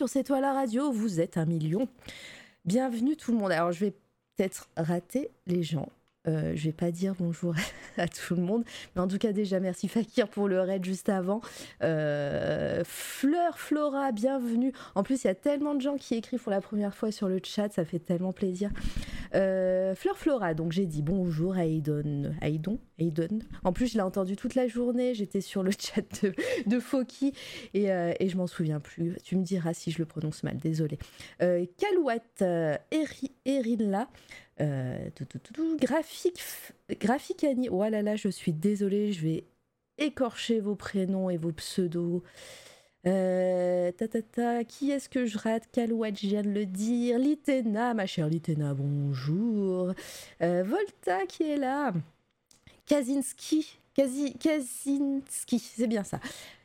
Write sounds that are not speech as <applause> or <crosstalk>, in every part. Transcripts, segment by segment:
sur C'est toi la radio, vous êtes un million. Bienvenue tout le monde. Alors je vais peut-être rater les gens euh, je vais pas dire bonjour <laughs> à tout le monde, mais en tout cas déjà merci Fakir pour le raid juste avant. Euh, Fleur Flora, bienvenue. En plus il y a tellement de gens qui écrivent pour la première fois sur le chat, ça fait tellement plaisir. Euh, Fleur Flora, donc j'ai dit bonjour à Aidon. Aidon Aidon. En plus je l'ai entendu toute la journée, j'étais sur le <laughs> chat de, de Foki et, et je m'en souviens plus. Tu me diras si je le prononce mal, désolé. Kalouat Erinla. Euh, graphique, graphique Annie. Oh là là, je suis désolée, je vais écorcher vos prénoms et vos pseudos. Euh, ta, ta, ta, qui est-ce que je rate? Kalouat, je viens de le dire. Litena, ma chère Litena, bonjour. Euh, Volta qui est là. Kazinski, Kazi, Kazinski, c'est bien ça.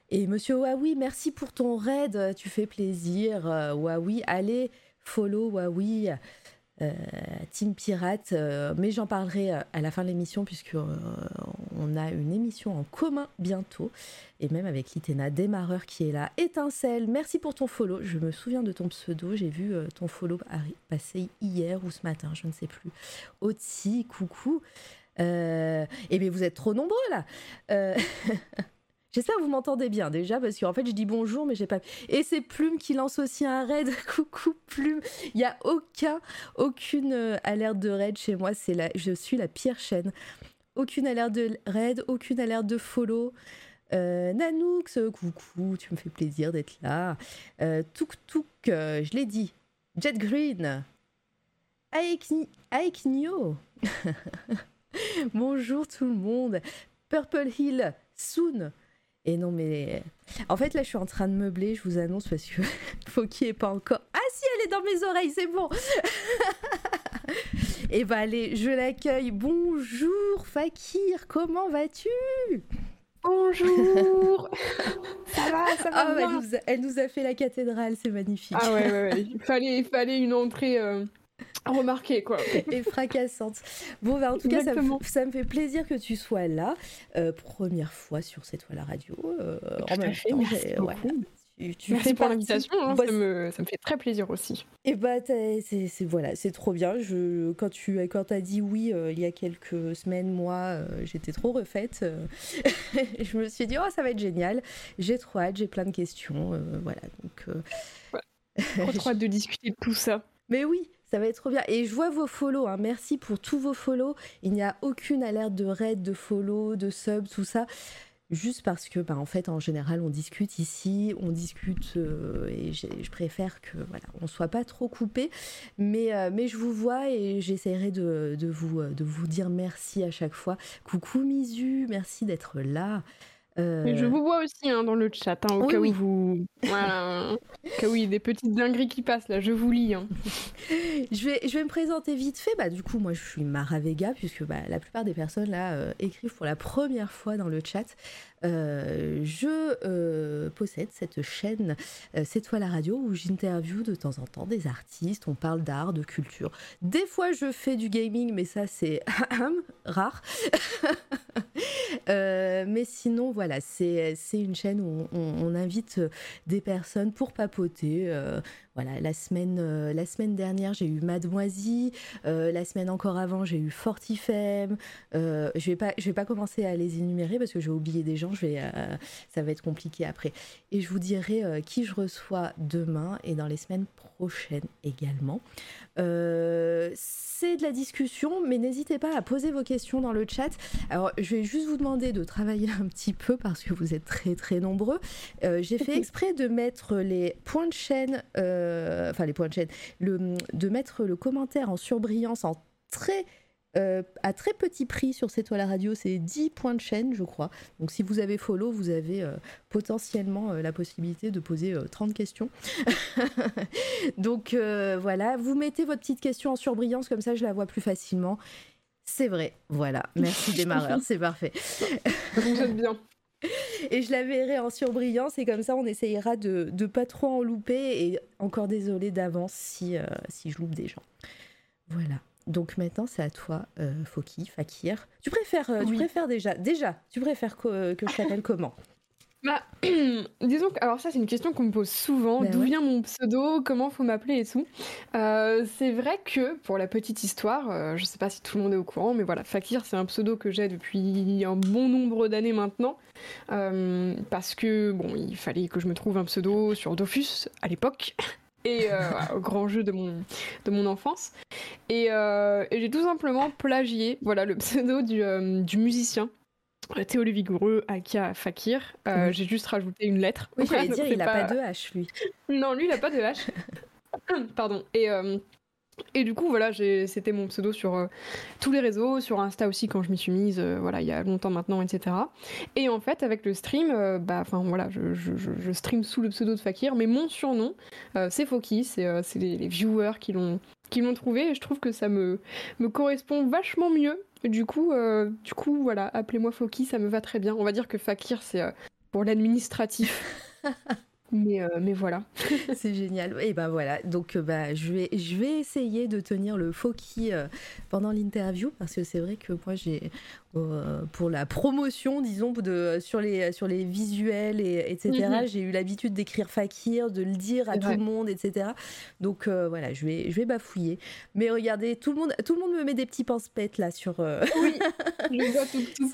Et monsieur Huawei, merci pour ton raid, tu fais plaisir. Huawei, allez, follow Huawei. Euh, Team Pirate, euh, mais j'en parlerai euh, à la fin de l'émission puisque on a une émission en commun bientôt et même avec l'Itena démarreur qui est là. Étincelle, merci pour ton follow. Je me souviens de ton pseudo, j'ai vu ton follow passer hier ou ce matin, je ne sais plus. Oti, coucou. eh bien vous êtes trop nombreux là. <laughs> J'espère que vous m'entendez bien déjà, parce qu'en fait, je dis bonjour, mais j'ai pas. Et c'est Plume qui lance aussi un raid. <laughs> Coucou Plume. Il n'y a aucun, aucune euh, alerte de raid chez moi. C'est la... Je suis la pire chaîne. Aucune alerte de raid, aucune alerte de follow. Euh, coucou, tu me fais plaisir d'être là. Euh, Touk Touk, euh, je l'ai dit. Jet Green. Aeknio. <laughs> Bonjour tout le monde. Purple Hill, Soon. Et non, mais en fait, là, je suis en train de meubler, je vous annonce, parce que <laughs> Foki est pas encore. Ah, si, elle est dans mes oreilles, c'est bon <laughs> Et bah, allez, je l'accueille. Bonjour, Fakir, comment vas-tu? Bonjour <laughs> Ça va, ça va ah, bien? Elle, nous a, elle, nous a, fait la cathédrale, c'est magnifique. Ah ouais, ouais, ouais. Il fallait, il fallait une entrée... Euh remarqué quoi. <laughs> et fracassante. Bon, bah, en tout cas, ça me, ça me, fait plaisir que tu sois là. Euh, première fois sur cette toile à radio. Euh, en même temps, merci ouais, tu, tu Merci pour l'invitation, hein, ça, me, ça, me, fait très plaisir aussi. Et bah c'est voilà, c'est trop bien. Je, quand tu quand as dit oui euh, il y a quelques semaines, moi euh, j'étais trop refaite. Euh, <laughs> je me suis dit oh ça va être génial. J'ai trop hâte, j'ai plein de questions, voilà donc. Ouais. Trop <laughs> hâte de discuter de tout ça. Mais oui, ça va être trop bien. Et je vois vos follow. Hein. Merci pour tous vos follow. Il n'y a aucune alerte de raid, de follow, de sub, tout ça. Juste parce que, bah, en fait, en général, on discute ici, on discute euh, et je préfère que voilà, on soit pas trop coupé. Mais, euh, mais je vous vois et j'essaierai de, de, vous, de vous dire merci à chaque fois. Coucou Misu, merci d'être là. Euh... Je vous vois aussi hein, dans le chat, hein, au oui, cas oui. où vous. <laughs> Voilà. au cas où il y a des petites dingueries qui passent là, je vous lis. Hein. je, vais, je vais me présenter vite fait. Bah, du coup, moi je suis Mara Vega, puisque bah, la plupart des personnes là euh, écrivent pour la première fois dans le chat. Euh, je euh, possède cette chaîne euh, C'est toi la radio où j'interviewe de temps en temps des artistes, on parle d'art, de culture. Des fois je fais du gaming, mais ça c'est <laughs> rare. <laughs> mais sinon voilà, c'est une chaîne où on, on, invite des personnes pour papoter voilà, la semaine, euh, la semaine dernière, j'ai eu Mademoiselle. Euh, la semaine encore avant, j'ai eu Fortifem. Euh, je vais pas, je vais pas commencer à les énumérer parce que j'ai oublié des gens. Je vais, euh, ça va être compliqué après. Et je vous dirai qui je reçois demain et dans les semaines prochaines également. Euh, c'est de la discussion, mais n'hésitez pas à poser vos questions dans le chat. Alors, je vais juste vous demander de travailler un petit peu parce que vous êtes très très nombreux. Euh, J'ai fait <laughs> exprès de mettre les points de chaîne, euh, enfin les points de chaîne, le, de mettre le commentaire en surbrillance en très euh, à très petit prix sur cette toile radio, c'est 10 points de chaîne, je crois. Donc si vous avez follow, vous avez euh, potentiellement euh, la possibilité de poser 30 questions. <laughs> Donc voilà, vous mettez votre petite question en surbrillance, comme ça je la vois plus facilement. C'est vrai, voilà. Merci <laughs> démarreur, c'est parfait. Ça fonctionne bien. et je la verrai en surbrillance et comme ça on essayera de ne pas trop en louper et encore désolé d'avance si, si je loupe des gens. Voilà. Donc maintenant, c'est à toi, euh, Foki, Fakir. Tu préfères, euh, tu préfères déjà, déjà, tu préfères que, que je t'appelle <laughs> comment? Bah, <clears throat> disons que, alors ça c'est une question qu'on me pose souvent, ben d'où vient mon pseudo, comment faut m'appeler et tout? Euh, c'est vrai que, pour la petite histoire, euh, je sais pas si tout le monde est au courant, mais voilà, Fakir c'est un pseudo que j'ai depuis un bon nombre d'années maintenant, parce que, bon, il fallait que je me trouve un pseudo sur Dofus à l'époque, et euh, <laughs> grand jeu de mon, de mon enfance. Et, euh, j'ai tout simplement plagié voilà, le pseudo du, euh, du musicien. Théo le Vigoureux, Akia Fakir. J'ai juste rajouté une lettre. Oui, j'allais <laughs> dire, il n'a pas... pas de H, lui. Non, lui, il n'a pas de H. <laughs> Pardon. Et et du coup, voilà, c'était mon pseudo sur euh, tous les réseaux, sur Insta aussi quand je m'y suis mise, euh, voilà, il y a longtemps maintenant, etc. Et en fait, avec le stream, euh, bah, enfin voilà, je, je, stream sous le pseudo de Fakir, mais mon surnom, c'est Foki, c'est les, les, viewers qui l'ont qui trouvé, et je trouve que ça me, me correspond vachement mieux. Du coup, du coup, voilà, appelez-moi Foki, ça me va très bien. On va dire que Fakir, c'est pour l'administratif. <laughs> Mais, euh, mais voilà. <laughs> c'est génial. Et ben voilà, donc euh, bah, je, vais, essayer de tenir le faux qui euh, pendant l'interview parce que c'est vrai que moi j'ai pour la promotion, disons, de, sur, les, sur les visuels, et, etc. Mhm. J'ai eu l'habitude d'écrire Fakir, de le dire à tout le monde, etc. Donc euh, voilà, je vais, je vais bafouiller. Mais regardez, tout le monde, tout le monde me met des petits pince-pètes là sur. Euh, oui, <laughs> je vois tout, tout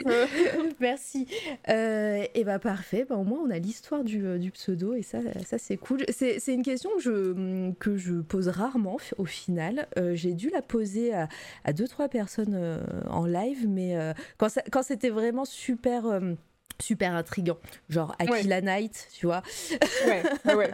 Merci. et bah parfait, bah, au moins on a l'histoire du, du, pseudo et ça, ça c'est cool. C'est une question que je, que je pose rarement au final. J'ai dû la poser à, à deux, trois personnes en live, mais quand, c'était vraiment super euh, super intriguant, genre Aquila Night, tu vois. Ouais, ouais.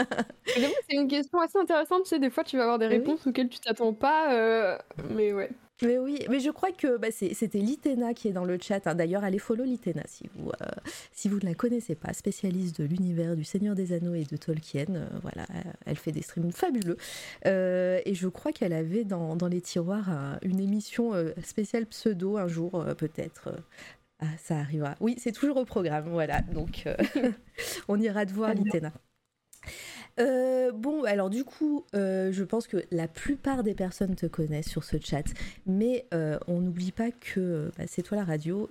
<laughs> c'est une question assez intéressante, tu sais, des fois tu vas avoir des réponses auxquelles tu t'attends pas, euh, mais ouais. Mais oui, mais je crois que bah, c'était Litena qui est dans le chat. Hein. D'ailleurs, allez follow Litena si vous, euh, si vous ne la connaissez pas, spécialiste de l'univers du Seigneur des Anneaux et de Tolkien. voilà, elle fait des streams fabuleux. et je crois qu'elle avait dans, dans, les tiroirs une émission spéciale pseudo un jour, peut-être, ah, ça arrivera. Oui, c'est toujours au programme, voilà. Donc, euh, <laughs> on ira te voir, Litena. Euh, bon, alors du coup, euh, je pense que la plupart des personnes te connaissent sur ce chat, mais on n'oublie pas que bah, c'est toi la radio.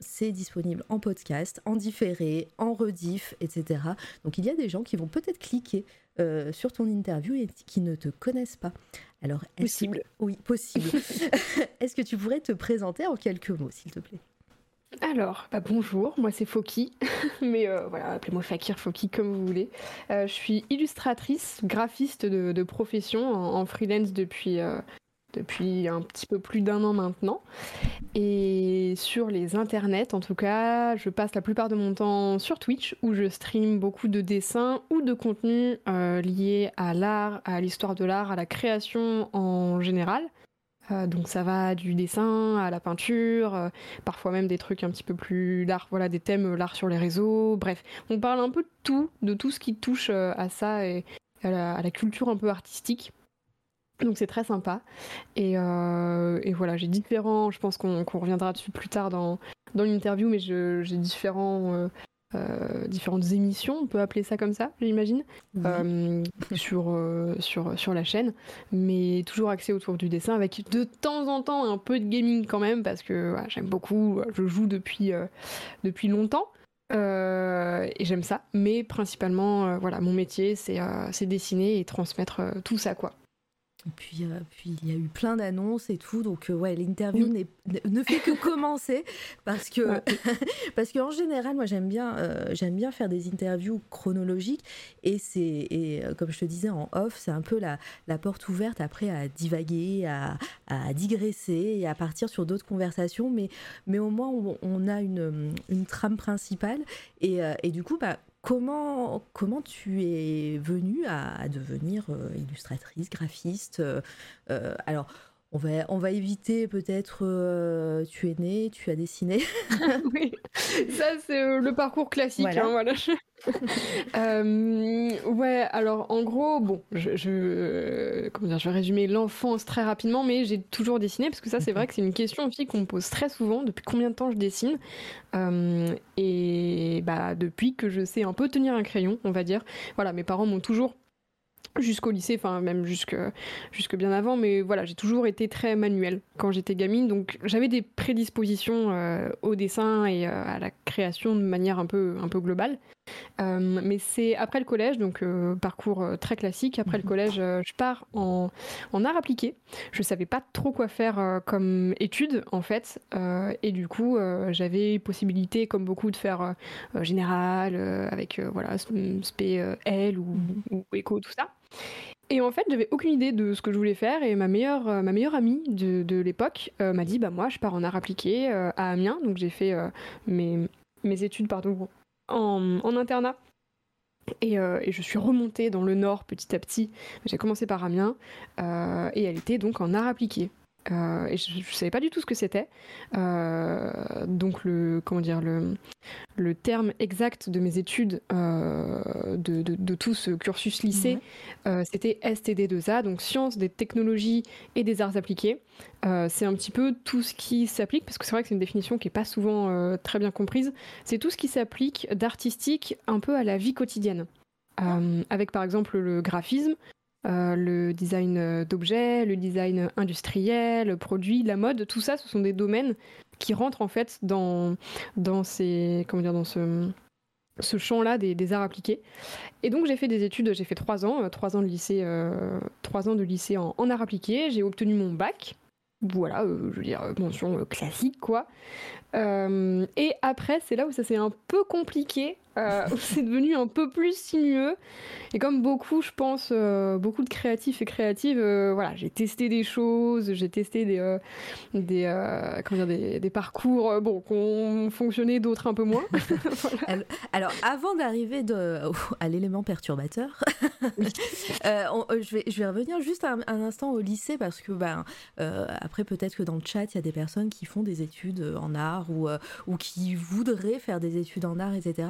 c'est disponible en podcast, en différé, en rediff, etc. Donc il y a des gens qui vont peut-être cliquer sur ton interview et qui ne te connaissent pas. Alors, possible. Oui, possible. <laughs> <laughs> est-ce que tu pourrais te présenter en quelques mots, s'il te plaît? Alors, bah bonjour, moi c'est Foki, <laughs> mais euh, voilà, appelez-moi Fakir, Foki, comme vous voulez. Euh, je suis illustratrice, graphiste de, profession, en, freelance depuis, euh, depuis un petit peu plus d'un an maintenant. Et sur les internets, en tout cas, je passe la plupart de mon temps sur Twitch, où je stream beaucoup de dessins ou de contenus liés à l'art, à l'histoire de l'art, à la création en général. Euh, donc ça va du dessin à la peinture, euh, parfois même des trucs un petit peu plus l'art, voilà, des thèmes euh, l'art sur les réseaux. Bref, on parle un peu de tout, de tout ce qui touche à ça et à la, culture un peu artistique. Donc c'est très sympa. Et, voilà, j'ai différents, je pense qu'on reviendra dessus plus tard dans, dans l'interview, mais j'ai différents euh, différentes émissions, on peut appeler ça comme ça, j'imagine, euh, <laughs> sur, euh, sur, sur la chaîne, mais toujours axé autour du dessin, avec de temps en temps un peu de gaming quand même, parce que j'aime beaucoup, je joue depuis, depuis longtemps. et j'aime ça, mais principalement, voilà, mon métier, c'est dessiner et transmettre tout ça, quoi. Et puis, euh, puis il y a eu plein d'annonces et tout, donc euh, ouais, l'interview ne fait que <laughs> commencer parce que <laughs> parce qu'en général, moi j'aime bien euh, j'aime bien faire des interviews chronologiques et c'est et comme je te disais en off, c'est un peu la, la porte ouverte après à divaguer, à, à digresser et à partir sur d'autres conversations, mais mais au moins on, on a une, une trame principale et, et du coup bah Comment, comment tu es venue à, devenir euh, illustratrice, graphiste euh, euh, Alors, on va, on va éviter peut-être euh, tu es né, tu as dessiné. <laughs> oui, ça c'est euh, le parcours classique. Voilà. Hein, <laughs> euh, ouais, alors en gros, bon, je, comment dire, je vais résumer l'enfance très rapidement, mais j'ai toujours dessiné parce que ça c'est vrai que c'est une question aussi qu'on me pose très souvent. Depuis combien de temps je dessine? Et bah depuis que je sais un peu tenir un crayon, on va dire. Voilà, mes parents m'ont toujours jusqu'au lycée, enfin même jusque, jusque bien avant, mais voilà, j'ai toujours été très manuelle quand j'étais gamine, donc j'avais des prédispositions euh, au dessin et euh, à la création de manière un peu, un peu globale. Euh, mais c'est après le collège, donc parcours très classique, après le mhm. collège, je pars en, en, art appliqué. Je savais pas trop quoi faire comme étude en fait, et du coup j'avais possibilité, comme beaucoup, de faire général, avec voilà, SP L ou, mhm. ou éco, tout ça. Et en fait, j'avais aucune idée de ce que je voulais faire et ma meilleure, euh, ma meilleure amie de, de l'époque euh, m'a dit bah moi je pars en art appliqué euh, à Amiens, donc j'ai fait mes, mes, études pardon, en, internat. Et, et, je suis remontée dans le nord petit à petit. J'ai commencé par Amiens et elle était donc en art appliqué. Euh, et je, ne savais pas du tout ce que c'était. Euh, donc le comment dire le, le terme exact de mes études euh, de, de, tout ce cursus lycée, c'était STD2A, donc sciences des technologies et des arts appliqués. c'est un petit peu tout ce qui s'applique, parce que c'est vrai que c'est une définition qui est pas souvent très bien comprise. C'est tout ce qui s'applique d'artistique un peu à la vie quotidienne. avec par exemple le graphisme, euh, le design euh, d'objets, le design industriel, produit, la mode, tout ça, ce sont des domaines qui rentrent en fait dans, dans ces, comment dire, dans ce, champ-là des, arts appliqués. Et donc j'ai fait des études, j'ai fait trois ans, euh, trois ans de lycée, trois ans de lycée en, en arts appliqués. J'ai obtenu mon bac. Voilà, je veux dire, mention classique quoi. et après, c'est là où ça s'est un peu compliqué euh, <laughs> c'est devenu un peu plus sinueux. Et comme beaucoup, je pense, euh, beaucoup de créatifs et créatives, euh, voilà, j'ai testé des choses, j'ai testé des, des, comment dire, des, parcours bon, qui ont fonctionné, d'autres un peu moins. <laughs> Alors, avant d'arriver à l'élément perturbateur, <laughs> je, vais, je vais revenir juste un, instant au lycée parce que, ben, après, peut-être que dans le chat, il y a des personnes qui font des études en art ou, ou qui voudraient faire des études en art, etc.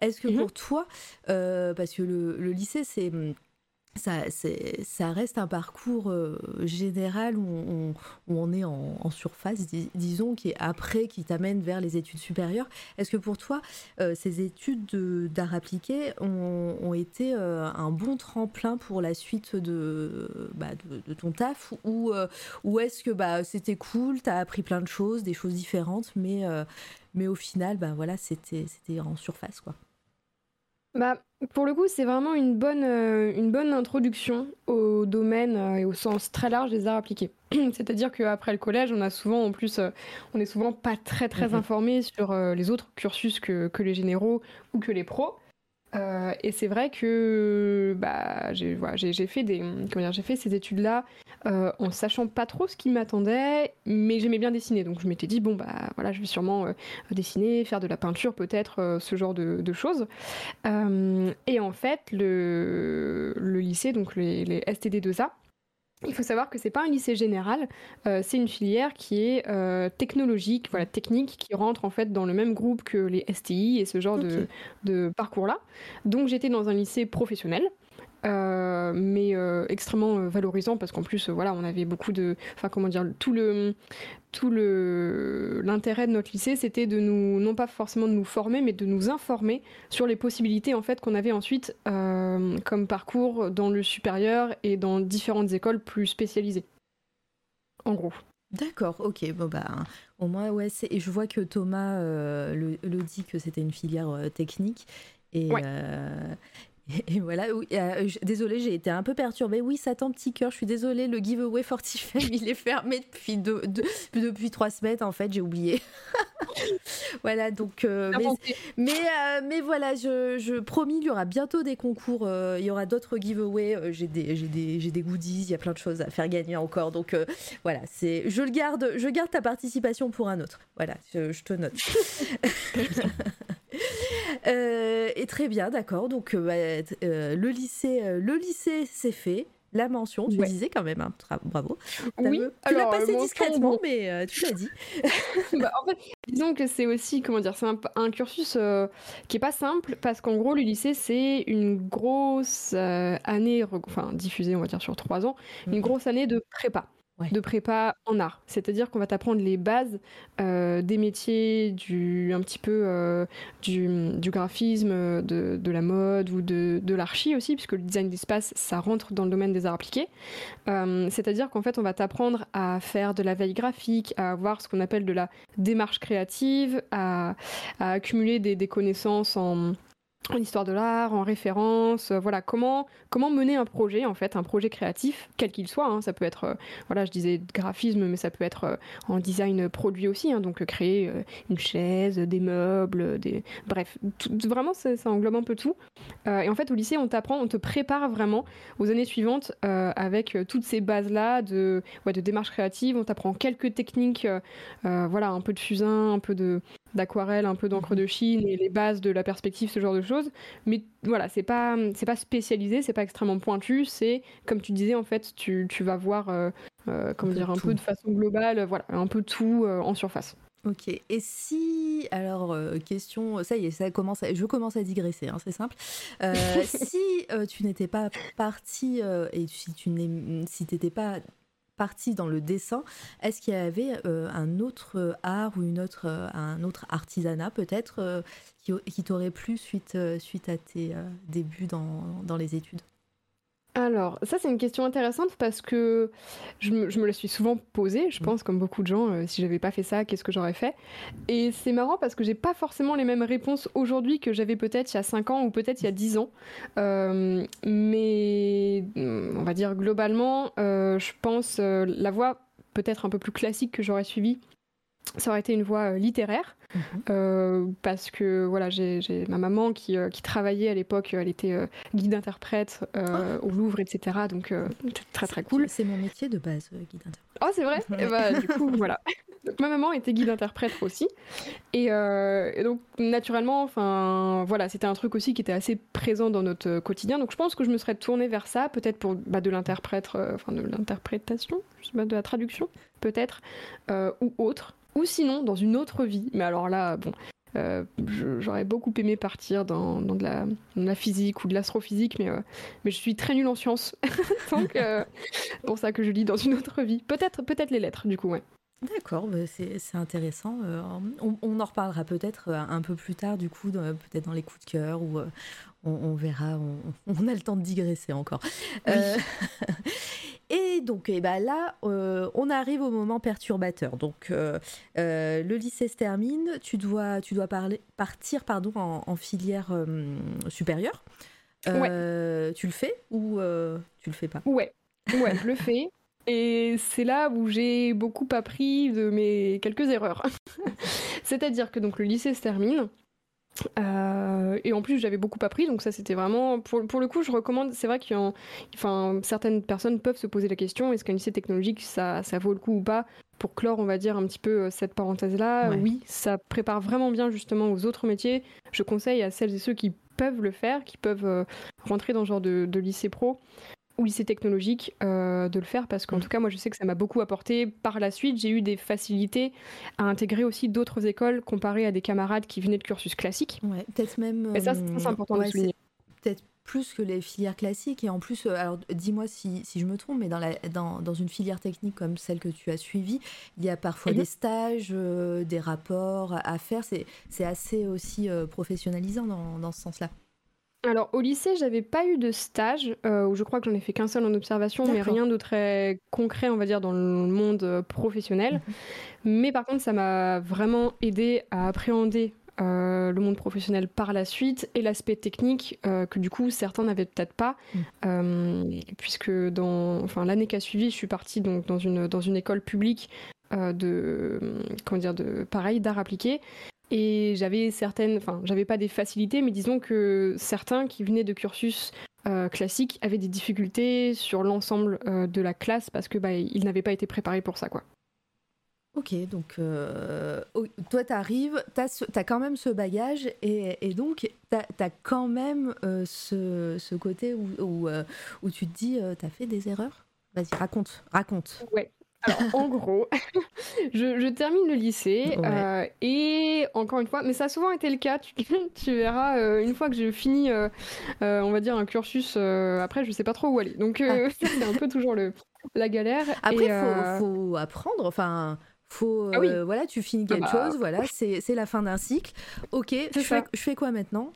Est-ce que mhm. pour toi, euh, parce que le, lycée, c'est ça, reste un parcours euh, général où on, est en, surface, disons, qui est après, qui t'amène vers les études supérieures. Est-ce que pour toi, euh, ces études d'art appliqué ont, été un bon tremplin pour la suite de, bah, ton taf Ou, est-ce que bah, c'était cool, tu as appris plein de choses, des choses différentes, mais, mais au final, bah, voilà, c'était en surface quoi bah, pour le coup, c'est vraiment une bonne, euh, une bonne introduction au domaine euh, et au sens très large des arts appliqués. <clears throat> C'est-à-dire qu'après le collège, on a souvent, en plus, euh, on est souvent pas très très informé sur les autres cursus que, que, les généraux ou que les pros. Euh, et c'est vrai que bah, j'ai voilà, fait, fait ces études-là euh, en sachant pas trop ce qui m'attendait, mais j'aimais bien dessiner. Donc je m'étais dit, bon, bah voilà, je vais sûrement euh, dessiner, faire de la peinture, peut-être, ce genre de, choses. et en fait, le, lycée, donc les, les STD2A, il faut savoir que c'est pas un lycée général, euh, c'est une filière qui est euh, technologique, voilà, technique, qui rentre en fait dans le même groupe que les STI et ce genre de, de parcours-là. Donc j'étais dans un lycée professionnel, euh, mais euh, extrêmement euh, valorisant parce qu'en plus voilà on avait beaucoup de enfin comment dire tout le tout le l'intérêt de notre lycée c'était de nous non pas forcément de nous former mais de nous informer sur les possibilités en fait qu'on avait ensuite comme parcours dans le supérieur et dans différentes écoles plus spécialisées. En gros. D'accord, ok, bon bah au moins ouais, et je vois que Thomas le, dit que c'était une filière technique et, et, voilà, euh, désolée, j'ai été un peu perturbée. Oui, ça tend petit cœur, je suis désolée, le giveaway Fortifem, <laughs> il est fermé depuis, depuis trois semaines, en fait, j'ai oublié. <laughs> voilà, donc. Euh, mais, euh, mais, voilà, je, je, promis, il y aura bientôt des concours, il y aura d'autres giveaways, j'ai des, des, des, goodies, il y a plein de choses à faire gagner encore. Donc voilà, c'est, je le garde, je garde ta participation pour un autre. Voilà, je, je te note. <laughs> et très bien, d'accord. Donc, bah, euh, le lycée, euh, le lycée c'est fait. la mention, tu disais quand même, hein, bravo. Oui, tu l'as passé discrètement, mais tu l'as dit. <laughs> Bah, en fait, disons que c'est aussi, comment dire, c'est un, cursus qui est pas simple parce qu'en gros, le lycée, c'est une grosse année, enfin diffusée, on va dire, sur trois ans, une mmh. grosse année de prépa de prépa en art. C'est-à-dire qu'on va t'apprendre les bases euh, des métiers, du, un petit peu euh, du, graphisme, de, la mode ou de, de l'archi aussi, puisque le design d'espace, ça rentre dans le domaine des arts appliqués. Euh, c'est-à-dire qu'en fait, on va t'apprendre à faire de la veille graphique, à avoir ce qu'on appelle de la démarche créative, à, accumuler des connaissances en en histoire de l'art, en référence, euh, voilà comment comment mener un projet en fait, un projet créatif quel qu'il soit. Hein. ça peut être, euh, voilà, je disais graphisme, mais ça peut être euh, en design produit aussi, hein. donc créer une chaise, des meubles, des bref, vraiment ça, englobe un peu tout. et en fait au lycée on t'apprend, on te prépare vraiment aux années suivantes avec toutes ces bases là de ouais, de démarche créative. On t'apprend quelques techniques, voilà, un peu de fusain, un peu de d'aquarelle, un peu d'encre de Chine et les bases de la perspective, ce genre de choses. Mais voilà, c'est pas c'est pas spécialisé, c'est pas extrêmement pointu. C'est comme tu disais en fait, tu, tu vas voir euh, euh comment dire un peu de façon globale, voilà, un peu tout euh, en surface. Ok. Et si alors euh, question, ça y est, ça commence, je commence à digresser, hein, c'est simple. <laughs> si tu n'étais pas parti et si tu n'es, si t'étais pas partie dans le dessin, est-ce qu'il y avait euh, un autre art ou une autre, euh, un autre artisanat peut-être euh, qui, t'aurait plu suite, suite à tes débuts dans, dans les études? Alors, ça c'est une question intéressante parce que je me, je me la suis souvent posée, je mm. pense, comme beaucoup de gens, euh, si j'avais pas fait ça, qu'est-ce que j'aurais fait? Et c'est marrant parce que j'ai pas forcément les mêmes réponses aujourd'hui que j'avais peut-être il y a 5 ans ou peut-être il y a 10 ans. Euh, mais mm, on va dire globalement, euh, je pense la voie peut-être un peu plus classique que j'aurais suivie, ça aurait été une voie littéraire. Mhm. Euh, parce que voilà, j'ai ma maman qui, euh, qui, travaillait à l'époque, elle était euh, guide interprète ah. au Louvre, etc. Donc très très cool. C'est mon métier de base, guide interprète. Oh, c'est vrai? Et <laughs> eh bah, du coup, voilà. Donc, ma maman était guide interprète aussi. Et, donc, naturellement, enfin, voilà, c'était un truc aussi qui était assez présent dans notre quotidien. Donc, je pense que je me serais tournée vers ça, peut-être pour bah, de l'interprète, enfin, de l'interprétation, de la traduction, peut-être, ou autre ou sinon dans une autre vie. Mais alors là, bon, euh, j'aurais beaucoup aimé partir dans, de, la, physique ou de l'astrophysique, mais, euh, mais je suis très nulle en sciences. <laughs> Donc, euh, pour ça que je lis dans une autre vie. Peut-être peut les lettres, du coup, ouais. D'accord, bah, c'est intéressant. On, en reparlera peut-être un peu plus tard, du coup, peut-être dans les coups de cœur, ou on, verra, on, a le temps de digresser encore. Et donc, eh ben là, euh, on arrive au moment perturbateur. Donc, euh, euh, le lycée se termine, tu dois, tu dois parler, partir pardon, en, filière supérieure. Ouais. Tu le fais ou tu le fais pas? Ouais, ouais, je le fais. Et c'est là où j'ai beaucoup appris de mes quelques erreurs. <laughs> C'est-à-dire que donc le lycée se termine. Euh, et en plus, j'avais beaucoup appris, donc ça c'était vraiment. Pour, pour, le coup, je recommande. C'est vrai que enfin, certaines personnes peuvent se poser la question est-ce qu'un lycée technologique ça, ça, vaut le coup ou pas? Pour clore, on va dire un petit peu euh, cette parenthèse-là, oui, ça prépare vraiment bien justement aux autres métiers. Je conseille à celles et ceux qui peuvent le faire, qui peuvent euh, rentrer dans ce genre de, de lycée pro, lycée technologique euh, de le faire parce qu'en mm. tout cas moi je sais que ça m'a beaucoup apporté. Par la suite j'ai eu des facilités à intégrer aussi d'autres écoles comparées à des camarades qui venaient de cursus classiques. Ouais, peut-être même et ça c'est important de souligner. peut-être plus que les filières classiques. Et en plus euh, alors dis-moi si, si, je me trompe mais dans, la, dans, dans, une filière technique comme celle que tu as suivie il y a parfois des stages euh, des rapports à faire. C'est assez aussi professionnalisant dans, dans ce sens là alors au lycée, j'avais pas eu de stage, euh, où je crois que j'en ai fait qu'un seul en observation, mais rien de très concret, on va dire, dans le monde euh, professionnel. Mhm. Mais par contre, ça m'a vraiment aidé à appréhender euh, le monde professionnel par la suite et l'aspect technique que du coup certains n'avaient peut-être pas, mhm. puisque dans, enfin l'année qui a suivi, je suis partie donc dans une dans une école publique de comment dire de pareil d'art appliqué et j'avais certaines, enfin, j'avais pas des facilités, mais disons que certains qui venaient de cursus euh, classiques avaient des difficultés sur l'ensemble euh, de la classe parce que bah, ils n'avaient pas été préparés pour ça, quoi. Ok, donc euh, oh, toi, tu arrives, tu as, quand même ce bagage et, et donc tu as, quand même euh, ce, ce, côté où, où, euh, où, tu te dis, tu as fait des erreurs? Vas-y, raconte, raconte. Ouais. Alors, en gros, <laughs> je, je, termine le lycée et encore une fois, mais ça a souvent été le cas, tu, <laughs> tu verras, une fois que j'ai fini, on va dire, un cursus, après, je sais pas trop où aller. Donc, ah. <laughs> c'est un peu toujours le, la galère. Après, il faut, faut apprendre, enfin faut, ah euh, voilà, tu finis ah quelque bah, chose, voilà, c'est la fin d'un cycle. Ok, je fais, je fais, quoi maintenant?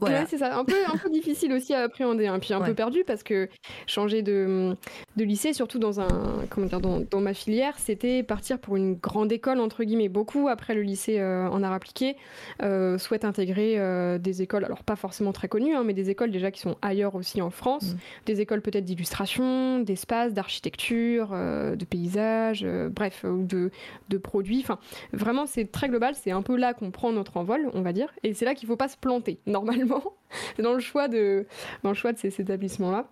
Ouais, c'est ça. Un peu, un peu difficile aussi à appréhender, hein. puis un peu perdu parce que changer de, de, lycée, surtout dans un, comment dire, dans, dans ma filière, c'était partir pour une grande école entre guillemets. Beaucoup après le lycée euh, en art appliqué euh, souhaitent intégrer euh, des écoles, alors pas forcément très connues, hein, mais des écoles déjà qui sont ailleurs aussi en France, mm. des écoles peut-être d'illustration, d'espace, d'architecture, de paysage, bref, ou de, de produits. Enfin, vraiment, c'est très global. C'est un peu là qu'on prend notre envol, on va dire, et c'est là qu'il faut pas se planter normalement <laughs> dans le choix de, dans le choix de ces, établissements-là.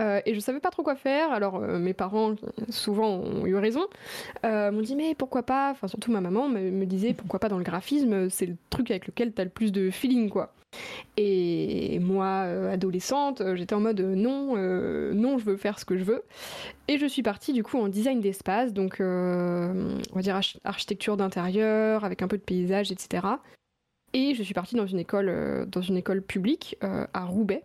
Euh, et je savais pas trop quoi faire. Alors euh, mes parents, souvent, ont eu raison. Euh, m'ont dit mais pourquoi pas. Enfin surtout ma maman me, disait pourquoi pas dans le graphisme. C'est le truc avec lequel tu as le plus de feeling quoi. Et moi, adolescente, j'étais en mode non, non, je veux faire ce que je veux. Et je suis partie du coup en design d'espace, donc on va dire architecture d'intérieur avec un peu de paysage, etc. Et je suis partie dans une école, euh, dans une école publique euh, à Roubaix.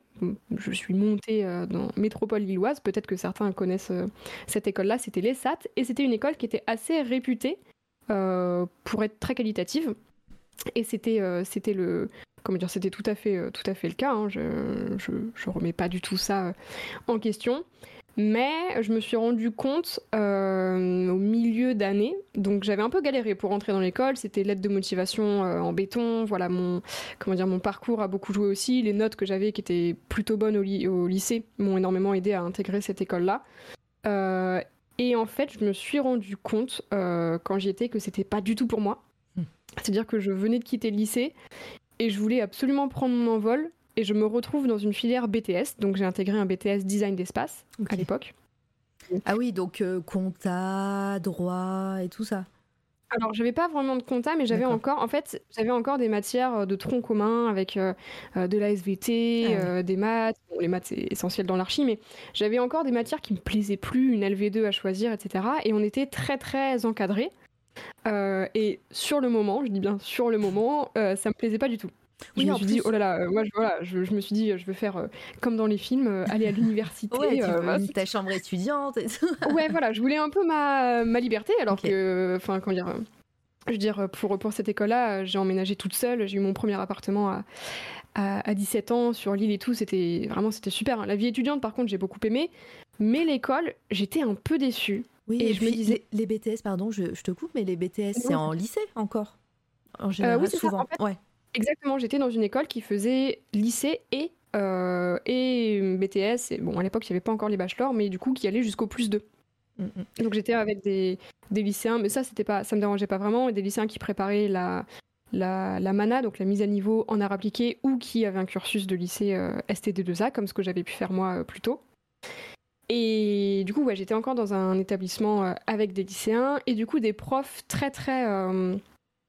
Je suis montée euh, dans métropole lilloise. Peut-être que certains connaissent cette école-là. C'était l'ESAT. Et c'était une école qui était assez réputée pour être très qualitative. Et c'était c'était le comment dire c'était tout à fait tout à fait le cas. Hein. Je, je, je remets pas du tout ça en question. Mais je me suis rendu compte euh, au milieu d'année, donc j'avais un peu galéré pour rentrer dans l'école. C'était l'aide de motivation euh, en béton. Voilà mon comment dire mon parcours a beaucoup joué aussi. Les notes que j'avais qui étaient plutôt bonnes au, lycée m'ont énormément aidé à intégrer cette école-là. Euh, et en fait, je me suis rendu compte quand j'y étais que c'était pas du tout pour moi. Hmm. C'est-à-dire que je venais de quitter le lycée et je voulais absolument prendre mon envol et je me retrouve dans une filière BTS. Donc j'ai intégré un BTS design d'espace à l'époque. Ah oui, donc euh, compta, droit et tout ça. Alors, j'avais pas vraiment de compta, mais j'avais encore, en fait, j'avais encore des matières euh, de tronc commun avec euh, de la SVT, ah des maths. les maths, c'est essentiel dans l'archi, mais j'avais encore des matières qui me plaisaient plus, une LV2 à choisir, etc. Et on était très, très encadrés. et sur le moment, je dis bien sur le moment, ça me plaisait pas du tout. Oui, je me suis dit, oh là là, euh, moi je, voilà, je, me suis dit, je veux faire euh, comme dans les films, euh, aller à l'université. ouais, tu ta chambre étudiante et tout. <laughs> ouais, voilà, je voulais un peu ma, ma liberté, alors que, enfin, comment dire, je veux dire, pour, pour cette école-là, j'ai emménagé toute seule, j'ai eu mon premier appartement à, à, 17 ans sur l'île et tout, c'était vraiment c'était super. Hein. La vie étudiante, par contre, j'ai beaucoup aimé, mais l'école, j'étais un peu déçue. Oui, et, je me disais... les, BTS, pardon, je, je, te coupe, mais les BTS, c'est en lycée encore En général, oui, souvent. Ça, en fait, ouais. Exactement, j'étais dans une école qui faisait lycée et, euh, et BTS. Et bon, à l'époque, il n'y avait pas encore les bachelors, mais du coup, qui allait jusqu'au plus 2. Mm, mm. Donc j'étais avec des, des, lycéens, mais ça, c'était pas, ça me dérangeait pas vraiment, des lycéens qui préparaient la, la, la, MANA, donc la mise à niveau en art appliqué, ou qui avaient un cursus de lycée euh, STD2A, comme ce que j'avais pu faire moi euh, plus tôt. Et du coup, ouais, j'étais encore dans un établissement euh, avec des lycéens, et du coup, des profs très, très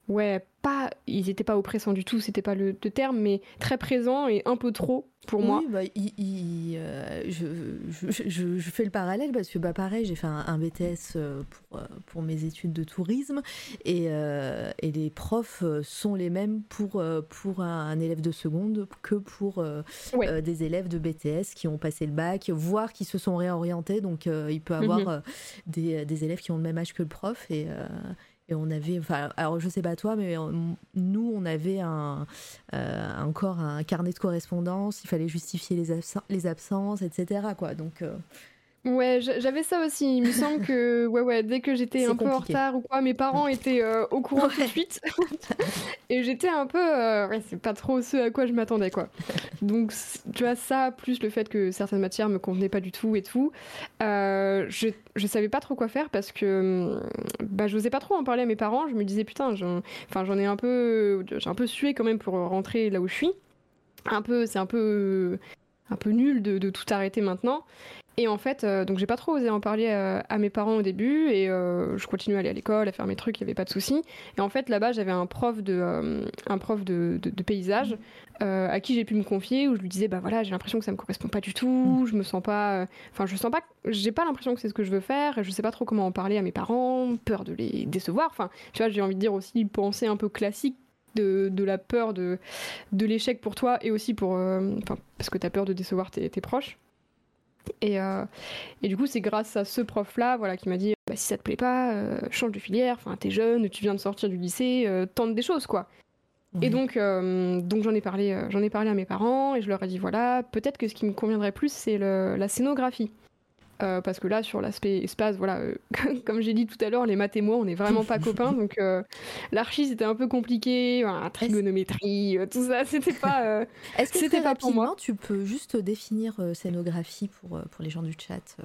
ouais, pas, ils étaient pas oppressants du tout, c'était pas le, terme, mais très présents et un peu trop pour moi. Bah, euh, je, je, je, fais le parallèle parce que bah, pareil, j'ai fait un, BTS euh, pour, euh, pour, mes études de tourisme et, et, les profs sont les mêmes pour, pour un, élève de seconde que pour des élèves de BTS qui ont passé le bac, voire qui se sont réorientés. Donc il peut avoir mhm. des, des, élèves qui ont le même âge que le prof et et on avait, enfin, alors je sais pas toi, mais nous, on avait un, euh, encore un carnet de correspondance. Il fallait justifier les, les absences, etc. Quoi. Donc, euh, Ouais, j'avais ça aussi. Il me semble que <laughs> ouais, ouais, dès que j'étais un peu en retard ou quoi, mes parents étaient euh, au courant tout de suite. <laughs> et j'étais un peu. Euh, ouais, c'est pas trop ce à quoi je m'attendais, quoi. Donc, tu vois, ça, plus le fait que certaines matières me convenaient pas du tout et tout, euh, je, je savais pas trop quoi faire parce que bah, j'osais pas trop en parler à mes parents. Je me disais, putain, j'en ai un peu. J'ai un peu sué quand même pour rentrer là où je suis. Un peu, c'est un peu. Un peu nul de, de tout arrêter maintenant. Et en fait, euh, donc j'ai pas trop osé en parler euh, à mes parents au début et euh, je continuais à aller à l'école, à faire mes trucs, il y avait pas de souci. Et en fait, là-bas, j'avais un prof de, euh, un prof de, de- paysage à qui j'ai pu me confier où je lui disais bah voilà, j'ai l'impression que ça me correspond pas du tout, je me sens pas, enfin je sens pas, j'ai pas l'impression que c'est ce que je veux faire, et je sais pas trop comment en parler à mes parents, peur de les décevoir. Enfin, tu vois, j'ai envie de dire aussi penser un peu classique. De, de la peur de, de l'échec pour toi et aussi pour euh, parce que tu as peur de décevoir tes, tes proches et, euh, et du coup, c'est grâce à ce prof-là voilà, qui m'a dit bah, si ça te plaît pas, euh, change de filière, enfin, t'es jeune, tu viens de sortir du lycée, euh, tente des choses, quoi. Et donc, donc j'en ai, parlé, j'en ai parlé à mes parents et je leur ai dit voilà, peut-être que ce qui me conviendrait plus, c'est la scénographie. Euh, parce que là, sur l'aspect espace, voilà, euh, <laughs> comme j'ai dit tout à l'heure, les maths et moi, on n'est vraiment pas <laughs> copains. Donc, euh, l'archi, c'était un peu compliqué, voilà, trigonométrie, euh, tout ça, c'était pas. Est-ce que C'était pas pour moi. tu peux juste définir scénographie pour, pour les gens du chat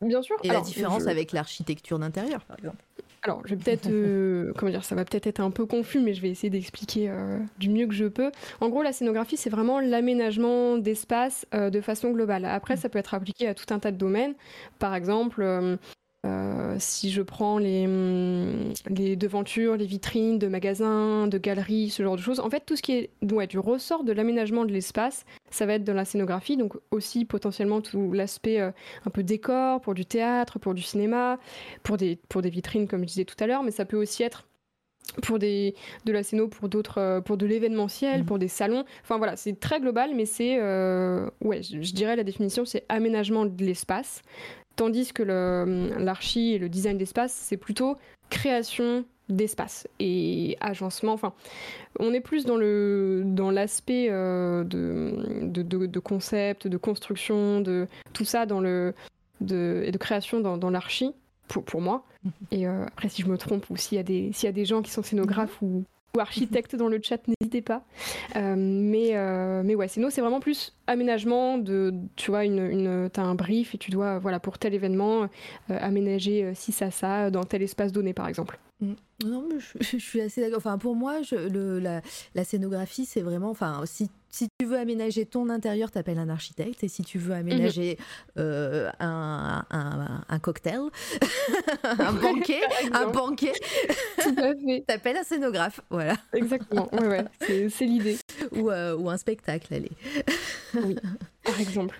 Bien sûr. et Alors, la différence je- avec l'architecture d'intérieur, par exemple Alors, je vais peut-être, euh, <laughs> comment dire, ça va peut-être être un peu confus, mais je vais essayer d'expliquer euh, du mieux que je peux. En gros, la scénographie, c'est vraiment l'aménagement d'espace euh, de façon globale. Après, ça peut être appliqué à tout un tas de domaines. Par exemple, euh, si je prends les, hum, les devantures, les vitrines de magasins, de galeries, ce genre de choses, en fait, tout ce qui est ouais, du ressort de l'aménagement de l'espace, ça va être dans la scénographie, donc aussi potentiellement tout l'aspect euh, un peu décor pour du théâtre, pour du cinéma, pour des, pour des vitrines, comme je disais tout à l'heure, mais ça peut aussi être pour des, de la scéno, pour d'autres, euh, pour de l'événementiel, Mhm. pour des salons. Enfin voilà, c'est très global, mais c'est, euh, ouais, je, je dirais la définition, c'est aménagement de l'espace, tandis que l'archi et le design d'espace, c'est plutôt création d'espace et agencement. Enfin, on est plus dans le dans l'aspect euh, de, de, de- de concept, de construction, de tout ça dans le de, et de création dans, dans l'archi pour, pour moi. Et euh, après, si je me trompe ou s'il y a des s'il y a des gens qui sont scénographes ou, ou architectes dans le chat, n'hésitez pas. Euh, mais euh, mais ouais, sinon c'est vraiment plus aménagement de tu vois une, une t'as un brief et tu dois voilà pour tel événement euh, aménager ci ça ça dans tel espace donné par exemple. Non, mais je, <laughs> je suis assez d'accord. Enfin, pour moi, je- le, la, la scénographie, c'est vraiment. Enfin, si, si tu veux aménager ton intérieur, t'appelles un architecte. Et si tu veux aménager euh, un, un, un cocktail, <laughs> un banquet, un banquet, <laughs> t'appelles un scénographe. Voilà. Exactement. Ouais ouais, c'est c'est l'idée Ou, euh, ou un spectacle, allez. par exemple.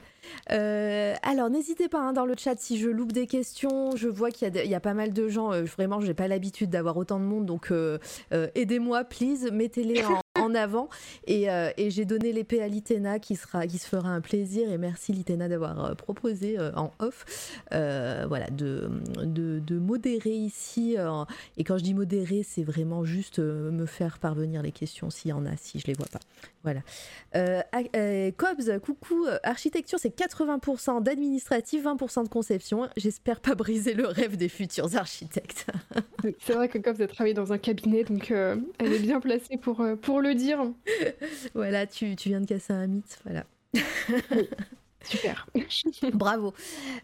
Euh, alors, n'hésitez pas hein, dans le chat si je loupe des questions. Je vois qu'il y, y a pas mal de gens. euh, vraiment, j'ai pas l'habitude d'avoir autant de monde. Donc, euh, euh, aidez-moi, please. Mettez-les en, <laughs> en avant. Et, euh, et j'ai donné l'épée à Litena qui, sera, qui se fera un plaisir. Et merci, Litena, d'avoir euh, proposé euh, en off voilà, de, de, de modérer ici. et quand je dis modérer, c'est vraiment juste me faire parvenir les questions s'il y en a, si je les vois pas. Voilà. Cobbs, coucou. Architecture, c'est 80% d'administratif, 20% de conception. J'espère pas briser le rêve des futurs architectes. C'est vrai que Cops a travaillé dans un cabinet, donc elle est bien placée pour, pour le dire. <laughs> voilà, tu, tu viens de casser un mythe. Voilà. <laughs> Super. <laughs> Bravo.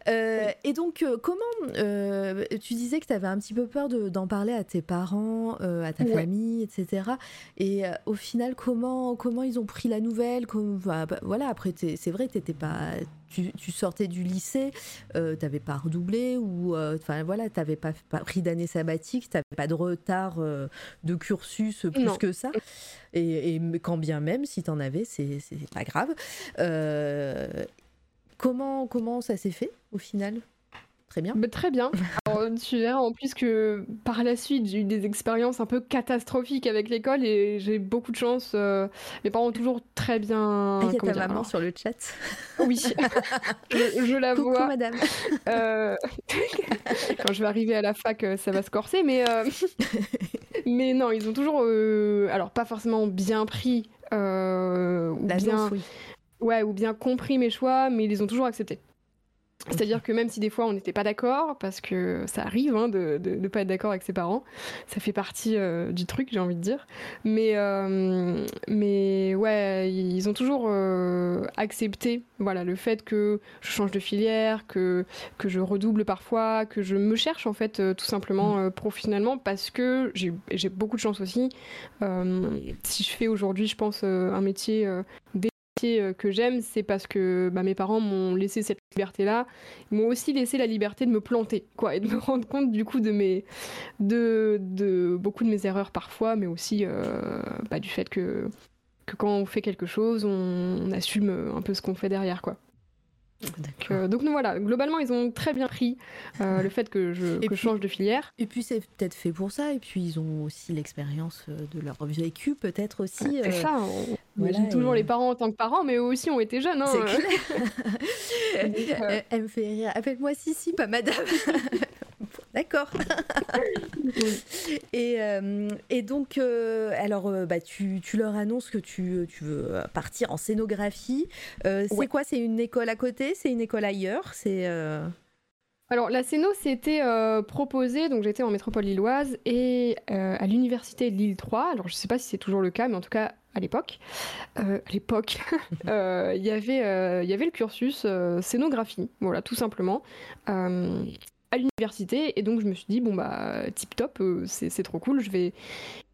Euh, et donc, euh, comment euh, tu disais que tu avais un petit peu peur de- d'en parler à tes parents, euh, à ta Ouais. famille, etc. Et euh, au final, comment comment ils ont pris la nouvelle Comme- bah, bah, Voilà. Après, c'est vrai, t'étais pas. Tu, tu sortais du lycée, euh, t'avais pas redoublé ou euh, enfin voilà, t'avais pas, pas pris d'année sabbatique, t'avais pas de retard euh, de cursus plus Non. que ça. Et, et quand bien même, si t'en avais, c'est c'est pas grave. Euh, Comment, comment ça s'est fait au final? Très bien. Bah, très bien. Alors, tu verras en plus que par la suite, j'ai eu des expériences un peu catastrophiques avec l'école et j'ai beaucoup de chance. euh, mes parents ont toujours très bien. Ah, il y a ta dire, maman alors, sur le chat. Oui, <laughs> je, je la Coucou vois. madame. Euh, <laughs> Quand je vais arriver à la fac, euh, ça va se corser, mais, euh, <laughs> mais non, ils ont toujours, alors pas forcément bien pris, ou bien, danse, oui. ouais, ou bien compris mes choix, mais ils les ont toujours acceptés. C'est-à-dire que même si des fois on n'était pas d'accord, parce que ça arrive hein, de ne pas être d'accord avec ses parents, ça fait partie euh, du truc, j'ai envie de dire. Mais, euh, mais ouais, ils ont toujours euh, accepté voilà, le fait que je change de filière, que, que je redouble parfois, que je me cherche en fait tout simplement professionnellement, parce que j'ai beaucoup de chance aussi. Si je fais aujourd'hui, je pense, un métier métier que j'aime, c'est parce que bah, mes parents m'ont laissé cette liberté-là. Ils m'ont aussi laissé la liberté de me planter, quoi, et de me <laughs> rendre compte du coup de mes, de, de beaucoup de mes erreurs parfois, mais aussi bah, du fait que, que quand on fait quelque chose, on, assume un peu ce qu'on fait derrière, quoi. Euh, donc, voilà, globalement ils ont très bien pris le fait que je, change de filière. Et puis c'est peut-être fait pour ça, et puis ils ont aussi l'expérience de leur vécu peut-être aussi. C'est ça, on toujours les parents en tant que parents, mais eux aussi ont été jeunes. Hein. <laughs> <laughs> elle, elle, me fait rire, appelle-moi Sissi, pas madame. <laughs> D'accord. et, euh, et, donc, euh, alors, euh, bah, tu, tu, leur annonces que tu, tu, veux partir en scénographie. c'est quoi? C'est une école à côté? C'est une école ailleurs? C'est alors la Céno c'était proposé, donc j'étais en métropole lilloise et à l'université Lille 3. Alors je sais pas si c'est toujours le cas, mais en tout cas à l'époque, à l'époque, <laughs> il y avait il y avait le cursus scénographie, voilà tout simplement à l'université et donc je me suis dit bon bah tip top euh, c'est trop cool je vais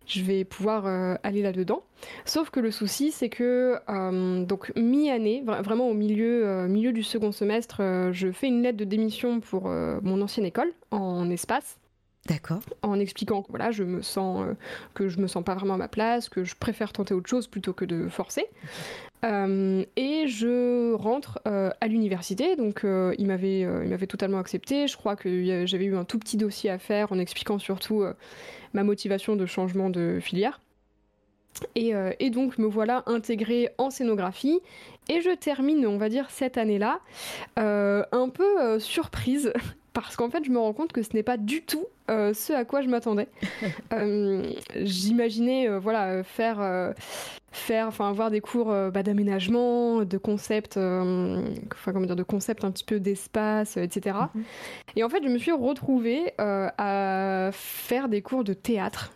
je vais pouvoir euh, aller là-dedans. Sauf que le souci, c'est que euh, donc mi-année, vraiment au milieu, milieu du second semestre, je fais une lettre de démission pour mon ancienne école en espace. D'accord. En expliquant que voilà, je me sens que je me sens pas vraiment à ma place, que je préfère tenter autre chose plutôt que de forcer. Euh, et je rentre euh, à l'université, donc euh, il m'avait il m'avait totalement accepté. Je crois que j'avais eu un tout petit dossier à faire en expliquant surtout ma motivation de changement de filière. Et, et, donc me voilà intégrée en scénographie et je termine, on va dire, cette année-là un peu surprise parce qu'en fait je me rends compte que ce n'est pas du tout ce à quoi je m'attendais. <laughs> J'imaginais voilà faire faire, enfin avoir des cours euh, bah, d'aménagement, de concept, euh, enfin comment dire, de concept un petit peu d'espace, etc. Mhm. Et en fait, je me suis retrouvée euh, à faire des cours de théâtre.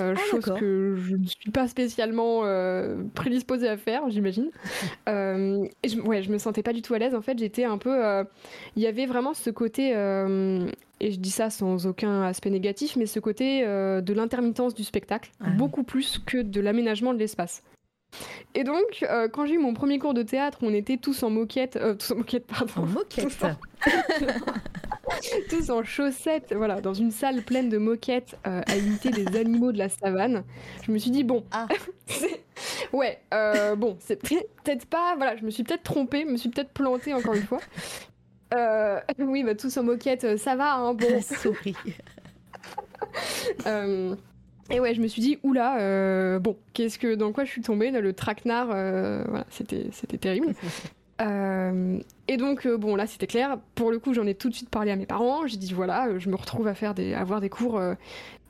Ah, chose que je ne suis pas spécialement prédisposée à faire, j'imagine. <laughs> et je, ouais, je me sentais pas du tout à l'aise. En fait, j'étais un peu. Il y avait vraiment ce côté et je dis ça sans aucun aspect négatif, mais ce côté de l'intermittence du spectacle, ah beaucoup plus que de l'aménagement de l'espace. Et donc, euh, quand j'ai eu mon premier cours de théâtre, on était tous en moquette, euh, tous en moquette, pardon. En moquette. <laughs> <laughs> Tous en, chaussettes, voilà, dans une salle pleine de moquettes euh, à imiter des <laughs> animaux de la savane. Je me suis dit bon, ah. <laughs> ouais, bon, c'est peut-être pas, voilà, je me suis peut-être trompée, me suis peut-être plantée encore une fois. oui, bah tous en moquette, ça va, hein, bon. Souris. Et ouais, je me suis dit, oula, euh, bon, qu'est-ce que, dans quoi je suis tombée Le traquenard, euh, voilà, c'était, c'était terrible. Euh, et donc, bon, là, c'était clair. Pour le coup, j'en ai tout de suite parlé à mes parents. J'ai dit, voilà, je me retrouve à faire des, avoir des cours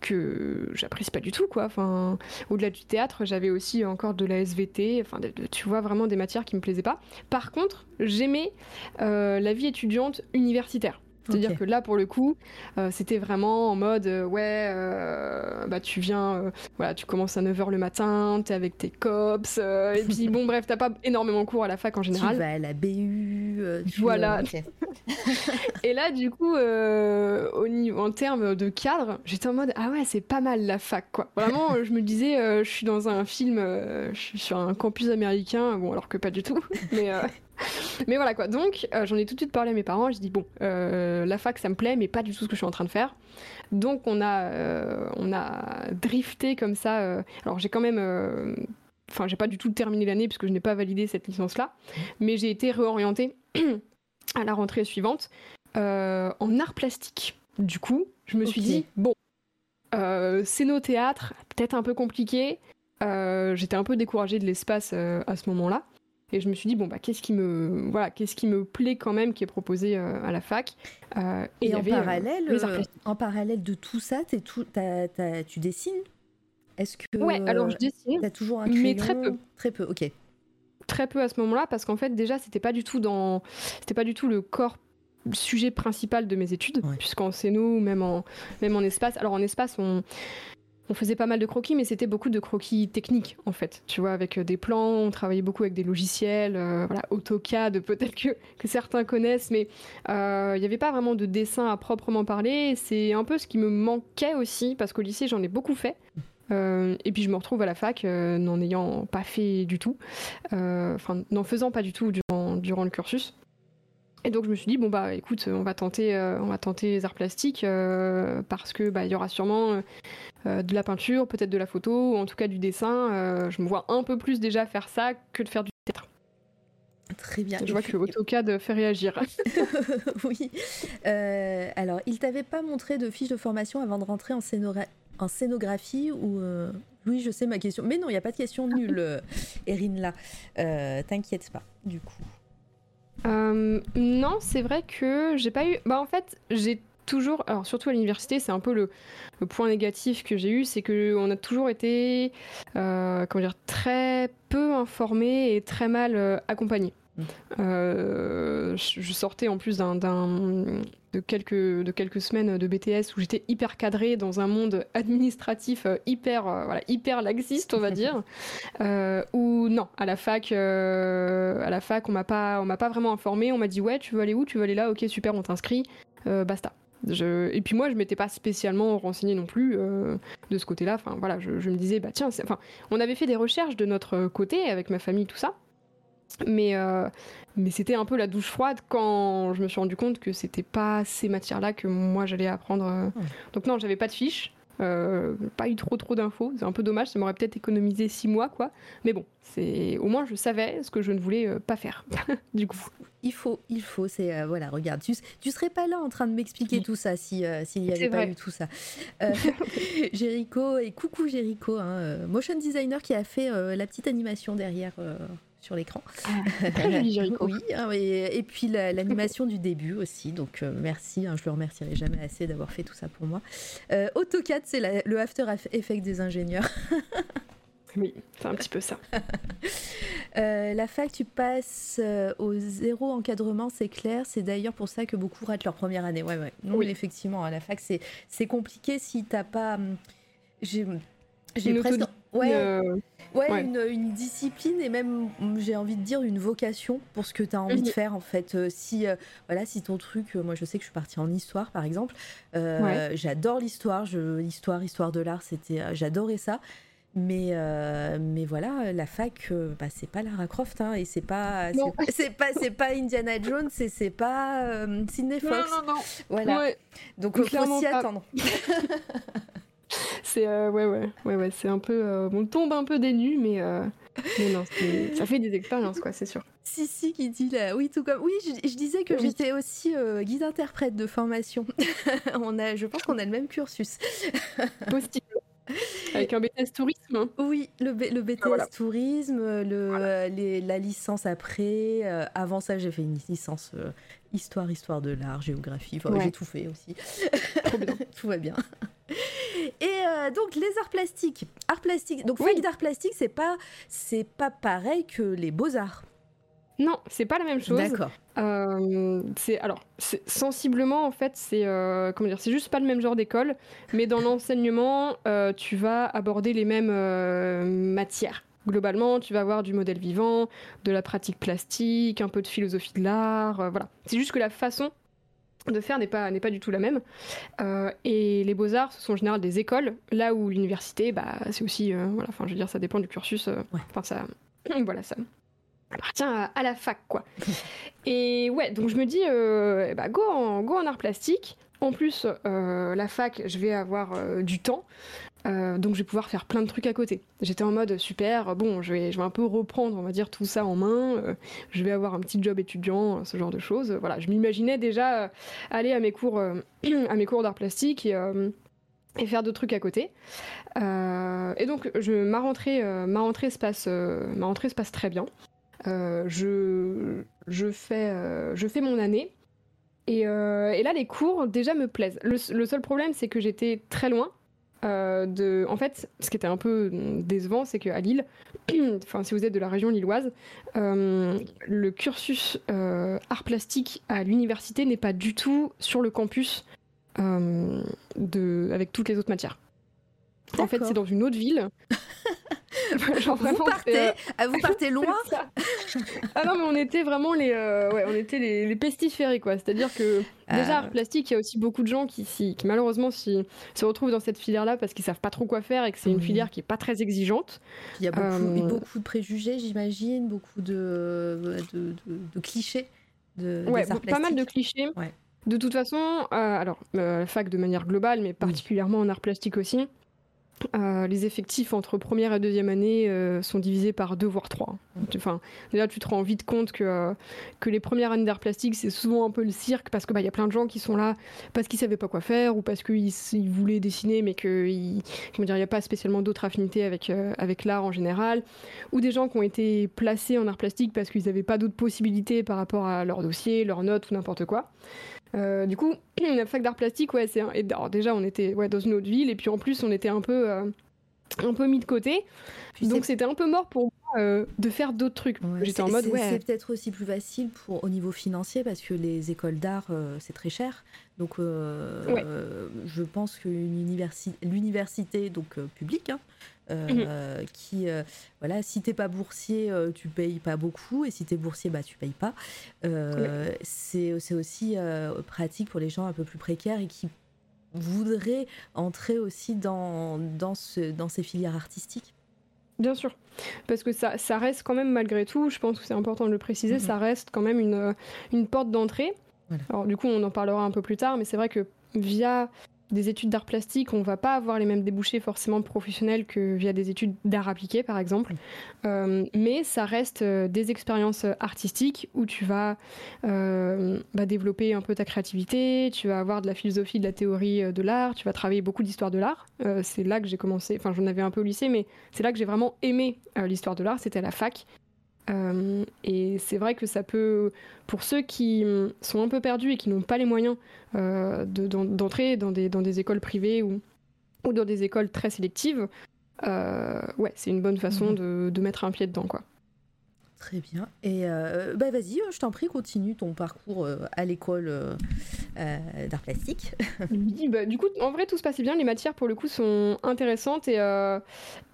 que j'apprécie pas du tout, au-delà du théâtre, j'avais aussi encore de la SVT. Enfin, tu vois, vraiment des matières qui me plaisaient pas. Par contre, j'aimais la vie étudiante universitaire. C'est-à-dire que là, pour le coup, euh, c'était vraiment en mode euh, ouais, euh, bah tu viens, voilà, tu commences à 9h le matin, t'es avec tes cops, et puis bon, bref, t'as pas énormément cours à la fac en général. Tu vas à la BU, voilà. <laughs> et là, du coup, au niveau, en termes de cadre, j'étais en mode ah ouais, c'est pas mal la fac, quoi. Vraiment, <laughs> je me disais, je suis dans un film, je suis sur un campus américain, bon, alors que pas du tout, mais. <laughs> mais voilà quoi. Donc euh, j'en ai tout de suite parlé à mes parents. J'ai dit bon, euh, la fac ça me plaît, mais pas du tout ce que je suis en train de faire. Donc on a, euh, on a drifté comme ça. alors j'ai quand même, enfin j'ai pas du tout terminé l'année puisque je n'ai pas validé cette licence là, mais j'ai été réorientée <clears throat> à la rentrée suivante en art plastique. Du coup, je me suis dit bon, c'est nos théâtres, peut-être un peu compliqué. J'étais un peu découragée de l'espace à ce moment-là. Et je me suis dit, bon, bah, qu'est-ce qui me, voilà, qu'est-ce qui me plaît quand même qui est proposé euh, à la fac euh, Et, en, parallèle, euh, en parallèle de tout ça, es tout, tu dessines? Est-ce que. Ouais, alors je dessine. Tu as toujours un crayon? Mais très peu. Très peu, ok. Très peu à ce moment-là, parce qu'en fait, déjà, c'était pas du tout dans. C'était pas du tout le corps sujet principal de mes études, puisqu'en scéno, même en, même en espace. Alors en espace, on, on faisait pas mal de croquis, mais c'était beaucoup de croquis techniques en fait. Tu vois, avec euh, des plans, on travaillait beaucoup avec des logiciels, euh, voilà, AutoCAD, peut-être que, certains connaissent, mais euh, il n'y avait pas vraiment de dessin à proprement parler. C'est un peu ce qui me manquait aussi, parce qu'au lycée, j'en ai beaucoup fait. et puis je me retrouve à la fac n'en ayant pas fait du tout, enfin n'en faisant pas du tout durant, durant le cursus. Et donc je me suis dit bon bah écoute on va tenter on va tenter les arts plastiques parce que bah il y aura sûrement de la peinture peut-être de la photo ou en tout cas du dessin je me vois un peu plus déjà faire ça que de faire du théâtre Très bien. Je vois que AutoCAD fait réagir. <laughs> oui. Euh, alors, il t'avait pas montré de fiche de formation avant de rentrer en, en scénographie ou euh, Oui, je sais ma question. Mais non, il n'y a pas de question nulle, <laughs> euh, Erin, là. T'inquiète pas, du coup. Non, c'est vrai que j'ai pas eu. Bah, en fait, j'ai toujours, alors surtout à l'université, c'est un peu le, point négatif que j'ai eu, c'est que on a toujours été, comment dire, très peu informés et très mal accompagnés. Euh, je sortais en plus d'un, de, quelques, de quelques semaines de BTS où j'étais hyper cadrée dans un monde administratif euh, hyper, euh, voilà, hyper laxiste, on va <laughs> dire. Euh, où non, à la fac, à la fac on m'a pas, on m'a pas vraiment informé. On m'a dit ouais, tu veux aller où? Tu veux aller là? Ok, super, on t'inscrit. basta. Je... Et puis moi, je m'étais pas spécialement renseignée non plus de ce côté-là. Enfin voilà, je, je me disais bah tiens, enfin, on avait fait des recherches de notre côté avec ma famille, tout ça. Mais, euh, mais c'était un peu la douche froide quand je me suis rendu compte que c'était pas ces matières-là que moi j'allais apprendre. Euh. Donc non, j'avais pas de fiche, euh, pas eu trop trop d'infos. C'est un peu dommage, ça m'aurait peut-être économisé six mois, quoi. Mais bon, c'est au moins je savais ce que je ne voulais pas faire. <laughs> du coup, il faut, il faut. C'est voilà, regarde, tu, tu serais pas là en train de m'expliquer tout ça si s'il y avait pas eu tout ça. <laughs> Jericho et coucou Jericho, hein, motion designer qui a fait la petite animation derrière sur l'écran. Ah, <laughs> oui, hein, et, puis l'animation du début aussi. Donc euh, merci, hein, je le remercierai jamais assez d'avoir fait tout ça pour moi. Euh, AutoCAD, c'est le After Effects des ingénieurs. <laughs> oui, c'est un petit peu ça. <laughs> Euh, la fac, tu passes au zéro encadrement, c'est clair. C'est d'ailleurs pour ça que beaucoup ratent leur première année. Ouais, ouais. Non, oui. effectivement, à la fac, c'est compliqué si t'as pas. Hum, j'ai presque. Ouais, ouais, Une, une, discipline et même, j'ai envie de dire, une vocation pour ce que tu as envie de mhm. faire en fait. Euh, si, euh, voilà, si ton truc, euh, moi je sais que je suis partie en histoire par exemple, j'adore l'histoire, l'histoire, histoire de l'art, c'était, j'adorais ça. Mais, mais voilà, la fac, bah, c'est pas Lara Croft hein, et c'est pas, c'est pas, c'est pas Indiana Jones et c'est pas Sidney Fox. Non, non, non. Voilà. Donc il faut s'y attendre. <laughs> <laughs> c'est euh, ouais, ouais, ouais, ouais, c'est un peu, euh, on tombe un peu des nues, mais, euh, mais non, <laughs> ça fait des expériences, quoi, c'est sûr. Si, si, qui dit là, oui, tout comme, oui, je, disais que j'étais aussi guide interprète de formation. <laughs> on a, je pense qu'on a le même cursus. Possible. <laughs> Avec un BTS tourisme hein. Oui, le, le BTS ah, tourisme, le, les, la licence après. avant ça, j'ai fait une licence histoire, histoire de l'art, géographie. Enfin, J'ai tout fait aussi. <laughs> <laughs> tout va bien. Et euh, donc les arts plastiques, arts plastiques. Donc oui. d'art plastique, c'est pas c'est pas pareil que les beaux arts. Non, c'est pas la même chose. D'accord. Euh, c'est alors sensiblement en fait c'est euh, comment dire c'est juste pas le même genre d'école, mais dans l'enseignement tu vas aborder les mêmes matières. Globalement, tu vas avoir du modèle vivant, de la pratique plastique, un peu de philosophie de l'art, voilà. C'est juste que la façon de faire n'est pas, n'est pas du tout la même. Euh, et les beaux-arts, ce sont en général des écoles, là où l'université, bah, c'est aussi, euh, voilà, enfin, je veux dire, ça dépend du cursus. Euh, enfin, ça, <clears throat> voilà, ça appartient à, la fac, quoi. et ouais, donc je me dis, bah, go, en, go en art plastique. En plus, la fac, je vais avoir du temps. Euh, donc je vais pouvoir faire plein de trucs à côté. J'étais en mode super, bon, je vais, je vais un peu reprendre, on va dire, tout ça en main. Euh, je vais avoir un petit job étudiant, ce genre de choses. Voilà, je m'imaginais déjà euh, aller à mes cours, <clears throat> à cours d'art plastique et, et faire d'autres trucs à côté. et donc je, ma rentrée, ma rentrée se passe, ma rentrée se passe très bien. Je, je fais, je fais mon année. Et, et, là, les cours déjà me plaisent. le seul problème, c'est que j'étais très loin. Euh, de... En fait, ce qui était un peu décevant, c'est qu'à Lille, <clears throat> enfin, si vous êtes de la région lilloise, euh, le cursus euh, art plastique à l'université n'est pas du tout sur le campus de... avec toutes les autres matières. En fait, c'est dans une autre ville. <laughs> <laughs> Genre vous partez, ah, vous <laughs> partez loin. <laughs> ah non, mais on était vraiment les, ouais, on était les, les pestiférés quoi. C'est-à-dire que déjà art plastique, il y a aussi beaucoup de gens qui, qui malheureusement si, se retrouvent dans cette filière-là parce qu'ils savent pas trop quoi faire et que c'est une filière qui est pas très exigeante. Il y a beaucoup, beaucoup de préjugés, j'imagine, beaucoup de, de, de, clichés. De, ouais, pas mal de clichés. Ouais. De toute façon, euh, alors, euh, fac de manière globale, mais particulièrement en art plastique aussi, euh, les effectifs entre première et deuxième année euh, sont divisés par deux voire trois. Enfin, déjà, tu te rends vite compte que, que les premières années d'art plastique, c'est souvent un peu le cirque parce qu'il bah, y a plein de gens qui sont là parce qu'ils savaient pas quoi faire ou parce qu'ils ils voulaient dessiner mais qu'il n'y a pas spécialement d'autres affinités avec, avec l'art en général. Ou des gens qui ont été placés en art plastique parce qu'ils n'avaient pas d'autres possibilités par rapport à leur dossier, leurs notes ou n'importe quoi. Euh, du coup, <clears throat> la fac d'art plastique, ouais, c'est déjà on était ouais, dans une autre ville et puis en plus on était un peu euh, un peu mis de côté. Donc c'était un peu mort pour moi euh, de faire d'autres trucs. J'étais en mode ouais. C'est peut-être aussi plus facile pour au niveau financier parce que les écoles d'art c'est très cher. Donc je pense que l'université donc publique hein, euh, mhm. qui, euh, voilà, si t'es pas boursier, euh, tu payes pas beaucoup, et si t'es boursier, bah tu payes pas. C'est aussi pratique pour les gens un peu plus précaires et qui voudraient entrer aussi dans, dans, ce, dans ces filières artistiques. Bien sûr, parce que ça, ça reste quand même malgré tout, je pense que c'est important de le préciser, mhm. ça reste quand même une, une porte d'entrée. Alors du coup, on en parlera un peu plus tard, mais c'est vrai que via des études d'art plastique, on va pas avoir les mêmes débouchés forcément professionnels que via des études d'art appliqué, par exemple. Euh, mais ça reste euh, des expériences artistiques où tu vas euh, bah, développer un peu ta créativité, tu vas avoir de la philosophie, de la théorie de l'art, tu vas travailler beaucoup d'histoire de l'art. c'est là que j'ai commencé, enfin j'en avais un peu au lycée, mais c'est là que j'ai vraiment aimé l'histoire de l'art, c'était à la fac. Euh, et c'est vrai que ça peut, pour ceux qui sont un peu perdus et qui n'ont pas les moyens euh, d'entrer dans, des, dans des écoles privées ou, ou dans des écoles très sélectives, euh, ouais, c'est une bonne façon mhm. de, de, mettre un pied dedans, quoi. Très bien. Et euh, bah vas-y, je t'en prie, continue ton parcours euh, à l'école euh, d'art plastique. oui, bah, du coup, en vrai, tout se passait bien. Les matières, pour le coup, sont intéressantes et,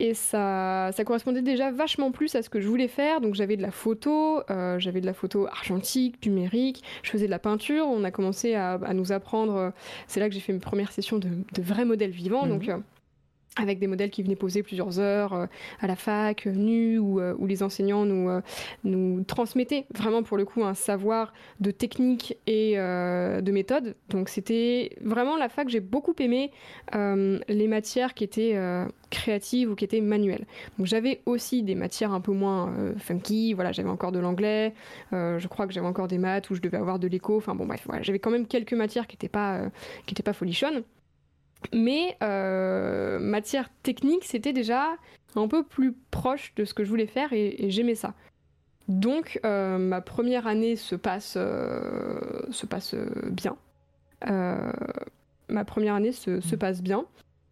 et ça, ça correspondait déjà vachement plus à ce que je voulais faire. Donc, j'avais de la photo, j'avais de la photo argentique, numérique, je faisais de la peinture. On a commencé à, à nous apprendre. c'est là que j'ai fait mes premières sessions de, de vrais modèles vivants. Mhm. Donc, avec des modèles qui venaient poser plusieurs heures euh, à la fac, euh, nus, ou où, les enseignants nous, euh, transmettaient vraiment pour le coup un savoir de technique et de méthode. Donc c'était vraiment la fac, j'ai beaucoup aimé les matières qui étaient créatives ou qui étaient manuelles. Donc j'avais aussi des matières un peu moins funky, voilà, j'avais encore de l'anglais, je crois que j'avais encore des maths où je devais avoir de l'éco, enfin bon bref, voilà, j'avais quand même quelques matières qui n'étaient pas, qui pas folichonnes. Mais euh, matière technique, c'était déjà un peu plus proche de ce que je voulais faire et, j'aimais ça. Donc euh, ma première année se passe, euh, se passe bien. ma première année se, se passe bien.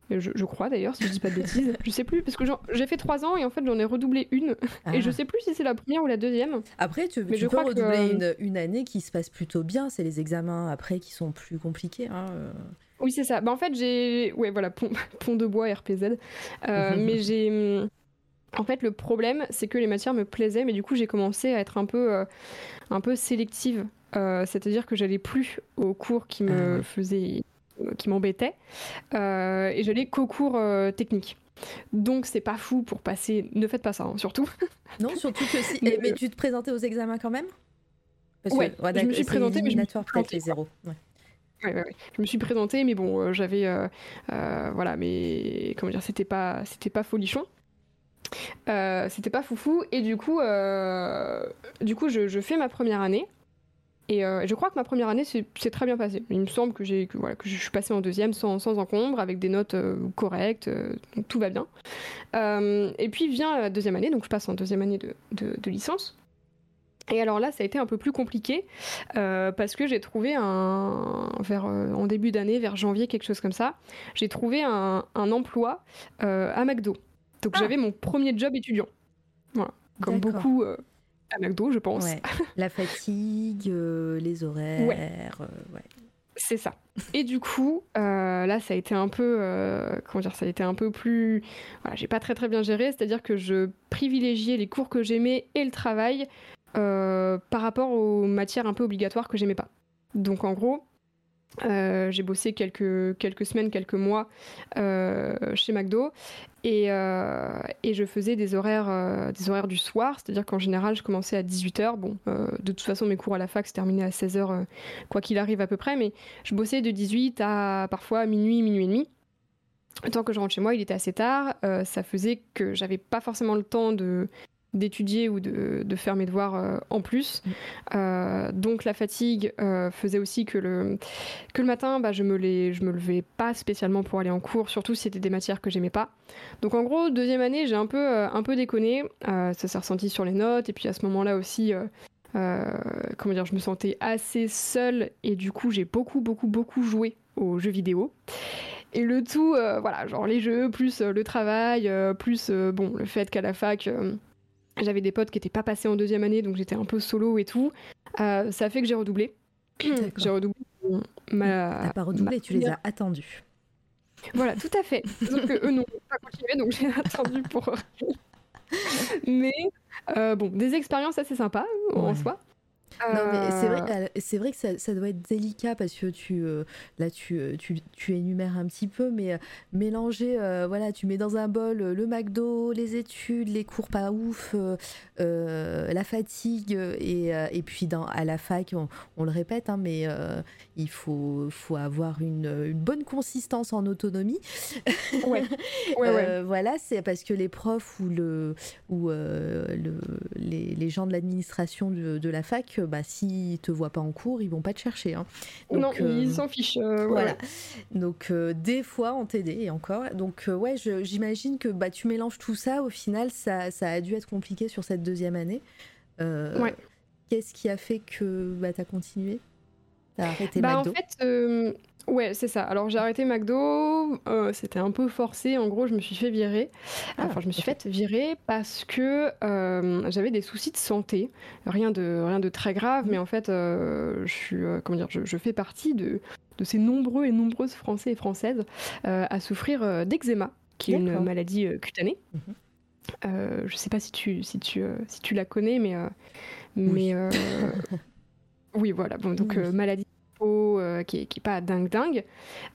Je, je, crois d'ailleurs, si je dis pas de bêtises. Je sais plus, parce que j'ai fait trois ans et en fait j'en ai redoublé une. Et je ah. sais plus si c'est la première ou la deuxième. Après, tu, Mais je peux redoubler une, une, année qui se passe plutôt bien. C'est les examens après qui sont plus compliqués. Hein. Oui, c'est ça. Bah, en fait, j'ai. Ouais, voilà, pont, <laughs> pont, de bois, RPZ. Euh, <laughs> mais j'ai. En fait, le problème, c'est que les matières me plaisaient, mais du coup, j'ai commencé à être un peu, euh, un peu sélective. Euh, c'est-à-dire que j'allais plus aux cours qui me ah faisaient. qui m'embêtaient. et j'allais qu'aux cours techniques. Donc, c'est pas fou pour passer. Ne faites pas ça, hein, surtout. <laughs> Non, surtout que si. mais, mais tu te présentais aux examens quand même? Parce ouais, je me suis présentée, mais je me suis peut-être les zéros. Je me suis présentée, mais bon, euh, j'avais, euh, euh, voilà, mais comment dire, c'était pas, c'était pas folichon. c'était pas foufou et du coup, du coup, je, fais ma première année et je crois que ma première année s'est très bien passée. Il me semble que j'ai, voilà, que je suis passée en deuxième sans, sans encombre, avec des notes correctes, tout va bien. et puis vient la deuxième année, donc je passe en deuxième année de, de licence. Et alors là, ça a été un peu plus compliqué euh, parce que j'ai trouvé un, vers, euh, en début d'année, vers janvier, quelque chose comme ça, j'ai trouvé un, emploi euh, à McDo. Donc ah. j'avais mon premier job étudiant. Voilà, comme beaucoup à McDo, je pense. La fatigue, les horaires. Ouais. C'est ça. Et du coup, euh, là, ça a été un peu, euh, comment dire, ça a été un peu plus, voilà, j'ai pas très très bien géré. C'est-à-dire que je privilégiais les cours que j'aimais et le travail par rapport aux matières un peu obligatoires que j'aimais pas. Donc en gros, euh, j'ai bossé quelques, quelques semaines, quelques mois euh, chez McDo et, euh, et, je faisais des horaires, des horaires du soir, c'est-à-dire qu'en général je commençais à 18h. Bon, de toute façon mes cours à la fac se terminaient à 16h, quoi qu'il arrive à peu près, mais je bossais de 18 à parfois minuit, minuit et demi. Tant que je rentre chez moi, il était assez tard. ça faisait que j'avais pas forcément le temps de d'étudier ou de, de, faire mes devoirs euh, en plus. Mm. Euh, donc la fatigue euh, faisait aussi que le, que le matin, bah, je me les, je me levais pas spécialement pour aller en cours, surtout si c'était des matières que j'aimais pas. Donc en gros, deuxième année, j'ai un peu, un peu déconné. ça s'est ressenti sur les notes. Et puis à ce moment-là aussi, comment dire, je me sentais assez seule et du coup, j'ai beaucoup, beaucoup, beaucoup joué aux jeux vidéo. Et le tout, voilà, genre les jeux, plus le travail, plus bon, le fait qu'à la fac, j'avais des potes qui n'étaient pas passés en deuxième année, donc j'étais un peu solo et tout. Euh, ça fait que j'ai redoublé. j'ai redoublé. Ma... T'as pas redoublé, tu les as attendus. Voilà, tout à fait. Sauf que eux n'ont pas continué, donc j'ai <laughs> attendu pour. Mais euh, bon, des expériences assez sympas en soi. Non, mais c'est vrai, euh. c'est vrai que ça, ça, doit être délicat parce que tu, euh, là, tu, euh, tu, tu, énumères un petit peu, mais mélanger, voilà, tu mets dans un bol le McDo, les études, les cours pas ouf, la fatigue, et, et puis dans, à la fac, on, le répète, hein, mais il faut, faut avoir une, une, bonne consistance en autonomie. Ouais, ouais, <laughs> ouais. voilà, c'est parce que les profs ou, le, ou le, les, les gens de l'administration de, de la fac, bah, s'ils te voient pas en cours, ils vont pas te chercher. Hein. non, ils euh, s'en fichent. Euh, voilà. Donc, euh, des fois, on t'aide et encore. Donc, ouais, j'imagine que bah, tu mélanges tout ça. Au final, ça, ça, a dû être compliqué sur cette deuxième année. ouais. Qu'est-ce qui a fait que bah, tu as continué? Tu as arrêté bah, McDo? En fait, Ouais, c'est ça. Alors j'ai arrêté McDo, euh, c'était un peu forcé. En gros, je me suis fait virer. Ah, enfin, je me suis fait virer parce que euh, j'avais des soucis de santé. Rien de, rien de très grave, mais en fait, euh, je, suis, comment dire, je, fais partie de, de, ces nombreux et nombreuses Français et Françaises à souffrir d'eczéma, qui est une maladie cutanée. Mhm. je sais pas si tu, si tu, si tu la connais, mais. mais <laughs> oui, voilà. Bon, donc maladie euh, qui, est, pas dingue dingue.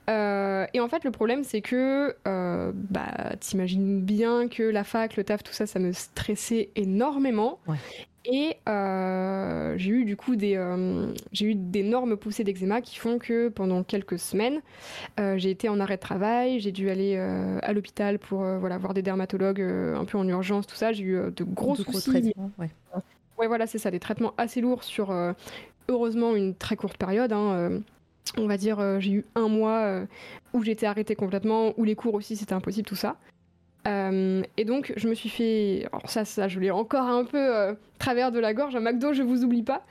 Euh, et en fait, le problème, c'est que euh, bah, t'imagines bien que la fac, le taf, tout ça, ça me stressait énormément. Et j'ai eu du coup des, j'ai eu d'énormes poussées d'eczéma qui font que pendant quelques semaines, j'ai été en arrêt de travail, j'ai dû aller à l'hôpital pour voilà voir des dermatologues un peu en urgence, tout ça. J'ai eu de gros de soucis. traitements, ouais. Ouais, voilà, c'est ça, des traitements assez lourds sur heureusement une très courte période. Hein, euh, on va dire, euh, j'ai eu un mois euh, où j'étais arrêtée complètement, où les cours aussi c'était impossible, tout ça. et donc, je me suis fait. Alors, ça, ça je l'ai encore un peu travers de la gorge. À McDo, je vous oublie pas.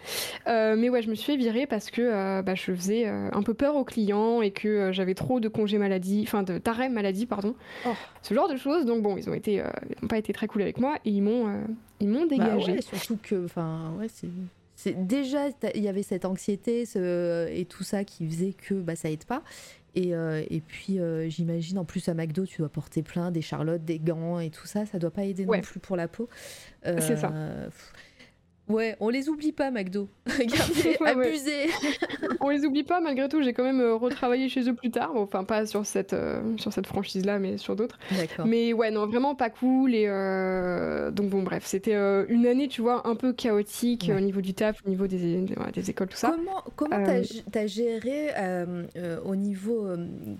mais ouais, je me suis fait virer parce que bah, je faisais un peu peur aux clients et que j'avais trop de congés maladie, enfin, d'arrêt maladie, pardon. Oh. Ce genre de choses. Donc, bon, ils ont été. ils pas été très cool avec moi et ils m'ont ils m'ont bah dégagé. surtout que. Enfin, ouais, c'est déjà il y avait cette anxiété et tout ça qui faisait que bah, ça aide pas. Et, euh, et puis euh, j'imagine en plus à McDo tu dois porter plein des charlottes, des gants et tout ça, ça doit pas aider non plus pour la peau. C'est ça. Euh, Ouais, on les oublie pas, McDo. <laughs> Regardez, <laughs> abusé. on les oublie pas, malgré tout. J'ai quand même euh, retravaillé chez eux plus tard. enfin, pas sur cette, euh, sur cette franchise-là, mais sur d'autres. Mais ouais, non, vraiment pas cool. Et euh, donc, bon, bref, c'était une année, tu vois, un peu chaotique au niveau du taf, au niveau des, des écoles, tout ça. Comment comment t'as as géré au niveau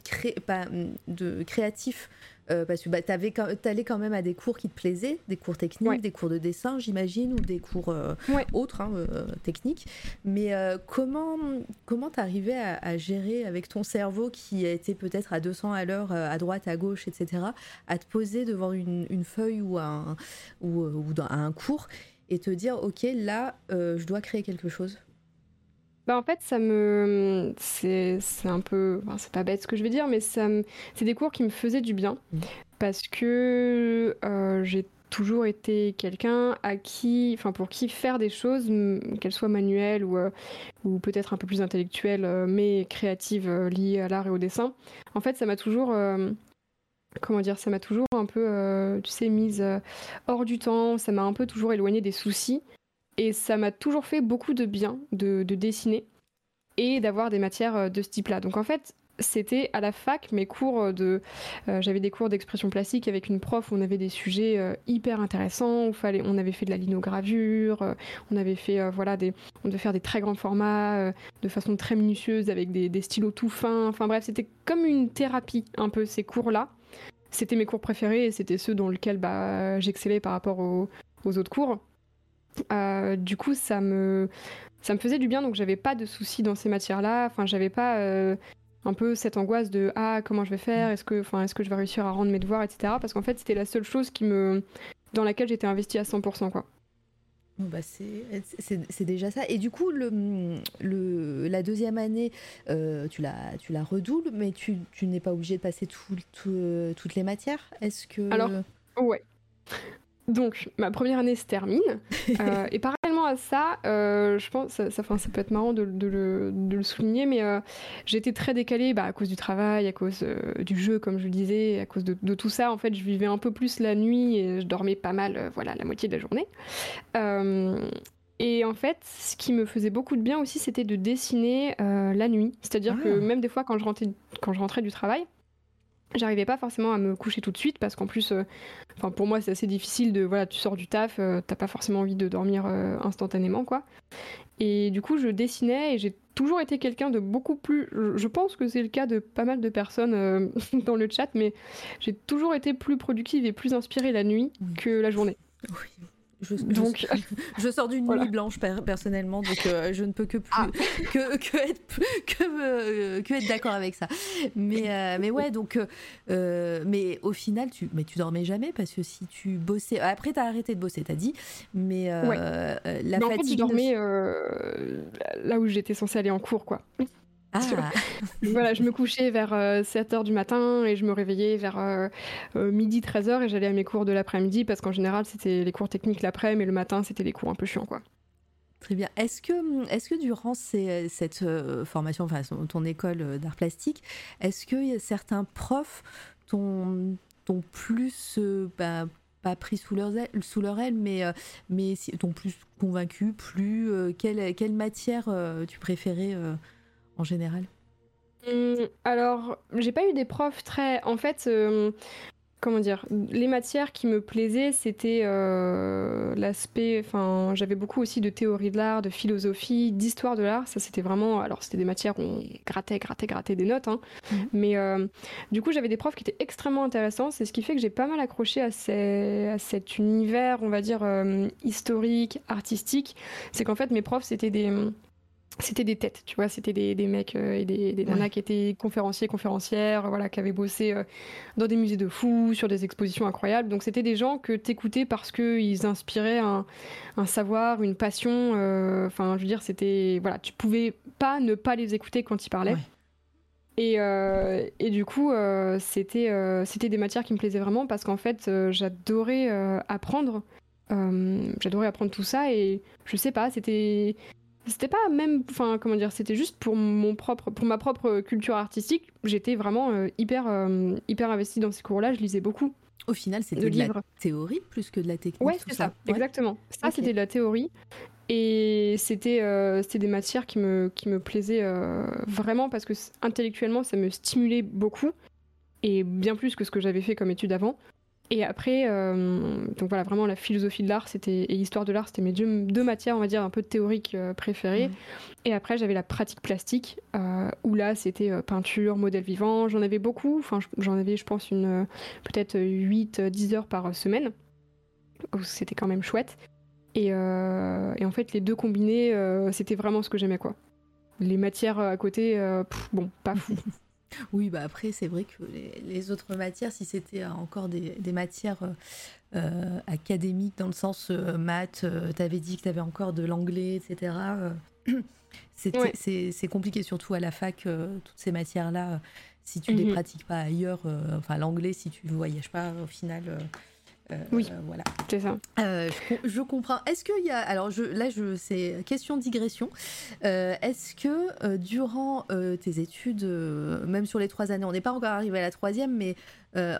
cré... pas, de créatif euh, parce que bah, tu allais quand même à des cours qui te plaisaient, des cours techniques, des cours de dessin, j'imagine, ou des cours euh, autres, hein, euh, techniques. Mais comment comment t'arrivais à, à gérer avec ton cerveau qui était peut-être à 200 à l'heure, à droite, à gauche, etc., à te poser devant une, feuille ou, un, ou, ou dans, un cours et te dire, OK, là, je dois créer quelque chose? Bah, en fait, ça me. C'est un peu. c'est pas bête ce que je vais dire, mais ça c'est des cours qui me faisaient du bien. Mmh. Parce que euh, toujours été quelqu'un à qui, enfin pour qui faire des choses, qu'elles soient manuelles ou, ou peut-être un peu plus intellectuelles, mais créatives liées à l'art et au dessin. En fait, ça m'a toujours comment dire, ça m'a toujours un peu, tu sais, mise hors du temps, ça m'a un peu toujours éloigné des soucis, et ça m'a toujours fait beaucoup de bien de, de dessiner et d'avoir des matières de ce type-là. Donc en fait, c'était à la fac, mes cours de. Euh, j'avais des cours d'expression plastique avec une prof où on avait des sujets euh, hyper intéressants. Où fallait, on avait fait de la linogravure, euh, on avait fait. voilà, des, on devait faire des très grands formats de façon très minutieuse avec des, stylos tout fins. Enfin bref, c'était comme une thérapie, un peu, ces cours-là. C'était mes cours préférés et c'était ceux dans lesquels bah, j'excellais par rapport aux autres cours. Du coup, ça me, ça me faisait du bien, donc j'avais pas de soucis dans ces matières-là. Enfin, j'avais pas un peu cette angoisse de ah comment je vais faire, est-ce que, enfin, est-ce que je vais réussir à rendre mes devoirs, etc. Parce qu'en fait c'était la seule chose qui me, dans laquelle j'étais investie à 100% quoi. Bah c'est déjà ça. Et du coup, le, le la deuxième année, euh, tu, la, tu la redoubles, mais tu, tu n'es pas obligé de passer tout, toutes les matières? Est-ce que... Alors, ouais. Donc, ma première année se termine. <laughs> Euh, et parallèlement à ça, euh, je pense, ça, ça, ça, peut être marrant de, le, souligner, mais euh, j'étais très décalée bah, à cause du travail, à cause du jeu, comme je le disais, à cause de, tout ça. En fait, je vivais un peu plus la nuit et je dormais pas mal, voilà, la moitié de la journée. et en fait, ce qui me faisait beaucoup de bien aussi, c'était de dessiner la nuit. C'est-à-dire que ah. même des fois, quand je rentrais, quand je rentrais du travail, J'arrivais pas forcément à me coucher tout de suite parce qu'en plus, euh, enfin pour moi c'est assez difficile de voilà, tu sors du taf, euh, t'as pas forcément envie de dormir euh, instantanément quoi. Et du coup je dessinais et j'ai toujours été quelqu'un de beaucoup plus, je pense que c'est le cas de pas mal de personnes <laughs> dans le chat, mais j'ai toujours été plus productive et plus inspirée la nuit que la journée. Oui. Je, <laughs> donc, je, sors d'une nuit blanche personnellement, donc euh, je ne peux que, plus, ah. <laughs> que, que, être, que, euh, que être d'accord avec ça. Mais, euh, mais ouais, donc, mais au final, tu, mais tu dormais jamais parce que si tu bossais. Après, tu as arrêté de bosser, tu as dit, mais la fatigue. En fait, je dormais là où j'étais censée aller en cours, quoi. Ah. <laughs> voilà, je me couchais vers 7h euh, du matin et je me réveillais vers euh, euh, midi 13h et j'allais à mes cours de l'après-midi parce qu'en général c'était les cours techniques l'après, mais le matin c'était les cours un peu chiants quoi. Très bien. Est-ce que, est que durant cette formation, enfin ton école d'art plastique, est-ce que certains profs t'ont plus, bah, pas pris sous leur aile, sous leur aile mais, mais t'ont plus convaincu, plus quelle, quelle matière tu préférais en général hum, Alors, j'ai pas eu des profs très. En fait, euh, comment dire Les matières qui me plaisaient, c'était euh, l'aspect. Enfin, j'avais beaucoup aussi de théorie de l'art, de philosophie, d'histoire de l'art. Ça, c'était vraiment. Alors, c'était des matières où on grattait, grattait, grattait des notes. Hein. Mmh. Mais euh, du coup, j'avais des profs qui étaient extrêmement intéressants. C'est ce qui fait que j'ai pas mal accroché à, cet univers, on va dire, historique, artistique. C'est qu'en fait, mes profs, c'était des c'était des têtes, tu vois, c'était des, des, mecs euh, et des, des nanas qui étaient conférenciers, conférencières, voilà, qui avaient bossé euh, dans des musées de fous, sur des expositions incroyables. Donc c'était des gens que t'écoutais parce qu'ils inspiraient un, un, savoir, une passion. Euh, enfin, je veux dire, c'était voilà, tu pouvais pas ne pas les écouter quand ils parlaient. Et, et, du coup, c'était c'était des matières qui me plaisaient vraiment parce qu'en fait, j'adorais apprendre. j'adorais apprendre tout ça et je sais pas, c'était c'était pas même enfin comment dire c'était juste pour mon propre pour ma propre culture artistique. J'étais vraiment euh, hyper euh, hyper investie dans ces cours là je lisais beaucoup. Au final c'était de, la théorie plus que de la technique ouais c'est ça, exactement. Ça c'était de la théorie. Et c'était euh, c'était des matières qui me qui me plaisaient vraiment parce que intellectuellement ça me stimulait beaucoup. Et bien plus que ce que j'avais fait comme étude avant et après, euh, donc voilà, vraiment la philosophie de l'art c'était, et l'histoire de l'art, c'était mes deux, matières, on va dire, un peu théoriques euh, préférées. Et après, j'avais la pratique plastique, euh, où là, c'était peinture, modèle vivant. J'en avais beaucoup, enfin, j'en avais, je pense, une peut-être 8-10 heures par semaine. C'était quand même chouette. Et, et, en fait, les deux combinés, c'était vraiment ce que j'aimais, quoi. Les matières à côté, bon, pas fou. <laughs> Oui, bah après, c'est vrai que les, autres matières, si c'était encore des, matières euh, euh, académiques, dans le sens euh, maths, tu avais dit que tu avais encore de l'anglais, etc. <clears throat> C'est compliqué, surtout à la fac, toutes ces matières-là, si tu ne les mhm. pratiques pas ailleurs. enfin, l'anglais, si tu ne voyages pas, au final, oui, voilà. C'est ça. Je, je, comprends. Est-ce qu'il y a. Alors je, là, je, c'est question digression. Est-ce que durant tes études, même sur les trois années, on n'est pas encore arrivé à la troisième, mais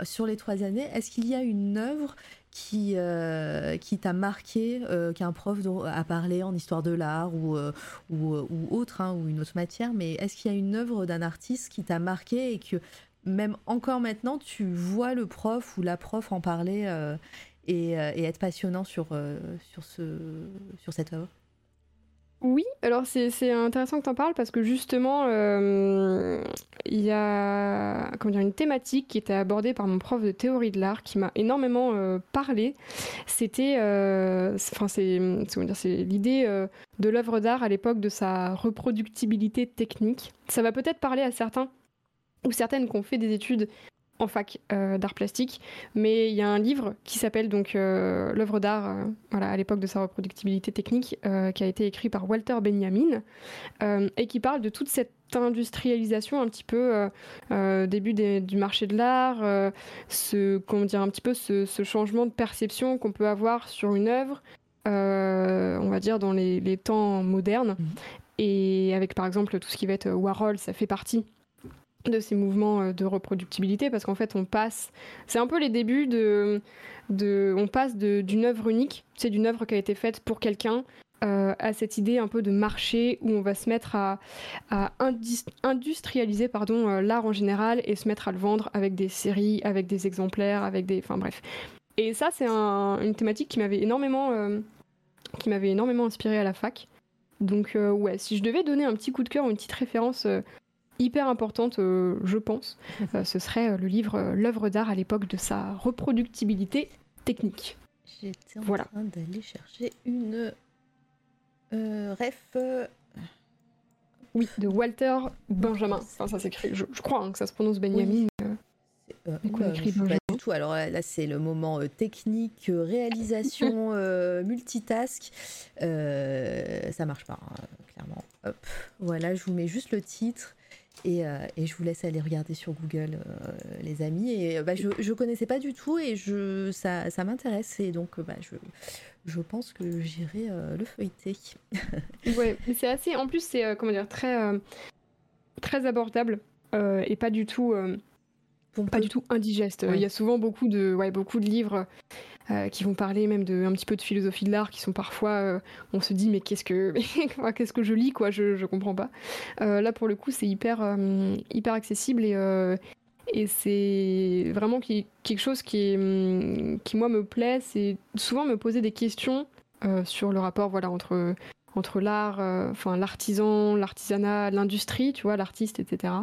sur les trois années, est-ce qu'il y a une œuvre qui, euh, qui t'a marqué, euh, qu'un prof a parlé en histoire de l'art ou, euh, ou, ou, autre, hein, ou une autre matière, mais est-ce qu'il y a une œuvre d'un artiste qui t'a marqué et que même encore maintenant, tu vois le prof ou la prof en parler et, et, être passionnant sur, sur, ce, sur cette œuvre? Oui, alors c'est intéressant que tu en parles parce que justement, euh, il y a comment dire, une thématique qui était abordée par mon prof de théorie de l'art qui m'a énormément euh, parlé. C'était euh, l'idée de l'œuvre d'art à l'époque de sa reproductibilité technique. Ça va peut-être parler à certains ou certaines qui ont fait des études en fac euh, d'art plastique, mais il y a un livre qui s'appelle donc euh, l'œuvre d'art, euh, voilà, à l'époque de sa reproductibilité technique, qui a été écrit par Walter Benjamin et qui parle de toute cette industrialisation un petit peu début du marché de l'art, ce comment dire un petit peu ce, changement de perception qu'on peut avoir sur une œuvre, on va dire dans les, les temps modernes, mmh. et avec par exemple tout ce qui va être Warhol, ça fait partie de ces mouvements euh, de reproductibilité parce qu'en fait on passe c'est un peu les débuts de, de on passe d'une œuvre unique c'est d'une œuvre qui a été faite pour quelqu'un euh, à cette idée un peu de marché où on va se mettre à, à industrialiser pardon euh, l'art en général et se mettre à le vendre avec des séries avec des exemplaires avec des enfin bref. Et ça c'est une thématique qui m'avait énormément qui m'avait énormément inspiré à la fac. Donc ouais si je devais donner un petit coup de cœur une petite référence hyper importante, euh, je pense. <laughs> Euh, ce serait euh, le livre L'œuvre d'art à l'époque de sa reproductibilité technique. J'étais en voilà. train d'aller chercher une ref. Oui, de Walter Benjamin. Enfin, ça s'écrit, je, crois hein, que ça se prononce Benjamin. Euh, écrit pas du tout. Alors là, c'est le moment technique, réalisation, <laughs> multitask. ça marche pas, hein, clairement. Hop, voilà, je vous mets juste le titre. Euh, et, je vous laisse aller regarder sur Google, euh, les amis. Et bah, je ne connaissais pas du tout et je, ça, ça m'intéresse. Et donc, bah, je, je pense que j'irai euh, le feuilleter. <laughs> ouais, c'est assez. En plus, c'est comment dire, très, très abordable et pas du tout. pas du tout indigeste. Il y a souvent beaucoup de, ouais, beaucoup de livres euh, qui vont parler même de un petit peu de philosophie de l'art, qui sont parfois, euh, on se dit mais qu'est-ce que <laughs> qu'est-ce que je lis quoi, je je comprends pas. Euh, là pour le coup c'est hyper hyper accessible et et c'est vraiment quelque chose qui, qui moi me plaît, c'est souvent me poser des questions sur le rapport voilà entre entre l'art, enfin l'artisan, l'artisanat, l'industrie, tu vois, l'artiste, etc.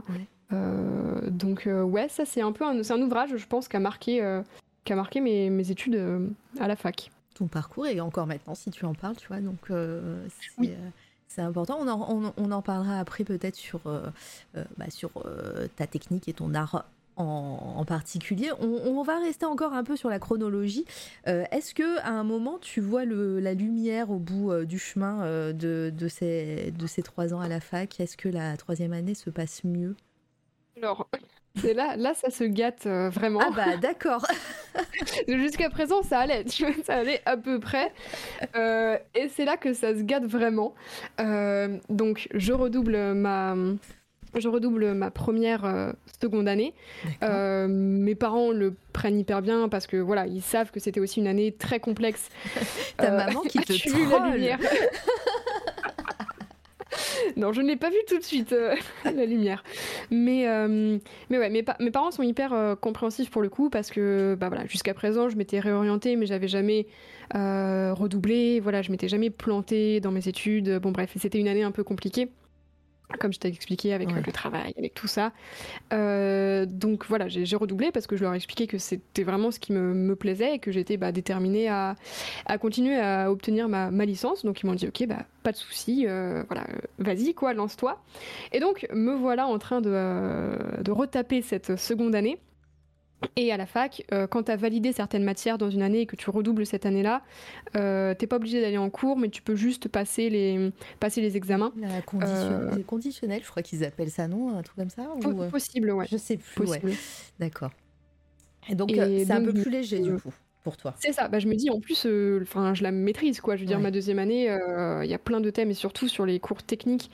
donc ouais, ça c'est un peu un, un ouvrage, je pense, qui a marqué qui a marqué mes, mes études euh, à la fac. Ton parcours et encore maintenant si tu en parles, tu vois, donc euh, euh, c'est important. On en, on, en, parlera après peut-être sur, bah, sur ta technique et ton art en, particulier. On, va rester encore un peu sur la chronologie. Est-ce que à un moment tu vois le, la lumière au bout du chemin de, de, ces, de ces trois ans à la fac? Est-ce que la troisième année se passe mieux? Alors, c'est là, là, ça se gâte euh, vraiment. Ah bah d'accord. <laughs> <laughs> Jusqu'à présent, ça allait, ça allait à peu près. Euh, et c'est là que ça se gâte vraiment. Euh, donc, je redouble ma, je redouble ma première seconde année. mes parents le prennent hyper bien parce que voilà, ils savent que c'était aussi une année très complexe. <laughs> Ta maman qui te troll. <laughs> non, je ne l'ai pas vu tout de suite, euh, <laughs> la lumière. Mais, euh, mais ouais, mes, mes, parents sont hyper euh, compréhensifs pour le coup parce que bah voilà, jusqu'à présent, je m'étais réorientée, mais j'avais jamais redoublé. Voilà, je m'étais jamais plantée dans mes études. Bon, bref, c'était une année un peu compliquée comme je t'ai expliqué avec le travail, avec tout ça. Euh, donc voilà, j'ai redoublé parce que je leur ai expliqué que c'était vraiment ce qui me, plaisait et que j'étais bah, déterminée à, continuer à obtenir ma, licence. Donc ils m'ont dit ok, bah, pas de souci, euh, voilà, vas-y quoi, lance-toi. Et donc me voilà en train de, euh, de retaper cette seconde année. Et à la fac, euh, quand tu as validé certaines matières dans une année et que tu redoubles cette année-là, euh, t'es pas obligé d'aller en cours, mais tu peux juste passer les, passer les examens. La euh, conditionnel, je crois qu'ils appellent ça, non Un truc comme ça ou... Possible, ouais. Je sais plus, D'accord. Et donc, c'est un peu plus léger, du coup pour toi. C'est ça. Bah, je me dis en plus, enfin, je la maîtrise quoi. Je veux dire, ma deuxième année, il y a plein de thèmes et surtout sur les cours techniques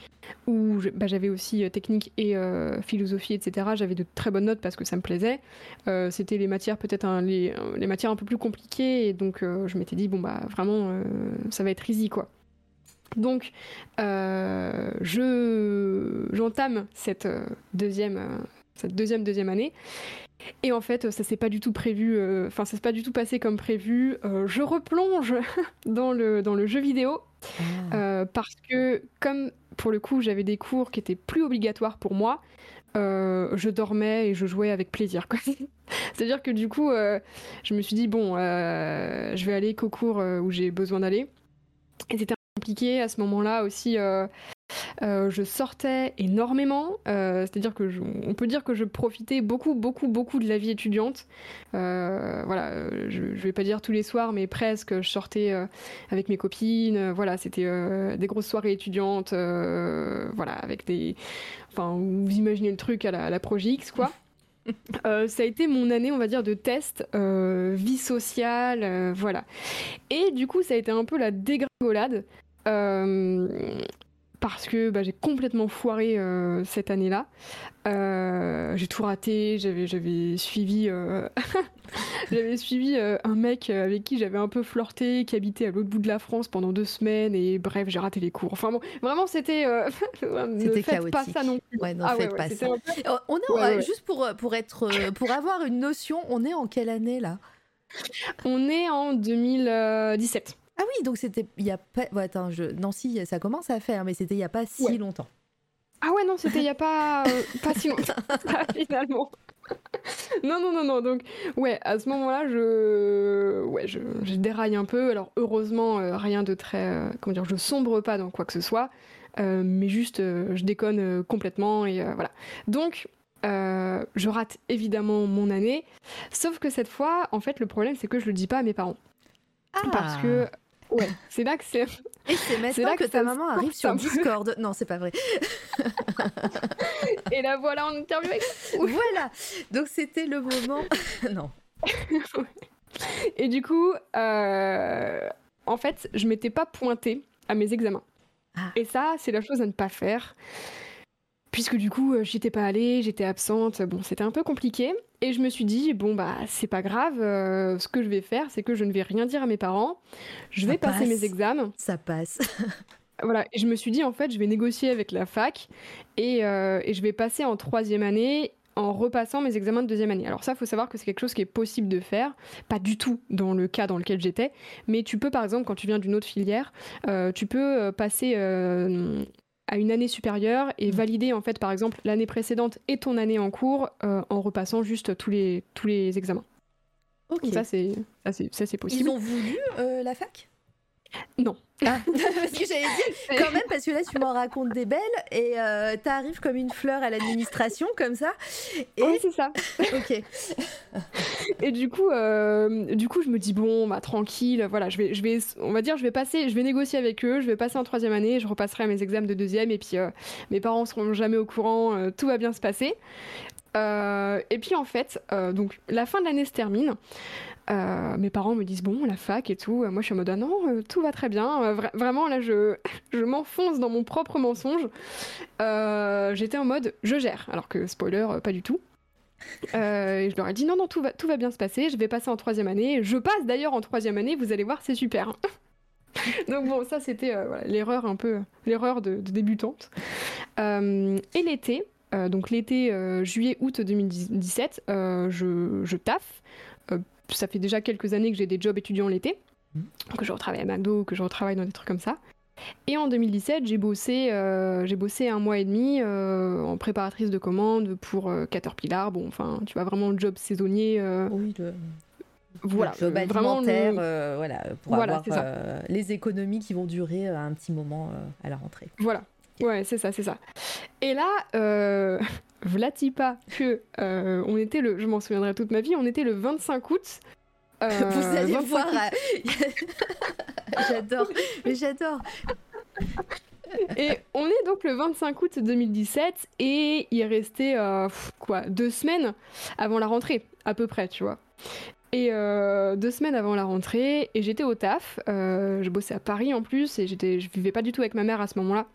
où bah, j'avais aussi technique et philosophie, etc. J'avais de très bonnes notes parce que ça me plaisait. C'était les matières peut-être les, les, matières un peu plus compliquées et donc je m'étais dit bon bah vraiment ça va être easy quoi. Donc, euh, je j'entame cette euh, deuxième, euh, cette deuxième deuxième année. Et en fait, ça s'est pas du tout prévu, enfin, ça s'est pas du tout passé comme prévu. je replonge <laughs> dans le, dans le jeu vidéo ah. parce que, comme pour le coup, j'avais des cours qui étaient plus obligatoires pour moi, je dormais et je jouais avec plaisir. <laughs> C'est-à-dire que du coup, je me suis dit, bon, je vais aller qu'au cours où j'ai besoin d'aller. Et c'était compliqué à ce moment-là aussi. Euh, euh, je sortais énormément, euh, c'est-à-dire que on peut dire que je profitais beaucoup, beaucoup, beaucoup de la vie étudiante. voilà, je, je, vais pas dire tous les soirs, mais presque. Je sortais avec mes copines. voilà, c'était des grosses soirées étudiantes. voilà, avec des, enfin, vous imaginez le truc à la, à la X, quoi. <laughs> ça a été mon année, on va dire, de test, vie sociale, voilà. Et du coup, ça a été un peu la dégringolade. Euh, parce que bah, j'ai complètement foiré euh, cette année-là. Euh, j'ai tout raté, j'avais, suivi, j'avais suivi <laughs> un mec avec qui j'avais un peu flirté, qui habitait à l'autre bout de la France pendant deux semaines, et bref, j'ai raté les cours. Enfin bon, vraiment, c'était... <laughs> ne faites pas ça non plus. Ouais, ah faites pas ça. On est, juste pour, pour, être, pour avoir une notion, on est en quelle année là? On est en 2017. Ah oui, donc c'était il y a pas. attends, je... Nancy, ça commence à faire, mais c'était il y a pas si longtemps. Ah ouais, non, c'était il y a pas euh, pas si longtemps <laughs> <laughs> finalement. non, non, non, non. Donc, ouais, à ce moment-là, je, ouais, je, déraille un peu. Alors, heureusement, euh, rien de très, euh, comment dire, je sombre pas dans quoi que ce soit, mais juste, je déconne complètement et voilà. Donc, je rate évidemment mon année. Sauf que cette fois, en fait, le problème, c'est que je le dis pas à mes parents. Parce que ah. Ouais, c'est là que c'est. Et c'est maintenant que, ta maman arrive sur Discord. Non, c'est pas vrai. <laughs> Et la voilà en interview avec. <laughs> Voilà. Donc c'était le moment. <laughs> non. Et du coup, euh, en fait, je m'étais pas pointée à mes examens. Ah. Et ça, c'est la chose à ne pas faire puisque du coup, euh, j'étais pas allée, j'étais absente. Bon, c'était un peu compliqué. Et je me suis dit, bon, bah, c'est pas grave. Euh, ce que je vais faire, c'est que je ne vais rien dire à mes parents. Je vais passer mes examens. Ça passe. <laughs> voilà. Et je me suis dit, en fait, je vais négocier avec la fac et, euh, et je vais passer en troisième année en repassant mes examens de deuxième année. Alors ça, il faut savoir que c'est quelque chose qui est possible de faire, pas du tout dans le cas dans lequel j'étais, mais tu peux par exemple, quand tu viens d'une autre filière, tu peux passer à une année supérieure et mm. valider en fait par exemple l'année précédente et ton année en cours euh, en repassant juste tous les, tous les examens. Ok. Ça c'est ça c'est possible. Ils ont voulu euh, la fac? Non. Ah, <laughs> parce que j'allais dire, quand même, parce que là, tu m'en racontes des belles et euh, t'arrives comme une fleur à l'administration, comme ça. Et... Oui, c'est ça. ok. et du coup, euh, du coup, je me dis, bon, bah, tranquille, voilà, je vais, je vais, on va dire, je vais passer, je vais négocier avec eux, je vais passer en troisième année, je repasserai à mes examens de deuxième, et puis euh, mes parents seront jamais au courant, euh, tout va bien se passer. et puis, en fait, donc, la fin de l'année se termine. Euh, mes parents me disent bon la fac et tout. Moi je suis en mode ah non euh, tout va très bien. Euh, vraiment là je, <laughs> je m'enfonce dans mon propre mensonge. J'étais en mode je gère alors que spoiler pas du tout. et je leur ai dit non non tout va tout va bien se passer. Je vais passer en troisième année. Je passe d'ailleurs en troisième année. Vous allez voir c'est super. <laughs> Donc bon ça c'était l'erreur un peu l'erreur de, débutante. et l'été donc l'été juillet août 2017 je, je taffe ça fait déjà quelques années que j'ai des jobs étudiants l'été, mmh. que je retravaille à McDo, que je retravaille dans des trucs comme ça. Et en 2017, j'ai bossé, euh, j'ai bossé un mois et demi euh, en préparatrice de commandes pour euh, Caterpillar. Bon, enfin, tu vois, vraiment le job saisonnier. oui, le... Voilà, job alimentaire, voilà, pour avoir les économies qui vont durer un petit moment à la rentrée. Voilà, Ouais, c'est ça, c'est ça. Et là, <laughs> euh, pas que euh, on était le, je m'en souviendrai toute ma vie, on était le 25 <laughs> août. Euh, Vous allez voir, euh, j'adore, mais j'adore. et on est donc le 25 août 2017 et il restait quoi deux semaines avant la rentrée à peu près, tu vois. Et euh, deux semaines avant la rentrée, et j'étais au taf. euh, je bossais à Paris en plus, et j'étais, je vivais pas du tout avec ma mère à ce moment-là.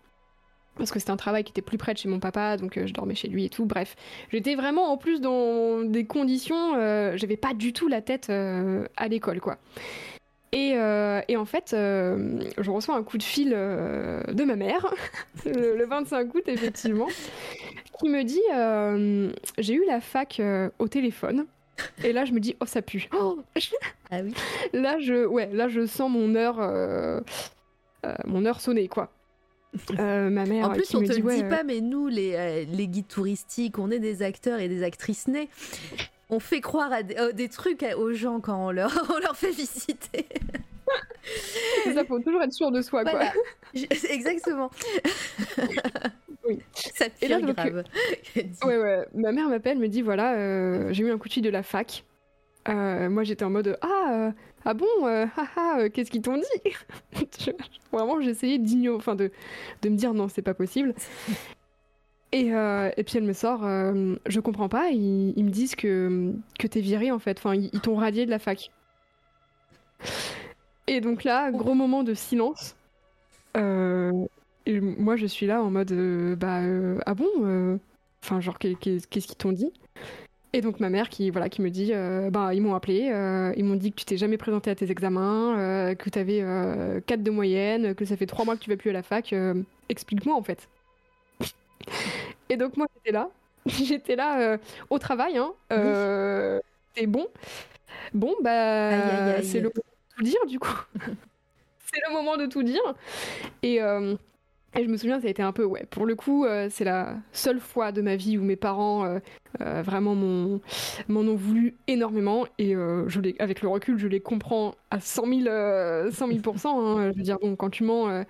Parce que c'était un travail qui était plus près de chez mon papa, donc euh, je dormais chez lui et tout. Bref, j'étais vraiment en plus dans des conditions. euh, J'avais pas du tout la tête euh, à l'école, quoi. Et, euh, et en fait, je reçois un coup de fil de ma mère, <laughs> le, le 25 août, effectivement, qui me dit J'ai eu la fac au téléphone. Et là, je me dis Oh, ça pue. Oh, <laughs> Ah oui. là, je, ouais, là, je sens mon heure, mon heure sonner, quoi. Euh, ma mère En plus, on te dit le ouais, dit euh, pas, mais nous, les, euh, les guides touristiques, on est des acteurs et des actrices nées. On fait croire à des, euh, des trucs à- aux gens quand on leur, <laughs> on leur fait visiter. c'est ça, faut toujours être sûr de soi, quoi. Voilà. Je- <laughs> Exactement. Oui. Ça Et là, pire donc, grave. <laughs> Ouais, ouais. Ma mère m'appelle, me dit voilà, euh, j'ai eu un coup de fil de la fac. Euh, moi, j'étais en mode ah, euh, ah bon, euh, <laughs> haha, euh, qu'est-ce qu'ils t'ont dit <laughs> Vraiment, j'essayais d'ignorer, enfin de, de me dire non, c'est pas possible. <laughs> Et, euh, et puis elle me sort, euh, je comprends pas, ils, ils me disent que, que t'es viré en fait, enfin, ils, ils t'ont radié de la fac. Et donc là, gros moment de silence. Euh, et moi, je suis là en mode bah ah bon Enfin, genre, qu'est- qu'est- qu'est-ce qu'ils t'ont dit? Et donc, ma mère qui, voilà, qui me dit euh, bah, ils m'ont appelé, euh, ils m'ont dit que tu t'es jamais présenté à tes examens, euh, que tu avais 4 de moyenne, que ça fait 3 mois que tu vas plus à la fac. Explique-moi, en fait. Et donc, moi, j'étais là. <laughs> J'étais là au travail, hein. C'est bon. Bon, bah, c'est le moment de tout dire, du coup. <laughs> c'est le moment de tout dire. Et. Et je me souviens, ça a été un peu, ouais, pour le coup, euh, c'est la seule fois de ma vie où mes parents euh, euh, vraiment m'ont m'en ont voulu énormément. Et je les, avec le recul, je les comprends à 100 000, euh, 100 000 hein. Je veux dire, bon, quand tu mens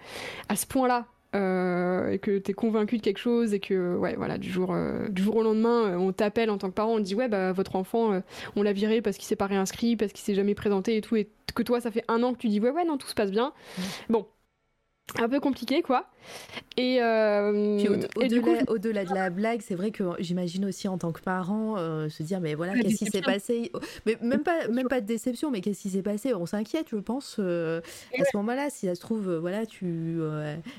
à ce point-là, et que tu es convaincu de quelque chose, et que, ouais, voilà, du jour, du jour au lendemain, on t'appelle en tant que parent, on te dit, ouais, bah, votre enfant, on l'a viré parce qu'il s'est pas réinscrit, parce qu'il s'est jamais présenté et tout, et que toi, ça fait un an que tu dis, ouais, ouais, non, tout se passe bien. Bon. Un peu compliqué, quoi. Et, euh, au- au-delà, de la blague, c'est vrai que j'imagine aussi en tant que parent euh, se dire mais voilà qu'est-ce qui s'est passé? Mais même pas même pas de déception mais qu'est-ce qui s'est passé? On s'inquiète je pense euh, à ce moment-là si ça se trouve voilà tu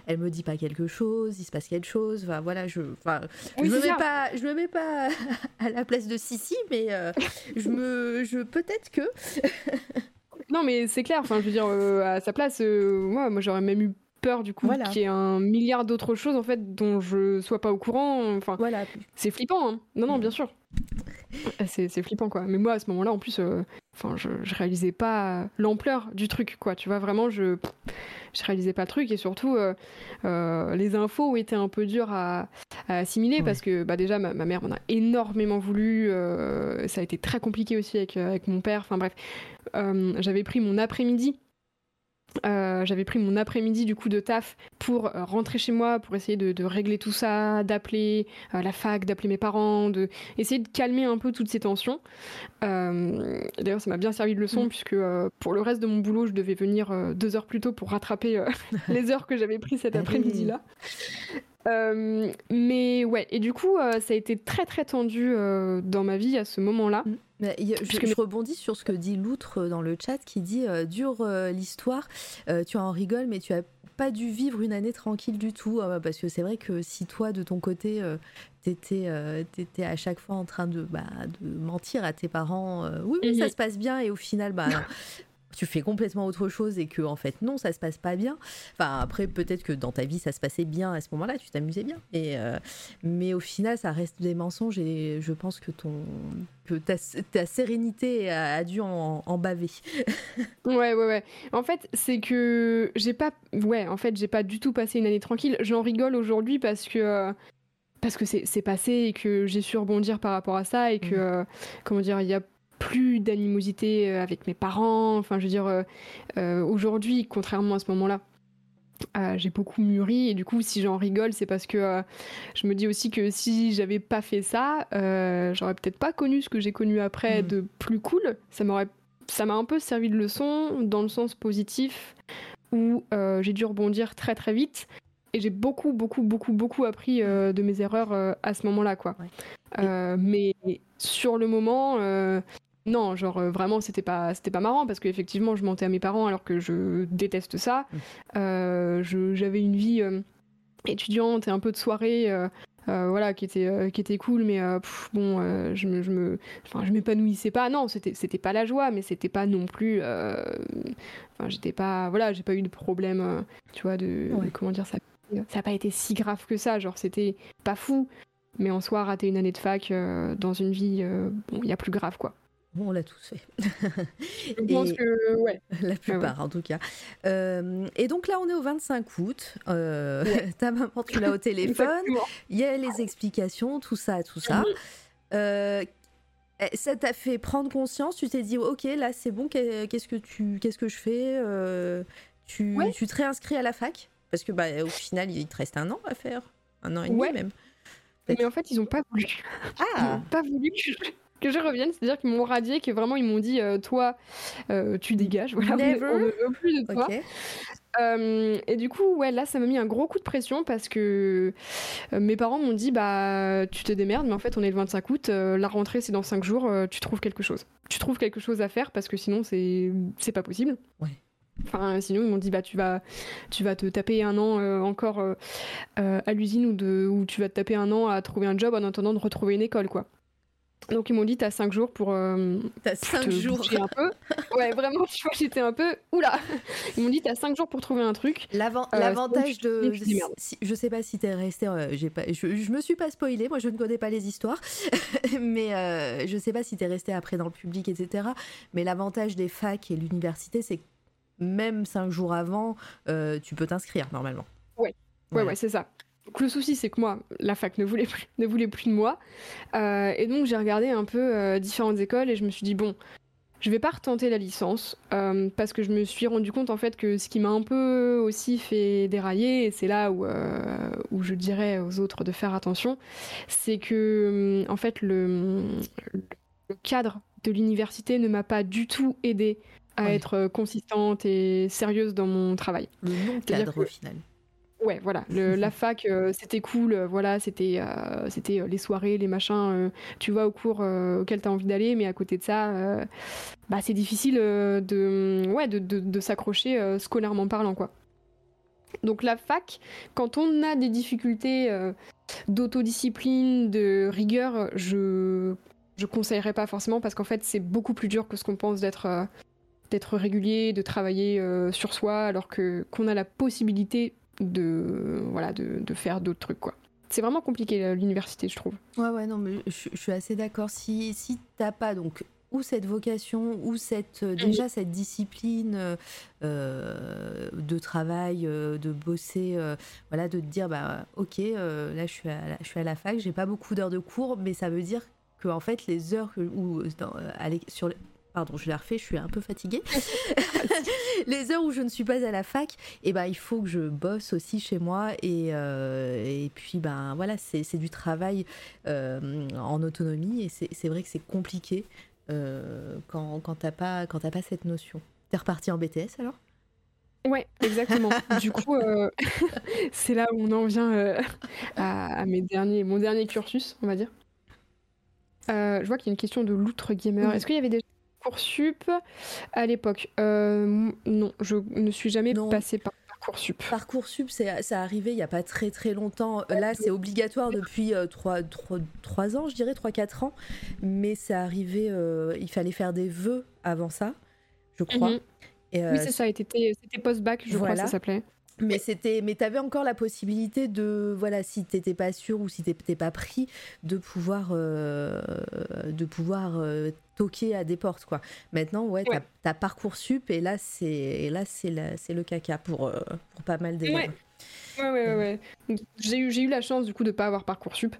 elle me dit pas quelque chose il se passe quelque chose enfin voilà je enfin Oui, je me mets ça. pas je me mets pas <laughs> à la place de Sissi mais je me je peut-être que Non, mais c'est clair. Enfin, je veux dire, à sa place, moi, moi, j'aurais même eu peur du coup Voilà. qu'il y ait un milliard d'autres choses en fait dont je sois pas au courant. Enfin, voilà c'est flippant. Hein. Non, non, bien sûr. Euh, C'est c'est flippant quoi. Mais moi, à ce moment-là, en plus, euh, enfin, je, je réalisais pas l'ampleur du truc quoi. Tu vois, vraiment, je je réalisais pas le truc et surtout euh, euh, les infos étaient un peu dures à, à assimiler Ouais. parce que bah déjà ma, ma mère m'en a énormément voulu. euh, ça a été très compliqué aussi avec, avec mon père. Enfin bref, Euh, j'avais pris mon après-midi. Euh, j'avais pris mon après-midi du coup de taf pour euh, rentrer chez moi, pour essayer de, de régler tout ça, d'appeler euh, la fac, d'appeler mes parents, de essayer de calmer un peu toutes ces tensions. D'ailleurs, ça m'a bien servi de leçon Mhm. puisque pour le reste de mon boulot, je devais venir deux heures plus tôt pour rattraper <laughs> les heures que j'avais prises cet Allez. après-midi-là. Euh, mais ouais, et du coup, euh, ça a été très très tendu euh, dans ma vie à ce moment-là. Mais y a- je, rebondis sur ce que dit Loutre dans le chat qui dit dure l'histoire, tu en rigoles, mais tu as pas dû vivre une année tranquille du tout. euh, parce que c'est vrai que si toi, de ton côté, t'étais euh, t'étais à chaque fois en train de, bah, de mentir à tes parents, euh, oui, oui, ça Mhm. se passe bien, et au final, bah, <laughs> tu fais complètement autre chose et que en fait non ça se passe pas bien enfin après peut-être que dans ta vie ça se passait bien à ce moment-là tu t'amusais bien et euh, mais au final ça reste des mensonges et je pense que ton que ta, ta sérénité a, a dû en, en baver <laughs> Ouais, ouais, ouais. En fait, c'est que j'ai pas. Ouais, en fait, j'ai pas du tout passé une année tranquille. J'en rigole aujourd'hui parce que. euh, Parce que c'est passé et que j'ai su rebondir par rapport à ça et que. Mhm. euh, comment dire, il y a plus d'animosité euh, avec mes parents. Enfin, je veux dire, euh, euh, aujourd'hui, contrairement à ce moment-là. euh, j'ai beaucoup mûri et du coup si j'en rigole c'est parce que euh, je me dis aussi que si j'avais pas fait ça euh, j'aurais peut-être pas connu ce que j'ai connu après Mhm. de plus cool ça m'aurait ça m'a un peu servi de leçon dans le sens positif où j'ai dû rebondir très très vite et j'ai beaucoup beaucoup beaucoup beaucoup appris euh, de mes erreurs à ce moment-là quoi. Ouais. Euh, mais sur le moment, Non, genre euh, vraiment c'était pas c'était pas marrant parce qu'effectivement je mentais à mes parents alors que je déteste ça. Mm. Euh, je- j'avais une vie euh, étudiante et un peu de soirée euh, voilà qui était euh, qui était cool mais euh, pff, bon je me je me enfin je m'épanouissais pas non c'était c'était pas la joie mais c'était pas non plus enfin j'étais pas voilà j'ai pas eu de problème tu vois de, Ouais. de- comment dire ça ça a pas été si grave que ça genre c'était pas fou mais en soi rater une année de fac dans une vie bon il y a plus grave quoi Bon, on l'a tous fait. <laughs> je pense que ouais <laughs> La plupart, en tout cas. Euh, et donc là, on est au 25 août. Euh, <laughs> ta maman, tu l'as au téléphone. Il y a les explications, tout ça, tout ça. Euh, eh, ça t'a fait prendre conscience? Tu t'es dit, ok, là, c'est bon. qu'est- Qu'est-ce que tu, qu'est-ce que je fais? Euh, Tu, Ouais. tu te réinscris à la fac? Parce que bah, au final, il te reste un an à faire, un an et demi Ouais. même. mais en fait ils ont pas voulu ils Ah, ont pas voulu que je, que je revienne c'est à dire qu'ils m'ont radié que vraiment ils m'ont dit euh, toi euh, tu dégages voilà on ne- Never. on ne veut plus de toi. Euh, et du coup, ouais, là, ça m'a mis un gros coup de pression parce que mes parents m'ont dit, bah, tu te démerdes, mais en fait, on est le 25 août, la rentrée, c'est dans 5 jours, tu trouves quelque chose. Tu trouves quelque chose à faire parce que sinon, c'est c'est pas possible. Ouais. Enfin, sinon, ils m'ont dit, bah, tu vas, tu vas te taper un an euh, encore euh, à l'usine ou, de, ou tu vas te taper un an à trouver un job en attendant de retrouver une école, quoi. Donc, ils m'ont dit, t'as 5 jours pour, euh, T'as pour cinq te jours. bouger un peu. <laughs> Ouais, vraiment, tu vois, j'étais un peu. Oula Ils m'ont dit, t'as 5 jours pour trouver un truc. Euh, L'avantage de. démerdes. si- je sais pas si t'es resté. euh, j'ai pas, je, je me suis pas spoilé, moi je ne connais pas les histoires. <laughs> mais euh, je sais pas si t'es resté après dans le public, etc. Mais l'avantage des facs et l'université, c'est que même cinq jours avant, euh, tu peux t'inscrire normalement. Ouais. Voilà. Ouais, ouais, c'est ça. Donc, le souci, c'est que moi, la fac ne voulait plus, ne voulait plus de moi. Euh, et donc, j'ai regardé un peu euh, différentes écoles et je me suis dit, bon, je vais pas retenter la licence euh, parce que je me suis rendu compte, en fait, que ce qui m'a un peu aussi fait dérailler, et c'est là où, où je dirais aux autres de faire attention, c'est que, en fait, le, le cadre de l'université ne m'a pas du tout aidé à Ouais. être consistante et sérieuse dans mon travail. Le non-cadre que- au final. Ouais, voilà. Le- la <laughs> fac, euh, c'était cool. euh, voilà, c'était, euh, c'était les soirées, les machins. euh, tu vas au cours auquel tu as envie d'aller, mais à côté de ça, bah, c'est difficile euh, de, ouais, de, de- de s'accrocher scolairement parlant, quoi. Donc la fac, quand on a des difficultés d'autodiscipline, de rigueur, je je conseillerais pas forcément parce qu'en fait c'est beaucoup plus dur que ce qu'on pense d'être d'être régulier, de travailler euh, sur soi, alors que qu'on a la possibilité de voilà de, de faire d'autres trucs quoi. C'est vraiment compliqué euh, l'université, je trouve. Ouais, ouais, non, mais je, je suis assez d'accord. Si, si t'as pas donc ou cette vocation ou cette euh, déjà cette discipline euh, de travail, euh, de bosser, euh, voilà, de te dire bah ok, là je suis à la, je suis à la fac, j'ai pas beaucoup d'heures de cours, mais ça veut dire que en fait les heures que, où dans, à l'é- sur Pardon, je la refais, je suis un peu fatiguée. <laughs> les heures où je ne suis pas à la fac, et ben il faut que je bosse aussi chez moi et, euh, et puis ben voilà c'est c'est du travail euh, en autonomie et c'est c'est vrai que c'est compliqué euh, quand quand t'as pas pas cette notion. T'es reparti en BTS alors? Ouais, exactement. du coup, euh, <laughs> c'est là où on en vient euh, à, à mes derniers, mon dernier cursus, on va dire. Euh, je vois qu'il y a une question de l'outre gamer. Est-ce qu'il y avait déjà Parcoursup à l'époque Euh, Non, je ne suis jamais Non. passée par Parcoursup. Parcoursup, c'est arrivé il y a pas très très longtemps. Là, c'est obligatoire depuis 3, ans, je dirais 3-4 ans. Mais c'est arrivé, euh, il fallait faire des vœux avant ça, je crois. Mhm. Et, euh, Oui, c'est ça, c'était post-bac, je crois Voilà. que ça s'appelait. Mais c'était, mais t'avais encore la possibilité de, voilà, si t'étais pas sûr ou si t'étais pas pris, de pouvoir, euh, de pouvoir toquer à des portes, quoi. Maintenant, ouais, t'as, Ouais. t'as parcoursup et là c'est, là c'est, le caca pour, euh, pour pas mal d'élèves. Ouais. Ouais, ouais, ouais. J'ai eu, j'ai eu la chance du coup de pas avoir Parcoursup.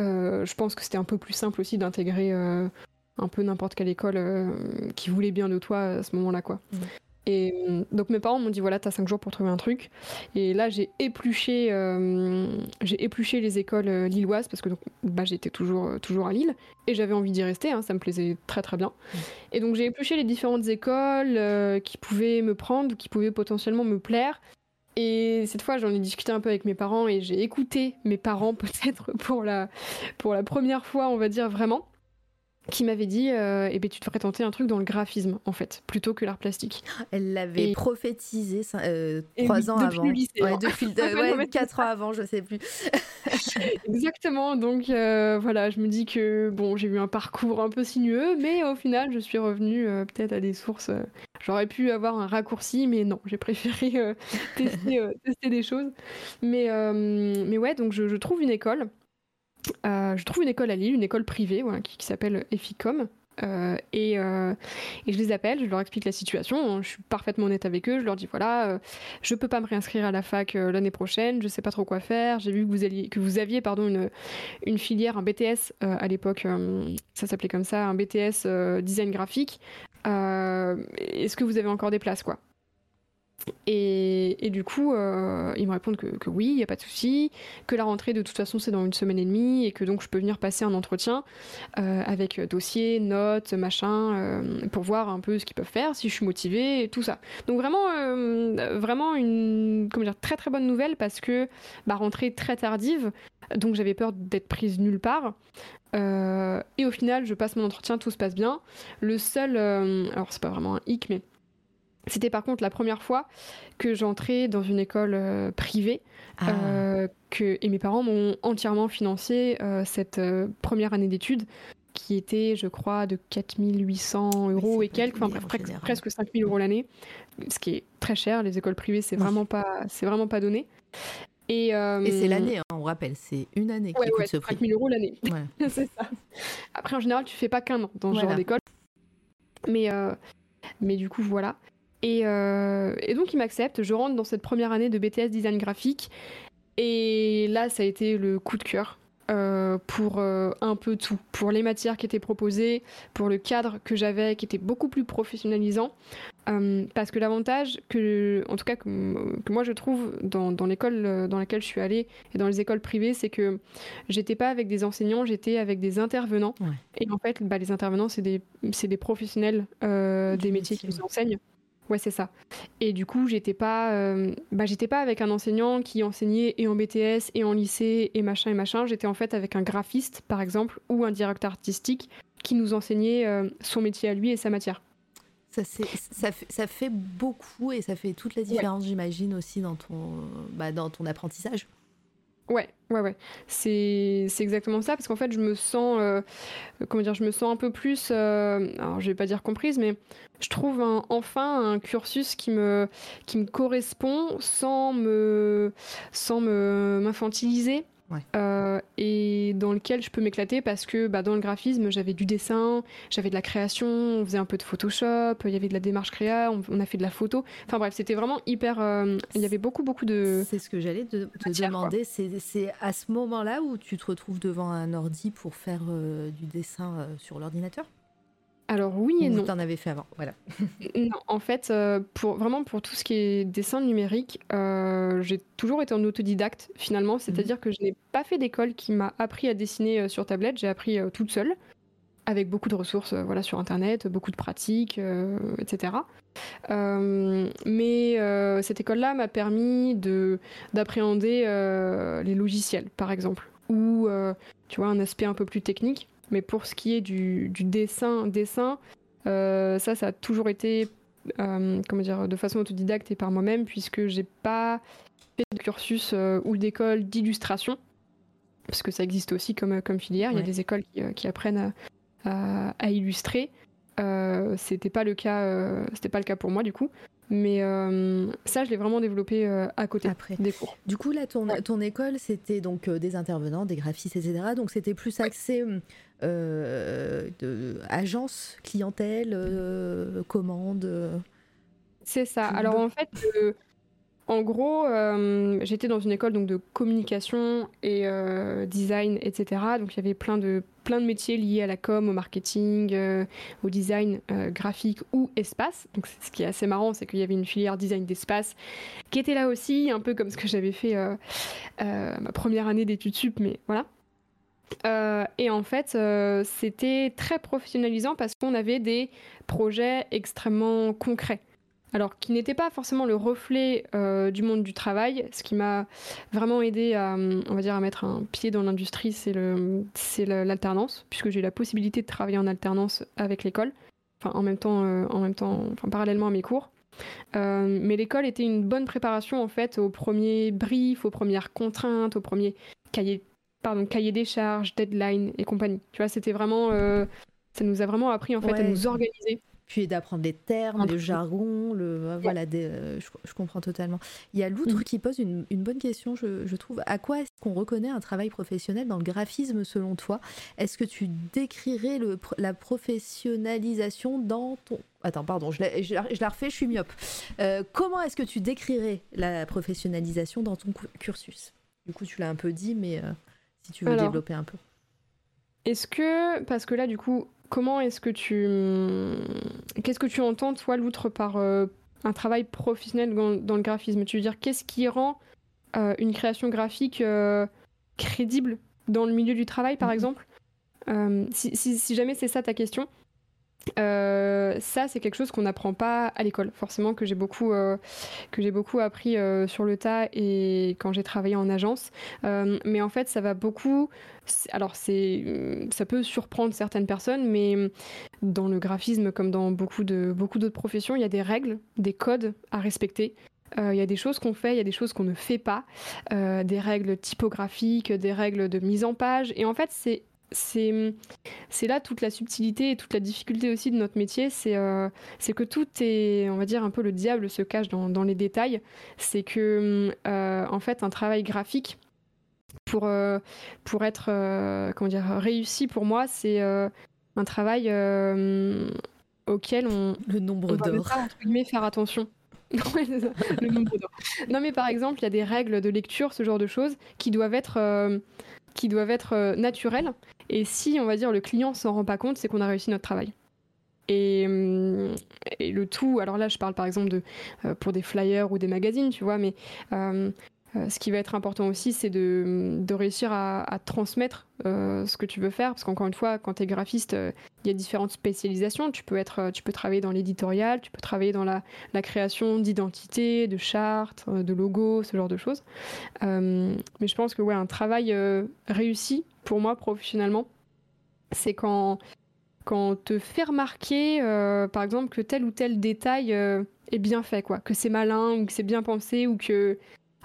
Euh, je pense que c'était un peu plus simple aussi d'intégrer euh, un peu n'importe quelle école euh, qui voulait bien de toi à ce moment-là, quoi. Mm. Et euh, donc mes parents m'ont dit voilà, t'as 5 jours pour trouver un truc. Et là, j'ai épluché, euh, j'ai épluché les écoles euh, lilloises parce que donc, bah, j'étais toujours, toujours à Lille et j'avais envie d'y rester, hein, ça me plaisait très très bien. Et donc j'ai épluché les différentes écoles euh, qui pouvaient me prendre, qui pouvaient potentiellement me plaire. Et cette fois, j'en ai discuté un peu avec mes parents et j'ai écouté mes parents <laughs> peut-être pour la, pour la première fois, on va dire vraiment. Qui m'avait dit euh, eh ben, tu devrais tenter un truc dans le graphisme en fait plutôt que l'art plastique. Elle l'avait prophétisé euh, trois ans avant. Le lycée, ouais, depuis le <laughs> ouais, quatre ans avant, je sais plus. <laughs> <laughs> Exactement. Donc euh, voilà, je me dis que bon, j'ai eu un parcours un peu sinueux, mais au final, je suis revenue peut-être à des sources. J'aurais pu avoir un raccourci, mais non, j'ai préféré tester, tester, des choses. Mais mais ouais, donc je, je trouve une école euh, je trouve une école à Lille, une école privée qui, s'appelle EFICOM. Euh, et, euh, et, je les appelle, je leur explique la situation, je suis parfaitement honnête avec eux, je leur dis voilà, je peux pas me réinscrire à la fac l'année prochaine, je sais pas trop quoi faire, j'ai vu que vous, alliez, que vous aviez pardon, une, une filière, un BTS à l'époque, ça s'appelait comme ça, un BTS design graphique, est-ce que vous avez encore des places quoi? Et, du coup, euh, ils me répondent que, oui, il n'y a pas de souci, que la rentrée de toute façon c'est dans une semaine et demie et que donc je peux venir passer un entretien euh, avec dossier, notes, machin, euh, pour voir un peu ce qu'ils peuvent faire, si je suis motivée, tout ça. Donc vraiment, vraiment une comment dire, très très bonne nouvelle parce que bah, rentrée très tardive, donc j'avais peur d'être prise nulle part. et au final, je passe mon entretien, tout se passe bien. Le seul, alors c'est pas vraiment un hic, mais c'était par contre la première fois que j'entrais dans une école euh, privée ah. euh, que, et mes parents m'ont entièrement financé euh, cette première année d'études qui était, je crois, de 4800 euros et quelques, enfin presque 5000 euros l'année, ce qui est très cher. Les écoles privées, c'est vraiment pas, c'est vraiment pas donné. Et, c'est l'année, hein, on rappelle, c'est une année qui coûte ce prix. 5000 euros l'année, <laughs> c'est ça. Après, en général, tu fais pas qu'un an dans ce genre d'école. Mais, mais du coup, voilà. Euh, et, donc, il m'accepte. Je rentre dans cette première année de BTS design graphique. Et là, ça a été le coup de cœur. Euh, pour euh, un peu tout, pour les matières qui étaient proposées, pour le cadre que j'avais qui était beaucoup plus professionnalisant. parce que l'avantage que, en tout cas, que, moi je trouve dans, l'école dans laquelle je suis allée et dans les écoles privées, c'est que j'étais pas avec des enseignants, j'étais avec des intervenants. Et en fait, bah, les intervenants, c'est des, des, professionnels des métiers qui nous enseignent. Ouais, c'est ça. Et du coup, j'étais pas, euh, bah, j'étais pas avec un enseignant qui enseignait et en BTS et en lycée et machin et machin. J'étais en fait avec un graphiste, par exemple, ou un directeur artistique qui nous enseignait euh, son métier à lui et sa matière. Ça, ça, fait, ça fait beaucoup et ça fait toute la différence, j'imagine, aussi dans ton, bah, dans ton apprentissage. Ouais, ouais, ouais. C'est, exactement ça, parce qu'en fait, je me sens, euh, comment dire, je me sens un peu plus, euh, alors je vais pas dire comprise, mais je trouve enfin un cursus qui me, qui me correspond sans me, sans me m'infantiliser. Euh, et dans lequel je peux m'éclater parce que bah, dans le graphisme, j'avais du dessin, j'avais de la création, on faisait un peu de Photoshop, il y avait de la démarche créa, on, a fait de la photo. Enfin bref, c'était vraiment hyper. Euh, il y avait beaucoup, beaucoup de. C'est ce que j'allais te, demander. C'est à ce moment-là où tu te retrouves devant un ordi pour faire euh, du dessin sur l'ordinateur? Alors oui et non. Tu en avais fait avant, voilà. <laughs> non, en fait, euh, pour, vraiment pour tout ce qui est dessin numérique, euh, j'ai toujours été en autodidacte finalement, c'est-à-dire mhm. que je n'ai pas fait d'école qui m'a appris à dessiner euh, sur tablette, j'ai appris toute seule, avec beaucoup de ressources voilà, sur Internet, beaucoup de pratiques, etc. mais cette école-là m'a permis d'appréhender les logiciels, par exemple, ou tu vois, un aspect un peu plus technique. Mais pour ce qui est du, dessin, dessin euh, ça, ça a toujours été euh, comment dire, de façon autodidacte et par moi-même, puisque j'ai pas fait de cursus euh, ou d'école d'illustration, parce que ça existe aussi comme, comme filière. Il y a des écoles qui, apprennent à, à illustrer. c'était pas le cas, c'était pas le cas pour moi du coup. Mais euh, ça, je l'ai vraiment développé euh, à côté Après. des cours. Du coup, là, ton, ton école, c'était donc euh, des intervenants, des graphistes, etc. Donc, c'était plus axé de agence, clientèle, commande. C'est ça. Alors, en fait, en gros, euh, j'étais dans une école donc, de communication et euh, design, etc. Donc il y avait plein de, plein de métiers liés à la com, au marketing, euh, au design graphique ou espace. Donc ce qui est assez marrant, c'est qu'il y avait une filière design d'espace qui était là aussi, un peu comme ce que j'avais fait ma première année d'études sup, mais voilà. Et en fait, c'était très professionnalisant parce qu'on avait des projets extrêmement concrets. alors qui n'était pas forcément le reflet du monde du travail. Ce qui m'a vraiment aidé à, on va dire, à mettre un pied dans l'industrie, c'est l'alternance, puisque j'ai eu la possibilité de travailler en alternance avec l'école, enfin en même temps, en même temps, enfin parallèlement à mes cours. Euh, mais l'école était une bonne préparation en fait aux premiers briefs, aux premières contraintes, aux premiers cahiers, pardon, cahiers des charges, deadlines et compagnie. Tu vois, c'était vraiment, euh, ça nous a vraiment appris en fait à nous organiser puis d'apprendre les termes, le jargon, le voilà, euh, je, comprends totalement. Il y a l'outre mm. qui pose une, bonne question, je, trouve. À quoi est-ce qu'on reconnaît un travail professionnel dans le graphisme selon toi? Est-ce que tu décrirais le, la professionnalisation dans ton Attends, pardon, je la, je la refais, je suis myope. Euh, comment est-ce que tu décrirais la professionnalisation dans ton cursus? Du coup, tu l'as un peu dit, mais euh, si tu veux développer un peu. Est-ce que, parce que là, du coup, comment est-ce que tu. Qu'est-ce que tu entends, toi, l'outre par euh, un travail professionnel dans, le graphisme? Tu veux dire, qu'est-ce qui rend euh, une création graphique euh, crédible dans le milieu du travail, par mhm. exemple? Si, jamais c'est ça ta question, euh, ça, c'est quelque chose qu'on n'apprend pas à l'école, forcément, que j'ai beaucoup, euh, beaucoup appris euh, sur le tas et quand j'ai travaillé en agence. mais en fait, ça va beaucoup. Alors, c'est, ça peut surprendre certaines personnes, mais dans le graphisme, comme dans beaucoup beaucoup d'autres professions, il y a des règles, des codes à respecter. Il y a des choses qu'on fait, il y a des choses qu'on ne fait pas, des règles typographiques, des règles de mise en page. Et en fait, c'est c'est là toute la subtilité et toute la difficulté aussi de notre métier c'est euh, que tout est on va dire un peu le diable se cache dans, dans les détails. C'est que euh, en fait un travail graphique pour euh, pour être comment dire réussi pour moi c'est un travail auquel on le nombre d'or faire attention. <laughs> Non mais par exemple il y a des règles de lecture ce genre de choses qui doivent être qui doivent être naturelles et si, on va dire, le client s'en rend pas compte, c'est qu'on a réussi notre travail. Et, hum, le tout, alors là, je parle par exemple de, euh, pour des flyers ou des magazines, tu vois, mais euh, euh, ce qui va être important aussi, c'est de, réussir à, transmettre ce que tu veux faire, parce qu'encore une fois, quand tu es graphiste, il y a différentes spécialisations. Tu peux, être, tu peux travailler dans l'éditorial, tu peux travailler dans la, la création d'identité, de chartes, de logos, ce genre de choses. mais je pense que ouais, un travail réussi pour moi professionnellement, c'est quand, quand on te fait remarquer, euh, par exemple, que tel ou tel détail euh, est bien fait, quoi, que c'est malin ou que c'est bien pensé ou que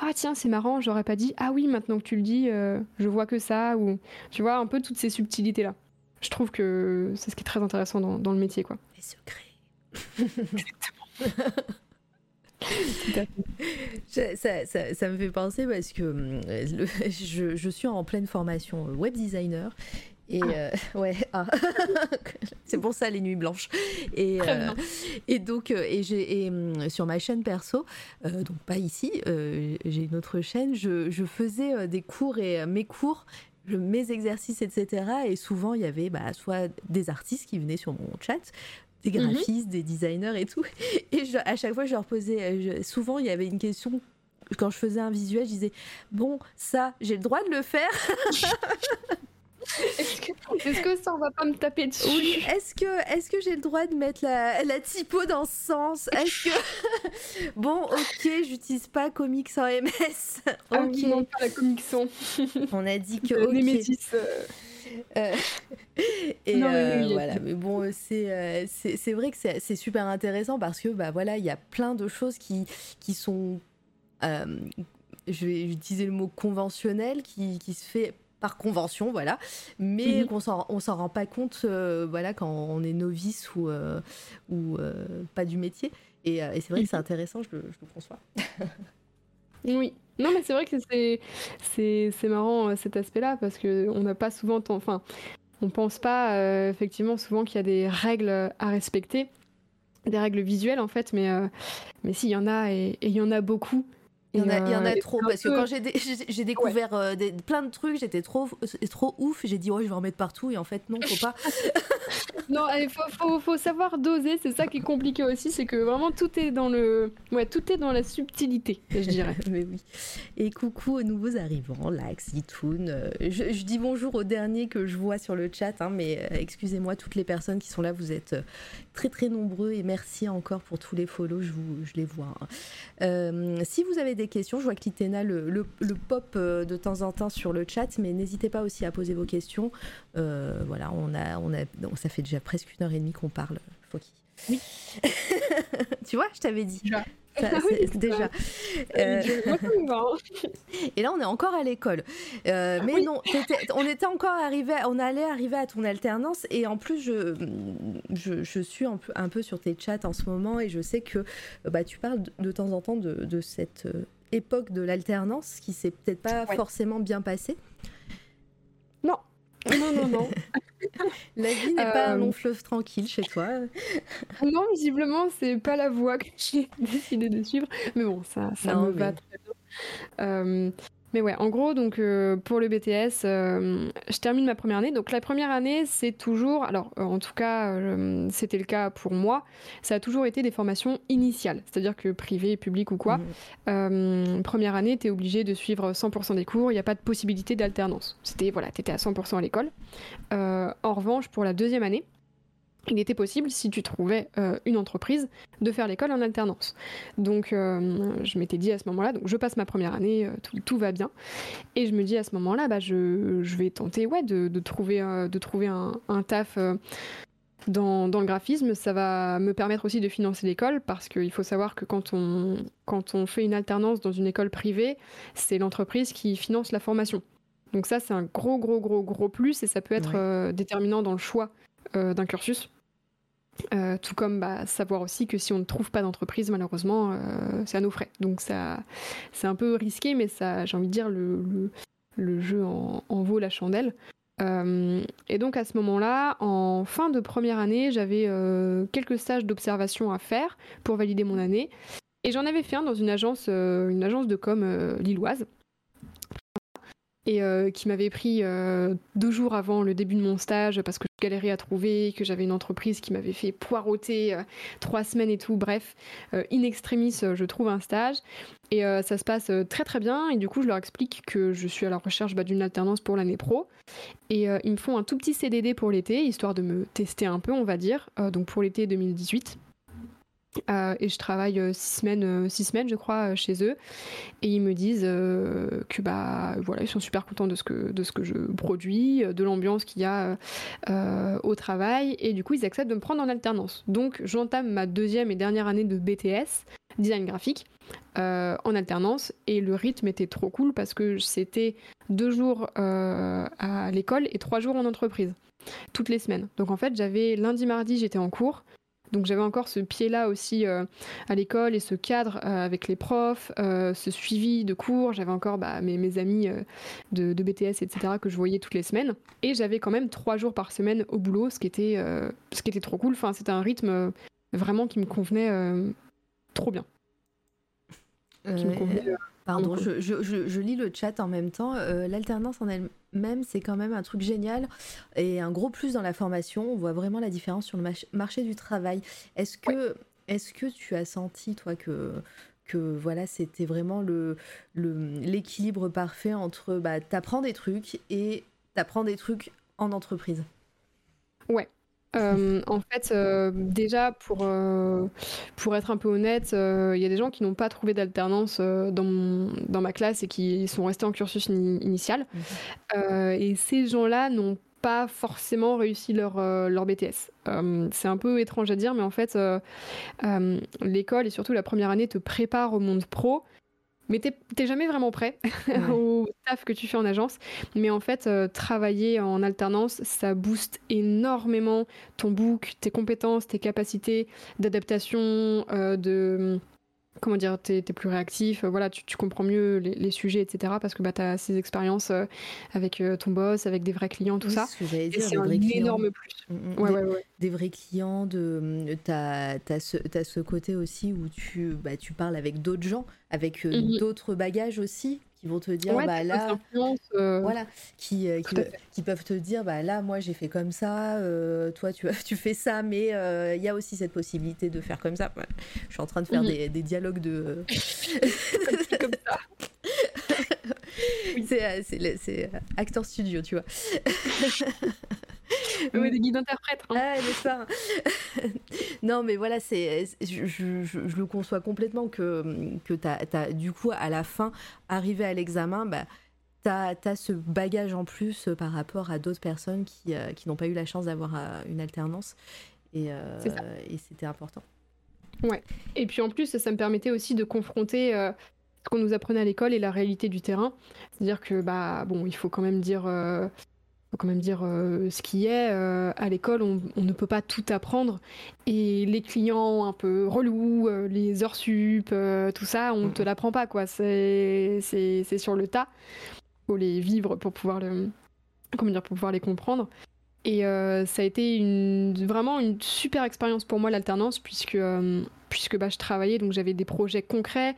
ah tiens c'est marrant, j'aurais pas dit ah oui maintenant que tu le dis, euh, je vois que ça ou tu vois un peu toutes ces subtilités là. Je trouve que c'est ce qui est très intéressant dans, dans le métier, quoi. Les secrets. <laughs> ça, ça, ça, me fait penser parce que hum, <laughs> je, je, suis en pleine formation web designer et euh, <laughs> ouais, ah. <laughs> c'est pour ça les nuits blanches. Et, euh, et donc, euh, et j'ai hum, sur ma chaîne perso, donc pas ici, j'ai une autre chaîne, je, je faisais des cours et mes cours mes exercices, etc. Et souvent, il y avait bah, soit des artistes qui venaient sur mon chat, des mhm. graphistes, des designers et tout. <laughs> Et à chaque fois, je leur posais, euh, souvent, il y avait une question. Quand je faisais un visuel, je disais Bon, ça, j'ai le droit de le faire <laughs> Est-ce que, ça, on va pas me taper dessus? Oui, est-ce que, est que j'ai le droit de mettre la, la typo dans ce sens? Est-ce que. <laughs> bon, ok, j'utilise pas Comics en MS. Ah ok. non, pas la Comics <laughs> On a dit que. Okay. métis. Euh. Euh, et euh, voilà, mais bon, c'est euh, c'est vrai que c'est super intéressant parce que bah voilà, il y a plein de choses qui qui sont, je vais utiliser le mot conventionnel, qui, qui se fait par convention, voilà, mais qu'on on s'en rend pas compte, voilà, quand on est novice ou ou pas du métier. Et, et c'est vrai que c'est mhm. intéressant, je le, je le conçois. oui. Non, mais c'est vrai que c'est, marrant euh, cet aspect-là parce qu'on n'a pas souvent. Enfin, on pense pas euh, effectivement souvent qu'il y a des règles à respecter, des règles visuelles en fait, mais, euh, mais si, il y en a et il y en a beaucoup. Il y, en a, y en a trop, parce que quand j'ai, j'ai découvert des, plein de trucs, j'étais trop, trop ouf, j'ai dit, ouais, je vais en mettre partout, et en fait, non, faut pas. <laughs> non, il faut, savoir doser, c'est ça qui est compliqué aussi, c'est que vraiment tout est dans le, ouais, tout est dans la subtilité, je dirais. <laughs> Mais oui. Et coucou aux nouveaux arrivants, Lax, Zitoun. Euh, je, dis bonjour aux derniers que je vois sur le chat, hein, mais euh, excusez-moi toutes les personnes qui sont là, vous êtes euh, très très nombreux et merci encore pour tous les follow, je, vous, je les vois. Hein. si vous avez des questions, je vois que Litena le, le, pop de temps en temps sur le chat, mais n'hésitez pas aussi à poser vos questions. voilà, on a, on a, ça fait déjà presque une heure et demie qu'on parle, Foki. Oui. <laughs> tu vois, je t'avais dit. Déjà. déjà. Euh, et là, on est encore à l'école. Euh, mais non, on était encore arrivé, on allait arriver à ton alternance. Et en plus, je, je, suis un peu, un peu, sur tes chats en ce moment et je sais que bah, tu parles de, temps en temps de, de cette euh, époque de l'alternance qui s'est peut-être pas forcément bien passée. Non, non, non, <laughs> la vie n'est pas un long fleuve tranquille chez toi. <laughs> non, visiblement, c'est pas la voie que j'ai <laughs> décidé de suivre. Mais bon, ça, ça me va très bien. Mais ouais, en gros, donc euh, pour le BTS, euh, je termine ma première année. Donc la première année, c'est toujours, alors euh, en tout cas, c'était le cas pour moi, ça a toujours été des formations initiales, c'est-à-dire que privé, public ou quoi. Mmh. première année, tu es obligé de suivre 100% des cours, il n'y a pas de possibilité d'alternance. C'était, voilà, tu étais à 100% à l'école. en revanche, pour la deuxième année, il était possible, si tu trouvais euh, une entreprise, de faire l'école en alternance. Donc euh, je m'étais dit à ce moment-là, donc je passe ma première année, euh, tout, va bien. Et je me dis à ce moment-là, bah, je, vais tenter ouais, de, trouver, de trouver un, taf dans, le graphisme. Ça va me permettre aussi de financer l'école, parce qu'il faut savoir que quand on, quand on fait une alternance dans une école privée, c'est l'entreprise qui finance la formation. Donc ça, c'est un gros, gros, gros, gros plus, et ça peut être déterminant dans le choix d'un cursus. Euh, tout comme bah, savoir aussi que si on ne trouve pas d'entreprise, malheureusement, euh, c'est à nos frais. Donc ça, c'est un peu risqué, mais ça, j'ai envie de dire, le, le, jeu en, vaut la chandelle. Euh, et donc à ce moment-là, en fin de première année, j'avais quelques stages d'observation à faire pour valider mon année. Et j'en avais fait un dans une agence, une agence de com lilloise et euh, qui m'avait pris euh, deux jours avant le début de mon stage parce que à trouver, que j'avais une entreprise qui m'avait fait poireauter euh, trois semaines et tout. Bref, in extremis, je trouve un stage et ça se passe très très bien. Et du coup, je leur explique que je suis à la recherche bah, d'une alternance pour l'année pro. Et ils me font un tout petit CDD pour l'été, histoire de me tester un peu, on va dire, donc pour l'été 2018. Euh, et je travaille euh, six semaines, euh, six semaines, je crois, chez eux. Et ils me disent que bah voilà, ils sont super contents de ce que de ce que je produis, de l'ambiance qu'il y a au travail, et du coup ils acceptent de me prendre en alternance. Donc j'entame ma deuxième et dernière année de BTS, design graphique, en alternance, et le rythme était trop cool parce que c'était deux jours à l'école et trois jours en entreprise, toutes les semaines. Donc en fait j'avais lundi, mardi j'étais en cours. Donc j'avais encore ce pied-là aussi euh, à l'école et ce cadre euh, avec les profs, euh, ce suivi de cours. J'avais encore bah, mes, amis de, BTS, etc., que je voyais toutes les semaines. Et j'avais quand même trois jours par semaine au boulot, ce qui était, ce qui était trop cool. Enfin, c'était un rythme vraiment qui me convenait trop bien. Qui me convenait Pardon, je, je, lis le chat en même temps. Euh, l'alternance en elle-même, c'est quand même un truc génial et un gros plus dans la formation. On voit vraiment la différence sur le marché du travail. Est-ce que, est que tu as senti, toi, que, que voilà, c'était vraiment le, l'équilibre parfait entre bah, t'apprends des trucs et t'apprends des trucs en entreprise? Ouais, euh, en fait, euh, déjà, pour, euh, pour être un peu honnête, il y a des gens qui n'ont pas trouvé d'alternance dans, dans ma classe et qui sont restés en cursus initial. Mhm. et ces gens-là n'ont pas forcément réussi leur, leur BTS. c'est un peu étrange à dire, mais en fait, l'école et surtout la première année te prépare au monde pro mais t'es jamais vraiment prêt <laughs> au taf que tu fais en agence. Mais en fait, euh, travailler en alternance, ça booste énormément ton book, tes compétences, tes capacités d'adaptation, euh, de comment dire, tu es, plus réactif, euh, voilà, tu, comprends mieux les, sujets, etc. Parce que bah, tu as ces expériences euh, avec euh, ton boss, avec des vrais clients, tout ça. C'est un énorme plus. Mm, mm, ouais, des, ouais, ouais. des, vrais clients, de, tu as, ce, ce côté aussi où tu, bah, tu parles avec d'autres gens, avec mm-hmm. d'autres bagages aussi, qui vont te dire Ouais, bah là euh, voilà qui, euh, qui, peuvent te dire bah là moi j'ai fait comme ça euh, toi tu <laughs> tu fais ça mais euh, il y a aussi cette possibilité de faire comme ça Ouais. je suis en train de faire Mhm. des, des dialogues de <laughs> C'est comme ça. C'est euh, c'est c'est, euh, acteur studio tu vois <laughs> Ouais, des guides interprètes. hein. Ah, n'est-ce pas <laughs> Non, mais voilà, c'est, je, je- je- je le conçois complètement que, que t'as, t'as, du coup, à la fin, arrivé à l'examen, bah, t'as, as ce bagage en plus euh, par rapport à d'autres personnes qui, euh, qui n'ont pas eu la chance d'avoir euh, une alternance. Et, euh, C'est ça. et c'était important. Et puis en plus, ça me permettait aussi de confronter euh, ce qu'on nous apprenait à l'école et la réalité du terrain. C'est-à-dire que bah bon, il faut quand même dire, euh, faut quand même dire euh, ce qui est. euh, à l'école, on, on ne peut pas tout apprendre. Et les clients un peu relous, euh, les heures sup, tout ça, on Mhm. te l'apprend pas quoi. C'est c'est c'est sur le tas. Faut les vivre pour pouvoir le comment dire pour pouvoir les comprendre. Et ça a été une, vraiment une super expérience pour moi l'alternance puisque puisque bah, je travaillais donc j'avais des projets concrets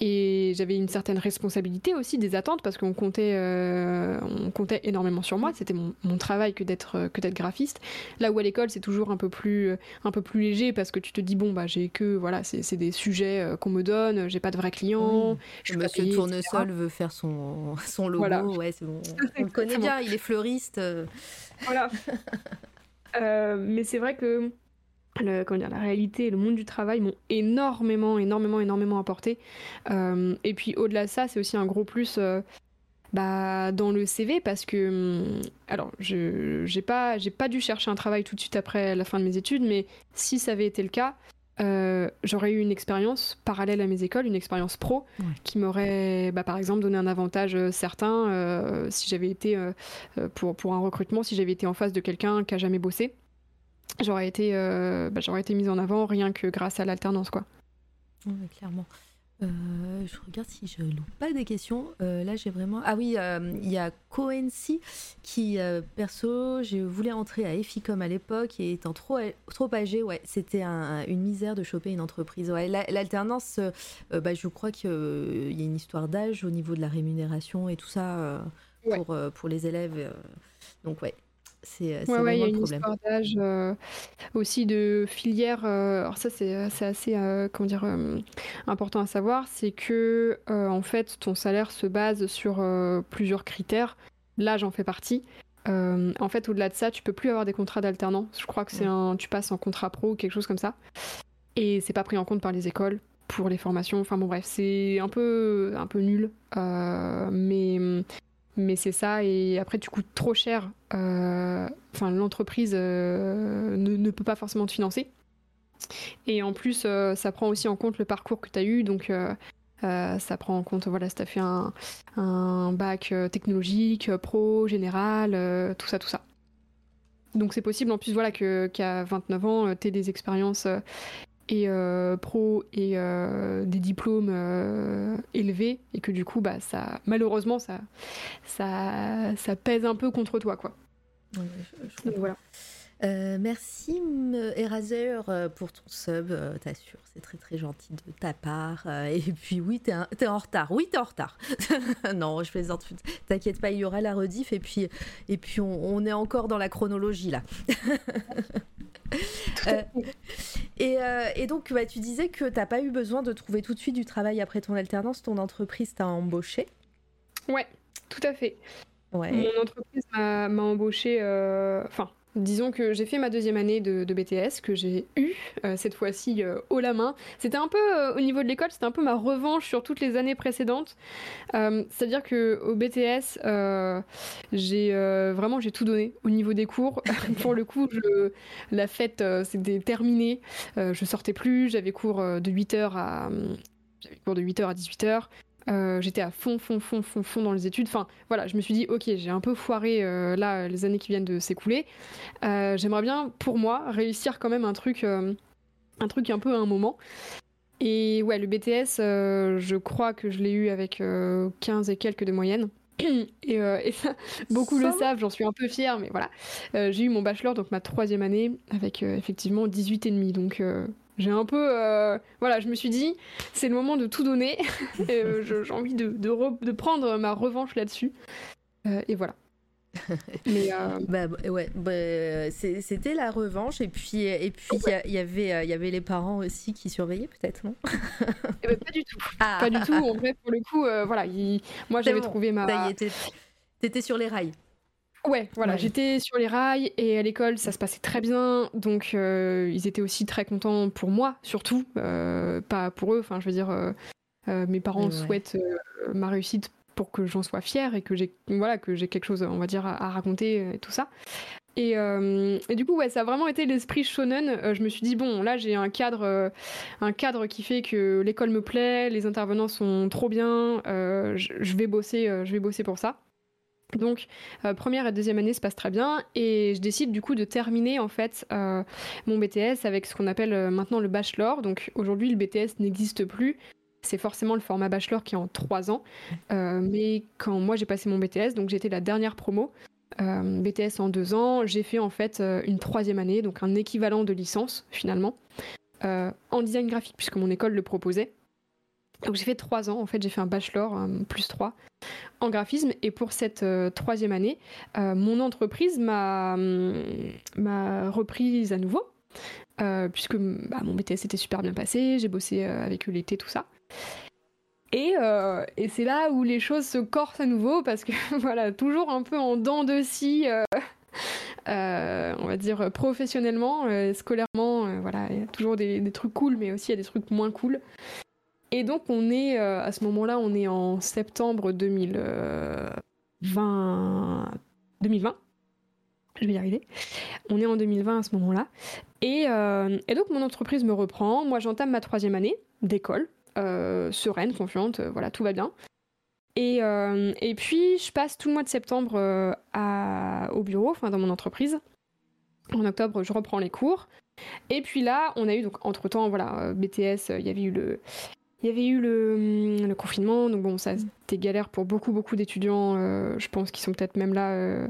et j'avais une certaine responsabilité aussi des attentes parce qu'on comptait euh, on comptait énormément sur moi c'était mon, mon travail que d'être que d'être graphiste là où à l'école c'est toujours un peu plus un peu plus léger parce que tu te dis bon bah j'ai que voilà c'est des sujets euh, qu'on me donne j'ai pas de vrais clients Oui. je suis pas Monsieur payée, etc. Tournesol veut faire son, <laughs> son logo. Voilà. Ouais, c'est bon. <laughs> On le connaît bien, il est fleuriste. euh. Voilà. <laughs> Euh, mais c'est vrai que le, comment dire, la réalité et le monde du travail m'ont énormément, énormément, énormément apporté. Euh, et puis au-delà de ça, c'est aussi un gros plus euh, bah, dans le CV parce que, hum, alors, je j'ai pas, j'ai pas dû chercher un travail tout de suite après la fin de mes études, mais si ça avait été le cas, euh, j'aurais eu une expérience parallèle à mes écoles, une expérience pro, Ouais. qui m'aurait, bah, par exemple, donné un avantage certain si j'avais été pour, pour un recrutement, si j'avais été en face de quelqu'un qui a jamais bossé. J'aurais été, euh, bah, j'aurais été mise en avant rien que grâce à l'alternance, quoi. Ouais, clairement. Euh, je regarde si je loupe pas des questions. Euh, là, j'ai vraiment. Ah oui, euh, il y a Coency qui, perso, je voulais entrer à Eficom à l'époque et étant trop, trop âgé, ouais, c'était un- une misère de choper une entreprise. Ouais, l'alternance, bah, je crois qu'il y a une histoire d'âge au niveau de la rémunération et tout ça Ouais. pour, pour les élèves. donc, ouais, c'est c'est Ouais, ouais, il y a une problème. histoire d'âge, euh, aussi de filière. euh, alors ça, c'est c'est assez, euh, comment dire, euh, important à savoir, c'est que euh, en fait, ton salaire se base sur euh, plusieurs critères. Là, j'en fais partie. Euh, en fait, au-delà de ça, tu peux plus avoir des contrats d'alternance. Je crois que c'est Ouais. un, tu passes en contrat pro ou quelque chose comme ça, et c'est pas pris en compte par les écoles pour les formations. Enfin bon, bref, c'est un peu, un peu nul, Euh, mais mais c'est ça, et après tu coûtes trop cher. euh, Enfin, l'entreprise euh, ne, ne peut pas forcément te financer. Et en plus, euh, ça prend aussi en compte le parcours que tu as eu. Donc, ça prend en compte, voilà, si tu as fait un, un bac technologique, pro, général, tout ça, tout ça. Donc, c'est possible en plus, voilà, qu'à 29 ans, tu aies des expériences et euh, pro et euh, des diplômes euh, élevés et que du coup bah ça malheureusement ça ça ça pèse un peu contre toi quoi Ouais, je- je donc voilà merci Eraser pour ton sub, t'assures, c'est très très gentil de ta part. Et puis oui, t'es un- t'es en retard, oui t'es en retard. <laughs> non, je plaisante, t'inquiète pas, il y aura la rediff et puis, et puis on, on est encore dans la chronologie là. <laughs> <laughs> Euh, et, euh, et donc bah, tu disais que t'as pas eu besoin de trouver tout de suite du travail après ton alternance, ton entreprise t'a embauché. ouais tout à fait Ouais. mon entreprise m'a m'a embauché euh, enfin Disons que j'ai fait ma deuxième année de, BTS, que j'ai eu euh, cette fois-ci euh, haut la main. C'était un peu, euh, au niveau de l'école, c'était un peu ma revanche sur toutes les années précédentes. Euh, C'est-à-dire que au BTS, j'ai vraiment j'ai tout donné au niveau des cours. <laughs> Pour le coup, la fête, c'était terminé. Je sortais plus, j'avais cours de 8h à, j'avais cours de 8h à 18h. Euh, j'étais à fond, fond, fond, fond, fond dans les études. Enfin, voilà, je me suis dit, ok, j'ai un peu foiré euh, là les années qui viennent de s'écouler. Euh, J'aimerais bien, pour moi, réussir quand même un truc, un truc un peu à un moment. Et ouais, le BTS, je crois que je l'ai eu avec euh, 15 et quelques de moyenne. <clears throat> et, et ça, beaucoup le savent, j'en suis un peu fière, mais voilà. j'ai eu mon bachelor, donc ma troisième année, avec effectivement 18 et demi, donc j'ai un peu. voilà, je me suis dit, c'est le moment de tout donner. <laughs> et j'ai envie de, de, de, prendre ma revanche là-dessus. et voilà. <laughs> Mais euh, bah, ouais, bah, c'était la revanche et puis et puis il y, avait il y avait les parents aussi qui surveillaient peut-être non? Eh ben, Pas du tout, <laughs> ah. pas du tout. En vrai, pour le coup, euh, voilà, moi j'avais trouvé ma. T'étais sur les rails. Ouais, voilà, j'étais sur les rails et à l'école ça se passait très bien, donc euh, ils étaient aussi très contents pour moi surtout, pas pour eux. Enfin, je veux dire, mes parents souhaitent ma réussite pour que j'en sois fière et que j'ai voilà que j'ai quelque chose on va dire à, raconter euh, et tout ça. Et, euh, et, du coup ouais ça a vraiment été l'esprit shonen. Euh, je me suis dit bon là j'ai un cadre un cadre qui fait que l'école me plaît les intervenants sont trop bien je, vais bosser je vais bosser pour ça donc première et deuxième année se passe très bien et je décide du coup de terminer en fait mon BTS avec ce qu'on appelle maintenant le bachelor. Donc aujourd'hui le BTS n'existe plus, c'est forcément le format bachelor qui est en trois ans. Euh, mais quand moi j'ai passé mon BTS, donc j'étais la dernière promo, euh, BTS en deux ans, j'ai fait en fait euh, une troisième année, donc un équivalent de licence finalement, en design graphique puisque mon école le proposait. Donc j'ai fait trois ans, en fait j'ai fait un bachelor plus trois en graphisme et pour cette troisième année, mon entreprise m'a reprise à nouveau. puisque bah, mon BTS était super bien passé, j'ai bossé avec eux l'été, tout ça. Euh, et, c'est là où les choses se corsent à nouveau parce que <laughs> voilà, toujours un peu en dents de scie, euh, euh, on va dire professionnellement, scolairement, voilà, il y a toujours des, trucs cool, mais aussi il y a des trucs moins cool. Et donc on est à ce moment-là, on est en septembre 2020, 2020. Je vais y arriver. On est en 2020 à ce moment-là. Et, et donc mon entreprise me reprend. Moi j'entame ma troisième année d'école euh, sereine, confiante, euh, voilà, tout va bien. Et, euh, puis, je passe tout le mois de septembre au bureau, enfin dans mon entreprise. En octobre, je reprends les cours. Et puis là, on a eu, donc, entre-temps, voilà, BTS, il y avait eu le... Il y avait eu le, hum, le confinement, donc bon, ça c'était galère pour beaucoup, beaucoup d'étudiants, je pense, qu'ils sont peut-être même là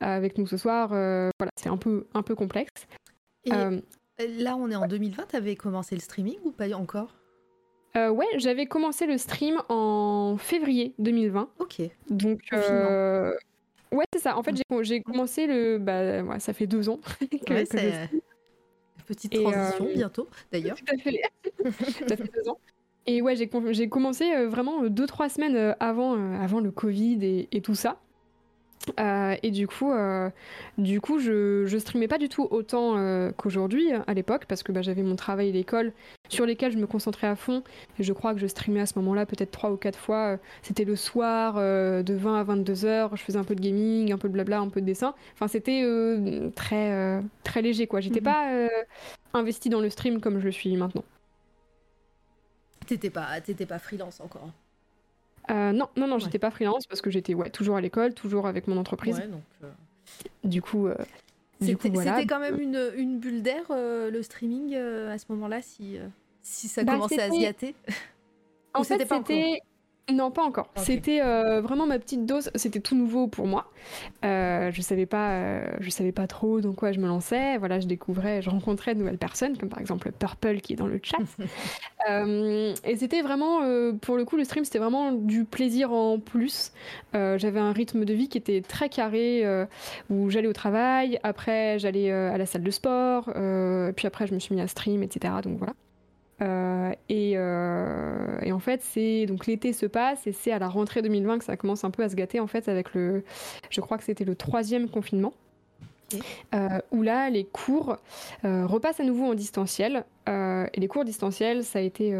avec nous ce soir. voilà, c'est un peu, un peu complexe. Et là, on est en 2020, t'avais commencé le streaming ou pas encore? Euh, ouais, j'avais commencé le stream en février 2020. Ok. Donc, euh... ouais, c'est ça. En fait, j'ai commencé le. Bah, ouais, ça fait deux ans. <laughs> que, ouais, c'est. Petite transition euh... bientôt, d'ailleurs. <laughs> Fait. <laughs> ça fait deux ans. Et ouais, j'ai commencé euh, vraiment deux, trois semaines euh, avant, avant le Covid et, et tout ça. Euh, et du coup, euh, du coup, je, je streamais pas du tout autant euh, qu'aujourd'hui à l'époque parce que bah, j'avais mon travail et l'école sur lesquels je me concentrais à fond. Et je crois que je streamais à ce moment-là peut-être trois ou quatre fois. C'était le soir de 20 à 22 heures. Je faisais un peu de gaming, un peu de blabla, un peu de dessin. Enfin, c'était très très léger quoi. J'étais mhm. pas investi dans le stream comme je le suis maintenant. T'étais pas, t'étais pas freelance encore. Euh, non, non, non, j'étais pas freelance parce que j'étais ouais, toujours à l'école, toujours avec mon entreprise. donc, euh, Du coup, euh, c'était quand même une, une bulle d'air le streaming à ce moment-là, si, si ça bah, commençait à se gâter. En fait, c'était non, pas encore. C'était euh, vraiment ma petite dose. C'était tout nouveau pour moi. Euh, je savais pas, euh, je savais pas trop dans quoi je me lançais. Voilà, je découvrais, je rencontrais de nouvelles personnes, comme par exemple Purple qui est dans le chat. <laughs> et c'était vraiment, pour le coup, le stream, c'était vraiment du plaisir en plus. J'avais un rythme de vie qui était très carré, où j'allais au travail, après j'allais à la salle de sport, puis après je me suis mis à stream, etc. Donc voilà. Euh, euh, et, en fait, c'est donc l'été se passe et c'est à la rentrée 2020 que ça commence un peu à se gâter en fait avec le, je crois que c'était le troisième confinement. Euh, où là, les cours repassent à nouveau en distanciel. et les cours distanciels, ça a été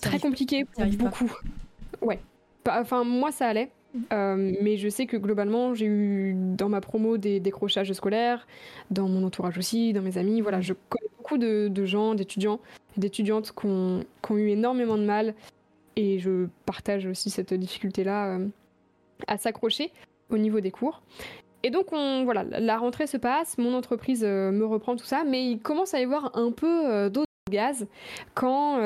très compliqué pour beaucoup. Ouais. Enfin, moi, ça allait. Mm. mais je sais que globalement, j'ai eu dans ma promo des décrochages scolaires, dans mon entourage aussi, dans mes amis. Voilà, je connais beaucoup de, de gens, d'étudiants d'étudiantes qui ont, eu énormément de mal, et je partage aussi cette difficulté-là euh, à s'accrocher au niveau des cours. Et donc, on, voilà, la rentrée se passe, mon entreprise euh, me reprend tout ça, mais il commence à y avoir un peu euh, d'eau de gaz quand,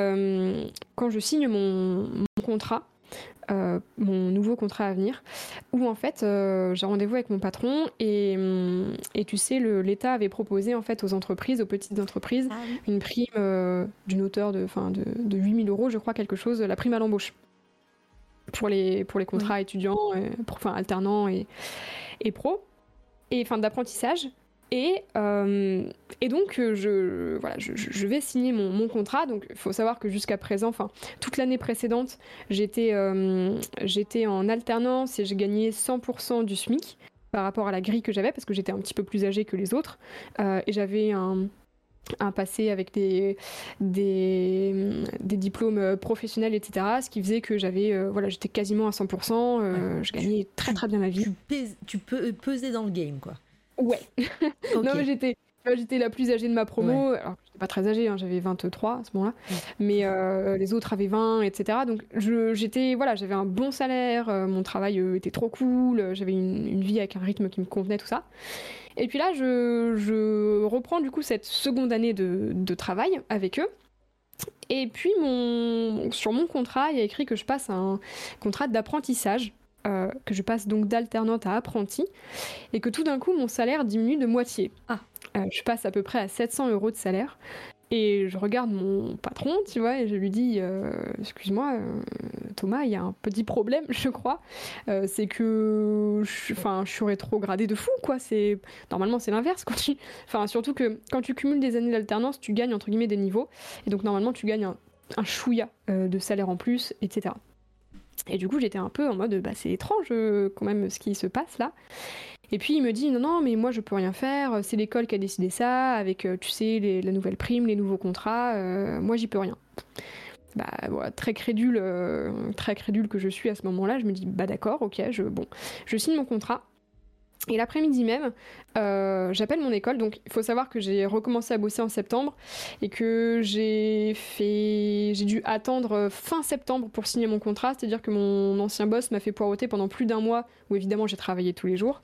quand je signe mon, contrat mon nouveau contrat à venir, où en fait j'ai rendez-vous avec mon patron et, hum, et tu sais, l'État avait proposé en fait aux entreprises, aux petites entreprises, ah une prime d'une hauteur de, de, de 8000 euros, je crois, quelque chose, la prime à l'embauche. Pour les, pour les contrats étudiants, enfin alternants et, et pro, et enfin d'apprentissage. Et, euh, et donc, euh, je, voilà, je, je vais signer mon, mon contrat. Donc, il faut savoir que jusqu'à présent, enfin, toute l'année précédente, j'étais euh, en alternance et j'ai gagné 100% du SMIC par rapport à la grille que j'avais, parce que j'étais un petit peu plus âgée que les autres. et j'avais un, un passé avec des, des, des, diplômes professionnels, etc. Ce qui faisait que j'avais, euh, voilà, j'étais quasiment à 100%, euh, je gagnais très très bien ma vie. Tu, peux peser dans le game, quoi. Ouais. <laughs> non, mais j'étais, j'étais la plus âgée de ma promo. Alors, j'étais pas très âgée, hein, j'avais 23 à ce moment-là. Mais euh, les autres avaient 20, etc. Donc, j'étais, voilà, j'avais un bon salaire, mon travail était trop cool, j'avais une, une, vie avec un rythme qui me convenait, tout ça. Et puis là, je, reprends du coup cette seconde année de, travail avec eux. Et puis mon, sur mon contrat, il y a écrit que je passe un contrat d'apprentissage, euh, que je passe donc d'alternante à apprenti, et que tout d'un coup mon salaire diminue de moitié. Ah. Euh, je passe à peu près à 700 euros de salaire. Et je regarde mon patron, tu vois, et je lui dis euh, Excuse-moi, Thomas, il y a un petit problème, <laughs> je crois. Euh, c'est que je, je suis rétrogradé de fou, quoi. C'est Normalement, c'est l'inverse. Quand <laughs> tu... Enfin, surtout que quand tu cumules des années d'alternance, tu gagnes entre guillemets des niveaux. Et donc, normalement, tu gagnes un, un chouïa de salaire en plus, etc. Et du coup, j'étais un peu en mode bah, C'est étrange quand même ce qui se passe là. Et puis il me dit non, non, mais moi je peux rien faire, c'est l'école qui a décidé ça, avec, euh, tu sais, la nouvelle prime, les nouveaux contrats, euh, moi j'y peux rien. Bah, très crédule, euh, très crédule que je suis à ce moment-là, je me dis bah d'accord, ok, je, bon, je signe mon contrat. Et l'après-midi même, euh, j'appelle mon école. Donc, il faut savoir que j'ai recommencé à bosser en septembre et que j'ai fait, j'ai dû attendre fin septembre pour signer mon contrat. C'est-à-dire que mon ancien boss m'a fait poireauter pendant plus d'un mois, où évidemment j'ai travaillé tous les jours,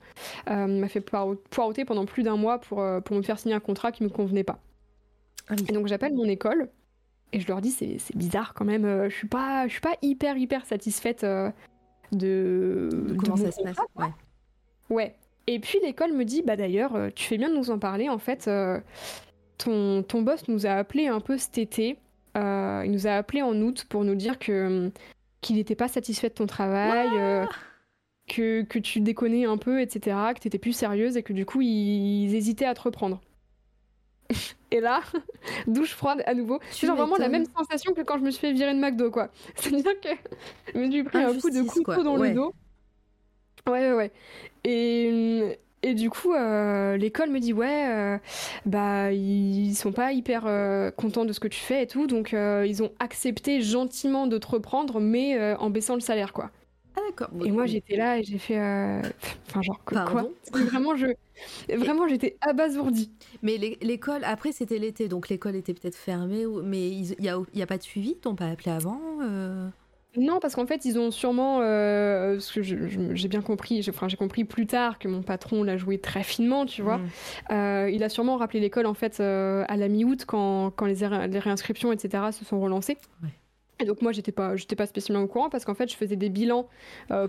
euh, m'a fait poireauter pendant plus d'un mois pour, euh, pour me faire signer un contrat qui me convenait pas. Ah et donc j'appelle mon école et je leur dis c'est, bizarre quand même. je suis pas, je suis pas hyper hyper satisfaite de, de, comment ça se passe. Ouais. ouais. Et puis l'école me dit, bah d'ailleurs, euh, tu fais bien de nous en parler, en fait, euh, ton, ton boss nous a appelé un peu cet été, euh, il nous a appelé en août pour nous dire que qu'il n'était pas satisfait de ton travail, que, que, tu déconnais un peu, etc., que tu étais plus sérieuse et que du coup, ils, hésitaient à te reprendre. <laughs> Et là, <laughs> douche froide à nouveau. C'est vraiment la même sensation que quand je me suis fait virer de McDo, quoi. <laughs> C'est-à-dire que je me suis pris un coup de couteau dans le dos. Ouais, ouais, ouais. Et, et du coup, euh, l'école me dit ouais, euh, bah ils sont pas hyper euh, contents de ce que tu fais et tout, donc ils ont accepté gentiment de te reprendre, mais en baissant le salaire, quoi. Ah d'accord. Et moi j'étais là et j'ai fait, enfin genre quoi? Vraiment je, vraiment j'étais abasourdie. Mais l'école, après c'était l'été, donc l'école était peut-être fermée, mais il y a, y a pas de suivi, t'ont pas appelé avant non, parce qu'en fait, ils ont sûrement, euh, ce que j'ai bien compris, j'ai enfin, compris plus tard que mon patron l'a joué très finement, tu vois. Mm. Euh, il a sûrement rappelé l'école en fait euh, à la mi-août quand, quand les, les, réinscriptions, etc., se sont relancées. Et donc moi, j'étais pas, j'étais pas spécialement au courant parce qu'en fait, je faisais des bilans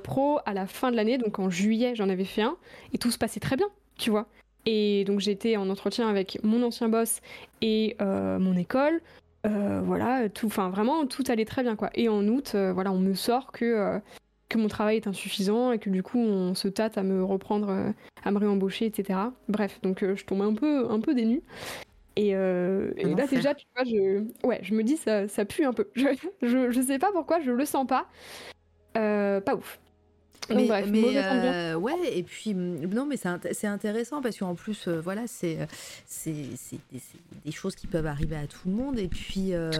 pro à la fin de l'année, donc en juillet, j'en avais fait un, et tout se passait très bien, tu vois. Et donc j'étais en entretien avec mon ancien boss et mon école. Euh, voilà, tout, enfin vraiment tout allait très bien quoi. Et en août, euh, voilà, on me sort que euh, que mon travail est insuffisant et que du coup on se tâte à me reprendre, à me réembaucher, etc. Bref, donc je tombe un peu un peu dénue. Et, là déjà, tu vois, je, ouais, je me dis ça, ça pue un peu. <laughs> Je, je, je sais pas pourquoi, je le sens pas. pas ouf mais, euh, ouais, et puis mm, non, mais c'est intéressant parce qu'en plus, euh, voilà, c'est c'est des, des, choses qui peuvent arriver à tout le monde, et puis euh,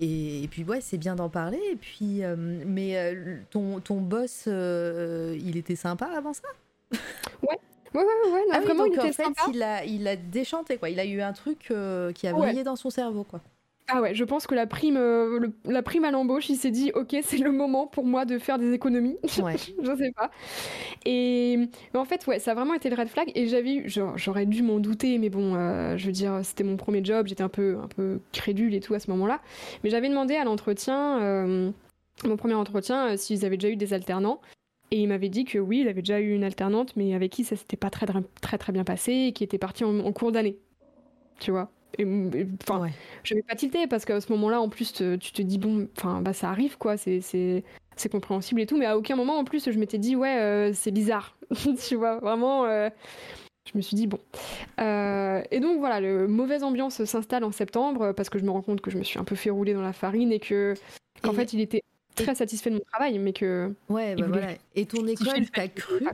et, puis ouais, c'est bien d'en parler. Et puis, mais ton ton boss, il était sympa avant ça? Ouais. Ouais, ouais, ouais, ah vraiment, il était en fait, Il a, il a déchanté, quoi. Il a eu un truc qui a brillé dans son cerveau, quoi. Ah ouais, je pense que la prime, euh, la prime à l'embauche, il s'est dit, ok, <laughs> c'est le moment pour moi de faire des économies. <laughs> Ouais. je sais pas. Et mais en fait, ouais, ça a vraiment été le red flag. Et j'avais j'aurais dû m'en douter, mais bon, euh, je veux dire, c'était mon premier job, j'étais un peu, un peu crédule et tout à ce moment-là. Mais j'avais demandé à l'entretien. Euh, mon premier entretien s'ils avaient déjà eu des alternants. Et il m'avait dit que oui, il avait déjà eu une alternante, mais avec qui ça s'était pas très, très très bien passé et qui était partie en, cours d'année. Tu vois? Enfin, je vais pas tilter parce qu'à ce moment-là, en plus, tu te dis bon, enfin, bah ça arrive quoi, c'est c'est compréhensible et tout, mais à aucun moment en plus, je m'étais dit ouais, euh, c'est bizarre, <laughs> tu vois, vraiment. Euh, je me suis dit bon. Euh, et donc voilà, le mauvaise ambiance s'installe en septembre parce que je me rends compte que je me suis un peu fait rouler dans la farine et que qu'en fait il était très satisfait de mon travail, mais que. Ouais, bah voilà. Et ton école, t'as cru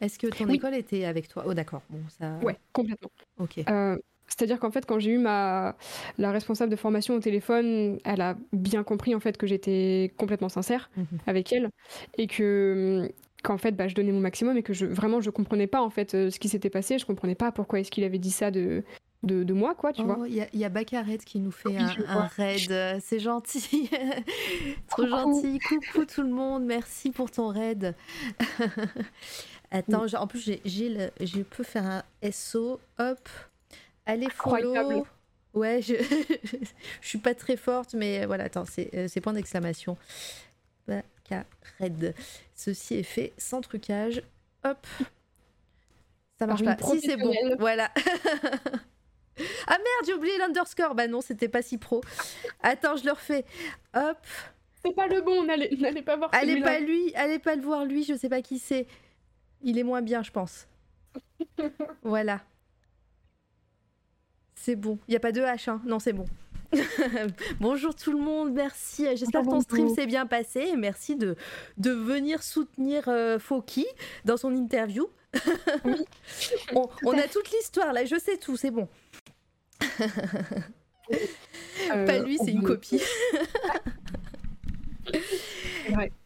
Est-ce que ton école était avec toi? Oh, d'accord. Bon, ça. Ouais, complètement. Ok. Euh, c'est-à-dire qu'en fait, quand j'ai eu ma la responsable de formation au téléphone, elle a bien compris en fait que j'étais complètement sincère mhm. avec elle et que qu'en fait, bah, je donnais mon maximum et que je vraiment je comprenais pas en fait euh, ce qui s'était passé. Je comprenais pas pourquoi est-ce qu'il avait dit ça de de, moi, quoi, tu vois. Oh, il y, y, a Bakaret qui nous fait un, raid. C'est gentil. <laughs> Trop gentil. Coucou tout le monde. Merci pour ton raid. <laughs> Attends, en plus, j'ai, je peux faire un SO. Hop. Allez, follow. Ouais, je, <laughs> je suis pas très forte, mais voilà, attends, c'est, euh, c'est point d'exclamation. Bakared. Ceci est fait sans trucage. Hop. Ça marche pas. Si, c'est bon. Voilà. <laughs> Ah merde, j'ai oublié l'underscore. Bah non, c'était pas si pro. Attends, je le refais. Hop. C'est pas le bon, n'allez pas voir Allez pas lui, allez pas le voir lui, je sais pas qui c'est. Il est moins bien, je pense. <laughs> voilà. C'est bon. Il y a pas de H, hein Non, c'est bon. <laughs> Bonjour tout le monde, merci. J'espère que ton stream s'est bien passé. Merci de, de venir soutenir euh, Foki dans son interview. <laughs> on, on a toute l'histoire là, je sais tout, c'est bon. Euh, pas lui, c'est une copie. <laughs>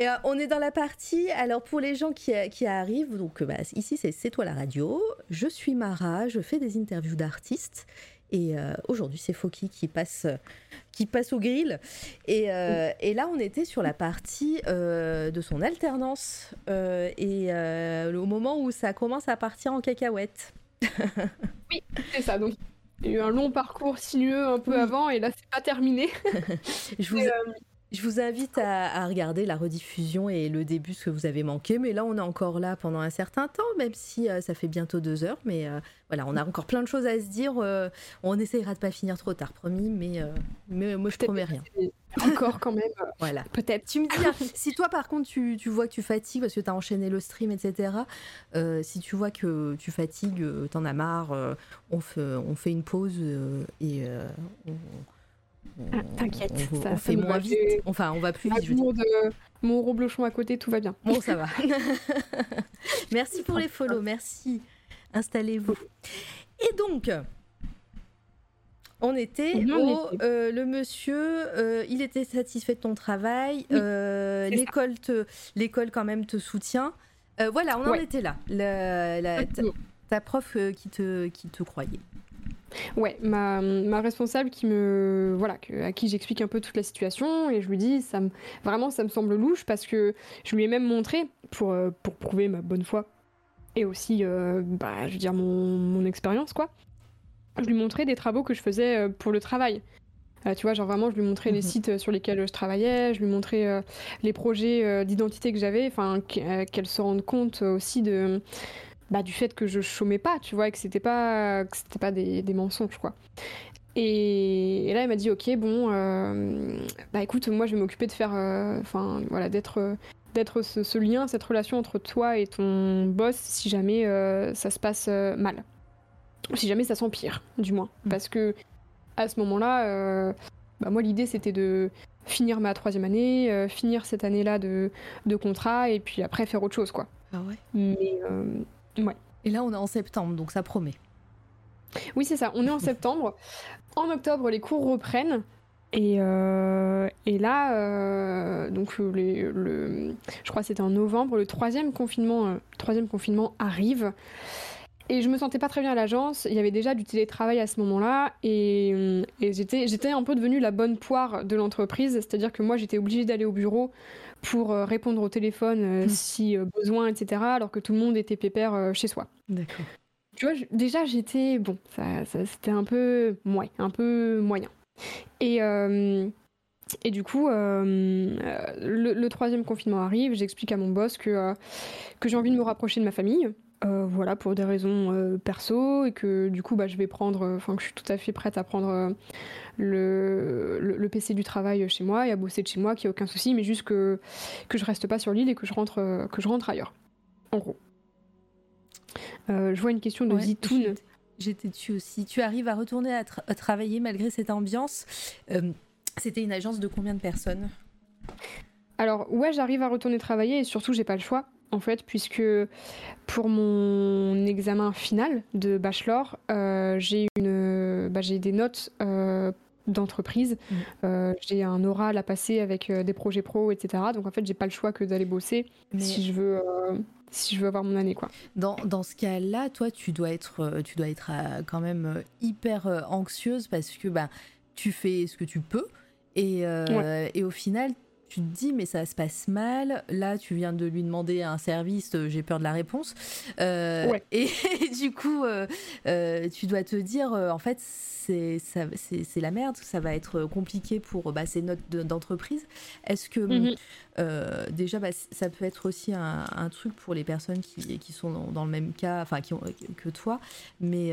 Et euh, on est dans la partie, alors pour les gens qui, qui arrivent, donc bah, ici c'est C'est toi la radio, je suis Mara, je fais des interviews d'artistes et euh, aujourd'hui c'est Foki qui passe, qui passe au grill. Et, et, là on était sur la partie de son alternance et au moment où ça commence à partir en cacahuète. <laughs> oui, c'est ça donc. Il y a eu un long parcours sinueux un peu avant et là c'est pas terminé. <laughs> je, vous, euh, je vous invite à, regarder la rediffusion et le début ce que vous avez manqué, mais là on est encore là pendant un certain temps, même si euh, ça fait bientôt deux heures, mais euh, voilà, on a encore plein de choses à se dire. on essayera de pas finir trop tard, promis, mais, mais moi je promets rien. Encore quand même. <laughs> voilà. Peut-être. Tu me dis, hein, <laughs> si toi par contre tu, tu, vois que tu fatigues parce que tu as enchaîné le stream, etc. Euh, si tu vois que tu fatigues, euh, t'en as marre, euh, on, fait, on fait une pause et on, ah, T'inquiète, on, fait moins vite. Enfin, on va plus vite. De mon reblochon à côté, tout va bien. Bon, ça va. <laughs> merci pour les follow, merci. Installez-vous. Et donc, on était au euh, le monsieur, euh, il était satisfait de ton travail, euh, l'école te, l'école quand même te soutient. voilà, on en était là. ta, prof qui te qui te croyait. Ouais, ma, ma, responsable qui me voilà, à qui j'explique un peu toute la situation et je lui dis ça me vraiment ça me semble louche parce que je lui ai même montré pour pour prouver ma bonne foi et aussi bah, je veux dire mon, mon expérience quoi je lui montrais des travaux que je faisais euh, pour le travail. Euh, tu vois, genre vraiment, je lui montrais les mhm. sites sur lesquels je travaillais, je lui montrais euh, les projets d'identité que j'avais, enfin, qu'elle se rende compte aussi de, bah, du fait que je chômais pas, tu vois, et que c'était pas, que c'était pas des, des, mensonges, quoi. Et, là, elle m'a dit, ok, bon, bah écoute, moi, je vais m'occuper de faire, enfin, voilà, d'être d'être ce, ce, lien, cette relation entre toi et ton boss si jamais ça se passe mal si jamais ça s'empire, du moins. Mm. Parce que à ce moment-là, euh, bah, moi l'idée c'était de finir ma troisième année, euh, finir cette année-là de, de, contrat et puis après faire autre chose, quoi. Ah ouais. Mais euh, ouais. Et là on est en septembre, donc ça promet. Oui c'est ça, on est en <laughs> septembre. En octobre les cours reprennent. Et, et là, donc le, je crois que c'était en novembre, le troisième confinement, troisième confinement arrive. Et je me sentais pas très bien à l'agence. Il y avait déjà du télétravail à ce moment-là. Et, j'étais, j'étais un peu devenue la bonne poire de l'entreprise. C'est-à-dire que moi, j'étais obligée d'aller au bureau pour euh, répondre au téléphone euh, hmm. si euh, besoin, etc. Alors que tout le monde était pépère chez soi. D'accord. Tu vois, déjà, j'étais. Bon, ça, c'était un peu. Ouais, un peu moyen. Et. Et du coup, le, troisième confinement arrive, j'explique à mon boss que, que j'ai envie de me rapprocher de ma famille, euh, voilà, pour des raisons euh, perso, et que du coup, bah, je vais prendre, euh, enfin, que je suis tout à fait prête à prendre le, le, PC du travail chez moi et à bosser de chez moi, qu'il n'y a aucun souci, mais juste que, que je reste pas sur l'île et que je rentre, que je rentre ailleurs. En gros. je vois une question de Zitoun. J'étais dessus aussi. Tu arrives à retourner à, à travailler malgré cette ambiance. C'était une agence de combien de personnes? Alors, ouais, j'arrive à retourner travailler et surtout, j'ai pas le choix en fait, puisque pour mon examen final de bachelor, euh, j'ai une, bah, j'ai des notes euh, d'entreprise, mmh. euh, j'ai un oral à passer avec des projets pro, etc. Donc en fait, j'ai pas le choix que d'aller bosser si je veux. si je veux avoir mon année quoi. Dans, dans ce cas-là, toi tu dois être tu dois être quand même hyper anxieuse parce que bah tu fais ce que tu peux et, et au final tu te dis mais ça se passe mal. Là, tu viens de lui demander un service, euh, j'ai peur de la réponse. Euh, <laughs> et, <laughs> du coup, euh, tu dois te dire en fait c'est c'est la merde, ça va être compliqué pour bah, ces notes d'entreprise. Est-ce que mhm. déjà bah, ça peut être aussi un, truc pour les personnes qui, qui sont dans, le même cas, enfin qui ont, que toi, mais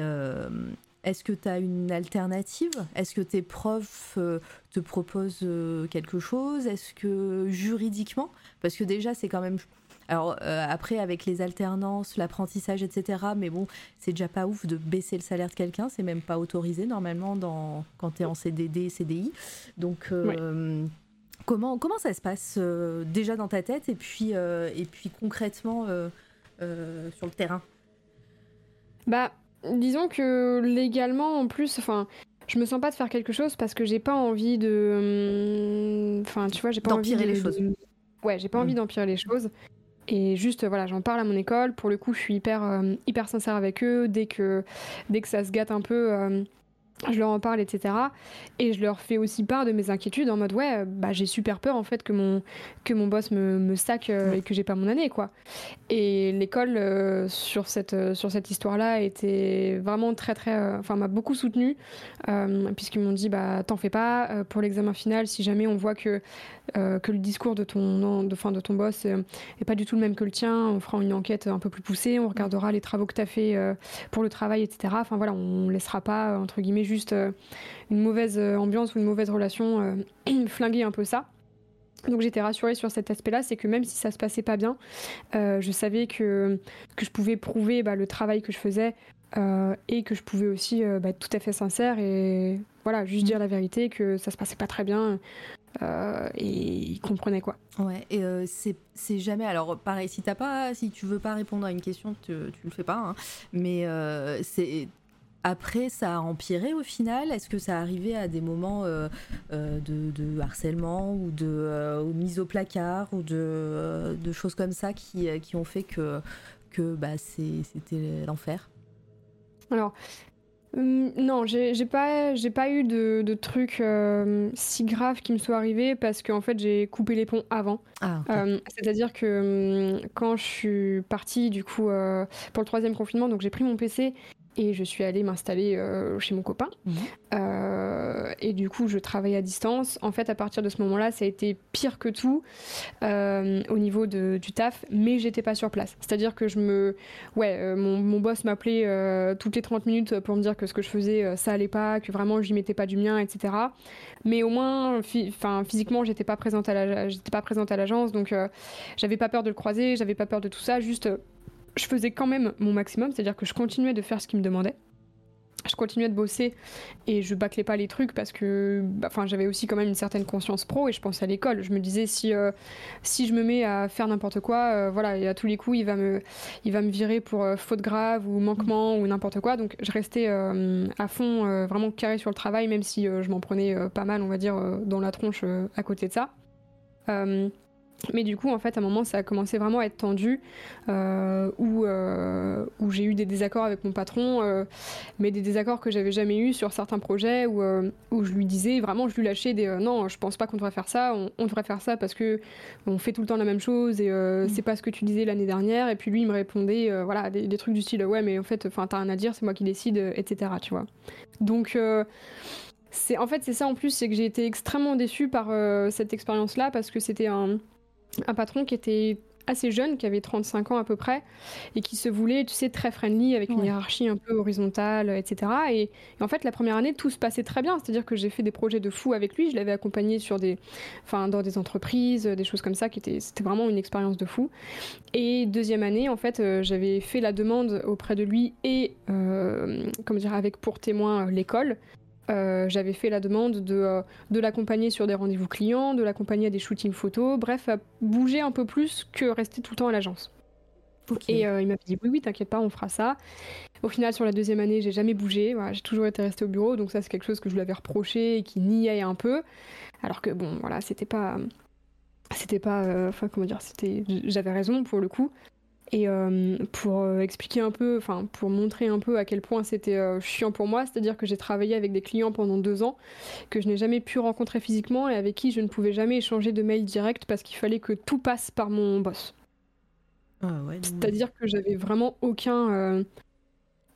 est-ce que tu as une alternative? Est-ce que tes profs euh, te proposent euh, quelque chose? Est-ce que juridiquement? Parce que déjà, c'est quand même. Alors euh, après, avec les alternances, l'apprentissage, etc. Mais bon, c'est déjà pas ouf de baisser le salaire de quelqu'un. C'est même pas autorisé normalement dans... quand tu es en CDD, CDI. Donc. Comment, comment ça se passe déjà dans ta tête et puis, et puis concrètement sur le terrain? Bah, disons que légalement, en plus, enfin, je me sens pas de faire quelque chose parce que j'ai pas envie de. Hum, enfin, tu vois, j'ai pas envie d'empirer les choses. Ouais, j'ai pas envie mm. d'empirer les choses. Et juste, voilà, j'en parle à mon école. Pour le coup, je suis hyper, euh, hyper sincère avec eux. Dès que, dès que ça se gâte un peu, euh, je leur en parle, etc. Et je leur fais aussi part de mes inquiétudes en mode ouais, bah j'ai super peur en fait que mon que mon boss me, me sac euh, et que j'ai pas mon année quoi. Et l'école euh, sur cette euh, sur cette histoire-là était vraiment très très, enfin m'a beaucoup soutenue puisqu'ils m'ont dit bah t'en fais pas pour l'examen final si jamais on voit que que le discours de ton de fin de ton boss est pas du tout le même que le tien, on fera une enquête un peu plus poussée, on regardera les travaux que tu as fait pour le travail, etc. Enfin voilà, on laissera pas entre guillemets juste euh, une mauvaise euh, ambiance ou une mauvaise relation euh, <clears throat> flinguer un peu ça. Donc j'étais rassurée sur cet aspect-là, c'est que même si ça se passait pas bien, je savais que, que je pouvais prouver bah, le travail que je faisais et que je pouvais aussi bah, être tout à fait sincère et voilà, juste dire la vérité, que ça se passait pas très bien. Et ils comprenaient quoi. Ouais, et c'est jamais. Alors, pareil, si t'as pas, si tu veux pas répondre à une question, tu, tu le fais pas. Hein, mais c'est après, ça a empiré au final Est-ce que ça arrivait à des moments euh, euh, de, harcèlement ou de euh, mise au placard ou de, choses comme ça qui, ont fait que, que bah, c'était l'enfer? Alors, hum, non, j'ai pas, pas eu de, trucs si graves qui me soient arrivés parce qu'en fait j'ai coupé les ponts avant. Ah, c'est-à-dire que hum, quand je suis partie du coup pour le troisième confinement, donc j'ai pris mon PC et je suis allée m'installer euh, chez mon copain. Mhm. Euh, et du coup, je travaille à distance. En fait, à partir de ce moment-là, ça a été pire que tout euh, au niveau de, du taf, mais j'étais pas sur place. C'est-à-dire que je me. Ouais, mon, mon, boss m'appelait toutes les 30 minutes pour me dire que ce que je faisais, ça allait pas, que vraiment j'y mettais pas du mien, etc. Mais au moins, enfin, physiquement, j'étais pas présente à la, j'étais pas présente à l'agence, donc j'avais pas peur de le croiser, j'avais pas peur de tout ça, juste je faisais quand même mon maximum, c'est-à-dire que je continuais de faire ce qu'il me demandait. Je continuais de bosser et je bâclais pas les trucs parce que bah, j'avais aussi quand même une certaine conscience pro et je pensais à l'école. Je me disais si, euh, si je me mets à faire n'importe quoi, euh, voilà, et à tous les coups il va me, il va me virer pour euh, faute grave ou manquement ou n'importe quoi. Donc je restais à fond, vraiment carré sur le travail, même si je m'en prenais pas mal, on va dire, dans la tronche à côté de ça. Mais du coup, en fait, à un moment, ça a commencé vraiment à être tendu, euh, où, euh, où j'ai eu des désaccords avec mon patron, euh, mais des désaccords que j'avais jamais eu sur certains projets, où, où je lui disais, vraiment, je lui lâchais des non, je pense pas qu'on devrait faire ça, on, devrait faire ça parce que on fait tout le temps la même chose et mm. c'est pas ce que tu disais l'année dernière. Et puis lui, il me répondait, voilà, des, des, trucs du style, ouais, mais en fait, enfin, t'as rien à dire, c'est moi qui décide, etc. Tu vois. Donc c'est en fait c'est ça en plus, c'est que j'ai été extrêmement déçue par cette expérience-là parce que c'était un, un patron qui était assez jeune, qui avait 35 ans à peu près, et qui se voulait, tu sais, très friendly, avec une hiérarchie un peu horizontale, etc. Et, en fait, la première année, tout se passait très bien. C'est-à-dire que j'ai fait des projets de fou avec lui. Je l'avais accompagné sur des, enfin, dans des entreprises, des choses comme ça, qui étaient, c'était vraiment une expérience de fou. Et deuxième année, en fait, euh, j'avais fait la demande auprès de lui et, euh, comment dire, avec pour témoin euh, l'école euh, j'avais fait la demande de, euh, de l'accompagner sur des rendez-vous clients, de l'accompagner à des shootings photos, bref, à bouger un peu plus que rester tout le temps à l'agence. Et euh, il m'a dit oui, oui, t'inquiète pas, on fera ça. Au final, sur la deuxième année, j'ai jamais bougé. j'ai toujours été restée au bureau, donc ça, c'est quelque chose que je lui avais reproché et qui niait un peu. Alors que bon, voilà, c'était pas, c'était pas, enfin comment dire, c'était, j'avais raison pour le coup. Et euh, pour euh, expliquer un peu, enfin pour montrer un peu à quel point c'était euh, chiant pour moi, c'est-à-dire que j'ai travaillé avec des clients pendant deux ans que je n'ai jamais pu rencontrer physiquement et avec qui je ne pouvais jamais échanger de mail direct parce qu'il fallait que tout passe par mon boss. Ah ouais, c'est-à-dire que j'avais vraiment aucun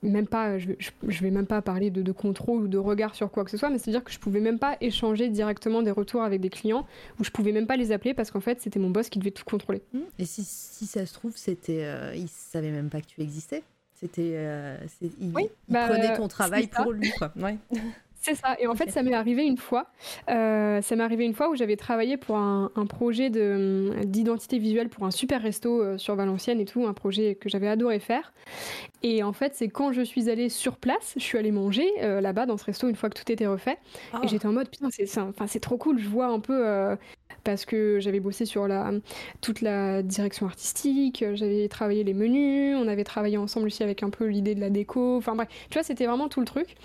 même pas, je, vais même pas parler de, contrôle ou de regard sur quoi que ce soit, mais c'est-à-dire que je pouvais même pas échanger directement des retours avec des clients, ou je pouvais même pas les appeler parce qu'en fait c'était mon boss qui devait tout contrôler. Mmh. Et si, ça se trouve, c'était, euh, il savait même pas que tu existais. C'était, euh, il, bah, prenait ton travail pour lui, quoi. Ouais. <laughs> C'est ça. Et en fait, ça m'est arrivé une fois. Euh, ça m'est arrivé une fois où j'avais travaillé pour un, projet d'identité visuelle pour un super resto euh, sur Valenciennes et tout, un projet que j'avais adoré faire. Et en fait, c'est quand je suis allée sur place, je suis allée manger euh, là-bas dans ce resto une fois que tout était refait. Et ah. j'étais en mode, putain, c'est trop cool. Je vois un peu parce que j'avais bossé sur la, toute la direction artistique, j'avais travaillé les menus, on avait travaillé ensemble aussi avec un peu l'idée de la déco, enfin bref, tu vois, c'était vraiment tout le truc.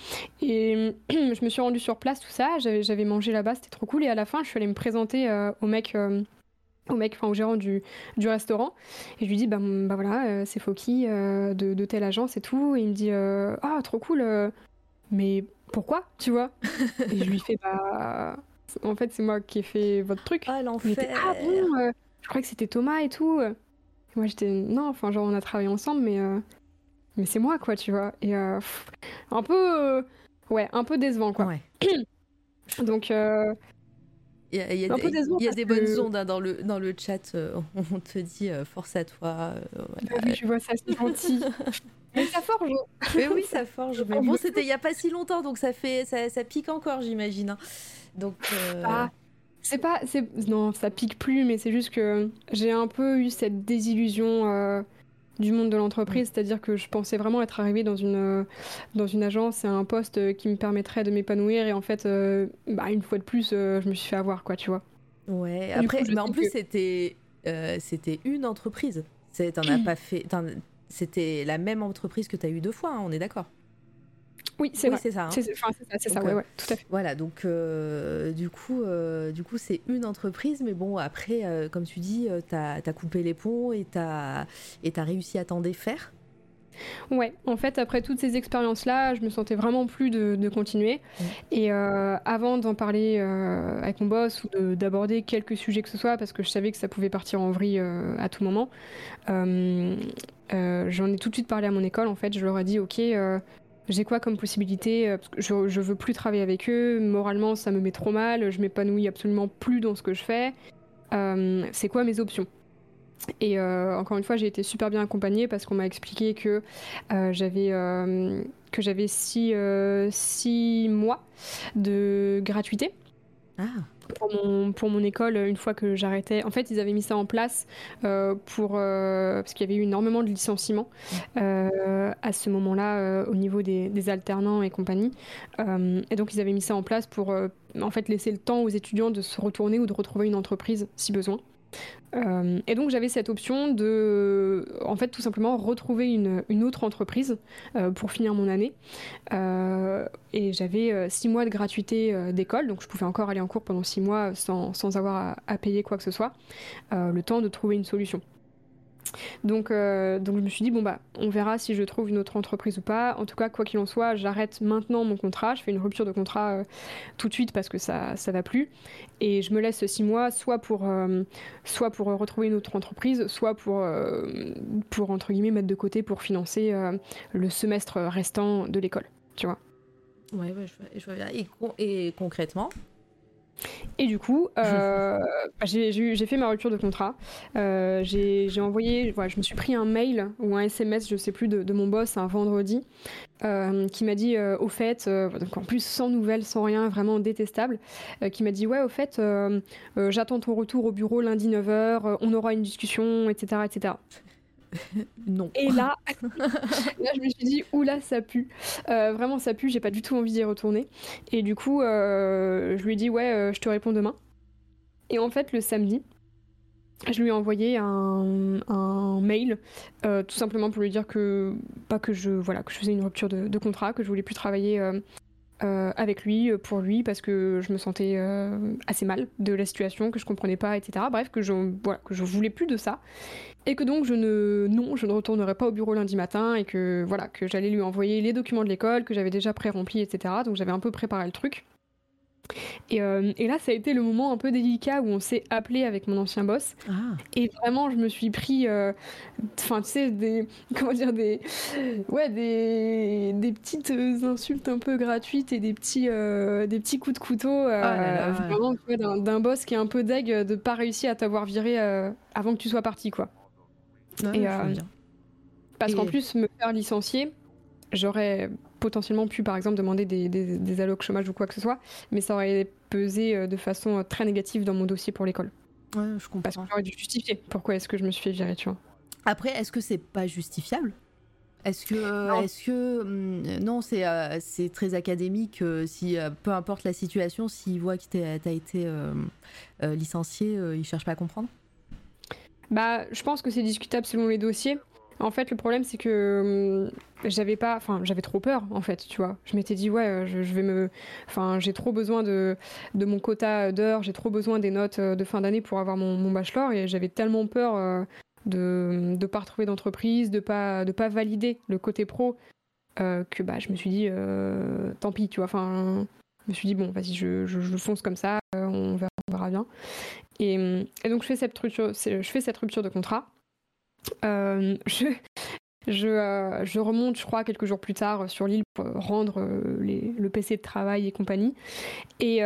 Et je me suis rendue sur place, tout ça, j'avais mangé là-bas, c'était trop cool, et à la fin, je suis allée me présenter euh, au mec... Euh, au mec, enfin au gérant du, du, restaurant, et je lui dis bah, bah voilà, euh, c'est Foki de, de, telle agence et tout, et il me dit ah trop cool, mais pourquoi, tu vois? <laughs> Et je lui fais bah en fait, c'est moi qui ai fait votre truc. Ah, l'enfer Ah bon Je croyais que c'était Thomas et tout. moi, j'étais... Non, enfin, genre, on a travaillé ensemble, mais... Mais c'est moi, quoi, tu vois. Et euh, un peu... Ouais, un peu décevant, quoi. Ouais. <clears throat> Donc... Il y a, y a, des, bonnes ondes hein, dans, le, dans le chat. <laughs> on te dit force à toi. Voilà. Ah tu vois, ça, c'est gentil. <laughs> Mais ça forge. Mais oui, ça forge. Mais bon, <laughs> c'était il n'y a pas si longtemps, donc ça fait ça, ça pique encore, j'imagine. Hein. Donc. Euh, ah, c'est pas, non, ça pique plus, mais c'est juste que j'ai un peu eu cette désillusion euh, du monde de l'entreprise, c'est-à-dire que je pensais vraiment être arrivée dans une euh, dans une agence et un poste qui me permettrait de m'épanouir, et en fait, bah, une fois de plus, je me suis fait avoir, quoi, tu vois. Ouais. Après, mais en plus, c'était c'était une entreprise. T'en as pas fait. C'était la même entreprise que tu as eu deux fois, hein, on est d'accord. Oui, c'est oui, ça. Hein. C'est ça, ouais, tout à fait. Voilà, donc euh, du coup, euh, du coup, c'est une entreprise, mais bon, après, euh, comme tu dis, tu as, coupé les ponts et tu as, as, réussi à t'en défaire. Ouais, en fait, après toutes ces expériences-là, je me sentais vraiment plus de, continuer. Mm. Et avant d'en parler avec mon boss ou d'aborder quelques sujets que ce soit, parce que je savais que ça pouvait partir en vrille à tout moment, j'en ai tout de suite parlé à mon école. En fait, je leur ai dit, ok j'ai quoi comme possibilité euh, je, je veux plus travailler avec eux, moralement ça me met trop mal, je m'épanouis absolument plus dans ce que je fais. Euh, c'est quoi mes options? Et euh, encore une fois, j'ai été super bien accompagnée parce qu'on m'a expliqué que j'avais que j'avais six, six, mois de gratuité. Ah pour mon, pour mon école une fois que j'arrêtais. En fait, ils avaient mis ça en place euh, pour euh, parce qu'il y avait eu énormément de licenciements euh, à ce moment-là au niveau des, des, alternants et compagnie. et donc, ils avaient mis ça en place pour en fait laisser le temps aux étudiants de se retourner ou de retrouver une entreprise si besoin. Euh, et donc j'avais cette option de, en fait, tout simplement retrouver une, autre entreprise euh, pour finir mon année. Euh, et j'avais six mois de gratuité d'école, donc je pouvais encore aller en cours pendant six mois sans, sans avoir à, payer quoi que ce soit, le temps de trouver une solution. Donc, euh, donc je me suis dit, bon, bah, on verra si je trouve une autre entreprise ou pas. En tout cas, quoi qu'il en soit, j'arrête maintenant mon contrat. Je fais une rupture de contrat euh, tout de suite parce que ça ça va plus. Et je me laisse six mois, soit pour, euh, soit pour retrouver une autre entreprise, soit pour, pour, entre guillemets, mettre de côté pour financer le semestre restant de l'école. Tu vois ouais, je vois, bien. et concrètement et du coup, euh, bah, j'ai fait ma rupture de contrat. Euh, j'ai envoyé, voilà, je me suis pris un mail ou un SMS, je sais plus, de, mon boss un vendredi, euh, qui m'a dit, au fait, donc en plus sans nouvelles, sans rien, vraiment détestable, qui m'a dit, ouais, au fait, j'attends ton retour au bureau lundi 9h, on aura une discussion, etc. etc. <laughs> non. Et là, <laughs> là, je me suis dit, oula, ça pue. Euh, vraiment, ça pue, j'ai pas du tout envie d'y retourner. Et du coup, euh, je lui ai dit, ouais, euh, je te réponds demain. Et en fait, le samedi, je lui ai envoyé un, mail, tout simplement pour lui dire que, pas que je, voilà, que je faisais une rupture de, de contrat, que je voulais plus travailler euh, avec lui, pour lui, parce que je me sentais euh, assez mal de la situation, que je comprenais pas, etc. Bref, que je, voilà, que je voulais plus de ça. Et que donc je ne, non, je ne retournerai pas au bureau lundi matin et que voilà, que j'allais lui envoyer les documents de l'école, que j'avais déjà pré-remplis, etc. Donc j'avais un peu préparé le truc. Euh, et, là, ça a été le moment un peu délicat où on s'est appelé avec mon ancien boss. Ah. Et vraiment, je me suis pris, euh, enfin, tu sais, des, <laughs> comment dire, des, ouais, des, des petites insultes un peu gratuites et des petits, euh, des petits coups de couteau, ah vraiment, d'un boss qui est un peu deg de pas réussir à t'avoir viré avant que tu sois parti, quoi. Et, parce qu'en plus, me faire licencier, j'aurais potentiellement pu, par exemple, demander des, des, allocs chômage ou quoi que ce soit, mais ça aurait pesé euh, de façon euh, très négative dans mon dossier pour l'école. Ouais, je comprends. Parce que j'aurais dû justifier pourquoi est-ce que je me suis fait virer, tu vois? Après, est-ce que c'est pas justifiable? Est-ce que, est-ce que, hum, non, c'est euh, c'est très académique. si peu importe la situation, s'il voit que tu as été licencié, il cherche pas à comprendre? Bah, je pense que c'est discutable selon les dossiers. En fait, le problème, c'est que hum, j'avais pas, enfin, j'avais trop peur, en fait, tu vois. Je m'étais dit, ouais, je, vais me, enfin, j'ai trop besoin de, de mon quota d'heures, j'ai trop besoin des notes euh, de fin d'année pour avoir mon, bachelor, et j'avais tellement peur euh, de ne pas retrouver d'entreprise, de pas, de pas valider le côté pro, euh, que bah, je me suis dit, tant pis, tu vois. Enfin, je me suis dit, bon, vas-y, je, je, fonce comme ça, on verra, on verra bien. Et, hum, et, donc, je fais cette rupture, je fais cette rupture de contrat. Euh, je, euh, remonte, je crois, quelques jours plus tard sur l'île pour rendre euh, le PC de travail et compagnie. Et,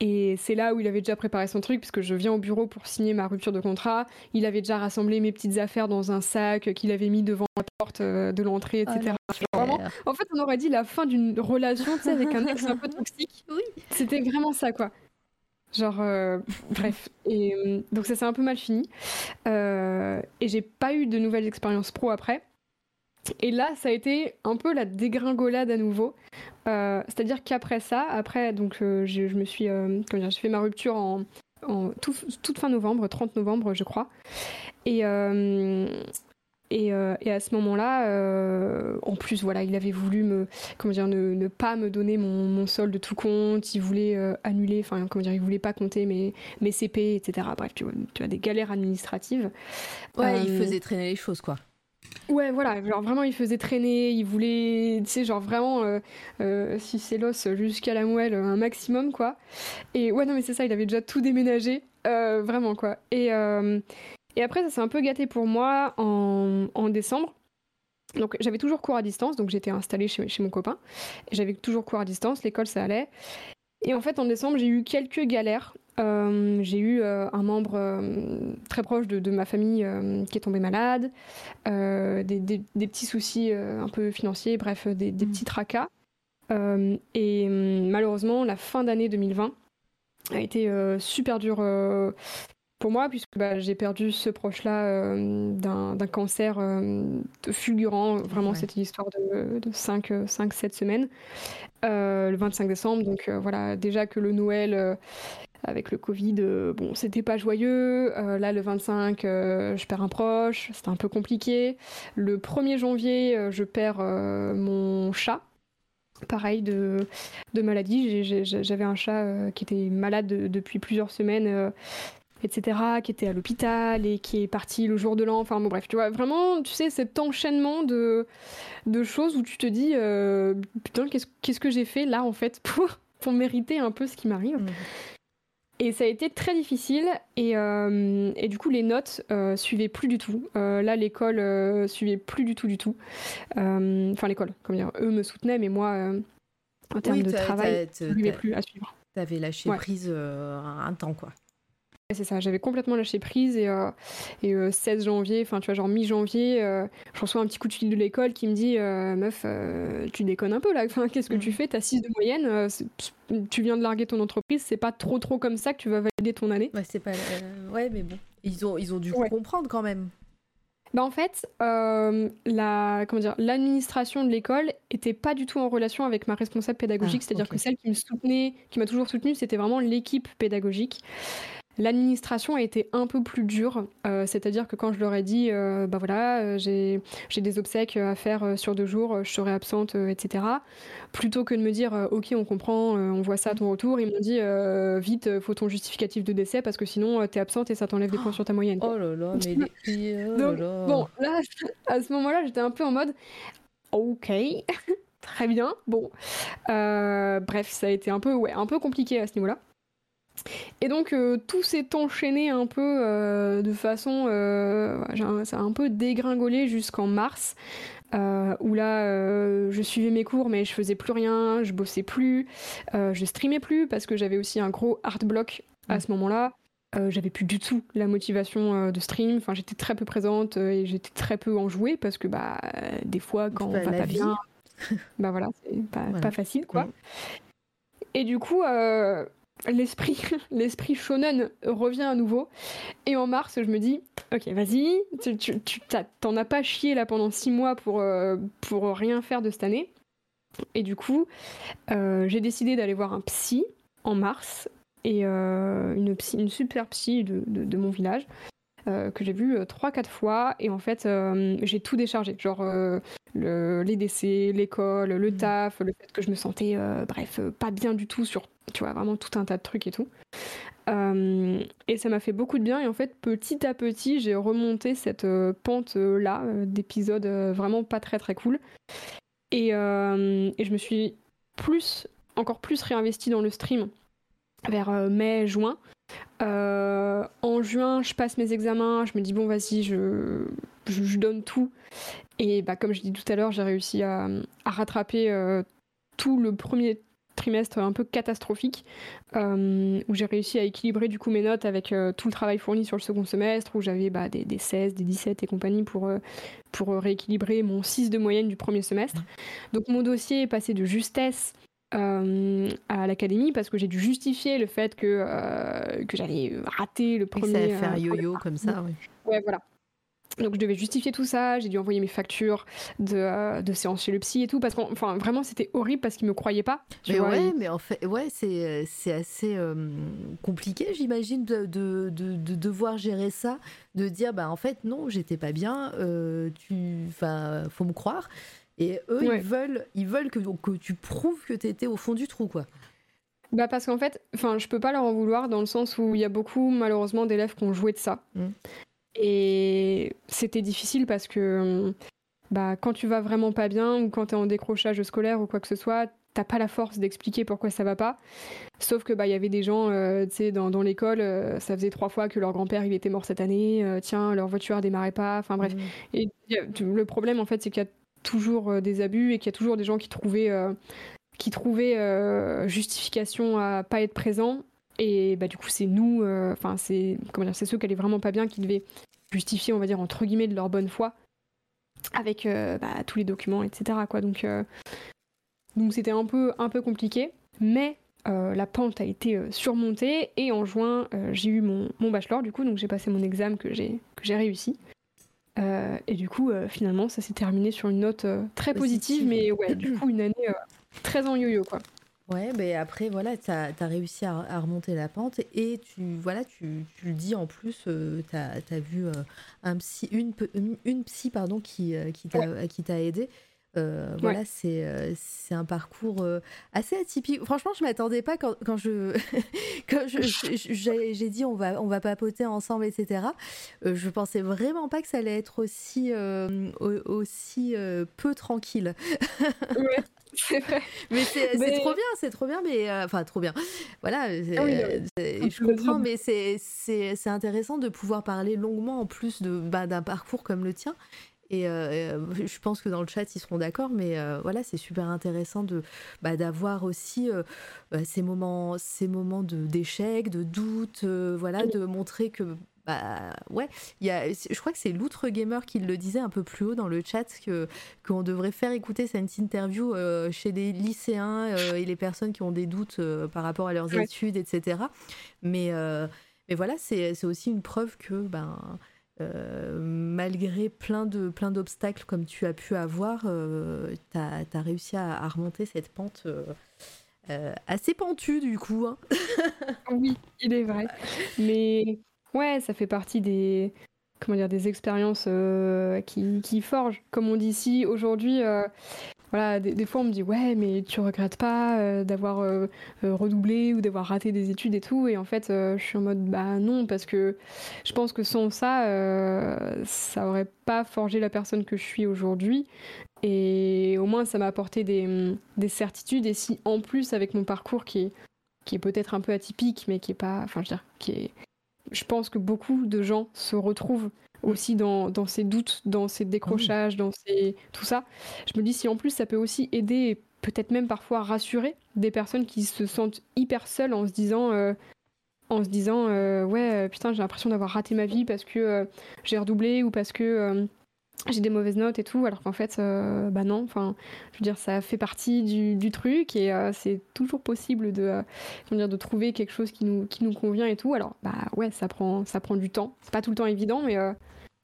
et c'est là où il avait déjà préparé son truc, puisque je viens au bureau pour signer ma rupture de contrat. Il avait déjà rassemblé mes petites affaires dans un sac qu'il avait mis devant la porte de l'entrée, etc. en fait, on aurait dit la fin d'une relation, avec un ex un peu toxique. <laughs> Oui. C'était vraiment ça, quoi. Genre, euh, bref. Et euh, donc, ça s'est un peu mal fini. Euh, et j'ai pas eu de nouvelles expériences pro après. Et là, ça a été un peu la dégringolade à nouveau. C'est-à-dire qu'après ça, après, donc, je, me suis. comment dire, j'ai fait ma rupture en, en toute fin novembre, 30 novembre, je crois. Et, euh, et, à ce moment-là, euh, en plus, voilà, il avait voulu me, comment dire, ne, pas me donner mon, solde de tout compte. Il voulait euh, annuler, enfin, comment dire, il voulait pas compter mes, mes CP, etc. Bref, tu vois, tu as des galères administratives. Ouais, il faisait traîner les choses, quoi. Ouais, voilà, genre vraiment, il faisait traîner. Il voulait, tu sais, genre vraiment, si c'est l'os jusqu'à la moelle, un maximum, quoi. Et ouais, non, mais c'est ça, il avait déjà tout déménagé, vraiment, quoi. Et et après, ça s'est un peu gâté pour moi en, décembre. Donc j'avais toujours cours à distance, donc j'étais installée chez, chez mon copain. J'avais toujours cours à distance, l'école ça allait. Et en fait en décembre j'ai eu quelques galères. Euh, j'ai eu euh, un membre euh, très proche de, ma famille qui est tombé malade, des, petits soucis un peu financiers, bref des, mmh. petits tracas. et malheureusement la fin d'année 2020 a été super dure pour moi, puisque bah, j'ai perdu ce proche-là d'un cancer fulgurant. Vraiment, c'était l'histoire de, 5-7 semaines, le 25 décembre. Donc voilà, déjà que le Noël avec le Covid, bon, c'était pas joyeux. là, le 25, je perds un proche, c'était un peu compliqué. Le 1er janvier, je perds mon chat. Pareil de, maladie. J'avais un chat qui était malade depuis plusieurs semaines etc., qui était à l'hôpital et qui est parti le jour de l'an. Enfin bon, bref, tu vois, vraiment, tu sais, cet enchaînement de, choses où tu te dis, euh, putain, qu'est-ce que j'ai fait là, en fait, pour, pour mériter un peu ce qui m'arrive mmh. Et ça a été très difficile et, euh, et du coup les notes euh, suivaient plus du tout. là l'école suivait plus du tout du tout. Enfin l'école, comment dire, eux me soutenaient mais moi en termes Oui, de travail, je n'arrivais plus à suivre. T'avais lâché Ouais. prise euh, un temps, quoi. C'est ça, j'avais complètement lâché prise et, euh, et euh, 16 janvier, enfin tu vois, genre mi-janvier, euh, je reçois un petit coup de fil de l'école qui me dit euh, Meuf, euh, tu déconnes un peu là, qu'est-ce que tu fais? T'as 6 de moyenne, tu viens de larguer ton entreprise, c'est pas trop trop comme ça que tu vas valider ton année? Ouais, c'est pas. Ouais, mais bon. Ils ont, ils ont dû Ouais. comprendre quand même. Bah en fait, euh, la, comment dire, l'administration de l'école était pas du tout en relation avec ma responsable pédagogique, Ah, c'est-à-dire que celle qui me soutenait, qui m'a toujours soutenue, c'était vraiment l'équipe pédagogique. L'administration a été un peu plus dure, euh, c'est-à-dire que quand je leur ai dit, euh, bah voilà, euh, j'ai des obsèques à faire euh, sur deux jours, je serai absente, etc. Plutôt que de me dire, ok, on comprend, on voit ça à ton retour, ils m'ont dit, euh, vite, faut ton justificatif de décès parce que sinon t'es absente et ça t'enlève des points sur ta moyenne. Oh là là, mais les. oh Donc, là. Bon, là, <laughs> à ce moment-là, j'étais un peu en mode OK, <laughs> très bien. Bon, bref, ça a été un peu, ouais, un peu compliqué à ce niveau-là. Et donc, euh, tout s'est enchaîné un peu euh, de façon. euh, ça a un peu dégringolé jusqu'en mars, où là, je suivais mes cours, mais je faisais plus rien, je bossais plus, je streamais plus parce que j'avais aussi un gros hard block à Mm. ce moment-là. J'avais plus du tout la motivation de stream. Enfin, j'étais très peu présente et j'étais très peu enjouée parce que bah des fois quand Bah, on va pas vie. bien, <laughs> bah voilà, c'est pas, Voilà. pas facile quoi. Et du coup, euh, l'esprit <laughs> l'esprit shonen revient à nouveau. Et en mars, je me dis, ok, vas-y, tu, tu, tu- t'as- t'en as pas chié là pendant six mois pour euh, pour rien faire de cette année. Et du coup, euh, j'ai décidé d'aller voir un psy en mars et euh, une, psy, une super psy de, de- de mon village que j'ai vu 3-4 fois et en fait j'ai tout déchargé genre le- les décès, l'école, le Mhm. taf, le fait que je me sentais bref pas bien du tout sur tu vois vraiment tout un tas de trucs et tout Euh, et ça m'a fait beaucoup de bien et en fait petit à petit j'ai remonté cette euh, pente euh, d'épisodes vraiment pas très très cool et, et je me suis plus encore plus réinvestie dans le stream vers mai, juin. En juin, je passe mes examens, je me dis bon vas-y, je, je, je donne tout. Et bah, comme je dis tout à l'heure, j'ai réussi à, à rattraper tout le premier trimestre un peu catastrophique, euh, où j'ai réussi à équilibrer du coup mes notes avec euh, tout le travail fourni sur le second semestre, où j'avais bah, des, des 16, des 17 et compagnie pour, euh, pour rééquilibrer mon 6 de moyenne du premier semestre. Donc mon dossier est passé de justesse euh, à l'académie parce que j'ai dû justifier le fait que, euh, que j'avais raté le Et premier. ça allait faire euh, yo-yo comme ça, oui. Ouais, voilà. Donc je devais justifier tout ça, j'ai dû envoyer mes factures de, euh, de séance chez le psy et tout, parce qu'en enfin, vraiment c'était horrible parce qu'ils me croyaient pas. tu Mais vois, ouais, et- mais en fait, ouais, c'est c'est assez euh, compliqué, j'imagine, de, de, de, de devoir gérer ça, de dire, bah en fait, non, j'étais pas bien, euh, tu, enfin, faut me croire. Et eux, Ouais. ils veulent, ils veulent que, que tu prouves que t'étais au fond du trou, quoi. Bah parce qu'en fait, enfin, je peux pas leur en vouloir dans le sens où il y a beaucoup malheureusement d'élèves qui ont joué de ça. Mm. Et c'était difficile parce que bah quand tu vas vraiment pas bien ou quand tu es en décrochage scolaire ou quoi que ce soit, t'as pas la force d'expliquer pourquoi ça va pas. Sauf que bah il y avait des gens, euh, tu sais, dans, dans l'école, euh, ça faisait trois fois que leur grand-père il était mort cette année. euh, tiens, leur voiture a démarré pas. Enfin bref. Mm. Et le problème, en fait, c'est qu'il y a toujours des abus et qu'il y a toujours des gens qui trouvaient, qui trouvaient justification à pas être présents. Et bah, du coup, c'est nous, euh, enfin, c'est comment dire, c'est ceux qui allaient vraiment pas bien qui devaient justifier, on va dire, entre guillemets, de leur bonne foi avec euh, bah, tous les documents, etc. Quoi. Donc, euh, donc c'était un peu, un peu compliqué. Mais la pente a été surmontée et en juin, j'ai eu mon, mon bachelor, du coup, donc j'ai passé mon examen que j'ai que j'ai réussi. Et du coup, finalement, ça s'est terminé sur une note très positive, mais ouais, du coup, une année très en yo-yo, quoi. Ouais, mais après, voilà, tu as, réussi à, à remonter la pente et tu, voilà, tu, tu le dis en plus, tu as, vu euh, un psy, une, pe- une, une psy pardon, qui, euh, qui t'a t'a aidé. Euh, Voilà, c'est euh, c'est un parcours euh, assez atypique. Franchement, je m'attendais pas quand, quand je <laughs> quand j'ai dit on va on va papoter ensemble, etc. Euh, je pensais vraiment pas que ça allait être aussi euh, au- aussi euh, peu tranquille. Ouais, <laughs> c'est vrai. Mais c'est Mais- trop bien, c'est trop bien, mais euh, enfin trop bien. Voilà, Ah oui, euh, c'est- je comprends, mais c'est intéressant de pouvoir parler longuement en plus de bah, d'un parcours comme le tien Et je pense que dans le chat, ils seront d'accord, mais voilà, c'est super intéressant de bah, d'avoir aussi bah, ces moments, ces moments de d'échec, de doute, voilà, de montrer que bah ouais, y a, je crois que c'est l'outre gamer qui le disait un peu plus haut dans le chat que qu'on devrait faire écouter cette interview euh, chez les lycéens euh, et les personnes qui ont des doutes euh, par rapport à leurs études, etc. Mais mais voilà, c'est aussi une preuve que ben malgré plein de plein d'obstacles comme tu as pu avoir, tu as, réussi à, à, remonter cette pente. assez pentue du coup. Hein. oui, il est vrai. <laughs> Mais Ouais, ça fait partie des, comment dire, des expériences euh, qui, qui, forgent. Comme on dit ici, aujourd'hui, euh, voilà, des, fois on me dit ouais, mais tu regrettes pas euh, d'avoir redoublé ou d'avoir raté des études et tout. Et en fait, je suis en mode bah non, parce que je pense que sans ça, ça aurait pas forgé la personne que je suis aujourd'hui. Et au moins, ça m'a apporté des, des, certitudes. Et si en plus, avec mon parcours qui est, qui est peut-être un peu atypique, mais qui est pas, enfin, je veux dire, qui est je pense que beaucoup de gens se retrouvent aussi dans, ces doutes, dans ces décrochages, dans tout ça. Je me dis si en plus ça peut aussi aider, peut-être même parfois rassurer des personnes qui se sentent hyper seules en se disant, euh, en se disant euh, ouais euh, putain j'ai l'impression d'avoir raté ma vie parce que j'ai redoublé ou parce que j'ai des mauvaises notes et tout, alors qu'en fait, euh, bah non, enfin, je veux dire, ça fait partie du, du truc et euh, c'est toujours possible de, euh, dire, de trouver quelque chose qui nous, qui nous convient et tout. Alors, bah ouais, ça prend, ça prend du temps. C'est pas tout le temps évident, mais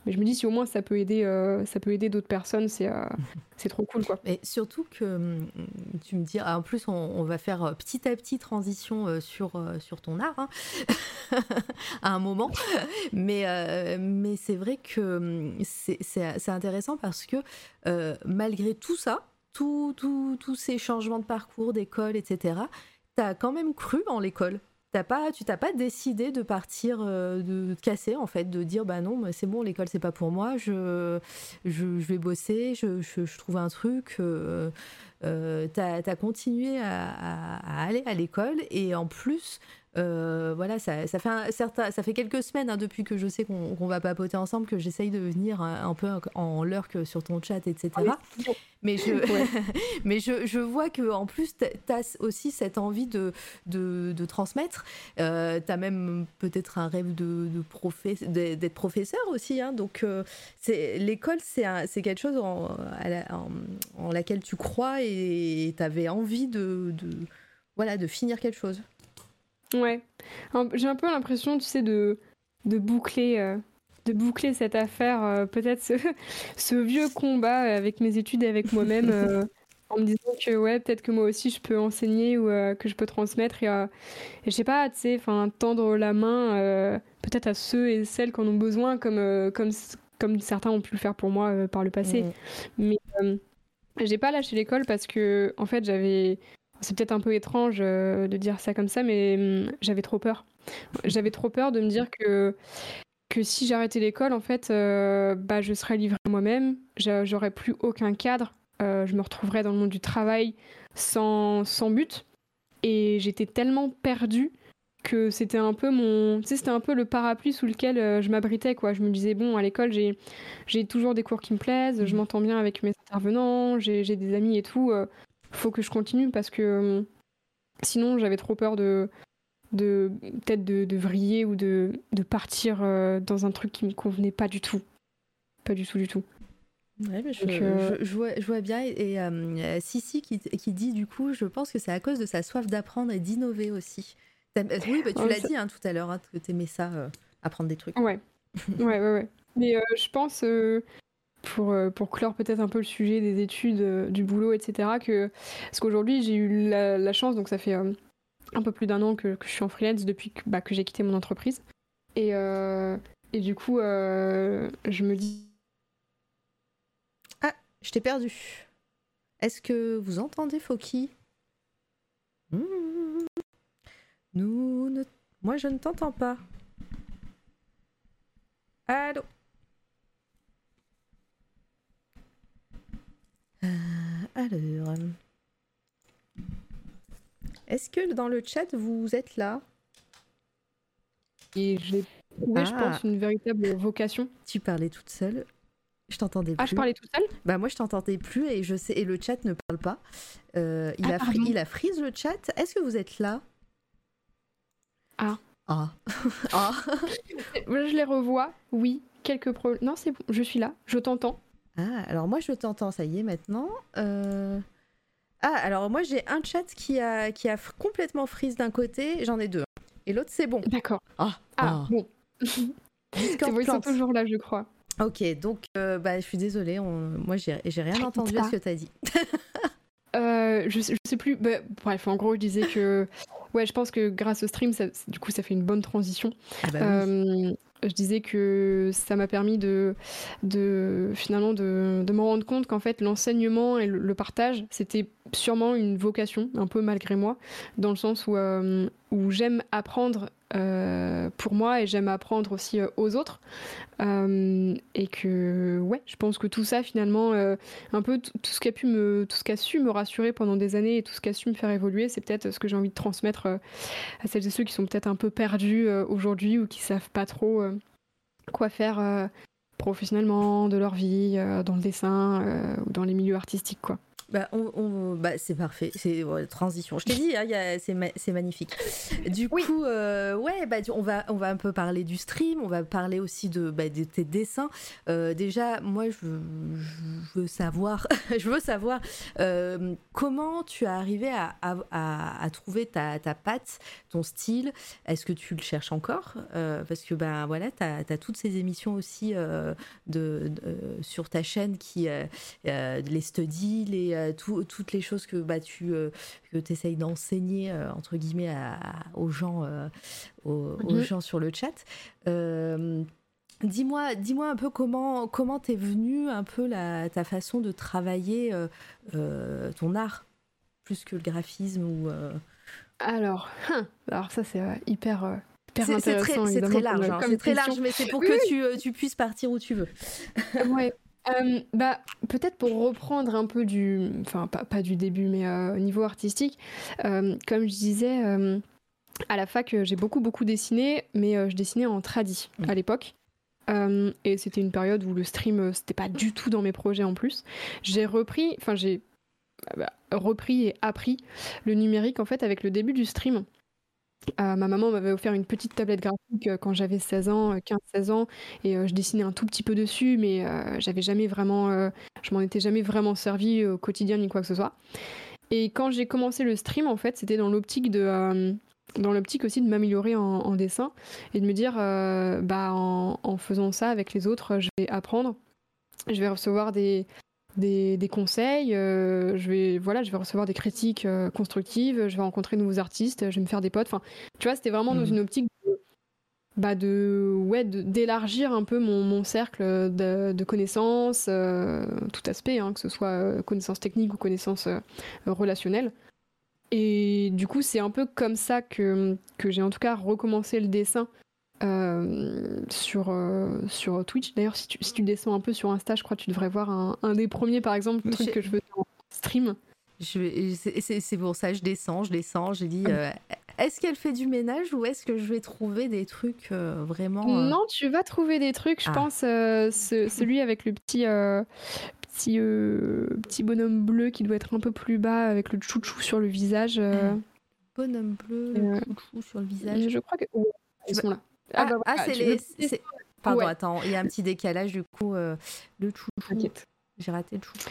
mais je me dis si au moins ça peut aider, euh, ça peut aider d'autres personnes, c'est euh, <laughs> c'est trop cool quoi. Et surtout que hum, tu me dis, ah, en plus on, va faire euh, petit à petit transition sur sur ton art hein, <laughs> à un moment, <laughs> mais mais c'est vrai que hum, c'est intéressant parce que malgré tout ça, tous ces changements de parcours, d'école, etc. tu as quand même cru en l'école t'as pas, tu t'as pas décidé de partir, euh, de te casser en fait, de dire bah non, c'est bon, l'école c'est pas pour moi, je, je, vais bosser, je, je, trouve un truc. Euh, euh, t'as as continué à, aller à l'école et en plus euh, voilà, ça, ça, fait un certain, ça fait quelques semaines hein, depuis que je sais qu'on va papoter ensemble que j'essaye de venir un, peu en lurk sur ton chat, etc. Ah mais je, <laughs> <laughs> mais je, je, vois que en plus, tu as aussi cette envie de, de, de transmettre. Euh, tu as même peut-être un rêve de, de d'être professeur aussi. Hein, donc, euh, c'est l'école, c'est quelque chose en, en, laquelle tu crois et tu avais envie de, de, voilà, de finir quelque chose. Ouais. J'ai un peu l'impression, tu sais, de, de boucler. Euh, de boucler cette affaire, euh, peut-être ce, <laughs> ce, vieux combat avec mes études et avec moi-même, <laughs> euh, en me disant que ouais, peut-être que moi aussi je peux enseigner ou que je peux transmettre et, et je sais pas, tu sais, enfin tendre la main peut-être à ceux et celles qui en ont besoin, comme, comme, comme certains ont pu le faire pour moi par le passé. Mmh. Mais j'ai pas lâché l'école parce que en fait j'avais c'est peut-être un peu étrange euh, de dire ça comme ça, mais hum, j'avais trop peur. J'avais trop peur de me dire que, que si j'arrêtais l'école, en fait, euh, bah, je serais livrée moi-même, j'aurais plus aucun cadre, euh, je me retrouverais dans le monde du travail sans, sans but. Et j'étais tellement perdue que c'était un peu mon c'était un peu le parapluie sous lequel je m'abritais quoi je me disais bon à l'école j'ai j'ai toujours des cours qui me plaisent je mmh. m'entends bien avec mes intervenants j'ai des amis et tout faut que je continue parce que euh, sinon j'avais trop peur de, de peut-être de, vriller ou de, de partir euh, dans un truc qui me convenait pas du tout. Pas du tout, du tout. Ouais, mais je, euh, je, vois, je, vois, bien. Et, Sissi qui, qui, dit du coup, je pense que c'est à cause de sa soif d'apprendre et d'innover aussi. Oui, bah, tu l'as dit hein, tout à l'heure, hein, que tu aimais ça, apprendre des trucs. Ouais, <laughs> ouais, ouais. ouais. Mais je pense, pour, euh, pour clore peut-être un peu le sujet des études, euh, du boulot, etc. Que, parce qu'aujourd'hui, j'ai eu la, chance, donc ça fait euh, un peu plus d'un an que, je suis en freelance depuis que, bah, j'ai quitté mon entreprise. Et, et du coup, je me dis. Ah, je t'ai perdu. Est-ce que vous entendez Foki? Mmh. Nous. Moi, je ne t'entends pas. Allô? Euh, alors. Est-ce que dans le chat, vous êtes là? Et j'ai trouvé, je pense, ah. une véritable vocation. Tu parlais toute seule. Je t'entendais plus. Ah, je parlais tout seul Bah moi je t'entendais plus et je sais et le chat ne parle pas. Euh, il, Ah, a fri- il a freeze le chat. Est-ce que vous êtes là? Ah. Ah. <laughs> ah. <laughs> Je les revois, oui. Quelques problèmes. Non, c'est bon, je suis là, je t'entends. Ah, alors moi je t'entends, ça y est maintenant. Euh, Ah, alors moi j'ai un chat qui a, qui a complètement freeze d'un côté, j'en ai deux. Et l'autre c'est bon. D'accord. Ah, Ah, bon. Discord ils sont toujours là, je crois. Ok, donc euh, bah, je suis désolée, on... moi j'ai j'ai rien entendu à ce que t'as dit. <laughs> Euh, je, sais- je sais plus. bah, bref, en gros, je disais que. Ouais, je pense que grâce au stream, ça- du coup, ça fait une bonne transition. Ah bah oui. Je disais que ça m'a permis de, finalement de, me rendre compte qu'en fait l'enseignement et le, le partage c'était sûrement une vocation un peu malgré moi dans le sens où, euh, où j'aime apprendre euh, pour moi et j'aime apprendre aussi euh, aux autres Euh, et que ouais je pense que tout ça finalement un peu tout ce qui a pu tout ce qui su me rassurer pendant des années et tout ce qui a su me faire évoluer c'est peut-être ce que j'ai envie de transmettre à celles et ceux qui sont peut-être un peu perdus aujourd'hui ou qui savent pas trop quoi faire professionnellement de leur vie, dans le dessin ou dans les milieux artistiques quoi. Bah, on, on- bah, c'est parfait, c'est ouais, transition. Je t'ai dit, hein, c'est ma- magnifique. Du Oui. coup, euh, ouais, bah, on va on va un peu parler du stream, on va parler aussi de, bah, de tes dessins. Euh, déjà, moi, je, je veux savoir, <laughs> je veux savoir euh, comment tu as arrivé à, à, à- à trouver ta, ta patte, ton style. Est-ce que tu le cherches encore? Parce que ben voilà, tu as, toutes ces émissions aussi de, de- sur ta chaîne qui les studies, les, euh, tout- toutes les choses que bah, tu euh, que essayes d'enseigner euh, entre guillemets à- aux gens aux, aux Mhm. gens sur le chat. Dis-moi, dis-moi un peu comment comment t'es venue un peu la, ta façon de travailler euh, euh, ton art plus que le graphisme ou euh, Alors, hein, alors ça c'est hyper, hyper c'est c'est intéressant. très, c'est très large, hein, c'est très large, mais c'est pour Oui, que oui. tu, tu puisses partir où tu veux. Ouais. Euh, bah, peut-être pour reprendre un peu du, enfin pas, pas du début, mais euh, au niveau artistique, euh, comme je disais, à la fac, j'ai beaucoup beaucoup dessiné, mais je dessinais en tradi Mm. à l'époque. Euh, et c'était une période où le stream, c'était pas du tout dans mes projets en plus. J'ai repris, enfin j'ai bah, repris et appris le numérique en fait avec le début du stream. Euh, ma maman m'avait offert une petite tablette graphique euh, quand j'avais 16 ans, euh, 15-16 ans, et euh, je dessinais un tout petit peu dessus, mais euh, j'avais jamais vraiment, euh, je m'en étais jamais vraiment servi au quotidien ni quoi que ce soit. Et quand j'ai commencé le stream, en fait, c'était dans l'optique de, euh, dans l'optique aussi de m'améliorer en, dessin et de me dire, euh, bah en faisant ça avec les autres, je vais apprendre, je vais recevoir des des, des conseils, euh, je vais voilà, je vais recevoir des critiques euh, constructives, je vais rencontrer de nouveaux artistes, je vais me faire des potes. Enfin, tu vois, c'était vraiment dans Mhm. une optique de, bah de ouais d'élargir un peu mon, mon cercle de, de connaissances, euh, tout aspect, hein, que ce soit connaissances techniques ou connaissances relationnelles. Et du coup, c'est un peu comme ça que, que j'ai en tout cas recommencé le dessin sur, euh, sur Twitch. D'ailleurs, si tu, si tu descends un peu sur Insta, je crois que tu devrais voir un, un des premiers, par exemple, j'ai- que je faisais en stream. C'est- pour ça, je descends, je descends, j'ai Ah dit, euh, est-ce qu'elle fait du ménage ou est-ce que je vais trouver des trucs euh, vraiment... euh, Non, tu vas trouver des trucs, je Ah. pense. euh, ce- celui avec le petit, euh, petit, euh, petit bonhomme bleu qui doit être un peu plus bas, avec le chouchou sur le visage. euh, Bonhomme bleu, Euh, chouchou sur le visage. je crois que. ils sont là. Ah, bah ah, c'est les... veux- Pardon, Ouais. attends, il y a un petit décalage du coup. euh, le chouchou. T'inquiète. J'ai raté le chouchou.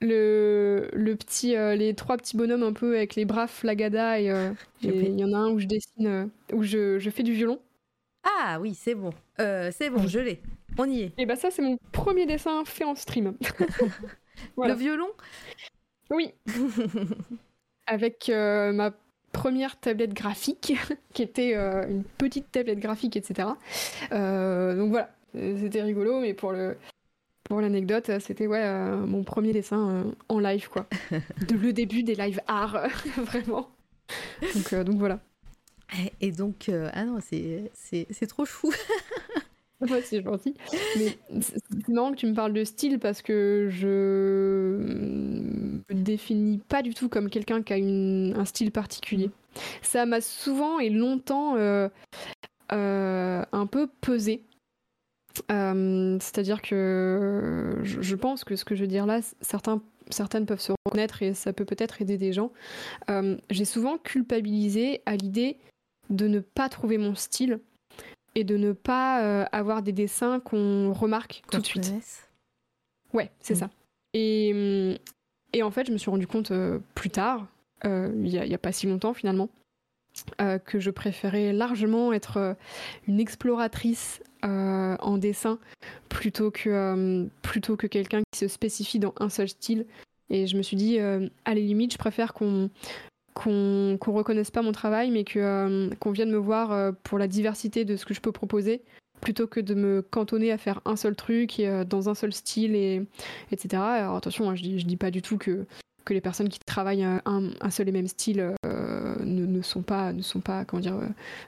le, le petit, euh, les trois petits bonhommes un peu avec les bras flagada et euh, <laughs> il y en a un où je dessine, euh, où je, je fais du violon. Ah oui, c'est bon. C'est bon, je l'ai. On y est. Et bah ça c'est mon premier dessin fait en stream. <laughs> Voilà. Le violon? Oui. <laughs> Avec ma première tablette graphique, <laughs> qui était euh, une petite tablette graphique, etc. Euh, donc voilà, Euh, c'était rigolo, mais pour le pour l'anecdote, c'était ouais euh, mon premier dessin en live quoi. <laughs> De le début des live art, <laughs> vraiment. Donc, donc voilà. Et donc, ah non, c'est c'est- c'est trop chou. <laughs> Ouais, c'est gentil. Mais c'est marrant que tu me parles de style parce que je me définis pas du tout comme quelqu'un qui a une- un style particulier. Ça m'a souvent et longtemps euh, euh, un peu pesé. C'est-à-dire que je, pense que ce que je veux dire là, certains, certaines peuvent se reconnaître et ça peut peut-être aider des gens. J'ai souvent culpabilisé à l'idée de ne pas trouver mon style et de ne pas avoir des dessins qu'on remarque tout de suite. Ouais, c'est mm. ça. Et, et, en fait, je me suis rendu compte plus tard, il n'y a, a, pas si longtemps finalement, euh, que je préférais largement être euh, une exploratrice euh, en dessin plutôt que, plutôt que quelqu'un qui se spécifie dans un seul style. Et je me suis dit, à les limites, je préfère qu'on qu'on reconnaisse pas mon travail, mais que qu'on vienne me voir pour la diversité de ce que je peux proposer, plutôt que de me cantonner à faire un seul truc et, dans un seul style, et, etc. Alors attention, hein, je, dis, je dis pas du tout que que les personnes qui travaillent un, un seul et même style ne, sont pas, ne sont pas comment dire,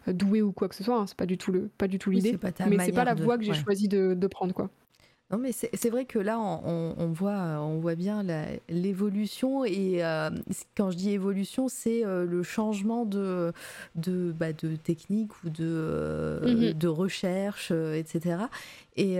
euh, doués ou quoi que ce soit. Hein. C'est pas du tout le, pas du tout l'idée. mais c'est pas la voie que j'ai choisi de, de, prendre, quoi. Non, mais c'est vrai que là, on, on, voit, on voit bien l'évolution. Et euh, quand je dis évolution, c'est euh, le changement de, de, bah, de technique ou de, mm-hmm. de recherche, etc. Et,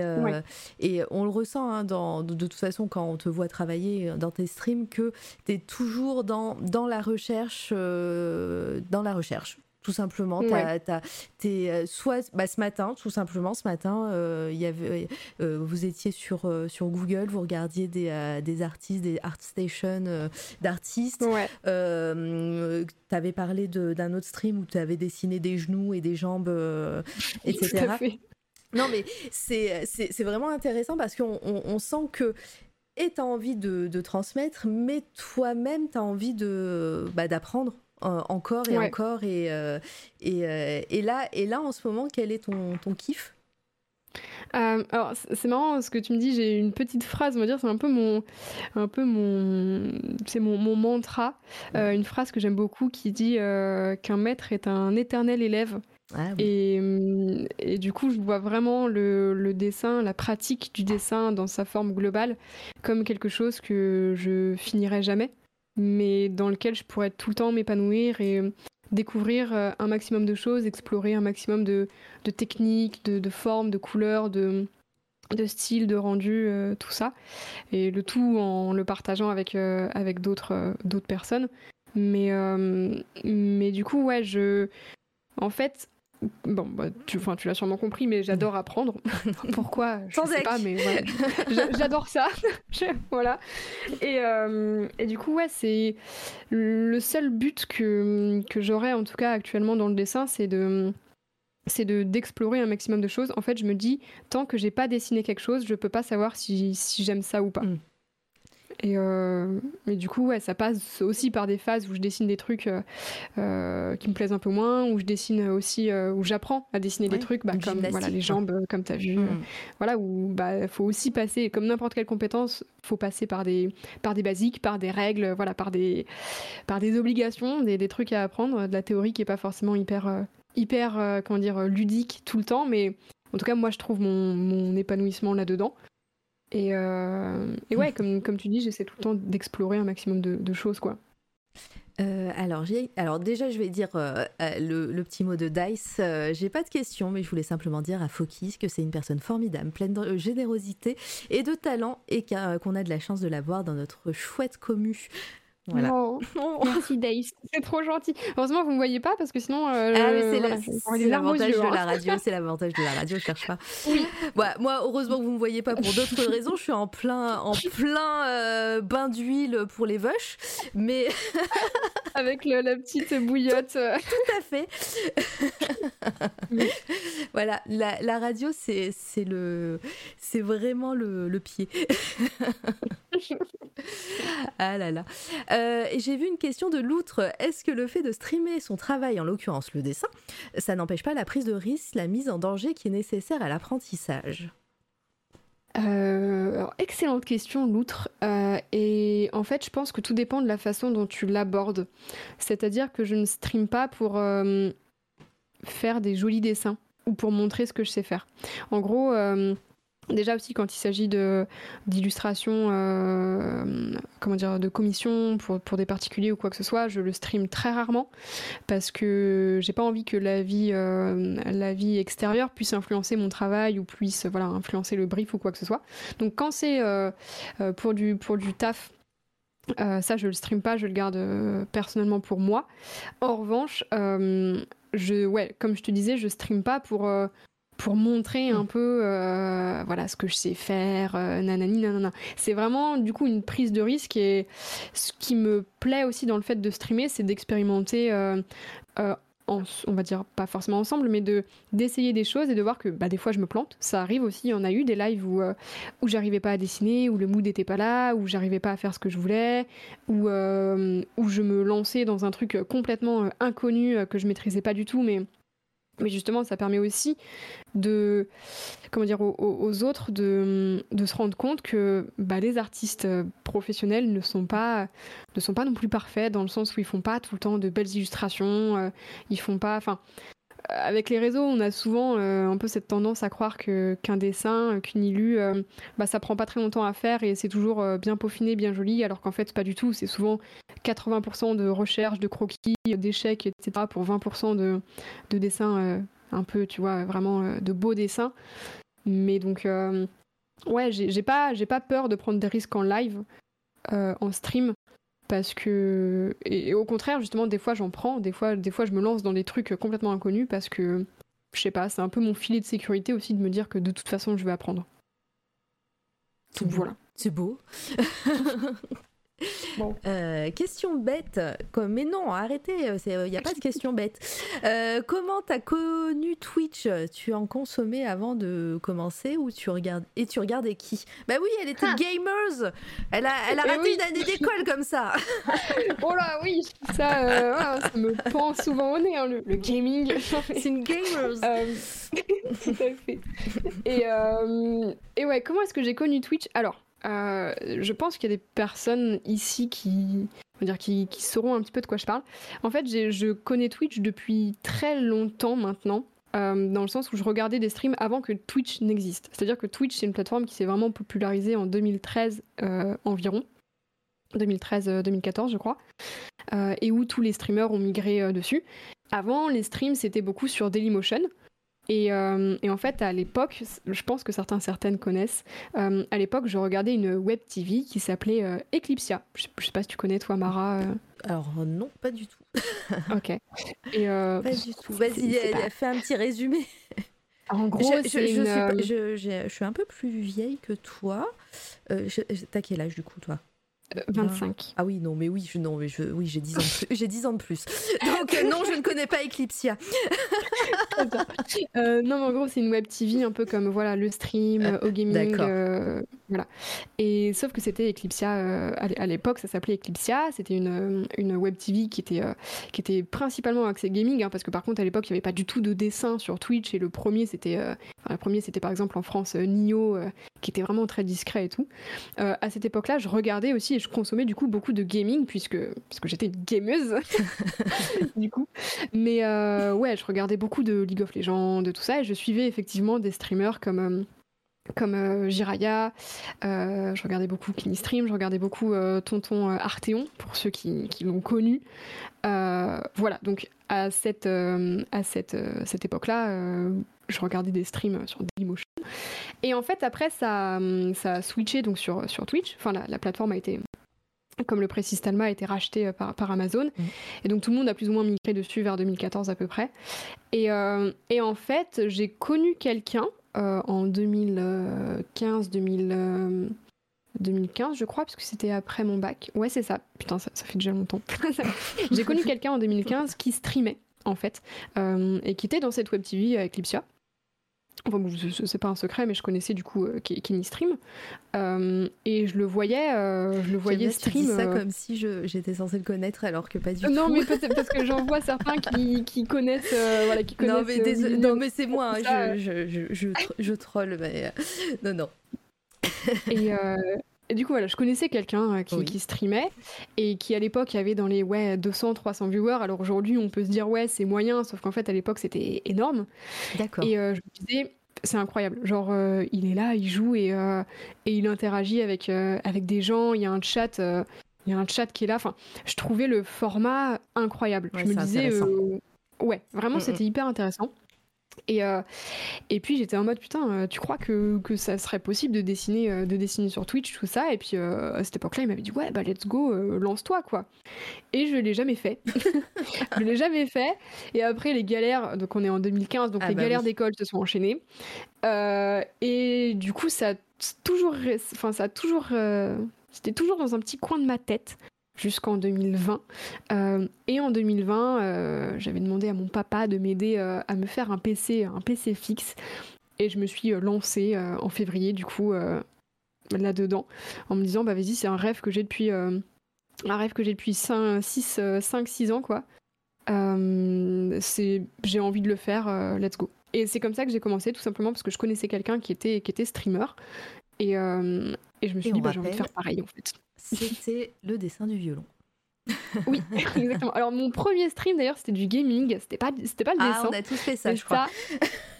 et on le ressent hein, dans, de, toute façon quand on te voit travailler dans tes streams que tu es toujours dans, dans la recherche, dans la recherche tout simplement. Euh, soit bah, ce matin, tout simplement, ce matin, euh, y avait, euh, vous étiez sur, sur Google, vous regardiez des, des artistes, des art stations d'artistes. tu avais parlé d'un autre stream où tu avais dessiné des genoux et des jambes, <laughs> etc. Non, mais c'est vraiment intéressant parce qu'on on, sent que et tu as envie de, de, transmettre, mais toi-même, tu as envie bah, d'apprendre euh, encore et encore. Et, euh, et, euh, et, là, et là, en ce moment, quel est ton, ton kiff? Alors c'est marrant ce que tu me dis. J'ai une petite phrase, on va dire, c'est un peu mon, un peu mon, c'est mon, mon, mantra. une phrase que j'aime beaucoup qui dit qu'un maître est un éternel élève. Ah et, et, du coup, je vois vraiment le, le, dessin, la pratique du dessin dans sa forme globale, comme quelque chose que je finirai jamais mais dans lequel je pourrais tout le temps m'épanouir et euh, découvrir euh, un maximum de choses, explorer un maximum de, techniques, de, formes, de couleurs, de, de styles, de rendu, euh, tout ça. Et le tout en le partageant avec, d'autres personnes. Mais, mais du coup, ouais, je. En fait, Bon, bah, tu, tu l'as sûrement compris, mais j'adore apprendre. <laughs> Pourquoi? Je ne sais pas, mais <laughs> j'adore ça. <laughs> voilà. Et, euh, et, du coup, ouais, c'est le seul but que, que j'aurais, en tout cas actuellement dans le dessin, c'est de c'est de d'explorer un maximum de choses. En fait, je me dis, tant que j'ai pas dessiné quelque chose, je peux pas savoir si, si j'aime ça ou pas. Mm. Et euh, mais du coup, ouais, ça passe aussi par des phases où je dessine des trucs euh, euh, qui me plaisent un peu moins, où je dessine aussi, où j'apprends à dessiner des trucs, bah, comme voilà, les jambes, comme tu as vu. Mm. voilà, où bah, faut aussi passer, comme n'importe quelle compétence, faut passer par des, par des basiques, par des règles, voilà, par des, par des obligations, des, des trucs à apprendre, de la théorie qui est pas forcément hyper, hyper comment dire, ludique tout le temps, mais en tout cas, moi, je trouve mon, mon épanouissement là-dedans. Et, euh, et ouais, comme, tu dis, j'essaie tout le temps d'explorer un maximum de, choses, quoi. Euh, alors, alors déjà, je vais dire euh, le, petit mot de Dice. j'ai pas de questions, mais je voulais simplement dire à Fokis que c'est une personne formidable, pleine de générosité et de talent, et qu'on a de la chance de la voir dans notre chouette commu. Voilà. Oh, <laughs> merci Dace, c'est trop gentil. Heureusement vous me voyez pas parce que sinon. Euh, ah c'est l'avantage de la radio, c'est l'avantage de la radio, je cherche pas. Oui. moi heureusement que vous me voyez pas pour d'autres <laughs> raisons, je suis en plein en plein euh, bain d'huile pour les vaches, mais <laughs> avec la petite bouillotte. Tout, à fait. voilà, la, la radio c'est c'est le c'est vraiment le, le pied. ah là là. Euh, j'ai vu une question de Loutre. Est-ce que le fait de streamer son travail, en l'occurrence le dessin, ça n'empêche pas la prise de risque, la mise en danger qui est nécessaire à l'apprentissage? Euh, excellente question, Loutre. Euh, et en fait, je pense que tout dépend de la façon dont tu l'abordes. C'est-à-dire que je ne stream pas pour faire des jolis dessins ou pour montrer ce que je sais faire. En gros, Déjà aussi quand il s'agit de d'illustration, euh, comment dire, de commission pour, pour des particuliers ou quoi que ce soit, je le stream très rarement parce que j'ai pas envie que la vie euh, la vie extérieure puisse influencer mon travail ou puisse voilà influencer le brief ou quoi que ce soit. Donc quand c'est euh, pour du pour du taf. ça, je le stream pas, je le garde personnellement pour moi. En revanche, je, ouais, comme je te disais, je stream pas pour pour montrer un mm. peu euh, voilà ce que je sais faire euh, nanani nanana c'est vraiment du coup une prise de risque et ce qui me plaît aussi dans le fait de streamer c'est d'expérimenter euh, on va dire pas forcément ensemble, mais de d'essayer des choses et de voir que bah, des fois je me plante. Ça arrive aussi, il y en a eu des lives où, où j'arrivais pas à dessiner, où le mood n'était pas là, où j'arrivais pas à faire ce que je voulais, où, où je me lançais dans un truc complètement inconnu que je maîtrisais pas du tout, mais mais justement, ça permet aussi de, comment dire, aux, autres de, se rendre compte que bah, les artistes euh, professionnels ne sont pas, ne sont pas non plus parfaits dans le sens où ils font pas tout le temps de belles illustrations, euh, ils font pas, enfin, avec les réseaux, on a souvent euh, un peu cette tendance à croire que qu'un dessin, euh, qu'une illu, euh, bah, ça prend pas très longtemps à faire et c'est toujours bien peaufiné, bien joli, alors qu'en fait, pas du tout. C'est souvent 80% de recherche, de croquis, d'échecs, etc. pour 20% de, de dessins un peu, tu vois, vraiment de beaux dessins. Mais donc, ouais, j'ai pas, pas peur de prendre des risques en live, en stream parce que et, au contraire justement des fois j'en prends des fois des fois je me lance dans des trucs complètement inconnus parce que je sais pas c'est un peu mon filet de sécurité aussi de me dire que de toute façon je vais apprendre. Voilà. C'est beau <laughs> <laughs> Euh, question bête, comme, mais non, arrêtez, il euh, n'y a pas de question bête. <laughs> Euh, comment t'as connu Twitch? Tu en consommais avant de commencer ou tu regardes et tu regardais qui? Bah oui, elle était ah. gamers. Elle a, elle a eh raté une année d'école comme ça. <laughs> oh là oui, ça, ça me pend souvent au nez hein, le, gaming. C'est une gamers. tout à fait. Et, et ouais, comment est-ce que j'ai connu Twitch? Alors. Euh, je pense qu'il y a des personnes ici qui, dire, sauront un petit peu de quoi je parle. En fait, je connais Twitch depuis très longtemps maintenant. Euh, dans le sens où je regardais des streams avant que Twitch n'existe. C'est-à-dire que Twitch, c'est une plateforme qui s'est vraiment popularisée en 2013 euh, environ. 2013-2014, je crois. et où tous les streamers ont migré dessus. Avant, les streams, c'était beaucoup sur Dailymotion. Euh, et, en fait, à l'époque, je pense que certains, certaines connaissent, euh, à l'époque, je regardais une web TV qui s'appelait euh, Eclipsia. Je, ne sais pas si tu connais, toi, Mara. Alors, non, pas du tout. <laughs> ok. Et, pas du tout. Vas-y, fais un petit résumé. En gros, je, je, je, suis un peu plus vieille que toi. T'as quel âge, du coup, toi? 25. Ah oui, non, mais oui, je, non, mais je, oui, j'ai 10 ans de plus. J'ai 10 ans de plus. Donc euh, non, je ne connais pas Eclipsia. <laughs> euh, non, mais en gros, c'est une web TV un peu comme voilà le stream, euh, au gaming, euh, voilà. Et sauf que c'était Eclipsia à l'époque, ça s'appelait Eclipsia. C'était une, une web TV qui était qui était principalement axée gaming, hein, parce que par contre à l'époque il n'y avait pas du tout de dessin sur Twitch et le premier c'était, enfin, le premier c'était par exemple en France Nio, qui était vraiment très discret et tout. à cette époque-là, je regardais aussi je consommais du coup beaucoup de gaming puisque, parce que j'étais une gameuse <laughs> <laughs> du coup. Mais euh, ouais, je regardais beaucoup de League of Legends, de tout ça, et je suivais effectivement des streamers comme euh, comme euh, Jiraya, je regardais beaucoup Stream, je regardais beaucoup Tonton Arteon, pour ceux qui, qui l'ont connu. voilà, donc à cette, à cette, cette époque-là, je regardais des streams sur Dailymotion. Et en fait, après, ça, ça a switché donc sur, sur Twitch. Enfin, la, la plateforme a été comme le précise Talma a été racheté euh, par, Amazon. Mm. Et donc tout le monde a plus ou moins migré dessus vers 2014 à peu près. Et, euh, et en fait, j'ai connu quelqu'un euh, en 2015, 2015, je crois, parce que c'était après mon bac. Ouais, c'est ça. Putain, ça, ça fait déjà longtemps. <laughs> j'ai connu quelqu'un en 2015 qui streamait, en fait, et qui était dans cette web TV avec Lipsia. Enfin, c'est pas un secret, mais je connaissais du coup euh, Kenny Stream. Euh, et je le voyais, euh, je le voyais stream. Tu dis ça comme si j'étais censée le connaître alors que pas du tout. Non, mais <laughs> parce que j'en vois certains qui, qui connaissent, voilà, qui connaissent. Non, mais, non, mais c'est moi, hein, je, je, je, je, troll, mais non, non. et, <laughs> et du coup, voilà, je connaissais quelqu'un euh, qui, streamait et qui à l'époque avait dans les ouais, 200, 300 viewers. Alors aujourd'hui, on peut se dire ouais, c'est moyen, sauf qu'en fait, à l'époque, c'était énorme. D'accord. Et euh, je me disais, c'est incroyable. Genre, euh, il est là, il joue et, euh, et il interagit avec, avec des gens. Il y a un chat. il y a un chat qui est là. Enfin, je trouvais le format incroyable. Ouais, je me disais, ouais, vraiment, Mm, c'était hyper intéressant. Et, euh, et puis j'étais en mode putain, euh, tu crois que, que ça serait possible de dessiner, euh, de dessiner sur Twitch, tout ça? Et puis euh, à cette époque-là, il m'avait dit ouais, bah let's go, euh, lance-toi quoi. Et je l'ai jamais fait. <laughs> je l'ai jamais fait. Et après les galères, donc on est en 2015, donc Ah les bah galères oui. d'école se sont enchaînées. Et du coup, ça a toujours, enfin ça a toujours, c'était toujours dans un petit coin de ma tête jusqu'en 2020. Euh, et en 2020, euh, j'avais demandé à mon papa de m'aider euh, à me faire un PC, un PC fixe. Et je me suis lancée en février, du coup, là-dedans, en me disant, bah vas-y, c'est un rêve que j'ai depuis, un rêve que j'ai depuis 5, 6, 5, 6 ans, quoi. J'ai envie de le faire, let's go. Et c'est comme ça que j'ai commencé, tout simplement parce que je connaissais quelqu'un qui était, qui était streamer. Et, euh, et je me suis Et dit, bah, j'ai envie de faire pareil, en fait. C'était le dessin du violon. Oui, <laughs> exactement. Alors mon premier stream d'ailleurs c'était du gaming, c'était pas c'était pas le Ah, dessin. on a tous fait ça, je crois.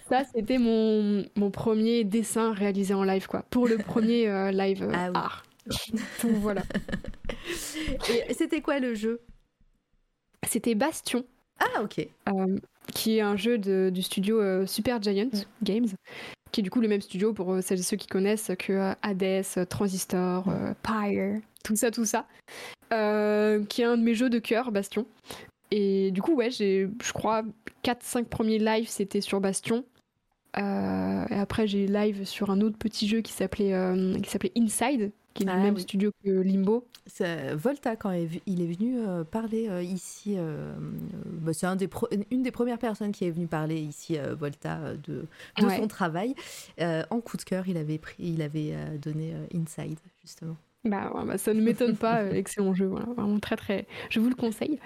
ça, ça, c'était mon mon premier dessin réalisé en live quoi, pour le premier euh, live euh, Ah oui. art. Donc voilà. <laughs> Et c'était quoi le jeu? C'était Bastion, Ah, ok. euh, qui est un jeu de- du studio euh, Super Giant Games, qui est du coup le même studio pour euh, celles et ceux qui connaissent que euh, Hades, Transistor, euh, Pyre, tout ça, tout ça, euh, qui est un de mes jeux de cœur, Bastion. Et du coup, ouais, j'ai, je crois, 4-5 premiers lives, c'était sur Bastion. Euh, et après, j'ai live sur un autre petit jeu qui s'appelait, euh, qui s'appelait Inside, qui est du Ah même oui. studio que Limbo. C'est- Volta, quand il est venu parler ici, bah, c'est un des pro- une des premières personnes qui est venue parler ici, Volta, de, de Ouais. son travail. En coup de cœur, il avait, pris, il avait donné Inside, justement. Bah, ouais, bah, ça ne m'étonne pas, euh, <laughs> excellent jeu, voilà, vraiment très très. Je vous le conseille.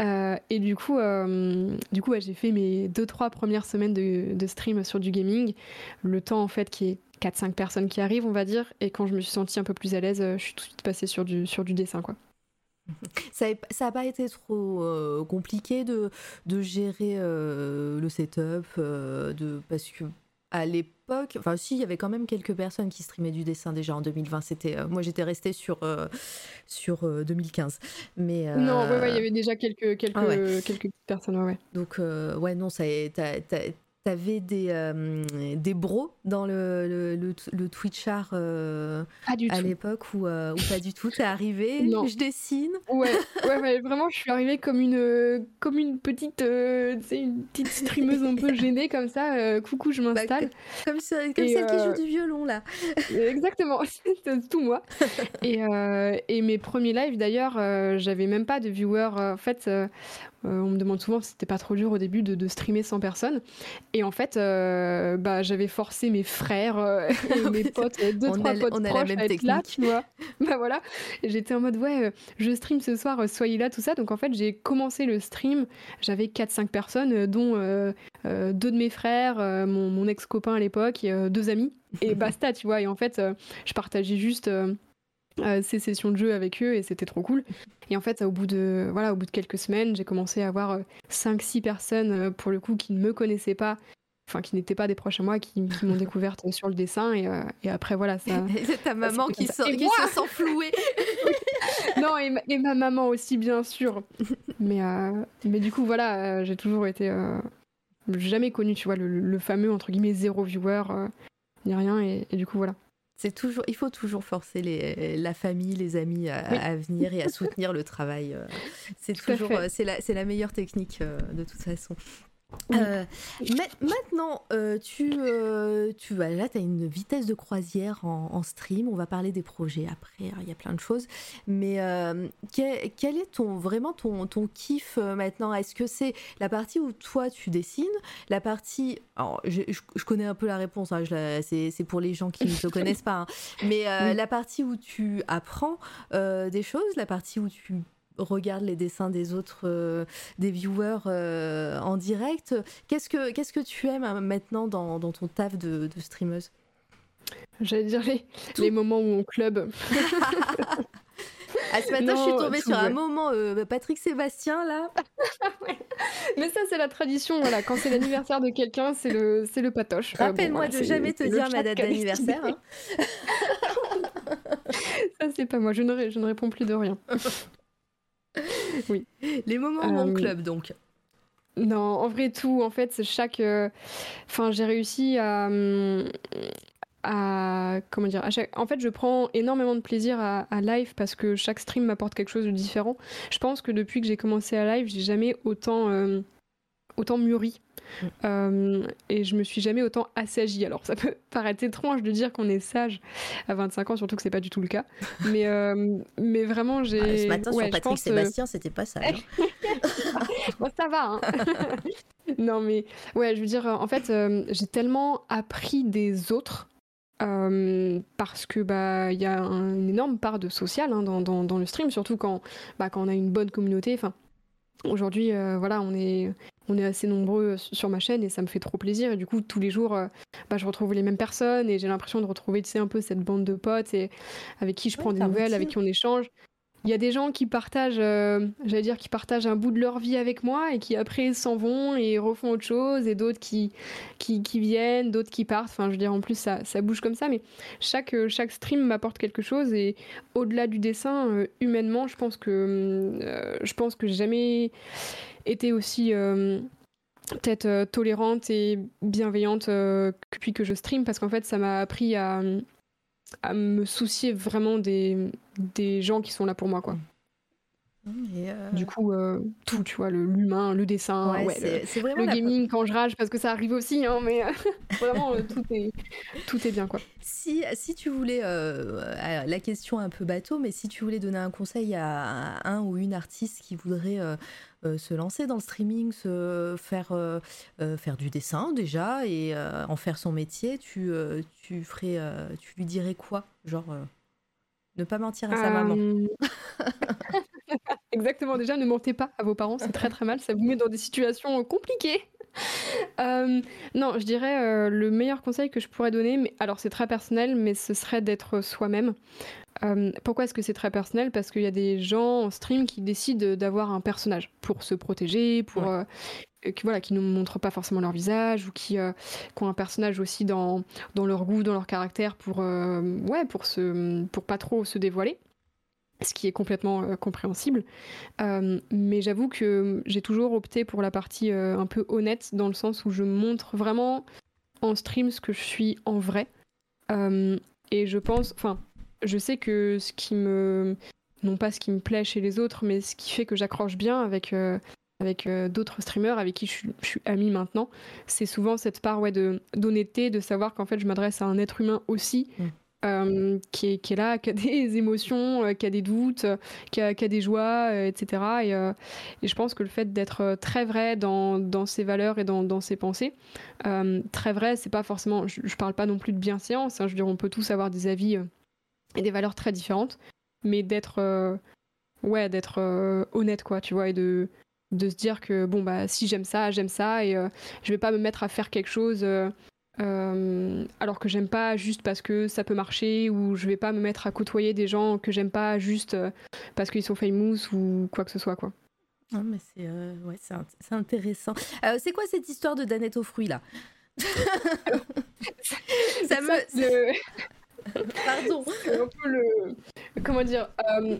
Euh, et du coup, euh, du coup, ouais, j'ai fait mes deux trois premières semaines de, de stream sur du gaming, le temps en fait qui est 4-5 personnes qui arrivent, on va dire. Et quand je me suis sentie un peu plus à l'aise, je suis tout de suite passée sur du sur du dessin, quoi. Ça n'a pas été trop euh, compliqué de, de gérer euh, le setup, euh, de, parce que à l'époque, enfin si, il y avait quand même quelques personnes qui streamaient du dessin déjà en 2020. C'était, euh, moi j'étais restée sur, euh, sur euh, 2015. Mais, euh, Non, ouais, ouais, il y avait déjà quelques quelques Ah ouais. quelques personnes, ouais. Donc, ouais, non, ça, t'as- t'avais des, euh, des bros dans le, le, le, le Twitchart euh, à l'époque ou, euh, ou pas du tout? T'es arrivé, <laughs> Non. je dessine? Ouais, <laughs> ouais, ouais, vraiment, je suis arrivée comme une, euh, comme une petite, une petite streameuse un peu <laughs> gênée comme ça. coucou, je m'installe. Comme, ce- comme Et, celle qui joue du violon, là. Exactement, c'est tout moi. Et, et mes premiers lives d'ailleurs, j'avais même pas de viewers. en fait, euh, euh, on me demande souvent si c'était pas trop dur au début de, de streamer sans personne. Et en fait, euh, bah, j'avais forcé mes frères euh, <laughs> et mes potes, euh, deux, On trois a- potes on a la proches même à être là, tu vois. <laughs> bah voilà. J'étais en mode, ouais, euh, je stream ce soir, euh, soyez là, tout ça. Donc en fait, j'ai commencé le stream, j'avais 4-5 personnes, euh, dont euh, euh, deux de mes frères, euh, mon, mon ex-copain à l'époque, et euh, deux amis. Et <laughs> basta, tu vois. Et en fait, euh, je partageais juste euh, euh, ces sessions de jeu avec eux et c'était trop cool. Et en fait, au bout de, voilà, au bout de quelques semaines, j'ai commencé à avoir 5-6 personnes, euh, pour le coup, qui ne me connaissaient pas, enfin, qui n'étaient pas des proches à moi, qui, qui m'ont découverte <laughs> sur le dessin. Et, euh, et après, voilà, ça. <laughs> C'est ta maman qui, sent- Et qui se sent flouée. <laughs> non, et ma, et ma maman aussi, bien sûr. Mais, euh, mais du coup, voilà, euh, j'ai toujours été. euh, jamais connu, tu vois, le, le fameux, entre guillemets, zéro viewer, euh, ni rien. Et, et du coup, voilà. C'est toujours, il faut toujours forcer les, la famille, les amis à, Oui. à venir et à soutenir le travail. euh. <laughs> C'est toujours, euh, c'est la, c'est la meilleure technique euh, de toute façon. Euh, ma- maintenant, euh, tu, euh, tu bah, là, tu as une vitesse de croisière en, en stream. On va parler des projets après. hein, Il y a plein de choses. Mais euh, quel, quel est ton vraiment ton, ton kiff maintenant? Est-ce que c'est la partie où toi tu dessines, la partie alors, je, je- je connais un peu la réponse. hein, c'est pour les gens qui ne te <laughs> connaissent pas. hein. Mais Oui. la partie où tu apprends des choses, la partie où tu regardes les dessins des autres, euh, des viewers euh, en direct. Qu'est-ce que qu'est-ce que tu aimes hein, maintenant dans, dans ton taf de, de streameuse? J'allais dire les, les moments où on club. <laughs> Ah, ce matin, je suis tombée sur un moment euh, Patrick Sébastien, là. <laughs> Mais ça, c'est la tradition, voilà. Quand c'est l'anniversaire de quelqu'un, c'est le, c'est le patoche. Euh, Rappelle-moi de jamais te dire ma date d'anniversaire. Hein. <laughs> ça, c'est pas moi. Je ne, je ne réponds plus de rien. <laughs> oui. Les moments mon club, donc. Non, en vrai, tout. En fait, chaque. Enfin, j'ai réussi à, à comment dire en fait je prends énormément de plaisir à, live parce que chaque stream m'apporte quelque chose de différent je pense que depuis que j'ai commencé à live j'ai jamais autant euh, autant mûri mm. euh, et je me suis jamais autant assagie alors ça peut <laughs> paraître étrange de dire qu'on est sage à 25 ans surtout que c'est pas du tout le cas <laughs> mais euh, mais vraiment j'ai ah, ce matin sur Patrick Sébastien c'était pas ça <laughs> bon, ça va hein. non mais ouais je veux dire en fait j'ai tellement appris des autres euh, parce que bah il y a une énorme part de social hein, dans, dans, le stream, surtout quand, bah, quand on a une bonne communauté. Enfin, aujourd'hui, euh, voilà, on est on est assez nombreux sur ma chaîne et ça me fait trop plaisir. Et du coup, tous les jours, euh, bah, je retrouve les mêmes personnes et j'ai l'impression de retrouver, tu sais, un peu cette bande de potes et avec qui je prends des nouvelles, avec qui on échange il y a des gens qui partagent, euh, j'allais dire, qui partagent un bout de leur vie avec moi et qui après s'en vont et refont autre chose, et d'autres qui, qui, viennent, d'autres qui partent. Enfin, je veux dire, en plus, ça, ça bouge comme ça, mais chaque, euh, chaque stream m'apporte quelque chose. Et au-delà du dessin, euh, humainement, je pense que je pense que jamais été aussi peut-être tolérante et bienveillante depuis que je stream, parce qu'en fait, ça m'a appris à à me soucier vraiment des, des gens qui sont là pour moi, quoi. Euh, du coup, euh, tout, tu vois, l'humain, le, dessin, ouais, le, gaming quand je rage, parce que ça arrive aussi, hein, mais euh, <laughs> vraiment, tout, est, tout est bien, quoi. Si, si tu voulais, la question un peu bateau, mais si tu voulais donner un conseil à, un ou une artiste qui voudrait se lancer dans le streaming, se faire, faire du dessin déjà, et en faire son métier, tu, tu, ferais, tu lui dirais quoi Genre, ne pas mentir à sa maman <laughs> Exactement, déjà, ne mentez pas à vos parents, c'est très très mal, ça vous met dans des situations compliquées. Non, je dirais euh, le meilleur conseil que je pourrais donner, mais alors c'est très personnel, mais ce serait d'être soi-même. Euh, pourquoi est-ce que c'est très personnel? Parce qu'il y a des gens en stream qui décident d'avoir un personnage pour se protéger, pour qui voilà, qui ne montrent pas forcément leur visage ou qui, qui ont un personnage aussi dans, dans leur goût, dans leur caractère pour ouais pour se pour pas trop se dévoiler ce qui est complètement euh, compréhensible. Euh, mais j'avoue que j'ai toujours opté pour la partie euh, un peu honnête, dans le sens où je montre vraiment en stream ce que je suis en vrai. et je pense, enfin, je sais que ce qui me, non pas ce qui me plaît chez les autres, mais ce qui fait que j'accroche bien avec avec d'autres streamers avec qui je suis, amie maintenant, c'est souvent cette part ouais, de d'honnêteté, de savoir qu'en fait je m'adresse à un être humain aussi, mm. Euh, qui, est, qui, est, là, qui a des <laughs> émotions, euh, qui a des doutes, qui a, qui a des joies, euh, etc. Et, et, je pense que le fait d'être très vrai dans, dans, ses valeurs et dans, dans ses pensées, très vrai, c'est pas forcément. Je, je, parle pas non plus de bienséance, hein, je veux dire, on peut tous avoir des avis et des valeurs très différentes, mais d'être. ouais, d'être honnête, quoi, tu vois, et de, de se dire que, bon, bah, si j'aime ça, j'aime ça, et je vais pas me mettre à faire quelque chose euh, alors que j'aime pas juste parce que ça peut marcher ou je vais pas me mettre à côtoyer des gens que j'aime pas juste euh, parce qu'ils sont famous ou quoi que ce soit quoi. Non mais c'est euh, ouais, c'est intéressant. c'est quoi cette histoire de Danette aux fruits là? <laughs> Ça me <laughs> <laughs> Pardon. un peu le. Comment dire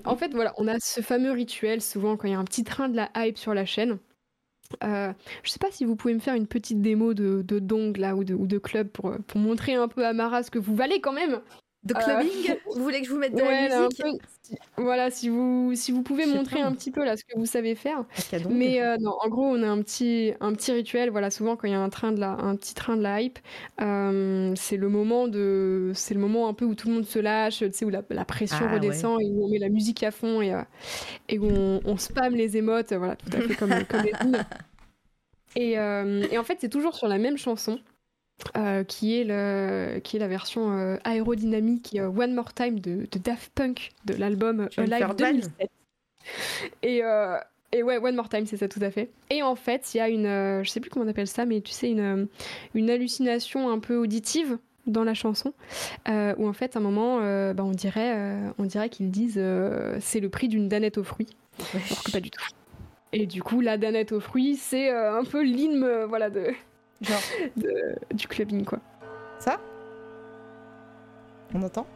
En fait, voilà, on a ce fameux rituel souvent quand il y a un petit train de la hype sur la chaîne. Euh, je sais pas si vous pouvez me faire une petite démo de, Dong là ou de, club pour, pour montrer un peu à Mara ce que vous valez quand même. De clubbing? euh, Vous voulez que je vous mette de la musique? Voilà, si vous, si vous pouvez montrer un petit peu là ce que vous savez faire. Mais euh, non, en gros, on a un petit, un petit rituel. Voilà, souvent quand il y a un, train de la, un petit train de la hype, c'est le moment de, c'est le moment un peu où tout le monde se lâche, tu sais, où la, la pression ah, redescend et où on met la musique à fond et, et où on, on spam les émotes, voilà, tout à fait comme, comme <laughs> les et, euh, et, en fait, c'est toujours sur la même chanson. Euh, qui, est le, qui est la version euh, aérodynamique One More Time de, de, Daft Punk de l'album Live 2007. Et, et ouais, One More Time, c'est ça tout à fait. Et en fait, il y a une, je sais plus comment on appelle ça, mais tu sais, une, une hallucination un peu auditive dans la chanson, où en fait, à un moment, bah, on dirait, on dirait qu'ils disent c'est le prix d'une danette aux fruits, alors que pas du tout. Et du coup, la danette aux fruits, c'est un peu l'hymne voilà, de, Genre <laughs> du clubbing, quoi. Ça? On entend?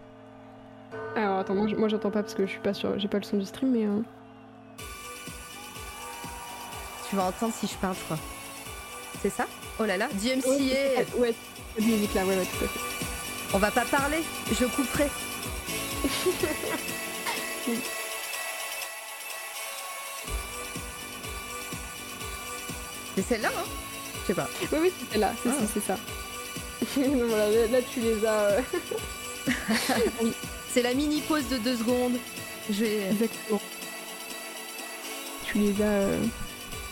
Alors attends, moi, j'entends pas parce que je suis pas sûr, j'ai pas le son du stream, mais. Tu vas entendre si je parle, je crois. C'est ça? Oh là là, DMCA Ouais, ouais cette musique là, ouais, ouais, tout à fait. On va pas parler, je couperai. <laughs> c'est celle-là, hein? Je sais pas. Oui, oui, c'est celle-là, c'est ah. ça. <laughs> voilà, là, tu les as. Euh. <laughs> oui. C'est la mini pause de deux secondes. Je vais... Exactement. Tu les as. Euh,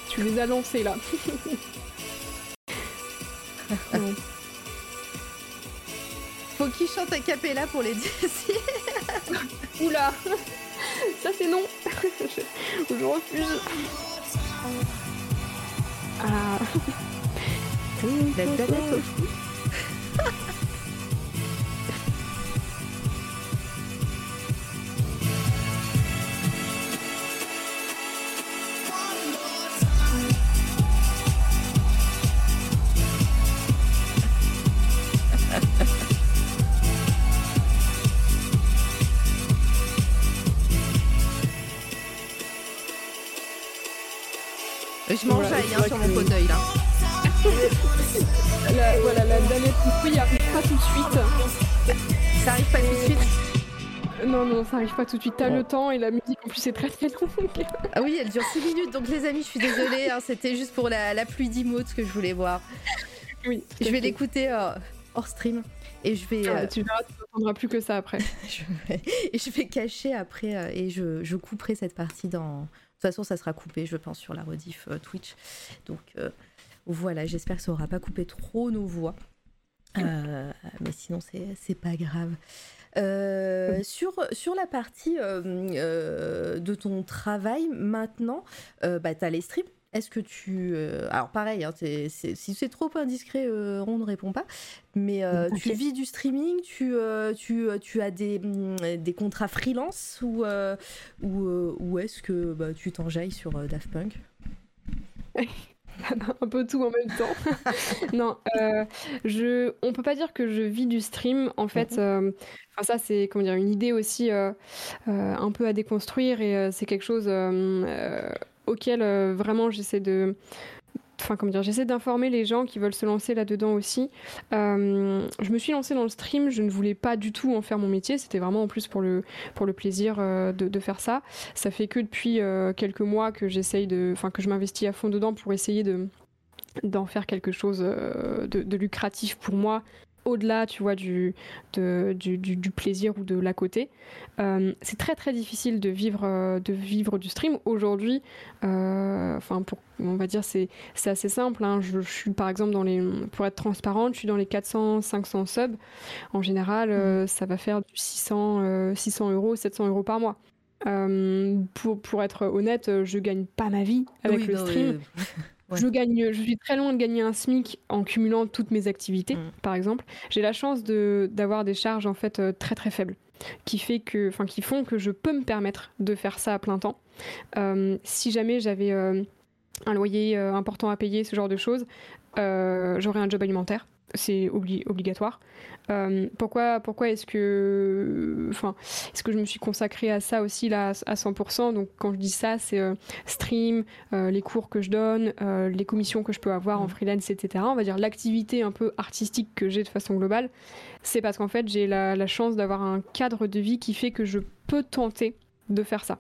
tu les as lancés là. <laughs> Faut qu'il chante à capella pour les dire. Oula Ça c'est non je, je refuse. Ah. La planète Je m'enjaille hein, sur mon fauteuil là. La, voilà, la danette fruit arrive pas tout de suite. Ça arrive pas tout de suite non, non, ça arrive pas tout de suite. T'as le temps et la musique en plus est très très longue. <laughs> ah oui, elle dure 6 minutes, donc les amis, je suis désolée, hein, c'était juste pour la, la pluie d'emotes que je voulais voir. Oui. Je vais l'écouter euh, hors stream. Et je vais. Ah, euh, tu verras, tu n'entendras plus que ça après. <laughs> je vais... Et je vais cacher après euh, et je, je couperai cette partie dans, de toute façon, ça sera coupé, je pense, sur la rediff euh, Twitch. Donc euh, voilà, j'espère que ça aura pas coupé trop nos voix. Euh, mais sinon, c'est pas grave. sur, sur la partie de ton travail maintenant, bah, tu as les streams est-ce que tu... Euh, alors pareil, hein, si c'est trop indiscret, euh, on ne répond pas. Mais euh, tu vis du streaming, tu, tu, tu as des, mm, des, contrats freelance ou, ou, ou est-ce que bah, tu t'enjailles sur Daft Punk? <laughs> <laughs> un peu tout en même temps. <laughs> non, je, on peut pas dire que je vis du stream. En fait, mhm. ça c'est comment dire une idée aussi un peu à déconstruire et c'est quelque chose auquel euh, vraiment j'essaie de enfin comment dire, j'essaie d'informer les gens qui veulent se lancer là-dedans aussi. Euh, je me suis lancée dans le stream, je ne voulais pas du tout en faire mon métier, c'était vraiment en plus pour le, plaisir euh, de, faire ça. Ça fait que depuis quelques mois que j'essaye de, enfin que je m'investis à fond dedans pour essayer de d'en faire quelque chose de, lucratif pour moi au-delà, tu vois, du, du, plaisir ou de l'à côté. Euh, c'est très très difficile de vivre, euh, de vivre du stream. Aujourd'hui, euh, enfin, pour, on va dire, c'est, c'est assez simple. Hein. Je, suis par exemple dans les, pour être transparente, je suis dans les 400, 500 subs. En général, mmh. ça va faire du 600, 600 euros, 700 euros par mois. pour, pour être honnête, je gagne pas ma vie avec le stream. <laughs> Je gagne, je suis très loin de gagner un SMIC en cumulant toutes mes activités, mm. par exemple. J'ai la chance de d'avoir des charges en fait euh, très très faibles, qui fait que, enfin, qui font que je peux me permettre de faire ça à plein temps. Euh, si jamais j'avais euh, un loyer important à payer, ce genre de choses, j'aurais un job alimentaire c'est obligatoire. Euh, pourquoi pourquoi est-ce que, enfin, est-ce que je me suis consacrée à ça aussi là à 100% Donc quand je dis ça, c'est euh, stream, euh, les cours que je donne, les commissions que je peux avoir en mmh. freelance, etc. On va dire l'activité un peu artistique que j'ai de façon globale. C'est parce qu'en fait j'ai la, chance d'avoir un cadre de vie qui fait que je peux tenter de faire ça.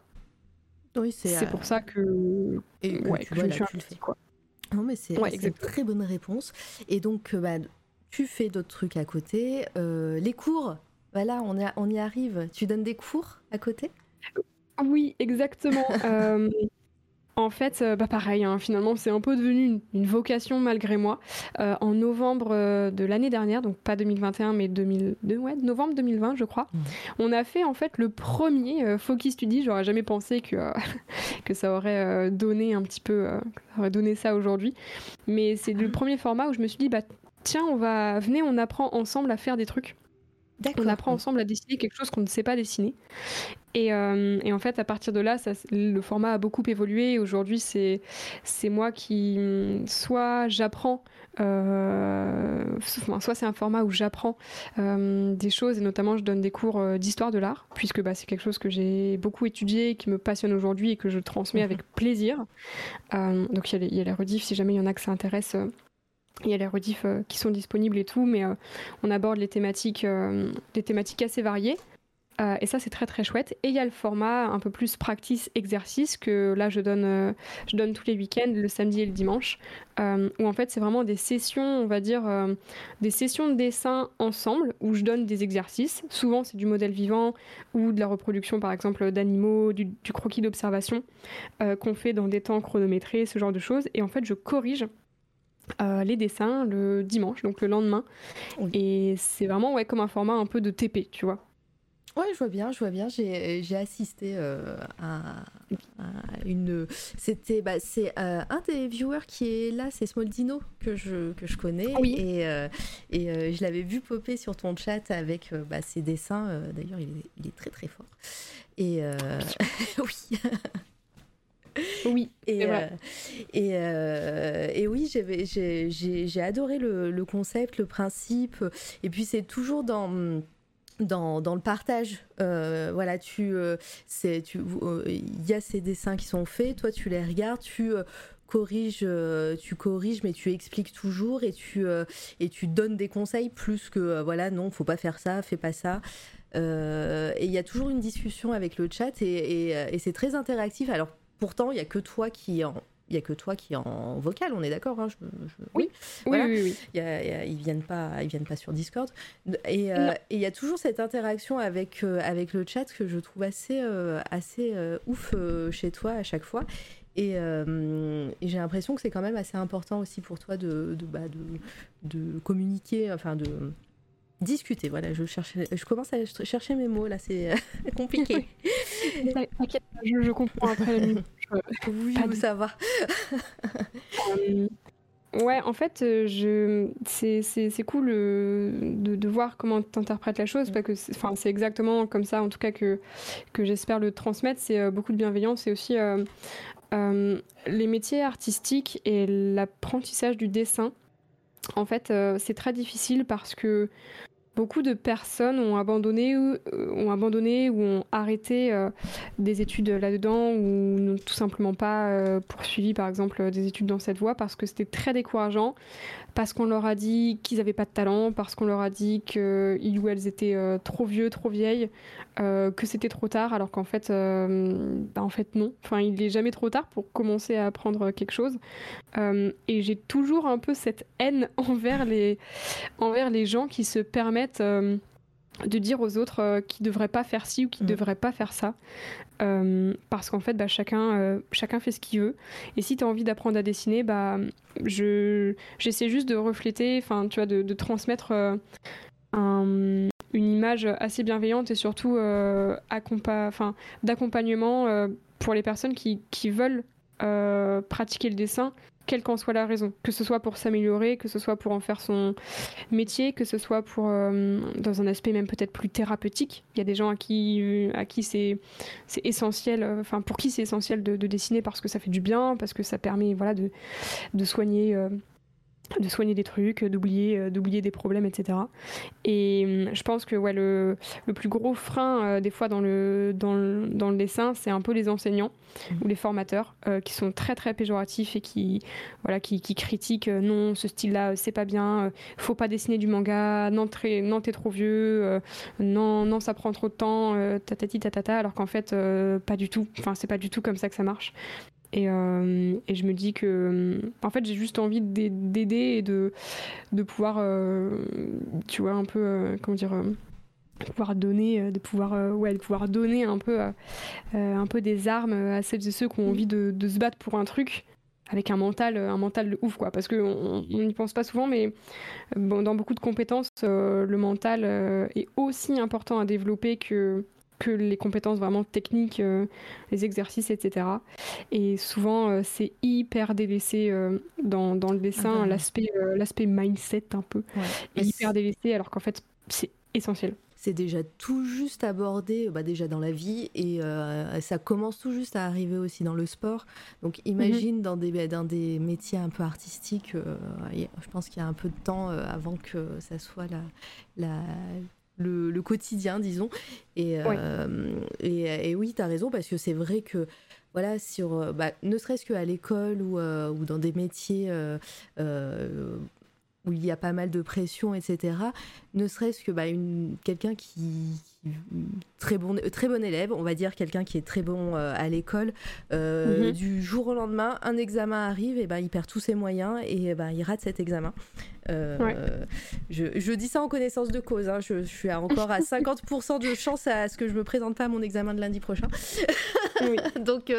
Oui, c'est. pour ça que. Et ouais, je me suis Quoi. Non, mais c'est une très bonne réponse. Et donc, bah, tu fais d'autres trucs à côté. Euh, les cours, voilà, on, on y arrive. Tu donnes des cours à côté? Oui, exactement. <laughs> Euh, en fait, euh, bah pareil, hein, finalement, c'est un peu devenu une, vocation malgré moi. en novembre de l'année dernière, donc pas 2021, mais 2002, ouais, novembre 2020, je crois, mmh. on a fait en fait le premier Focus Study. J'aurais jamais pensé que, <laughs> que ça aurait donné un petit peu, ça aurait donné ça aujourd'hui. Mais c'est le mmh. premier format où je me suis dit, bah tiens, on va, venez, on apprend ensemble à faire des trucs. On apprend ensemble à dessiner quelque chose qu'on ne sait pas dessiner. Et, euh, et, en fait, à partir de là, ça, le format a beaucoup évolué. Aujourd'hui, c'est moi qui, soit j'apprends, euh, soit c'est un format où j'apprends euh, des choses, et notamment je donne des cours d'histoire de l'art, puisque bah, c'est quelque chose que j'ai beaucoup étudié, qui me passionne aujourd'hui et que je transmets mhm. avec plaisir. donc il y, y, a les rediffs, si jamais il y en a que ça intéresse. Il y a les rediffs euh, qui sont disponibles et tout, mais euh, on aborde les thématiques, euh, des thématiques assez variées. et ça, c'est très très chouette. Et il y a le format un peu plus practice exercice que là, je donne, je donne tous les week-ends, le samedi et le dimanche, où en fait, c'est vraiment des sessions, on va dire, des sessions de dessin ensemble, où je donne des exercices. Souvent, c'est du modèle vivant ou de la reproduction, par exemple, d'animaux, du, du, croquis d'observation, qu'on fait dans des temps chronométrés, ce genre de choses. Et en fait, je corrige euh, les dessins le dimanche, donc le lendemain. Et c'est vraiment ouais, comme un format un peu de TP, tu vois. Ouais, je vois bien, je vois bien. J'ai assisté euh, à, une. C'était, bah, c'est euh, un des viewers qui est là, c'est Smoldino que je que je connais. Oui. Et, et je l'avais vu popper sur ton chat avec bah, ses dessins. D'ailleurs, il, il, est très très fort. Et <laughs> oui. <laughs> <laughs> Oui, et, euh, et, euh, et, oui, j'ai adoré le, concept, le principe. Et puis, c'est toujours dans. Dans, dans, le partage. Euh, voilà, tu, c'est, tu, il y a ces dessins qui sont faits, toi tu les regardes, tu corriges, tu corriges, mais tu expliques toujours et tu et tu donnes des conseils plus que voilà non, faut pas faire ça, fais pas ça. et il y a toujours une discussion avec le chat et, et, et c'est très interactif. Alors Pourtant, il y a que toi qui en il y a que toi qui est en vocal, on est d'accord hein, Oui, oui, oui, ils viennent pas, ils viennent pas sur Discord. Et euh, il y a toujours cette interaction avec euh, avec le chat que je trouve assez euh, assez ouf chez toi à chaque fois. Et, j'ai l'impression que c'est quand même assez important aussi pour toi de de, bah, de, de communiquer, enfin de discuter. Voilà, je cherchais, je commence à chercher mes mots là, c'est <laughs> compliqué. je, comprends après la oui, ça va. Euh, ouais, en fait, euh, je... c'est cool euh, de, de, voir comment tu interprètes la chose, parce que c'est exactement comme ça, en tout cas, que, que j'espère le transmettre. C'est beaucoup de bienveillance et aussi les métiers artistiques et l'apprentissage du dessin. En fait, c'est très difficile parce que beaucoup de personnes ont abandonné, euh, ont abandonné ou ont arrêté euh, des études là-dedans ou n'ont tout simplement pas euh, poursuivi par exemple des études dans cette voie parce que c'était très décourageant parce qu'on leur a dit qu'ils n'avaient pas de talent, parce qu'on leur a dit qu'ils ou elles étaient euh, trop vieux, trop vieilles, euh, que c'était trop tard, alors qu'en fait, euh, bah, en fait non. Enfin, il n'est jamais trop tard pour commencer à apprendre quelque chose. et j'ai toujours un peu cette haine <laughs> envers les, envers les gens qui se permettent de dire aux autres euh, qui ne devraient pas faire ci ou qui ne mm. devraient pas faire ça. Euh, parce qu'en fait, bah, chacun, euh, chacun fait ce qu'il veut. Et si tu as envie d'apprendre à dessiner, bah, je, j'essaie juste de refléter, enfin, tu vois, de, transmettre une image assez bienveillante et surtout d'accompagnement pour les personnes qui, qui veulent pratiquer le dessin quelle qu'en soit la raison, que ce soit pour s'améliorer, que ce soit pour en faire son métier, que ce soit pour euh, dans un aspect même peut-être plus thérapeutique. Il y a des gens à qui, qui c'est essentiel, euh, enfin pour qui c'est essentiel de, dessiner parce que ça fait du bien, parce que ça permet voilà de, soigner. Euh, de soigner des trucs, d'oublier, euh, d'oublier des problèmes, etc. Et hum, je pense que ouais, le, le plus gros frein euh, des fois dans le, dans le, dans le dessin, c'est un peu les enseignants mmh. ou les formateurs euh, qui sont très très péjoratifs et qui, voilà, qui, qui critiquent non, ce style-là, c'est pas bien, faut pas dessiner du manga, non, très, non t'es trop vieux, non, non, ça prend trop de temps, tatati tatata, alors qu'en fait, pas du tout. Enfin, c'est pas du tout comme ça que ça marche. Euh, et, je me dis que, euh, en fait, j'ai juste envie d'aider et de, de pouvoir, euh, tu vois, un peu, comment dire, pouvoir donner, de pouvoir, ouais, de pouvoir donner un peu, un peu des armes à celles et ceux qui ont envie de, de, se battre pour un truc avec un mental, un mental de ouf, quoi. Parce qu'on n'y pense pas souvent, mais dans beaucoup de compétences, le mental est aussi important à développer que que les compétences vraiment techniques, les exercices, etc. Et souvent, c'est hyper délaissé dans, dans, le dessin, ah bah l'aspect l'aspect mindset un peu, est hyper délaissé, alors qu'en fait, c'est essentiel c'est déjà tout juste abordé bah déjà dans la vie et euh, ça commence tout juste à arriver aussi dans le sport. Donc imagine mhm. dans, des, dans des métiers un peu artistiques, euh, je pense qu'il y a un peu de temps euh, avant que ça soit la, la, le, quotidien, disons. Et, et, et, oui, tu as raison parce que c'est vrai que voilà, sur, bah, ne serait-ce qu'à l'école ou, ou, dans des métiers où il y a pas mal de pression, etc. Ne serait-ce que bah, quelqu'un qui, très bon, très bon élève, on va dire quelqu'un qui est très bon euh, à l'école, euh, mhm. du jour au lendemain, un examen arrive et ben il perd tous ses moyens et ben il rate cet examen. Euh, je, dis ça en connaissance de cause. Hein. Je, suis encore à <laughs> 50% de chance à ce que je me présente pas à mon examen de lundi prochain. <laughs> donc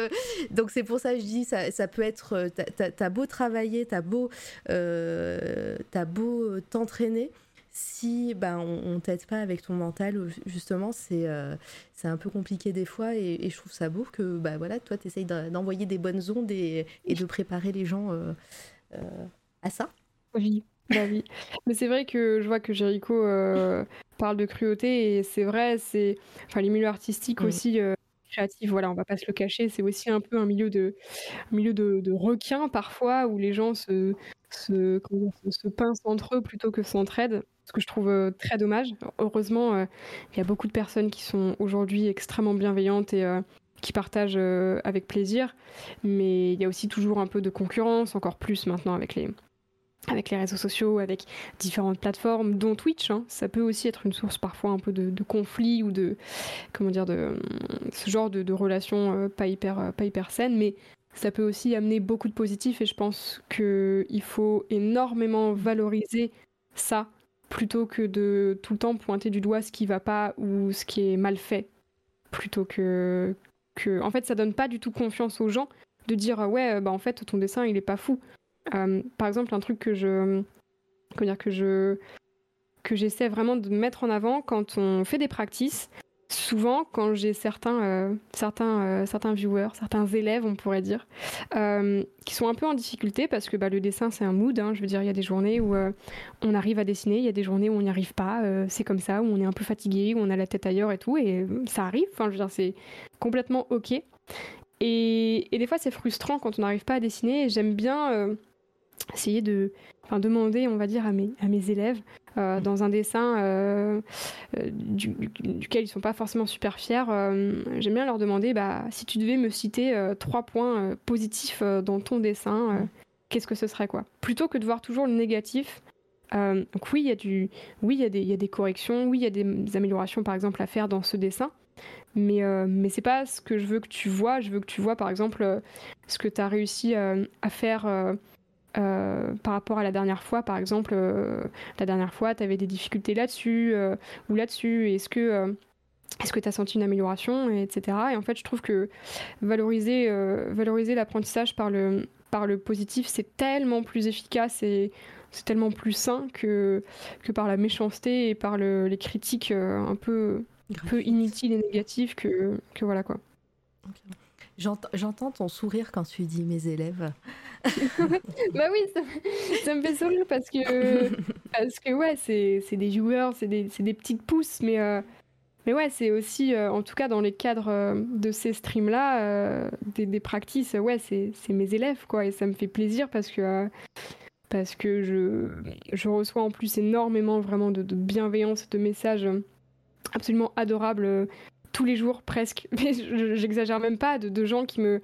donc c'est pour ça que je dis ça, ça peut être t'as beau travailler, t'as beau t'as beau t'entraîner si ben, on, ne t'aide pas avec ton mental, justement, c'est euh, c'est un peu compliqué des fois. Et, je trouve ça beau que bah, voilà, toi, tu essayes d'envoyer des bonnes ondes et, de préparer les gens euh, euh, à ça. Oui, bah oui. Mais c'est vrai que je vois que Jericho parle de cruauté et c'est vrai, c'est enfin les milieux artistiques mm. aussi créatifs, voilà, on va pas se le cacher, c'est aussi un peu un milieu de un milieu de, de requins parfois où les gens se se, se, pincent entre eux plutôt que s'entraident, ce que je trouve euh, très dommage. Heureusement, euh, il y a beaucoup de personnes qui sont aujourd'hui extrêmement bienveillantes et euh, qui partagent avec plaisir, mais il y a aussi toujours un peu de concurrence, encore plus maintenant avec les, avec les réseaux sociaux, avec différentes plateformes, dont Twitch. Hein. Ça peut aussi être une source parfois un peu de, de conflit ou de comment dire de ce genre de, de relations pas hyper pas hyper saines. Mais ça peut aussi amener beaucoup de positifs et je pense qu'il faut énormément valoriser ça plutôt que de tout le temps pointer du doigt ce qui va pas ou ce qui est mal fait. Plutôt que. que... En fait, ça donne pas du tout confiance aux gens de dire ouais, bah en fait, ton dessin il est pas fou. Euh, par exemple, un truc que je. Comment dire, que je. que j'essaie vraiment de mettre en avant quand on fait des practices, souvent quand j'ai certains, euh, certains, euh, certains viewers, certains élèves, on pourrait dire, euh, qui sont un peu en difficulté parce que bah, le dessin c'est un mood. Hein, je veux dire, il y a des journées où on arrive à dessiner, il y a des journées où on n'y arrive pas. c'est comme ça, où on est un peu fatigué, où on a la tête ailleurs et tout, et ça arrive. Enfin, je veux dire, c'est complètement ok. Et, et, des fois, c'est frustrant quand on n'arrive pas à dessiner. J'aime bien essayer de enfin, demander, on va dire, à mes, à mes élèves euh, dans un dessin euh, euh, duquel ils sont pas forcément super fiers, j'aime bien leur demander bah, si tu devais me citer trois points positifs dans ton dessin, qu'est-ce que ce serait quoi? Plutôt que de voir toujours le négatif. donc oui, il y a du, oui, il y a des, y a des corrections, oui, il y a des, améliorations par exemple à faire dans ce dessin, mais mais c'est pas ce que je veux que tu vois. Je veux que tu vois par exemple ce que tu as réussi à faire euh, par rapport à la dernière fois, par exemple, euh, la dernière fois, tu avais des difficultés là-dessus euh, ou là-dessus. Est-ce que est-ce que tu as senti une amélioration, etc. Et en fait, je trouve que valoriser, valoriser l'apprentissage par le, par le positif, c'est tellement plus efficace et c'est tellement plus sain que, que par la méchanceté et par le, les critiques un peu, peu inutiles et négatives que, que voilà quoi. J'entends ton sourire quand tu dis mes élèves. <laughs> bah oui, ça, me fait sourire parce que, <laughs> parce que ouais, c'est des joueurs, c'est des, des, petites pousses, mais, euh, mais ouais, c'est aussi, euh, en tout cas dans les cadres euh, de ces streams-là, des, des practices, ouais, c'est mes élèves, quoi, et ça me fait plaisir parce que, parce que je, je reçois en plus énormément vraiment de, de bienveillance, de messages absolument adorables tous les jours presque, <laughs> mais j'exagère même pas, de, gens qui me,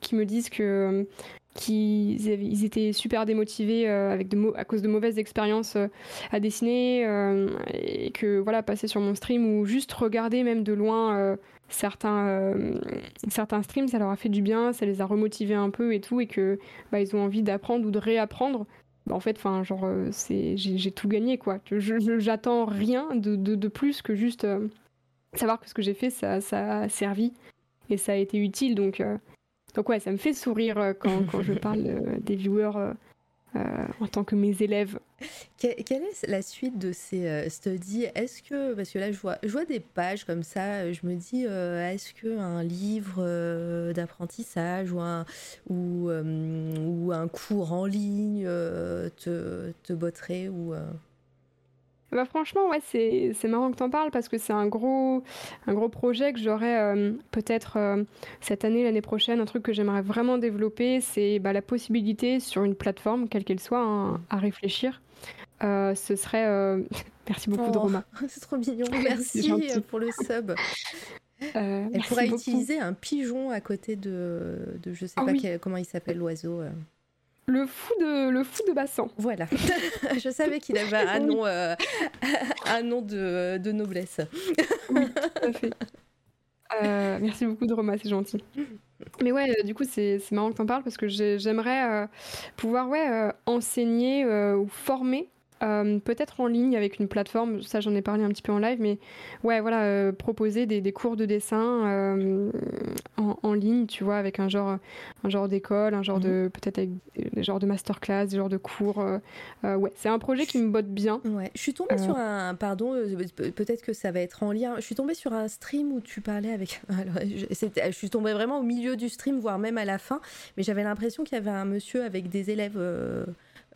qui me disent que qu'ils ils étaient super démotivés euh, avec de à cause de mauvaises expériences euh, à dessiner euh, et que voilà passer sur mon stream ou juste regarder même de loin certains certains streams. Ça leur a fait du bien ça les a remotivés un peu et tout et que bah, ils ont envie d'apprendre ou de réapprendre. Bah, en fait enfin genre c'est j'ai tout gagné quoi. J'attends rien de, de, plus que juste savoir que ce que j'ai fait, ça, ça, a servi et ça a été utile. Donc, euh, donc ouais, ça me fait sourire euh, quand, quand je <laughs> parle euh, des viewers en tant que mes élèves. quelle est la suite de ces studies? Est-ce que, parce que là je vois, je vois des pages comme ça, je me dis, est-ce qu'un livre d'apprentissage ou un, ou, ou un cours en ligne te, te botterait ou, bah franchement, ouais, c'est, c'est marrant que tu en parles parce que c'est un gros, un gros projet que j'aurais euh, peut-être euh, cette année, l'année prochaine. Un truc que j'aimerais vraiment développer, c'est bah, la possibilité sur une plateforme, quelle qu'elle soit, hein, à réfléchir. Euh, ce serait. <laughs> Merci beaucoup, oh, Roma. <laughs> C'est trop mignon. <laughs> Merci pour le sub. Elle pourrait utiliser un pigeon à côté de, de je sais ah pas comment il s'appelle l'oiseau. Le fou de, le fou de Bassan. Voilà. <laughs> je savais qu'il avait un nom, euh, <laughs> un nom de, de noblesse. oui, tout à fait. Euh, merci beaucoup de Roma, c'est gentil. Mais ouais, euh, du coup, c'est marrant que tu en parles parce que j'aimerais pouvoir ouais, enseigner ou former euh, peut-être en ligne avec une plateforme, ça j'en ai parlé un petit peu en live, mais ouais, voilà, euh, proposer des, des, cours de dessin euh, en, en, ligne, tu vois, avec un genre, un genre d'école, un genre de, mhm. peut-être avec des genres de masterclass, des genres de cours. ouais, c'est un projet qui me botte bien. Ouais, je suis tombée sur un, pardon, peut-être que ça va être en lien. Je suis tombée sur un stream où tu parlais avec. <laughs> Alors, je, je suis tombée vraiment au milieu du stream, voire même à la fin, mais j'avais l'impression qu'il y avait un monsieur avec des élèves.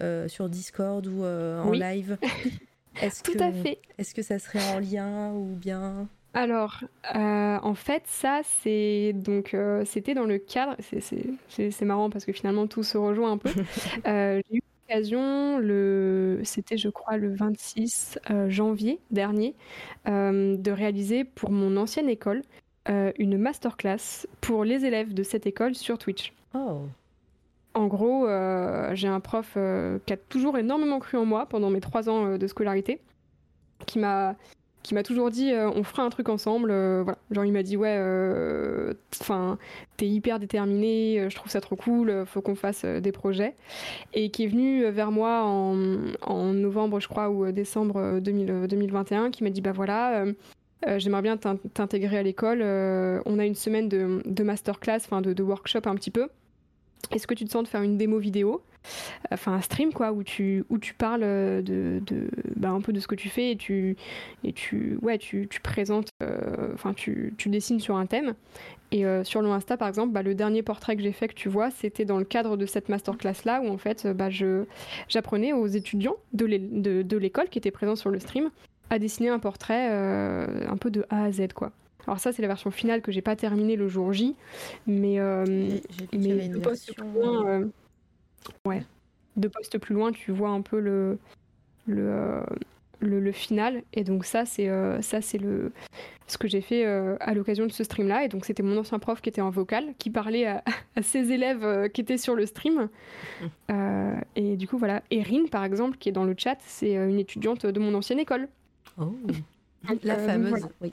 Euh, sur Discord ou euh, en live <laughs> est Tout à fait. Est-ce que ça serait en lien ou bien? Alors, euh, en fait, ça, c'est donc c'était dans le cadre. C'est marrant parce que finalement tout se rejoint un peu. <laughs> J'ai eu l'occasion, le, c'était je crois le 26 janvier dernier, de réaliser pour mon ancienne école une masterclass pour les élèves de cette école sur Twitch. Oh. En gros, euh, j'ai un prof euh, qui a toujours énormément cru en moi pendant mes trois ans euh, de scolarité, qui m'a qui m'a toujours dit on fera un truc ensemble voilà. Genre il m'a dit ouais enfin t'es hyper déterminé je trouve ça trop cool faut qu'on fasse des projets. Et qui est venu vers moi en, novembre je crois ou décembre 2021 qui m'a dit bah voilà j'aimerais bien t'intégrer à l'école on a une semaine de, de masterclass enfin de, de workshop un petit peu est-ce que tu te sens de faire une démo vidéo enfin un stream quoi où tu où tu parles de, de bah, un peu de ce que tu fais et tu et tu ouais tu, tu présentes euh, enfin tu, tu, dessines sur un thème. Et euh, sur le Insta par exemple bah, le dernier portrait que j'ai fait que tu vois c'était dans le cadre de cette masterclass là où en fait bah, je j'apprenais aux étudiants de l'école qui étaient présents sur le stream à dessiner un portrait euh, un peu de A à Z quoi alors ça, c'est la version finale que j'ai pas terminée le jour J, mais, euh, mais deux postes plus loin, euh, ouais, deux postes plus loin, tu vois un peu le le, euh, le, final. Et donc ça, c'est ça, c'est le ce que j'ai fait à l'occasion de ce stream-là. Et donc c'était mon ancien prof qui était en vocal, qui parlait à, <laughs> ses élèves qui étaient sur le stream. <laughs> Et du coup, voilà, Erin, par exemple, qui est dans le chat, c'est une étudiante de mon ancienne école. Oh, <laughs> la fameuse, oui.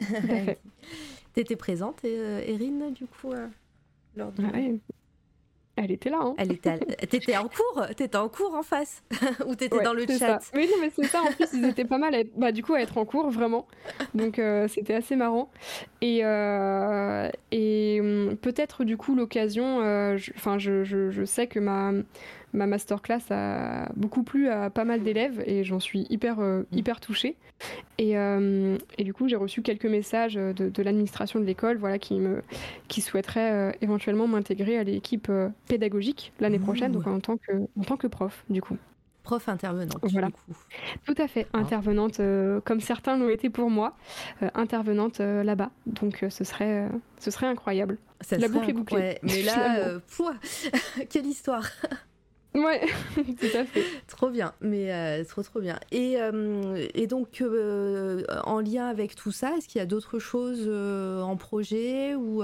<laughs> T'étais présente, euh, Erin, du coup, euh, lors de... Elle était là. Hein. Elle était. <laughs> T'étais en cours. T'étais en cours en face. <laughs> Ou t'étais dans le chat. Oui, non, mais c'est ça. En plus, ils étaient pas mal. À être... Bah, du coup, à être en cours, vraiment. Donc, euh, c'était assez marrant. Et et hum, peut-être du coup l'occasion. Enfin, je, je, je, sais que ma ma masterclass a beaucoup plu à pas mal d'élèves et j'en suis hyper, euh, mm. hyper touchée. Et, euh, et, du coup, j'ai reçu quelques messages de, de l'administration de l'école voilà, qui, me, qui souhaiteraient euh, éventuellement m'intégrer à l'équipe pédagogique l'année prochaine, donc en tant, que, en tant que prof, du coup. Prof intervenante, voilà. du coup. Tout à fait, ah. intervenante, comme certains l'ont été pour moi, intervenante là-bas. Donc ce, serait, ce serait incroyable. Ça La boucle est bouclée. mais là, <laughs> quelle histoire Ouais, <laughs> tout à fait. trop bien, mais euh, trop trop bien. Et, euh, et donc, euh, en lien avec tout ça, est-ce qu'il y a d'autres choses en projet ou,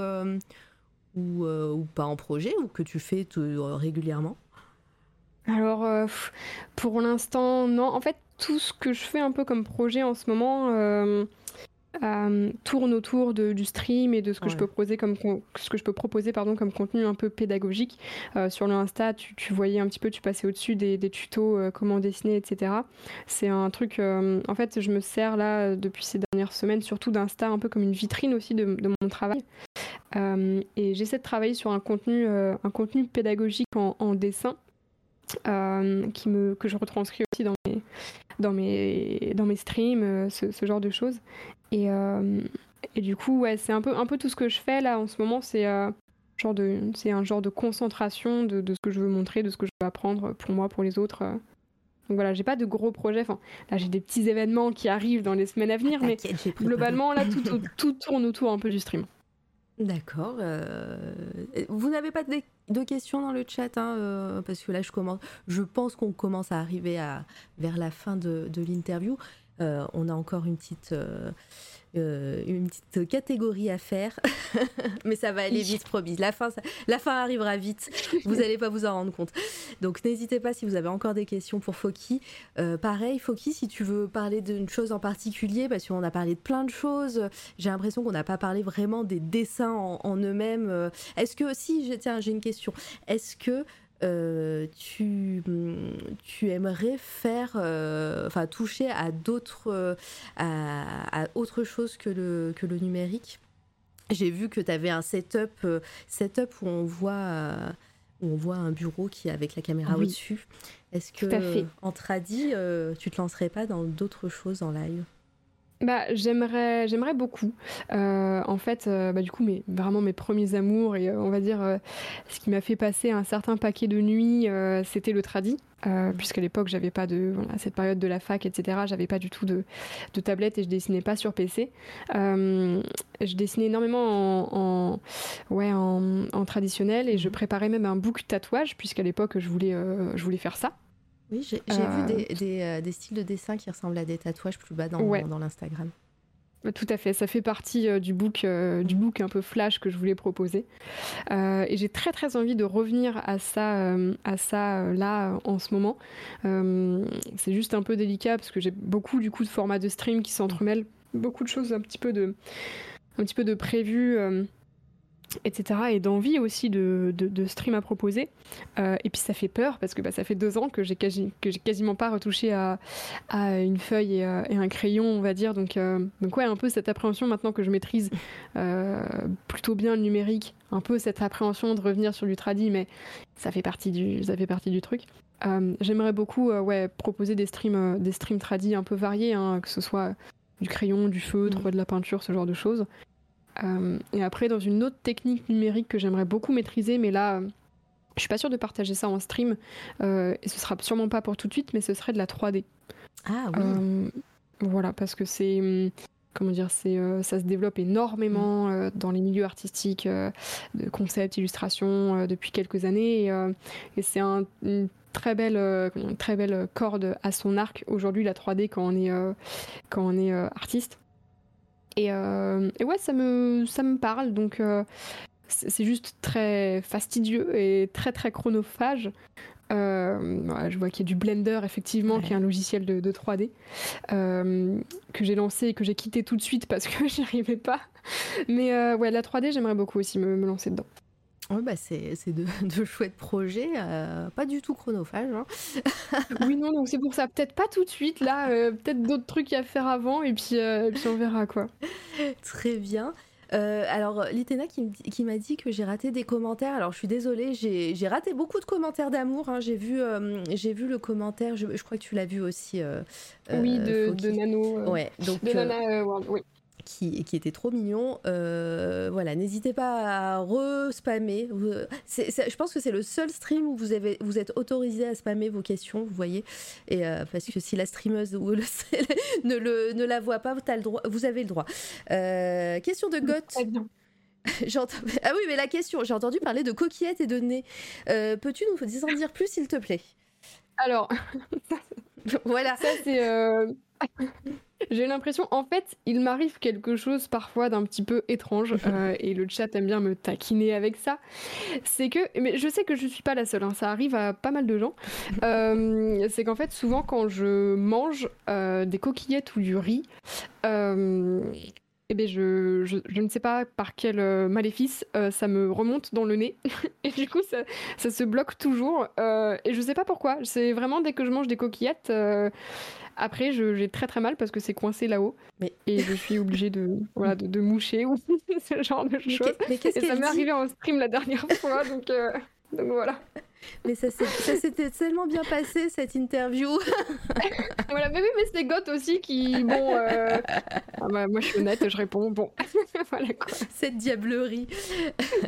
ou, ou, pas en projet ou que tu fais régulièrement? Alors, pour l'instant, non. En fait, tout ce que je fais un peu comme projet en ce moment euh, tourne autour de, du stream et de ce que je peux proposer comme ce que je peux proposer pardon comme contenu un peu pédagogique. Euh, sur le Insta tu, tu, voyais un petit peu tu passais au-dessus des, des tutos euh, comment dessiner etc c'est un truc en fait je me sers là depuis ces dernières semaines surtout d'Insta un peu comme une vitrine aussi de, de mon travail. Et j'essaie de travailler sur un contenu un contenu pédagogique en, en dessin qui me, que je retranscris aussi dans mes, dans mes, dans mes streams, ce, ce, genre de choses. Et, et du coup, ouais, c'est un peu, un peu tout ce que je fais là en ce moment, c'est genre de, c'est un genre de concentration de, de, ce que je veux montrer, de ce que je veux apprendre pour moi, pour les autres. Donc voilà, j'ai pas de gros projets. Enfin, là, j'ai des petits événements qui arrivent dans les semaines à venir, mais globalement, là, tout, <laughs> tout, tourne autour un peu du stream. D'accord. Euh, vous n'avez pas de, questions dans le chat, hein, euh, parce que là, je commence. Je pense qu'on commence à arriver à, vers la fin de, de l'interview. Euh, on a encore une petite euh, une petite catégorie à faire, <laughs> mais ça va aller vite, promis. La fin, la fin arrivera vite. <laughs> Vous n'allez pas vous en rendre compte. Donc n'hésitez pas si vous avez encore des questions pour Foki. Euh, pareil, Foki, si tu veux parler d'une chose en particulier, parce qu'on a parlé de plein de choses. J'ai l'impression qu'on n'a pas parlé vraiment des dessins en, eux-mêmes. Euh, est-ce que si, tiens, j'ai une question. Est-ce que euh, tu, tu aimerais faire, euh, enfin toucher à d'autres, euh, à, autre chose que le, que le numérique? J'ai vu que tu avais un setup, setup où on voit, où on voit un bureau qui est avec la caméra au-dessus. Est-ce que en tradi, tu te lancerais pas dans d'autres choses en live? Bah, j'aimerais, j'aimerais beaucoup. Euh, en fait, euh, bah, du coup, mais vraiment mes premiers amours et euh, on va dire ce qui m'a fait passer un certain paquet de nuits, c'était le tradi. puisqu'à l'époque j'avais pas de voilà, cette période de la fac etc j'avais pas du tout de, de, tablette et je dessinais pas sur PC je dessinais énormément en, ouais en, en, traditionnel et je préparais même un book tatouage puisqu'à l'époque je voulais je voulais faire ça oui, j'ai vu euh. des, euh, des, styles de dessin qui ressemblent à des tatouages plus bas dans, dans l'Instagram. Tout à fait, ça fait partie euh, du book, du book un peu flash que je voulais proposer. et j'ai très très envie de revenir à ça, à ça là en ce moment. c'est juste un peu délicat parce que j'ai beaucoup du coup de formats de stream qui s'entremêlent, beaucoup de choses un petit peu de, un petit peu de prévu etc. et d'envie aussi de, de, stream à proposer. Euh, et puis ça fait peur parce que bah, ça fait deux ans que j'ai quasi, que j'ai quasiment pas retouché à, à une feuille et, euh, un crayon, on va dire. Donc, euh, donc ouais, un peu cette appréhension maintenant que je maîtrise plutôt bien le numérique, un peu cette appréhension de revenir sur du tradi, mais ça fait partie du, ça fait partie du truc. j'aimerais beaucoup ouais, proposer des streams, des streams tradi un peu variés, hein, que ce soit du crayon, du feutre, mmh. de la peinture, ce genre de choses. Euh, et après, dans une autre technique numérique que j'aimerais beaucoup maîtriser, mais là, je suis pas sûre de partager ça en stream, euh, et ce sera sûrement pas pour tout de suite, mais ce serait de la 3D. Ah oui. Euh, voilà, parce que c'est hum, comment dire, c'est ça se développe énormément mm. dans les milieux artistiques, de concept, illustration depuis quelques années, et, c'est un, une très belle, une très belle corde à son arc aujourd'hui la 3D quand on est quand on est artiste. Euh, et, ouais, ça me, ça me parle. Donc, euh, c'est juste très fastidieux et très, très chronophage. Euh, je vois qu'il y a du Blender, effectivement, qui est un logiciel de, 3D, que j'ai lancé et que j'ai quitté tout de suite parce que <laughs> j'y arrivais pas. Mais ouais, la 3D, j'aimerais beaucoup aussi me, lancer dedans. Oui, bah c'est de, <laughs> de, chouettes projets, pas du tout chronophages. Hein. oui, non, donc c'est <laughs> pour ça. Peut-être pas tout de suite, là, peut-être d'autres trucs à faire avant, et puis, puis on verra quoi. Très bien. alors, Litena qui, m'a dit que j'ai raté des commentaires. Alors, je suis désolée, j'ai raté beaucoup de commentaires d'amour. Hein. J'ai vu, j'ai vu le commentaire, je, crois que tu l'as vu aussi. oui, de, de, Nano. ouais, donc, de Nana World, oui qui, qui était trop mignon. Euh, voilà, n'hésitez pas à re-spammer. je pense que c'est le seul stream où vous, avez, vous êtes autorisé à spammer vos questions, vous voyez. Et, euh, parce que si la streameuse ou le, <laughs> ne, le, ne la voit pas, vous, le droit, vous avez le droit. Euh, question de Goth. <laughs> ah oui, mais la question, j'ai entendu parler de coquillettes et de nez. Peux-tu nous en dire plus, s'il te plaît? Alors, voilà. Ça, c'est. <laughs> J'ai l'impression, en fait, il m'arrive quelque chose parfois d'un petit peu étrange, <laughs> euh, et le chat aime bien me taquiner avec ça. C'est que, mais je sais que je suis pas la seule, hein, ça arrive à pas mal de gens. <laughs> Euh, c'est qu'en fait, souvent quand je mange euh, des coquillettes ou du riz, eh bien, je, je, je, ne sais pas par quel maléfice ça me remonte dans le nez. <laughs> et du coup, ça, ça se bloque toujours. et je sais pas pourquoi. C'est vraiment dès que je mange des coquillettes, après, j'ai très très mal parce que c'est coincé là-haut. Mais... Et je suis obligée de, <laughs> voilà, de, moucher ou <laughs> ce genre de choses. et ça m'est arrivé en stream la dernière fois, donc, euh, donc voilà. Mais ça s'était tellement bien passé cette interview. <laughs> voilà, mais oui, mais c'est Goth aussi qui, bon, euh, ah bah, moi je suis honnête, je réponds, bon, <laughs> voilà quoi. Cette diablerie.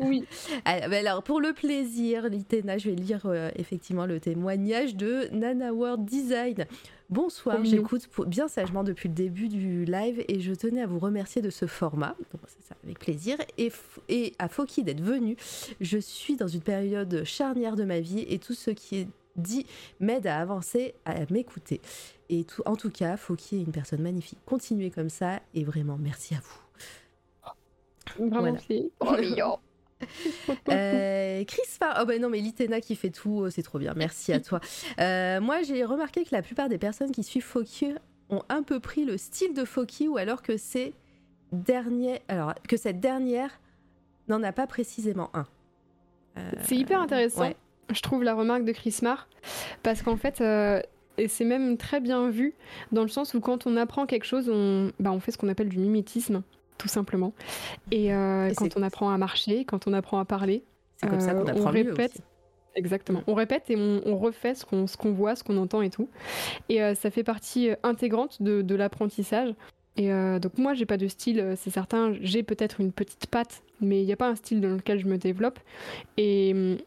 oui. <laughs> Ah, bah alors, pour le plaisir, Litena, je vais lire euh, effectivement le témoignage de Nana World Design. Bonsoir, j'écoute bien sagement depuis le début du live et je tenais à vous remercier de ce format, donc c'est ça, avec plaisir, et, et à Foki d'être venu. Je suis dans une période charnière de ma vie et tout ce qui est dit m'aide à avancer, à m'écouter. Et tout, en tout cas, Foki est une personne magnifique. Continuez comme ça et vraiment merci à vous. Vraiment, voilà. <laughs> Euh, Chris Farr. Oh ben non, mais Litena qui fait tout, oh, c'est trop bien. Merci à toi. <laughs> Euh, moi, j'ai remarqué que la plupart des personnes qui suivent Foki ont un peu pris le style de Foki ou alors que c'est dernier, alors que cette dernière n'en a pas précisément un. Euh, c'est hyper intéressant. Je trouve la remarque de Chris Marr parce qu'en fait. Et c'est même très bien vu dans le sens où quand on apprend quelque chose, on, bah, on fait ce qu'on appelle du mimétisme tout simplement. Et, euh, quand on apprend à marcher, quand on apprend à parler, c'est comme ça qu'on euh, apprend on répète. Exactement. On répète et on, refait ce qu'on voit, ce qu'on entend et tout. Et euh, ça fait partie intégrante de, de l'apprentissage. Et donc moi, j'ai pas de style, c'est certain. J'ai peut-être une petite patte, mais il n'y a pas un style dans lequel je me développe. Et hum,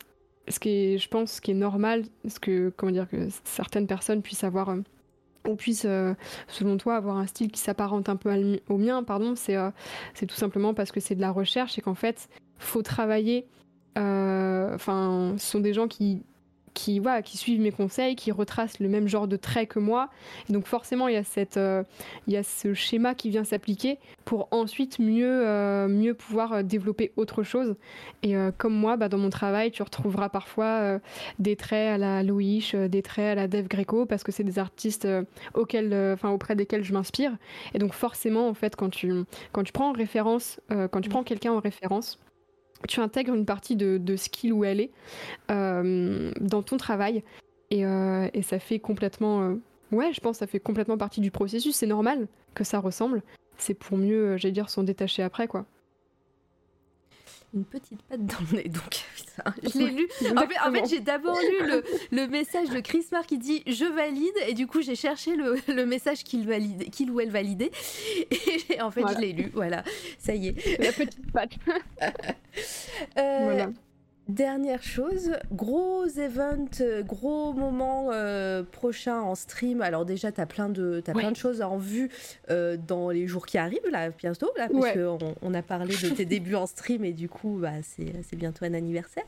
ce qui est, je pense, ce qui est normal, ce que comment dire que certaines personnes puissent avoir on puisse, euh, selon toi, avoir un style qui s'apparente un peu au mien, pardon, euh, c'est tout simplement parce que c'est de la recherche et qu'en fait, faut travailler. Euh, enfin, ce sont des gens qui qui, voilà, qui suivent mes conseils, qui retracent le même genre de traits que moi. Et donc forcément, il y a, cette, euh, il y a ce schéma qui vient s'appliquer pour ensuite mieux, euh, mieux pouvoir euh, développer autre chose. Et comme moi, bah, dans mon travail, tu retrouveras parfois des traits à la Louis, des traits à la Dev Greco, parce que c'est des artistes auxquels, enfin, auprès desquels je m'inspire. Et donc forcément, en fait, quand tu, quand tu prends en référence, quand tu prends quelqu'un en référence, tu intègres une partie de, de skill où elle est euh, dans ton travail. Et, euh, ça fait complètement euh, ouais je pense ça fait complètement partie du processus. C'est normal que ça ressemble. C'est pour mieux j'allais dire s'en détacher après quoi une petite patte dans le nez. Donc, <laughs> je l'ai lu. En fait, j'ai d'abord lu le, le, message de Chris Mark qui dit je valide, et du coup, j'ai cherché le, le message qu'il qu'il ou elle validait, <laughs> et en fait, je l'ai lu. Voilà, ça y est. La petite patte. <laughs> euh, voilà. Dernière chose, gros event, euh, gros moment euh, prochain en stream. Alors déjà, tu as, plein de, as plein de choses en vue euh, dans les jours qui arrivent, là, bientôt, là, parce qu'on on a parlé de tes débuts en stream et du coup, bah, c'est bientôt un anniversaire.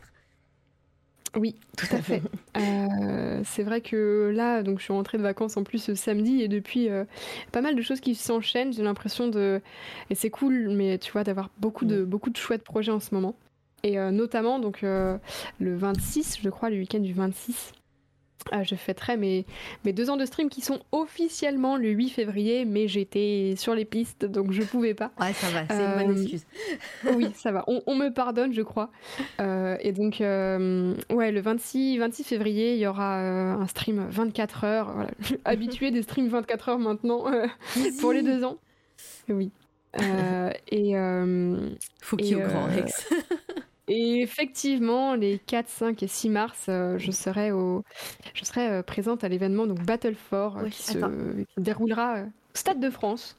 Oui, tout à fait. <laughs> c'est vrai que là, donc je suis rentrée de vacances en plus ce samedi et depuis pas mal de choses qui s'enchaînent. J'ai l'impression de et c'est cool, mais tu vois d'avoir beaucoup de beaucoup de chouettes projets en ce moment. Et euh, notamment, donc, euh, le 26, je crois, le week-end du 26, euh, je fêterai mes, mes deux ans de stream qui sont officiellement le 8 février, mais j'étais sur les pistes, donc je pouvais pas. Ouais, ça va, c'est une bonne excuse. <laughs> oui, ça va. On, me pardonne, je crois. et donc, ouais, le 26, 26 février, il y aura un stream 24 heures. Voilà. Habitué des streams 24 heures maintenant pour les deux ans. Oui. et. Faut qu'il y ait au grand Rex. <laughs> Et effectivement, les 4, 5 et 6 mars, euh, je serai, au... je serai euh, présente à l'événement donc Battle for euh, qui, se... déroulera au Stade de France.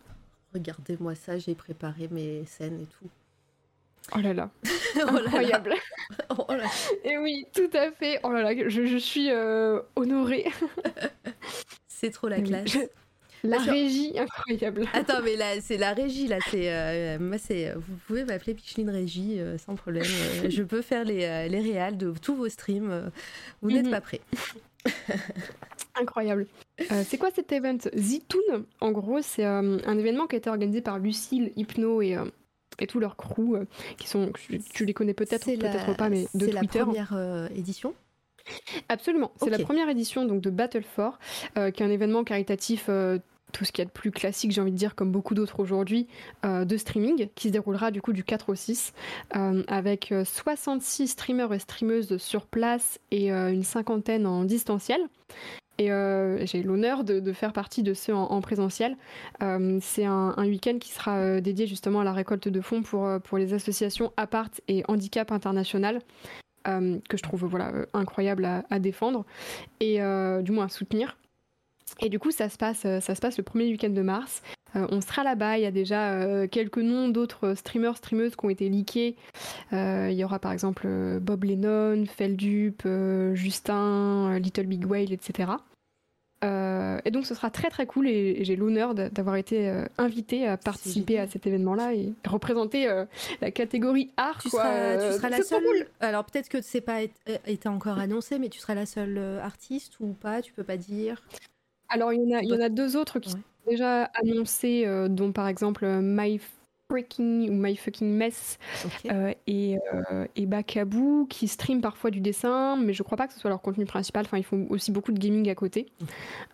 Regardez-moi ça, j'ai préparé mes scènes et tout. Oh là là, <laughs> oh incroyable. <laughs> oh là. Et oui, tout à fait. Oh là là, je, je suis honorée. <laughs> C'est trop la classe. La régie, incroyable. <laughs> Attends, mais là, c'est la régie, là. C'est, euh, moi, c'est, vous pouvez m'appeler Picheline Régie euh, sans problème. Euh, <laughs> je peux faire les, les réals de tous vos streams. vous n'êtes mhm. pas prêts. <laughs> Incroyable. c'est quoi cet event? Zitoun, en gros, c'est un événement qui a été organisé par Lucille, Hypno et, et tout leur crew, qui sont, tu, les connais peut-être, peut-être pas, mais de Twitter. C'est la première édition? Absolument, c'est la première édition donc de Battle for, qui est un événement caritatif tout ce qu'il y a de plus classique, j'ai envie de dire, comme beaucoup d'autres aujourd'hui, euh, de streaming, qui se déroulera du coup du 4 au 6, euh, avec 66 euh, streamers et streameuses sur place et une cinquantaine en distanciel. Et j'ai l'honneur de, faire partie de ceux en, présentiel. c'est un, week-end qui sera dédié justement à la récolte de fonds pour, pour les associations Apart et Handicap International. que je trouve voilà incroyable à, défendre et du moins à soutenir. Et du coup, ça se passe, ça se passe le premier week-end de mars. on sera là-bas. Il y a déjà quelques noms d'autres streamers, streameuses qui ont été leakés. il y aura par exemple Bob Lennon, Feldup, Justin, Little Big Whale, etc. Euh, et donc ce sera très très cool et, j'ai l'honneur d'avoir été euh, invité à participer à cet événement-là et représenter euh, la catégorie art. Tu seras, tu seras la seule. Alors peut-être que c'est pas été encore annoncé, mais tu seras la seule artiste ou pas Tu peux pas dire? Alors il y en a, il y en a deux autres qui sont déjà annoncés, dont par exemple My Freaking ou My Fucking Mess euh, et, euh, et Bakabu qui stream parfois du dessin, mais je crois pas que ce soit leur contenu principal. Enfin, ils font aussi beaucoup de gaming à côté.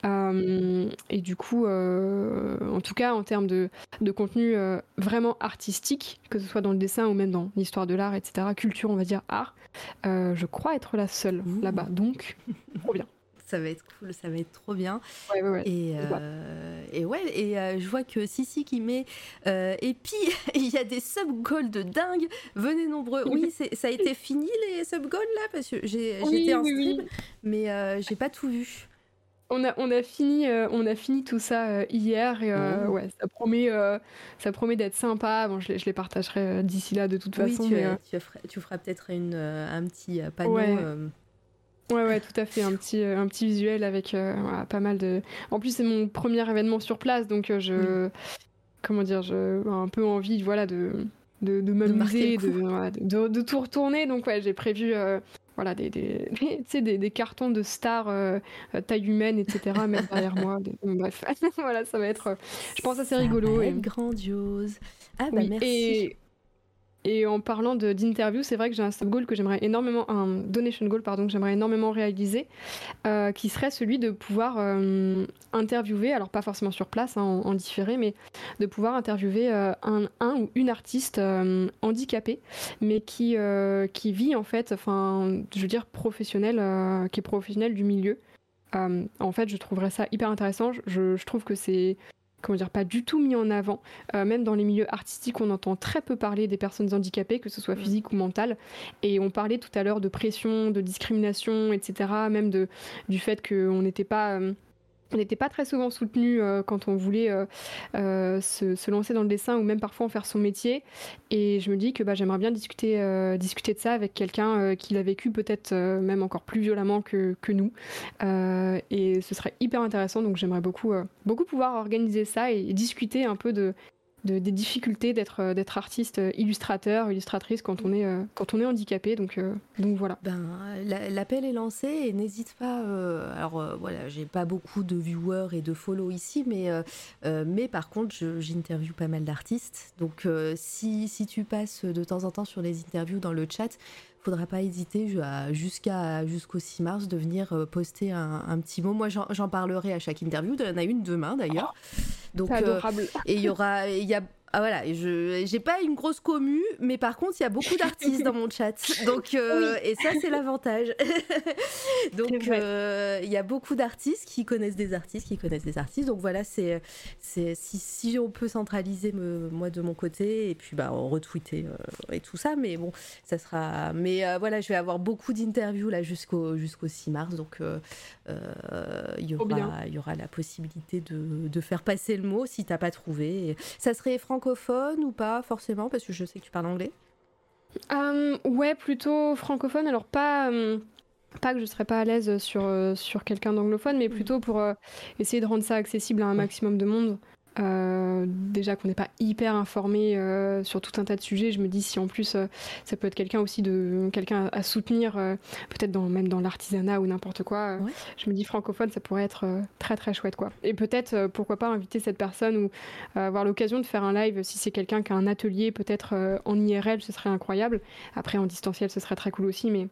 Euh, et du coup, en tout cas, en termes de, de contenu vraiment artistique, que ce soit dans le dessin ou même dans l'histoire de l'art, etc., culture, on va dire art, je crois être la seule là-bas. Donc, <laughs> trop bien ça va être cool, ça va être trop bien. Ouais, ouais, ouais. Et, euh, et, ouais, et euh, je vois que Sissi qui met. Euh, et puis, <laughs> il y a des sub-goals de dingue. Venez nombreux. Oui, <laughs> ça a été fini les sub-goals là Parce que j'étais en stream, mais j'ai pas tout vu. On a, on, a fini, on a fini tout ça hier et oh. ouais, ça promet, ça promet d'être sympa. Bon, je, je les partagerai d'ici là de toute façon. Tu, tu, feras, tu feras peut-être un petit panneau. Ouais, ouais, tout à fait. Un petit, euh, un petit visuel avec euh, pas mal de. En plus, c'est mon premier événement sur place, donc euh, je. Comment dire J'ai un peu envie voilà, de, de, de m'amuser, de, de, tout retourner. Donc, ouais, j'ai prévu. voilà, des, des, <laughs> des, des, cartons de stars taille humaine, etc. mettre derrière moi. <laughs> Bref, <laughs> voilà, ça va être, je pense, assez rigolo. Va et... grandiose. Ah bah merci. Et en parlant d'interview, c'est vrai que j'ai un goal que j'aimerais énormément, un donation goal pardon, que j'aimerais énormément réaliser, euh, qui serait celui de pouvoir euh, interviewer, alors pas forcément sur place, hein, en, différé, mais de pouvoir interviewer euh, un, un, ou une artiste handicapée, mais qui, qui vit en fait, enfin, je veux dire professionnel, qui est professionnel du milieu. en fait, je trouverais ça hyper intéressant. Je trouve que c'est comment dire, pas du tout mis en avant. Euh, même dans les milieux artistiques, on entend très peu parler des personnes handicapées, que ce soit mm. physique ou mentale. Et on parlait tout à l'heure de pression, de discrimination, etc. Même de, du fait qu'on n'était pas... Euh, on n'était pas très souvent soutenu euh, quand on voulait euh, euh, se, lancer dans le dessin ou même parfois en faire son métier. Et je me dis que bah, j'aimerais bien discuter, de ça avec quelqu'un qui l'a vécu peut-être même encore plus violemment que, que nous. et ce serait hyper intéressant. Donc j'aimerais beaucoup, beaucoup pouvoir organiser ça et discuter un peu de, des difficultés d'être euh, artiste euh, illustrateur illustratrice quand on est euh, quand on est handicapé. Donc donc voilà. Ben l'appel est lancé et n'hésite pas alors voilà j'ai pas beaucoup de viewers et de follow ici mais mais par contre j'interviewe pas mal d'artistes. Donc si si tu passes de temps en temps sur les interviews dans le chat faudra pas hésiter jusqu'à jusqu'au 6 mars de venir poster un, petit mot. Moi, j'en parlerai à chaque interview. Il y en a une demain d'ailleurs. Donc, adorable. et il y aura, il y a ah voilà, je j'ai pas une grosse commu, mais par contre il y a beaucoup <laughs> d'artistes dans mon chat, donc euh, et ça c'est l'avantage. <laughs> donc euh, il y a beaucoup d'artistes qui connaissent des artistes, qui connaissent des artistes, donc voilà c'est c'est si, si on peut centraliser moi de mon côté et puis bah retweeter euh, et tout ça, mais bon ça sera, mais voilà je vais avoir beaucoup d'interviews là jusqu'au jusqu'au 6 mars, donc il y aura il y aura la possibilité de, de faire passer le mot si t'as pas trouvé. Ça serait franchement francophone ou pas forcément Parce que je sais que tu parles anglais. Euh, ouais, plutôt francophone. Alors pas, euh, pas que je serais pas à l'aise sur, euh, sur quelqu'un d'anglophone, mais plutôt pour essayer de rendre ça accessible à un maximum de monde. Euh, déjà qu'on n'est pas hyper informé euh, sur tout un tas de sujets, je me dis si en plus euh, ça peut être quelqu'un aussi de quelqu'un à, soutenir, peut-être dans, même dans l'artisanat ou n'importe quoi. Je me dis francophone, ça pourrait être très très chouette quoi. Et peut-être pourquoi pas inviter cette personne ou avoir l'occasion de faire un live si c'est quelqu'un qui a un atelier peut-être en IRL, ce serait incroyable. Après en distanciel, ce serait très cool aussi, mais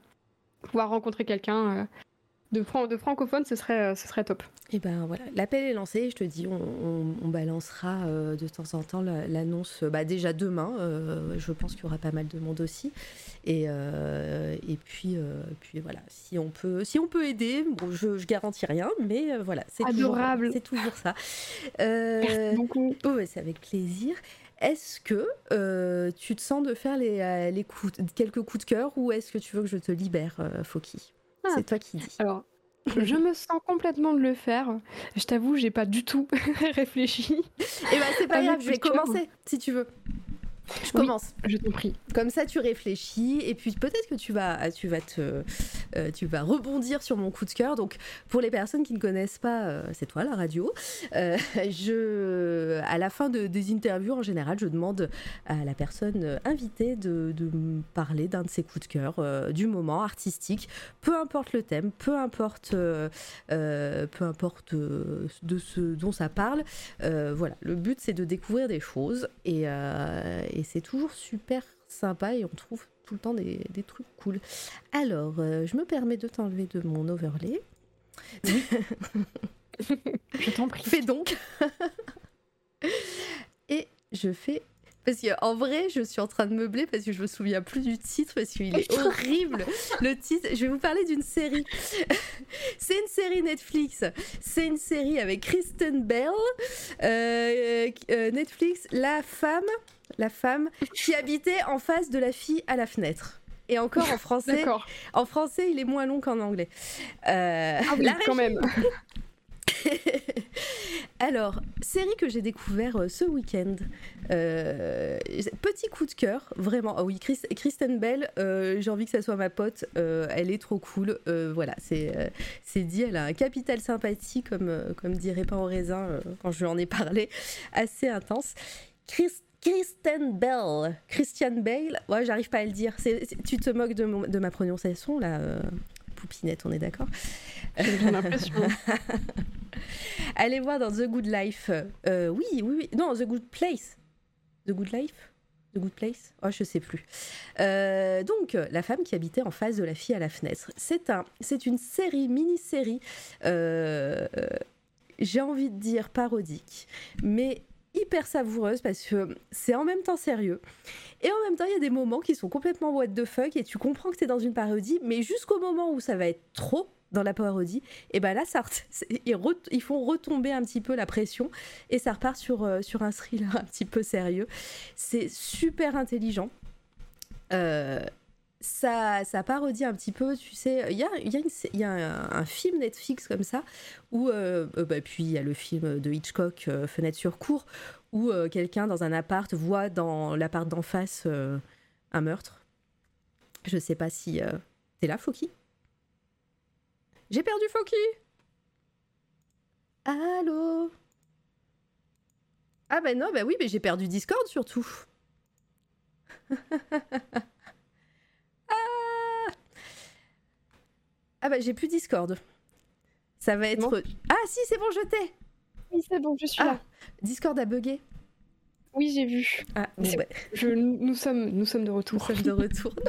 pouvoir rencontrer quelqu'un de, de francophone, ce serait, euh, ce serait top. Et eh ben voilà, l'appel est lancé. Je te dis, on, balancera euh, de temps en temps l'annonce. Bah, déjà demain, euh, je pense qu'il y aura pas mal de monde aussi. Et, et puis, puis voilà, si on peut, si on peut aider, bon, je, je garantis rien, mais voilà, c'est adorable. C'est toujours ça. <laughs> Merci beaucoup. Oh, c'est avec plaisir. Est-ce que euh, tu te sens de faire les, les coups, quelques coups de cœur ou est-ce que tu veux que je te libère, euh, Foki? Ah. C'est toi qui dis. Alors, <laughs> je me sens complètement de le faire. Je t'avoue, j'ai pas du tout <laughs> réfléchi. Eh ben c'est pas grave, je vais commencer si tu veux. Je Oui. commence. Je t'en prie. Comme ça, tu réfléchis et puis peut-être que tu vas, tu vas te, euh, tu vas rebondir sur mon coup de cœur. Donc, pour les personnes qui ne connaissent pas, euh, c'est toi la radio. euh, je, à la fin de- des interviews, en général, je demande à la personne euh, invitée de, de me parler d'un de ses coups de cœur euh, du moment artistique, peu importe le thème, peu importe, euh, euh, peu importe euh, de ce dont ça parle. Euh, voilà, le but c'est de découvrir des choses et, euh, et c'est toujours super sympa et on trouve tout le temps des, des trucs cool. Alors, euh, je me permets de t'enlever de mon overlay. <laughs> Je t'en prie. Fais donc. <laughs> et je fais. Parce qu'en vrai, je suis en train de meubler parce que je me souviens plus du titre parce qu'il est <laughs> horrible. Le titre, je vais vous parler d'une série. C'est une série Netflix. C'est une série avec Kristen Bell. Euh, euh, Netflix, la femme, la femme qui habitait en face de la fille à la fenêtre. Et encore en français, en français, il est moins long qu'en anglais. Euh, Ah oui, la quand même. <laughs> Alors, série que j'ai découvert euh, ce week-end. Euh, petit coup de cœur, vraiment. Ah oui, Chris- Kristen Bell, euh, j'ai envie que ça soit ma pote. elle est trop cool. Voilà, c'est c'est dit. Elle a un capital sympathie, comme, comme dirait pas en raisin quand je lui en ai parlé, assez intense. Chris- Kristen Bell, Christian Bale, ouais, j'arrive pas à le dire. Tu te moques de, mon- de ma prononciation, là, euh, Poupinette, on est d'accord J'ai bien l'impression. <laughs> Allez voir dans The Good Life. Euh, oui, oui, oui. Non, The Good Place. The Good Life? The Good Place? Oh, je sais plus. Euh, donc, la femme qui habitait en face de la fille à la fenêtre. C'est un, c'est une série, mini-série, euh, j'ai envie de dire parodique, mais hyper savoureuse parce que c'est en même temps sérieux. Et en même temps, il y a des moments qui sont complètement what the fuck et tu comprends que tu es dans une parodie, mais jusqu'au moment où ça va être trop dans la parodie, et ben là, <laughs> ils font retomber un petit peu la pression et ça repart sur, euh, sur un thriller <laughs> un petit peu sérieux. C'est super intelligent. Euh, ça, ça parodie un petit peu, tu sais, il y a, y a, y a un, film Netflix comme ça, où, euh, euh, bah, puis il y a le film de Hitchcock, euh, Fenêtre sur cour, où quelqu'un dans un appart voit dans l'appart d'en face un meurtre. Je sais pas si... T'es là, Foki? J'ai perdu Foki Allô? Ah ben non, bah oui, mais j'ai perdu Discord surtout. <laughs> Ah bah j'ai plus Discord. Ça va être... Ah si, c'est bon, je t'ai Oui, c'est bon, je suis Ah. là. Discord a bugué. Oui, j'ai vu. Ah, bon, bah, Je, nous, nous sommes, nous sommes de nous retour. sommes de retour. <laughs>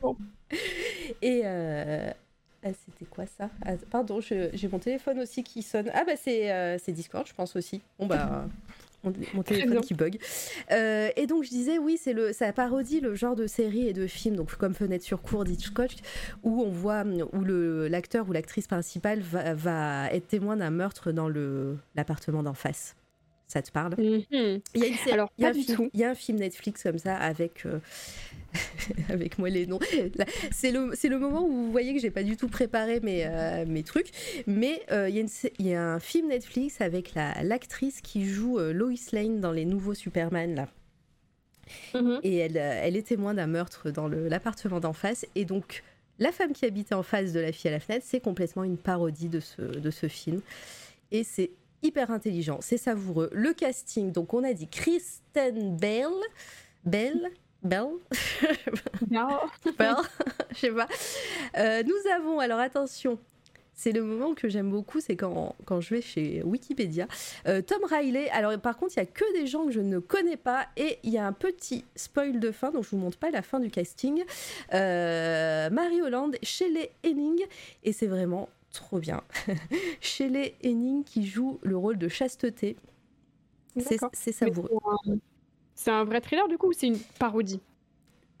Non. Et euh, ah, c'était quoi ça? Ah, Pardon, j'ai mon téléphone aussi qui sonne. Ah bah c'est euh, c'est Discord, je pense aussi. Bon bah mon, mon téléphone qui bug. Euh, et donc je disais oui, c'est le ça parodie le genre de série et de film donc comme Fenêtre sur cour d'Hitchcock où on voit où le l'acteur ou l'actrice principale va, va être témoin d'un meurtre dans le l'appartement d'en face. Ça te parle Mhm. il y a une série, Alors, il y a pas un du film, tout. il y a un film Netflix comme ça avec euh, <laughs> avec moi les noms. C'est le le moment où vous voyez que j'ai pas du tout préparé mes euh, mes trucs, mais euh, il y a y un film Netflix avec la l'actrice qui joue Lois Lane dans les nouveaux Superman là Mhm. et elle, elle est témoin d'un meurtre dans l'appartement d'en face. Et donc, la femme qui habitait en face de la fille à la fenêtre, c'est complètement une parodie de ce, de ce film. Et c'est hyper intelligent, c'est savoureux. Le casting, donc on a dit Kristen Bell, Bell, Bell, <laughs> Non. Bell, <laughs> je sais pas. Euh, nous avons, alors attention, c'est le moment que j'aime beaucoup, c'est quand, quand je vais chez Wikipédia. Euh, Tom Riley, alors par contre, il y a que des gens que je ne connais pas et il y a un petit spoil de fin, donc je vous montre pas la fin du casting. Euh, Marie Hollande, Shelley Henning, et c'est vraiment trop bien. <laughs> Shelley Henning qui joue le rôle de chasteté. C'est savoureux. c'est un- vrai thriller du coup ou c'est une parodie? <laughs>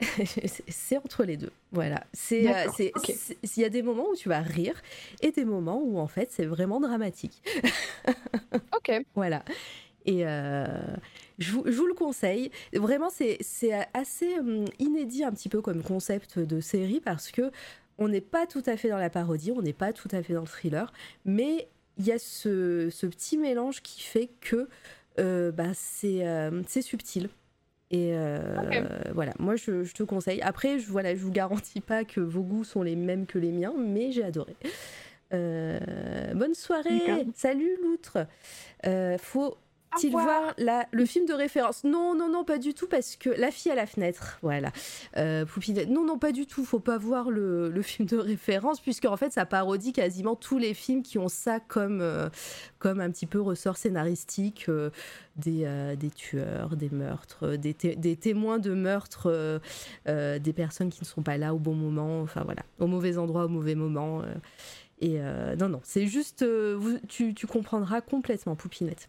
C'est- entre les deux. Voilà. C'est, euh, c'est- il y a des moments où tu vas rire et des moments où en fait c'est vraiment dramatique. <laughs> Ok. Voilà. Et je vous, je, vous, le conseille. Vraiment, c'est assez hum, inédit un petit peu comme concept de série parce que on n'est pas tout à fait dans la parodie, on n'est pas tout à fait dans le thriller, mais il y a ce, ce, petit mélange qui fait que bah, c'est subtil. Et euh, voilà, moi je, te conseille. Après, je, voilà, je vous garantis pas que vos goûts sont les mêmes que les miens, mais j'ai adoré. Euh, bonne soirée, salut l'outre. Euh, faut il voir la, le film de référence Non, non, non, pas du tout, parce que La fille à la fenêtre, voilà. Euh, Non, non, pas du tout, faut pas voir le, le film de référence, puisque en fait, ça parodie quasiment tous les films qui ont ça comme, euh, comme un petit peu ressort scénaristique euh, des, euh, des tueurs, des meurtres, des, des témoins de meurtres, des personnes qui ne sont pas là au bon moment, enfin voilà, au mauvais endroit, au mauvais moment. et non, non, c'est juste, tu, tu comprendras complètement, Poupinette.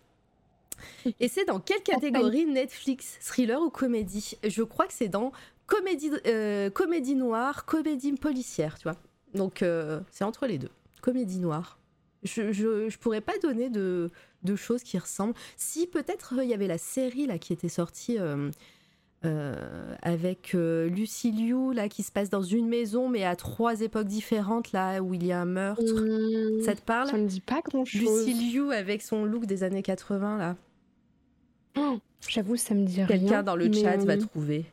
Et c'est dans quelle catégorie Netflix Thriller ou comédie? Je crois que c'est dans comédie, euh, comédie noire, comédie policière, tu vois. Donc euh, c'est entre les deux. Comédie noire. Je, je, pourrais pas donner de, de, choses qui ressemblent. Si peut-être euh, il y avait la série là qui était sortie avec Lucy Liu là qui se passe dans une maison mais à trois époques différentes là où il y a un meurtre. Mmh, ça te parle? Ça me dit pas grand chose. Lucy Liu avec son look des années 80 là. Oh, j'avoue, ça me dit rien. Quelqu'un dans le chat va trouver.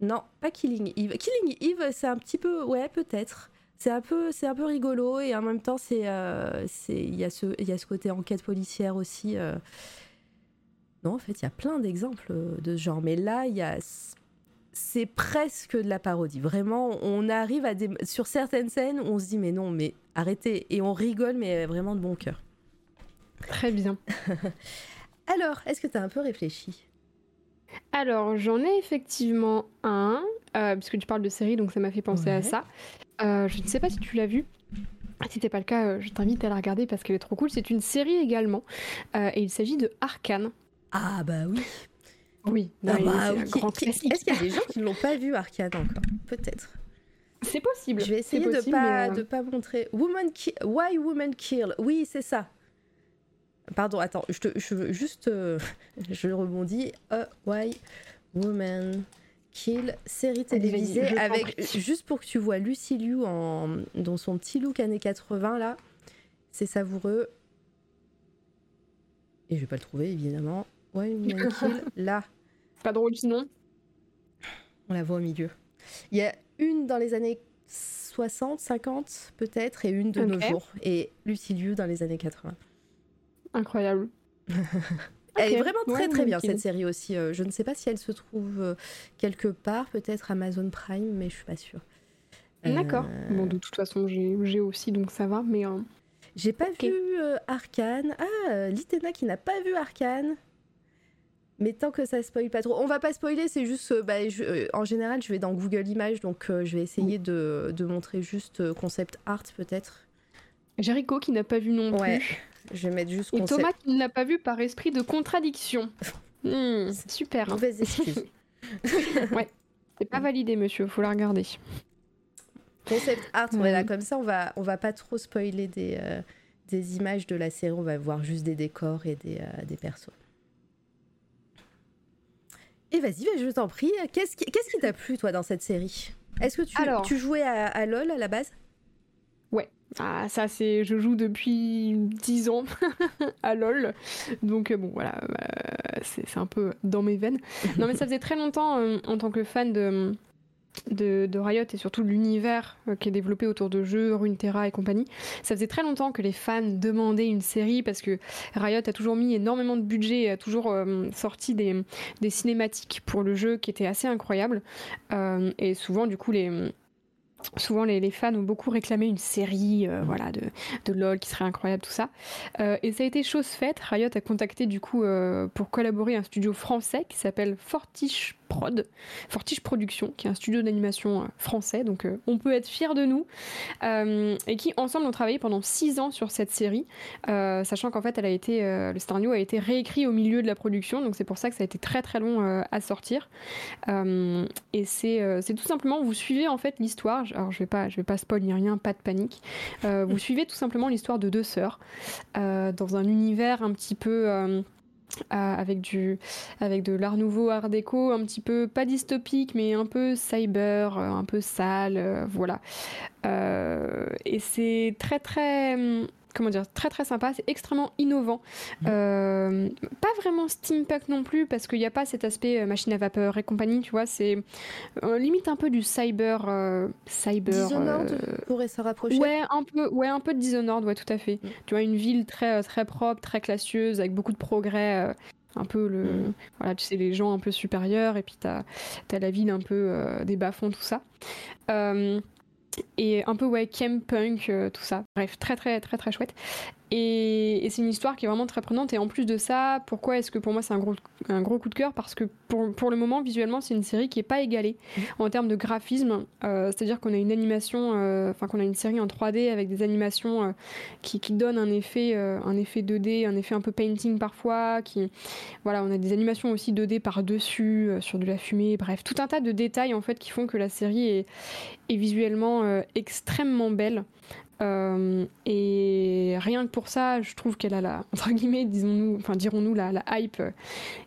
Non, pas Killing Eve. Killing Eve, c'est un petit peu, ouais, peut-être. C'est un peu, c'est un peu rigolo et en même temps, c'est, euh, c'est, il y a ce, il y a ce côté enquête policière aussi. Euh. Non, en fait, il y a plein d'exemples de ce genre, mais là, il y a, c'est presque de la parodie. Vraiment, on arrive à des... sur certaines scènes, on se dit mais non, mais arrêtez et on rigole, mais vraiment de bon cœur. Très bien. <laughs> Alors, est-ce que tu as un peu réfléchi? Alors, j'en ai effectivement un, euh, puisque tu parles de série, donc ça m'a fait penser à ça. Euh, je ne sais pas si tu l'as vu. Si c'était pas le cas, euh, je t'invite à la regarder parce qu'elle est trop cool. C'est une série également, et il s'agit de Arkane. Ah bah oui. Oui, ah bah Est-ce qu'il y a des gens <laughs> qui ne l'ont pas vu Arkane encore? Peut-être. C'est possible. Je vais essayer de pas de pas montrer. Woman Why Woman Kill? Oui, c'est ça. Pardon, attends, je, te, je juste. Euh, <laughs> je rebondis. Why Woman Kill, série télévisée avec. Juste pour que tu vois Lucy Liu en, dans son petit look années 80 là. C'est savoureux. Et je vais pas le trouver évidemment. Why Woman Kill, là. Pas drôle sinon. On la voit au milieu. Il y a une dans les années 60, 50 peut-être, et une de nos jours. Et Lucy Liu dans les années 80. Incroyable. <laughs> Elle est vraiment très très bien cette série aussi. Euh, je ne sais pas si elle se trouve euh, quelque part, peut-être Amazon Prime, mais je suis pas sûre. D'accord. Euh, bon, de toute façon, j'ai aussi, donc ça va, mais. J'ai pas vu Arkane. Ah, Litena qui n'a pas vu Arkane. Mais tant que ça spoil pas trop, on va pas spoiler, c'est juste, bah, en général, je vais dans Google Images, donc je vais essayer de, de, montrer juste concept art peut-être. Jericho qui n'a pas vu non plus. Je vais mettre juste Et Thomas qui ne l'a pas vu par esprit de contradiction. <laughs> Hmm, super. Mauvaise excuse. <laughs> <laughs> ouais. C'est pas validé, monsieur. Faut la regarder. Concept art, voilà. Comme ça, on va, on va pas trop spoiler des, euh, des images de la série. On va voir juste des décors et des, euh, des persos. Et vas-y, je t'en prie. Qu'est-ce qui t'a plu, toi, dans cette série? Est-ce que tu, tu jouais à, à LoL à la base? Ouais. Ah, ça, c'est. Je joue depuis 10 ans <laughs> à LoL. Donc, euh, bon, voilà. Euh, c'est un peu dans mes veines. Non, mais ça faisait très longtemps, euh, en tant que fan de. De, Riot et surtout l'univers qui est développé autour de jeux, Runeterra et compagnie. Ça faisait très longtemps que les fans demandaient une série parce que Riot a toujours mis énormément de budget et a toujours sorti des, cinématiques pour le jeu qui étaient assez incroyables. et souvent, du coup, les, Souvent, les, fans ont beaucoup réclamé une série euh, voilà, de, de, LOL qui serait incroyable, tout ça. Euh, et ça a été chose faite. Riot a contacté du coup euh, pour collaborer un studio français qui s'appelle Fortiche Prod, Fortiche Production, qui est un studio d'animation euh, français, donc euh, on peut être fier de nous, euh, et qui ensemble ont travaillé pendant six ans sur cette série, sachant qu'en fait elle a été, le scénario a été réécrit au milieu de la production, donc c'est pour ça que ça a été très très long à sortir. et c'est tout simplement, vous suivez en fait l'histoire, alors je vais pas, je vais pas spoiler rien, pas de panique, vous <laughs> suivez tout simplement l'histoire de deux sœurs dans un univers un petit peu avec, du, avec de l'art nouveau, art déco, un petit peu, pas dystopique, mais un peu cyber, un peu sale, voilà. et c'est très très comment dire, très très sympa, c'est extrêmement innovant. Mmh. Euh, pas vraiment steampunk non plus, parce qu'il n'y a pas cet aspect euh, machine à vapeur et compagnie, tu vois, c'est euh, limite un peu du cyber. cyber Dishonored pourrait se rapprocher Ouais, un peu, ouais, un peu de Dishonored, ouais, tout à fait. Mmh. Tu vois, une ville très, très propre, très classieuse, avec beaucoup de progrès un peu le mmh. voilà tu sais les gens un peu supérieurs et puis t'as as la ville un peu des bas-fonds tout ça et un peu ouais camp punk euh, tout ça. Bref très très très très chouette et, c'est une histoire qui est vraiment très prenante. Et en plus de ça, pourquoi est-ce que pour moi c'est un gros, un gros coup de cœur? Parce que pour, pour, le moment, visuellement, c'est une série qui n'est pas égalée mmh. en termes de graphisme. Euh, c'est-à-dire qu'on a une animation, euh, enfin qu'on a une série en 3D avec des animations euh, qui, qui, donnent un effet, un effet 2D, un effet un peu painting parfois. Qui, voilà, on a des animations aussi 2D par-dessus, sur de la fumée. Bref, tout un tas de détails en fait qui font que la série est, est visuellement extrêmement belle. Euh, et rien que pour ça, je trouve qu'elle a la, <laughs> entre guillemets, disons-nous, enfin dirons-nous la, la hype euh,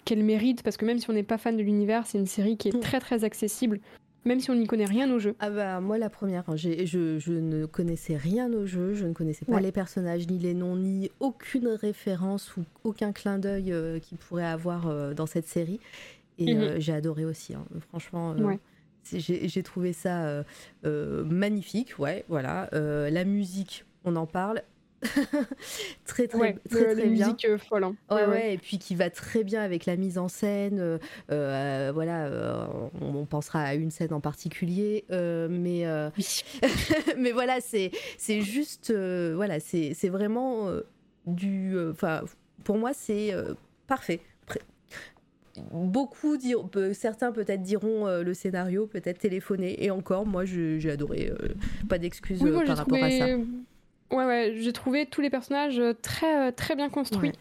qu'elle mérite, parce que même si on n'est pas fan de l'univers, c'est une série qui est mm. très très accessible, même si on n'y connaît rien au jeu. Ah bah moi la première, hein, je, je, ne connaissais rien au jeu, je ne connaissais pas les personnages, ni les noms, ni aucune référence ou aucun clin d'œil euh, qu'il pourrait avoir dans cette série. Et mm-hmm. j'ai adoré aussi, hein. franchement. J'ai trouvé ça euh, euh, magnifique, ouais, voilà. Euh, la musique, on en parle. <laughs> très très très, très, bien. musique folle. Hein. Ouais, ouais, et puis qui va très bien avec la mise en scène. voilà, on, pensera à une scène en particulier, mais <laughs> mais voilà, c'est c'est juste voilà, c'est vraiment du. Enfin, pour moi, c'est parfait beaucoup diront, certains peut-être diront euh, le scénario, peut-être téléphoner. Et encore, moi, j'ai adoré. Euh, pas d'excuses euh, par rapport à ça. Ouais, ouais, j'ai trouvé tous les personnages très, très bien construits.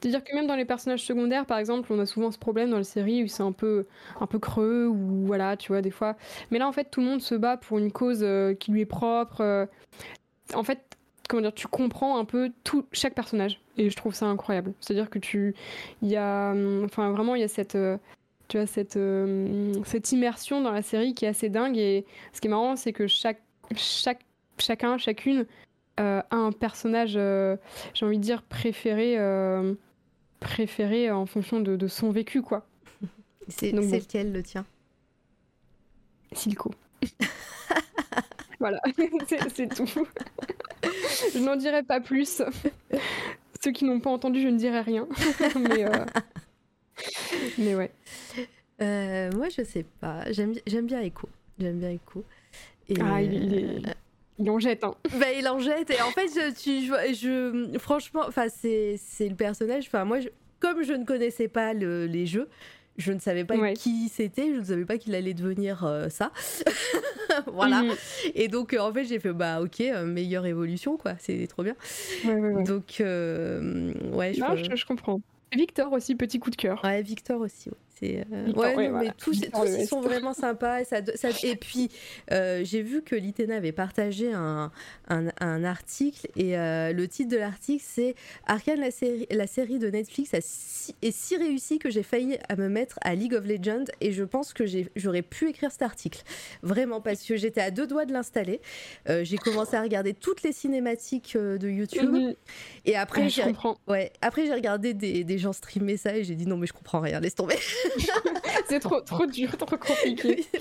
C'est-à-dire que même dans les personnages secondaires, par exemple, on a souvent ce problème dans la série où c'est un peu, un peu creux, ou voilà, tu vois, des fois. Mais là, en fait, tout le monde se bat pour une cause qui lui est propre. En fait, comment dire, tu comprends un peu tout, chaque personnage. Et je trouve ça incroyable. C'est-à-dire que tu. Il y a. Hum, enfin, vraiment, il y a cette. Euh, tu as cette, euh, cette immersion dans la série qui est assez dingue. Et ce qui est marrant, c'est que chaque, chaque, chacun, chacune euh, a un personnage, j'ai envie de dire, préféré, préféré en fonction de, de son vécu, quoi. C'est lequel le tien? Silco. <laughs> voilà, <laughs> c'est tout. <laughs> je n'en dirai pas plus. Ceux qui n'ont pas entendu, je ne dirai rien. <laughs> mais, euh, mais ouais. Euh, moi, je sais pas. J'aime bien Echo. J'aime bien Echo. Et ah, il, est... Euh, il en jette, hein. Bah, il en jette. Et en fait, je, tu, je, franchement, enfin, c'est le personnage. Enfin, moi, comme je ne connaissais pas le, les jeux, je ne savais pas qui c'était, je ne savais pas qu'il allait devenir euh, ça. <laughs> voilà. Mhm. Et donc, euh, en fait, j'ai fait, bah, ok, euh, meilleure évolution, quoi. C'est trop bien. donc, ouais, je, je, comprends. Victor aussi, petit coup de cœur. Ouais, Victor aussi, c'est euh, ouais, mais tous, ils sont vraiment sympas et, ça, et puis euh, j'ai vu que l'ITENA avait partagé un, un, article et euh, le titre de l'article c'est Arkane la série la série de Netflix a est si réussie que j'ai failli à me mettre à League of Legends et je pense que j'aurais pu écrire cet article. Vraiment parce que j'étais à deux doigts de l'installer. J'ai commencé à regarder toutes les cinématiques de YouTube. Mhm. et après j'ai ouais j'ai regardé des, des gens streamer ça et j'ai dit non mais je comprends rien laisse tomber <laughs> c'est trop, trop dur, trop compliqué. <laughs>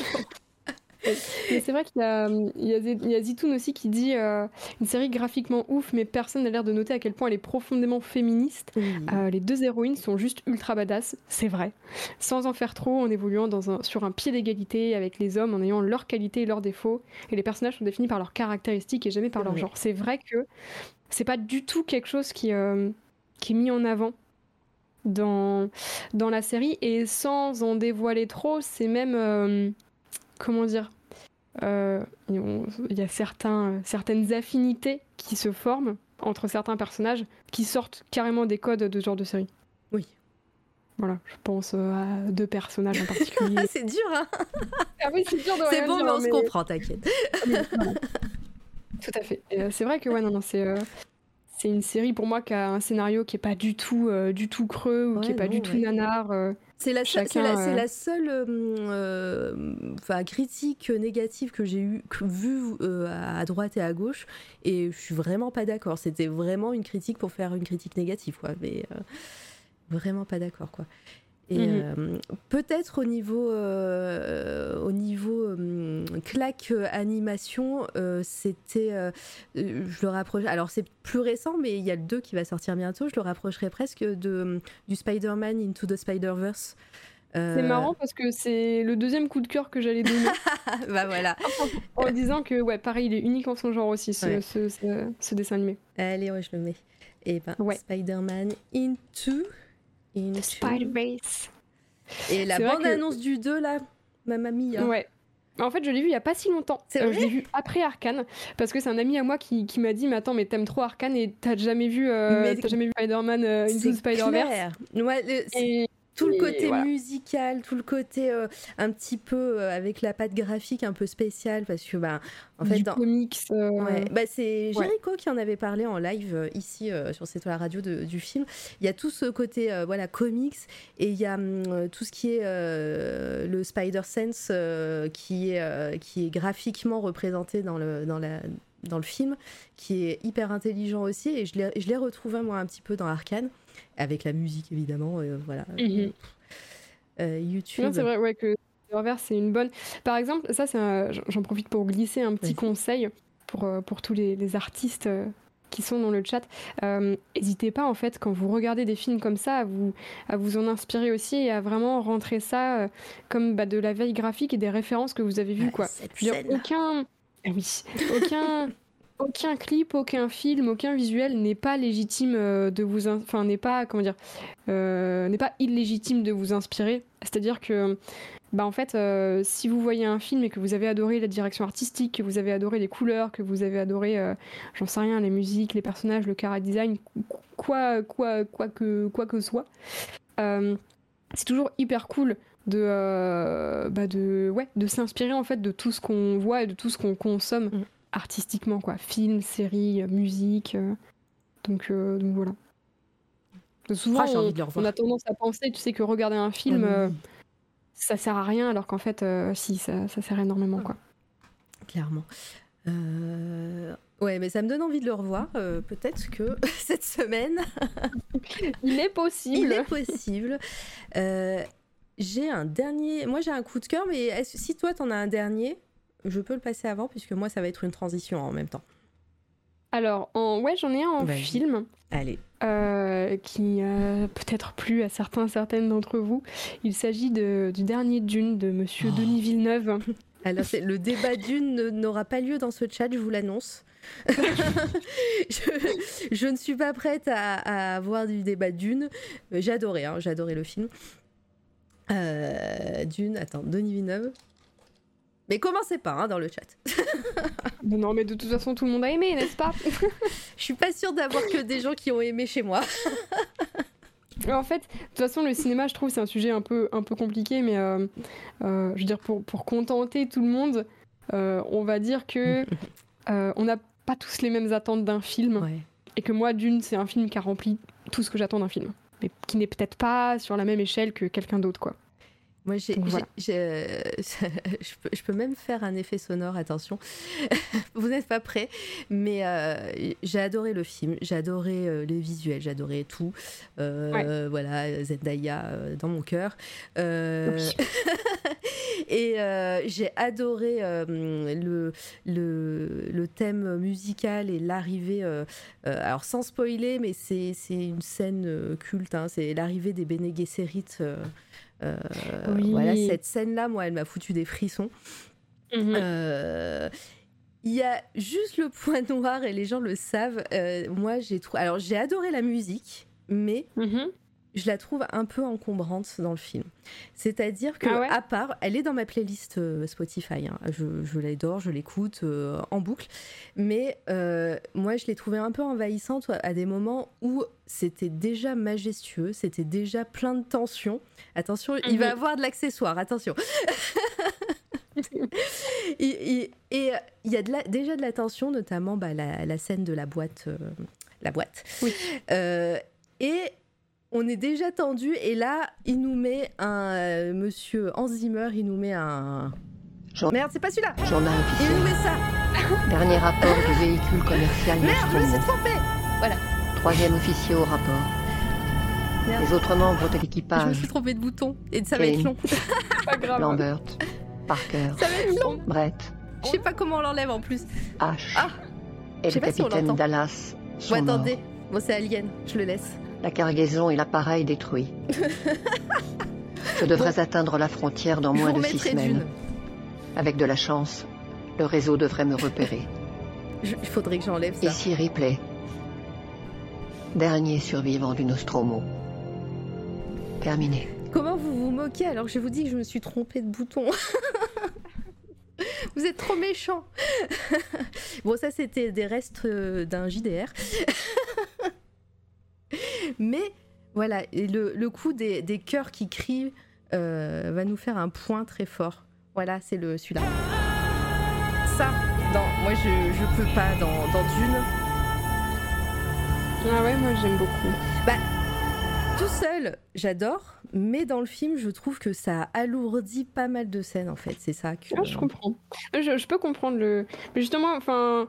Mais c'est vrai qu'il y a, il y, a, Zitoun aussi qui dit euh, une série graphiquement ouf, mais personne n'a l'air de noter à quel point elle est profondément féministe. Euh, les deux héroïnes sont juste ultra badass, c'est vrai. Sans en faire trop, en évoluant dans un, sur un pied d'égalité avec les hommes, en ayant leurs qualités et leurs défauts. Et les personnages sont définis par leurs caractéristiques et jamais par leur genre. C'est vrai que c'est pas du tout quelque chose qui, euh, qui est mis en avant dans, dans la série. Et sans en dévoiler trop, c'est même. Euh, comment dire euh, Il y a certains, certaines affinités qui se forment entre certains personnages qui sortent carrément des codes de ce genre de série. Oui. Voilà, je pense euh, à deux personnages en particulier. <laughs> c'est dur, hein Ah oui, c'est dur de C'est bon, mais on se comprend, t'inquiète. Tout à fait. C'est vrai que, ouais, non, non, c'est c'est une série pour moi qui a un scénario qui est pas du tout, du tout creux ou qui est pas du tout nanar. C'est la, la, seule enfin critique négative que j'ai eu vue à droite et à gauche et je suis vraiment pas d'accord. C'était vraiment une critique pour faire une critique négative, quoi. Mais vraiment pas d'accord, quoi. Et mhm. euh, peut-être au niveau, euh, au niveau euh, claque animation, c'était, je le rapproche. Alors c'est plus récent, mais il y a le 2 qui va sortir bientôt. Je le rapprocherai presque de du Spider-Man Into the Spider-Verse. C'est marrant parce que c'est le deuxième coup de cœur que j'allais donner. <laughs> bah voilà. <laughs> en, disant que ouais, pareil, il est unique en son genre aussi ce, ce, ce, dessin animé. Allez, ouais, je le mets. Et ben Spider-Man Into In Spider-Base. Et la bande-annonce du 2, là, ma mamie. Ouais. En fait, je l'ai vu il y a pas si longtemps. Euh, je l'ai vu après Arkane parce que c'est un ami à moi qui, qui m'a dit "Mais attends, mais t'aimes trop Arkane et t'as jamais vu euh, jamais vu Spider-Man euh, Into Spider-Verse? Ouais, tout le côté musical, tout le côté euh, un petit peu euh, avec la patte graphique un peu spéciale parce que bah en fait du dans... comics euh, bah, c'est Jericho qui en avait parlé en live ici sur cette la radio du film. Il y a tout ce côté voilà comics et il y a hum, tout ce qui est le Spider Sense qui est qui est graphiquement représenté dans le dans la dans le film qui est hyper intelligent aussi et je l'ai retrouvé moi un petit peu dans Arkane avec la musique évidemment. Euh, voilà. Euh, YouTube. c'est vrai ouais, que Reverse c'est une bonne. Par exemple, ça, j'en profite pour glisser un petit conseil pour, euh, pour tous les, artistes qui sont dans le chat. N'hésitez pas, en fait, quand vous regardez des films comme ça, à vous, à vous en inspirer aussi et à vraiment rentrer ça comme bah, de la veille graphique et des références que vous avez vues. quoi. aucun. Ah oui, aucun aucun clip, aucun film, aucun visuel n'est pas légitime euh, de vous, enfin n'est pas comment dire, euh, n'est pas illégitime de vous inspirer. C'est-à-dire que, bah en fait, euh, si vous voyez un film et que vous avez adoré la direction artistique, que vous avez adoré les couleurs, que vous avez adoré, j'en sais rien, les musiques, les personnages, le chara design, quoi, quoi, quoi que, quoi que soit, c'est toujours hyper cool de, bah de, ouais, de s'inspirer en fait de tout ce qu'on voit et de tout ce qu'on consomme. Artistiquement, quoi. Film, série, musique. Euh, donc, euh, donc voilà. Souvent, ah, on, a tendance à penser, tu sais, que regarder un film, euh, ça sert à rien, alors qu'en fait, si, ça, ça, sert énormément, quoi. Clairement. Ouais, mais ça me donne envie de le revoir. Peut-être que <laughs> cette semaine. <laughs> Il est possible. Il est possible. j'ai un dernier. Moi, j'ai un coup de cœur, mais si toi, t'en as un dernier, je peux le passer avant puisque moi ça va être une transition en même temps. Alors, en... ouais, j'en ai un en film. Allez. Euh, qui a peut-être plu à certains, certaines d'entre vous. Il s'agit du dernier Dune de Monsieur oh. Denis Villeneuve. <laughs> Alors, le débat Dune n'aura pas lieu dans ce chat, je vous l'annonce. <laughs> je, ne suis pas prête à, avoir du débat Dune. Euh, adoré, hein, adoré le film. Euh, Dune, attends, Denis Villeneuve. Mais commencez pas hein, dans le chat. <laughs> non, mais de toute façon, tout le monde a aimé, n'est-ce pas <laughs> Je suis pas sûre d'avoir que des gens qui ont aimé chez moi. <laughs> en fait, de toute façon, le cinéma, je trouve, c'est un sujet un peu, un peu compliqué, mais euh, euh, je veux dire, pour, pour contenter tout le monde, euh, on va dire que on n'a pas tous les mêmes attentes d'un film. Et que moi, d'une, c'est un film qui a rempli tout ce que j'attends d'un film. Mais qui n'est peut-être pas sur la même échelle que quelqu'un d'autre, quoi. Moi, j'ai, <laughs> je, peux, même faire un effet sonore, attention. <laughs> Vous n'êtes pas prêts, mais euh, j'ai adoré le film, j'ai adoré euh, les visuels, j'ai adoré tout. Euh, voilà, Zendaya dans mon cœur. <laughs> et j'ai adoré le, le, le, thème musical et l'arrivée. alors, sans spoiler, mais c'est, une scène culte, hein, c'est l'arrivée des Bene Gesserit euh, voilà, cette scène-là, moi, elle m'a foutu des frissons. Mhm. Euh, il y a juste le point noir et les gens le savent. Euh, moi, j'ai trouvé. Alors, j'ai adoré la musique, mais mhm. Je la trouve un peu encombrante dans le film. C'est-à-dire que, ah à part, elle est dans ma playlist Spotify. Hein. Je, je l'adore, je l'écoute en boucle. Mais moi, je l'ai trouvée un peu envahissante à des moments où c'était déjà majestueux, c'était déjà plein de tensions. Attention, il va mhm. avoir de l'accessoire, attention. <laughs> et, il y a déjà de la tension, notamment bah, la, scène de la boîte, euh, la boîte. Oui. Euh, et on est déjà tendu, et là, il nous met un. euh, monsieur Hans Zimmer, il nous met un. Merde, c'est pas celui-là Journal Il officiel. nous met ça <laughs> Dernier rapport du véhicule commercial Merde, je me suis trompée Troisième officier au rapport. Merde. Les autres membres de Je me l'équipage. suis trompée de bouton, et ça va être Kane. long. <laughs> Pas grave. Lambert. Parker. Ça va être long Brett. Je sais pas comment on l'enlève en plus. H. Ah. Et le si capitaine l'entend. Dallas. sont Bon, morts. attendez. Bon, c'est Alien, je le laisse. La cargaison et l'appareil détruits. <laughs> Je devrais atteindre la frontière dans moins de six semaines. Avec de la chance, le réseau devrait me repérer. <laughs> Il faudrait que j'enlève ça. Ici Ripley. Dernier survivant du Nostromo. Terminé. Comment vous vous moquez alors que je vous dis que je me suis trompée de bouton? Vous êtes trop méchant. <laughs> bon, ça c'était des restes euh, d'un JDR. <laughs> Mais voilà, et le, le coup des, des cœurs qui crient euh, va nous faire un point très fort. Voilà, c'est le celui-là. Ça, moi je, je peux pas dans, dans Dune. Ah ouais, moi j'aime beaucoup. Tout seul, j'adore, mais dans le film, je trouve que ça alourdit pas mal de scènes en fait. C'est ça que. Ah, je comprends. Je, je peux comprendre le. Mais justement, enfin.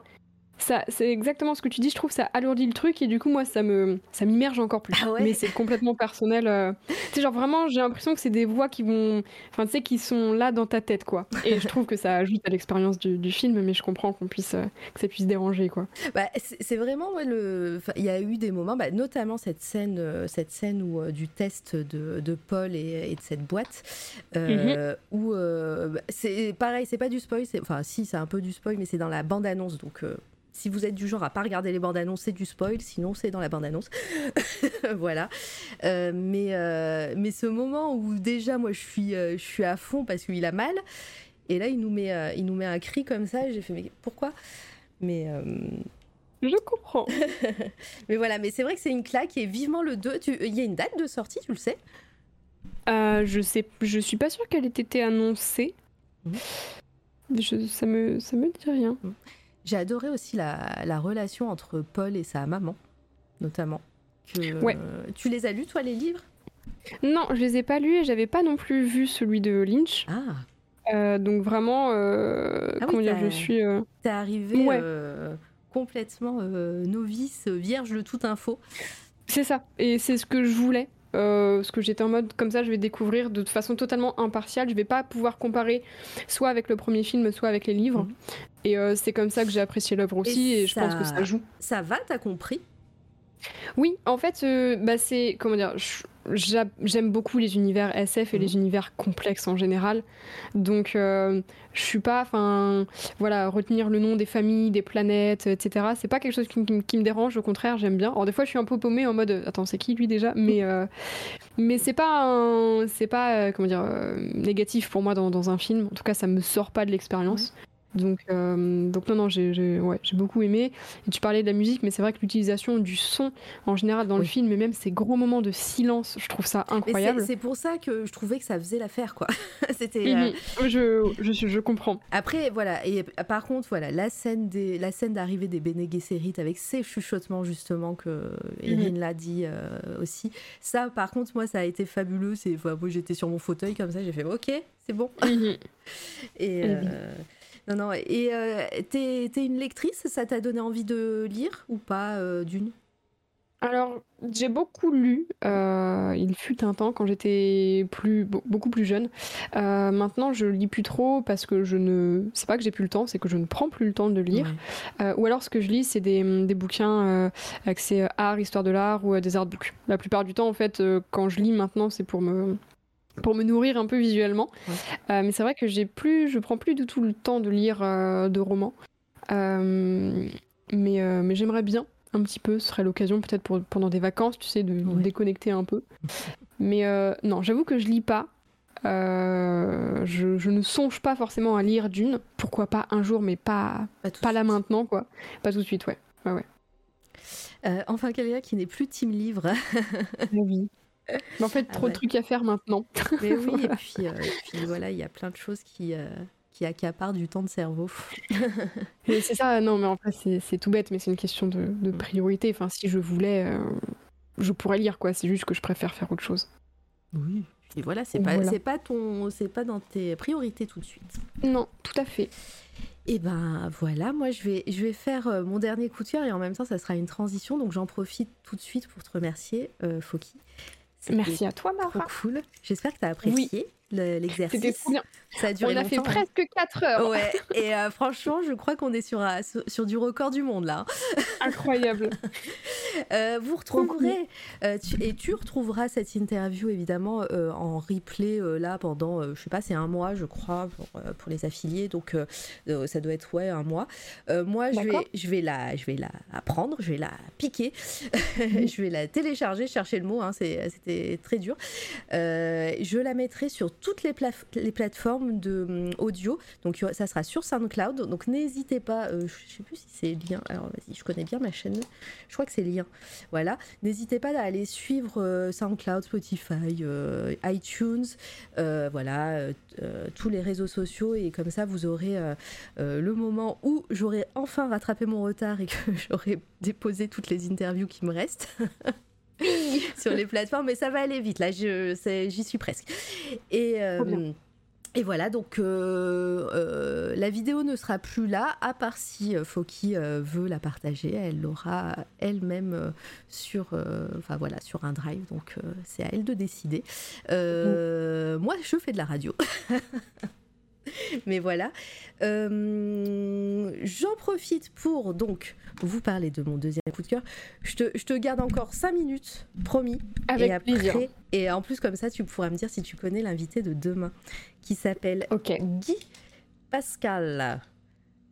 Ça, c'est exactement ce que tu dis. Je trouve ça alourdit le truc et du coup, moi, ça me, ça m'immerge encore plus. Ah ouais Mais c'est complètement personnel. euh. Tu sais, genre vraiment, j'ai l'impression que c'est des voix qui vont, enfin, tu sais, qui sont là dans ta tête, quoi. Et je trouve que ça ajoute à l'expérience du, du film, mais je comprends qu'on puisse, euh, que ça puisse déranger, quoi. Bah, c'est vraiment ouais, le. Il y a eu des moments, bah, notamment cette scène, euh, cette scène où du test de, de Paul et, et de cette boîte, euh, où bah, c'est pareil, c'est pas du spoil, c'est- enfin si, c'est un peu du spoil, mais c'est dans la bande annonce, donc. Si vous êtes du genre à pas regarder les bandes annonces, c'est du spoil, sinon c'est dans la bande annonce. <laughs> voilà. Euh, mais, euh, mais ce moment où déjà moi je suis, euh, je suis à fond parce qu'il a mal, et là il nous met, il nous met un cri comme ça, et j'ai fait mais pourquoi? Mais Je comprends. <laughs> mais voilà, mais c'est vrai que c'est une claque et vivement le 2. tu- Il y a une date de sortie, tu le sais? Euh, je sais, je suis pas sûre qu'elle ait été annoncée. Je- ça me, ça me dit rien. J'ai adoré aussi la, la relation entre Paul et sa maman, notamment. Que, Ouais. euh, tu les as lus, toi, les livres? Non, je les ai pas lus et j'avais pas non plus vu celui de Lynch. Ah, Euh, donc vraiment, euh, Ah oui, comment dire, je suis. euh, t'es arrivé Ouais. euh, complètement euh, novice, vierge de toute info. C'est ça. Et c'est ce que je voulais. Euh, parce que j'étais en mode comme ça, je vais découvrir de façon totalement impartiale. Je vais pas pouvoir comparer soit avec le premier film, soit avec les livres. Mhm. Et euh, c'est comme ça que j'ai apprécié l'œuvre aussi. Et Et, je pense que ça- joue. Ça va, t'as compris? Oui, en fait, euh, bah c'est comment dire, je- j'aime beaucoup les univers SF et Mhm. les univers complexes en général. Donc, euh, je suis pas, enfin, voilà, retenir le nom des familles, des planètes, etc. C'est pas quelque chose qui, me- qui me dérange. Au contraire, j'aime bien. Alors des fois, je suis un peu paumée en mode, euh, attends, c'est qui lui déjà? Mais, euh, mais c'est pas, c'est pas, euh, comment dire, négatif pour moi dans, dans un film. En tout cas, ça me sort pas de l'expérience. Donc, euh, donc non, non, j'ai j'ai- ouais, j'ai beaucoup aimé. Et tu parlais de la musique, mais c'est vrai que l'utilisation du son en général dans le Oui. film, et même ces gros moments de silence, je trouve ça Mais incroyable. c'est- pour ça que je trouvais que ça faisait l'affaire, quoi. <laughs> C'était. euh, Mhm. je, je, je comprends. Après, voilà, et euh, par contre, voilà, la scène des, la scène d'arrivée des Bene Gesserit avec ces chuchotements justement que Erin l'a dit euh, aussi. Ça, par contre, moi, ça a été fabuleux. C'est, moi, j'étais sur mon fauteuil comme ça, j'ai fait, ok, c'est bon. Mhm. <laughs> Et Eh euh, non, non. Et euh, t'es, t'es une lectrice, ça t'a donné envie de lire ou pas euh, d'une? Alors, j'ai beaucoup lu. euh, il fut un temps quand j'étais plus, be- beaucoup plus jeune. Euh, maintenant, je lis plus trop parce que je ne. C'est pas que j'ai plus le temps, c'est que je ne prends plus le temps de lire. Ouais. Euh, ou alors, ce que je lis, c'est des, des bouquins axés art, histoire de l'art ou des artbooks. La plupart du temps, en fait, quand je lis maintenant, c'est pour me pour me nourrir un peu visuellement. Ouais. Euh, mais c'est vrai que j'ai plus, je prends plus du tout le temps de lire euh, de romans. Euh, mais mais j'aimerais bien un petit peu. Ce serait l'occasion peut-être pour pendant des vacances, tu sais, de me Ouais. déconnecter un peu. Mais non, j'avoue que je lis pas. Je, je ne songe pas forcément à lire d'une. Pourquoi pas un jour, mais pas Pas, de là maintenant, quoi. Pas tout de suite, ouais. Euh, enfin, quelqu'un qui n'est plus team livre. Oui. Mais en fait, Ah trop ouais. de trucs à faire maintenant. <laughs> Mais oui, et Voilà. <laughs> puis, euh, et puis voilà, il y a plein de choses qui, euh, qui accapare du temps de cerveau. <laughs> Mais c'est ça, non, mais en fait, c'est- tout bête, mais c'est une question de, de priorité. Enfin, si je voulais, euh, je pourrais lire, quoi. C'est juste que je préfère faire autre chose. Oui. Et voilà, c'est pas, Voilà. pas ton, pas dans tes priorités tout de suite. Non, tout à fait. Et ben voilà, moi je vais, je vais faire euh, mon dernier coup de cœur et en même temps ça sera une transition, donc j'en profite tout de suite pour te remercier, euh, Foki. Merci à toi, Trop Mara. cool. J'espère que tu as apprécié le- l'exercice. Bien. Ça a duré On a fait hein. presque 4 heures. Ouais, et euh, franchement, je crois qu'on est sur, sur, sur du record du monde là. Incroyable. <laughs> Euh, vous retrouverez, euh, tu- et tu retrouveras cette interview évidemment en replay là pendant, je sais pas, c'est un mois je crois pour, pour les affiliés, donc ça doit être ouais un mois. Moi je vais, je vais la, je vais la prendre, je vais la piquer, <laughs> je vais la télécharger, chercher le mot, hein, c'était très dur. Je la mettrai sur toutes les, les plateformes de hum, audio, donc ça sera sur SoundCloud, donc n'hésitez pas, euh, je sais plus si c'est lien, alors vas-y, je connais bien ma chaîne, je crois que c'est lien. Voilà, n'hésitez pas à aller suivre euh, SoundCloud, Spotify, euh, iTunes, euh, voilà, tous les réseaux sociaux. Et comme ça vous aurez le moment où j'aurai enfin rattrapé mon retard et que <laughs> j'aurai déposé toutes les interviews qui me restent. <laughs> <laughs> sur les plateformes, mais ça va aller vite. Là, j'y suis presque. Et, euh, et voilà, donc euh, euh, la vidéo ne sera plus là, à part si euh, Foki veut la partager. Elle l'aura elle-même sur, enfin voilà, sur un drive. Donc c'est à elle de décider. Euh, Moi, je fais de la radio. <laughs> <laughs> Mais voilà. Euh, J'en profite pour donc vous parler de mon deuxième coup de cœur. Je te, je te garde encore 5 minutes, promis. Avec et après, plaisir. Et en plus, comme ça, tu pourras me dire si tu connais l'invité de demain, qui s'appelle. Guy Pascal.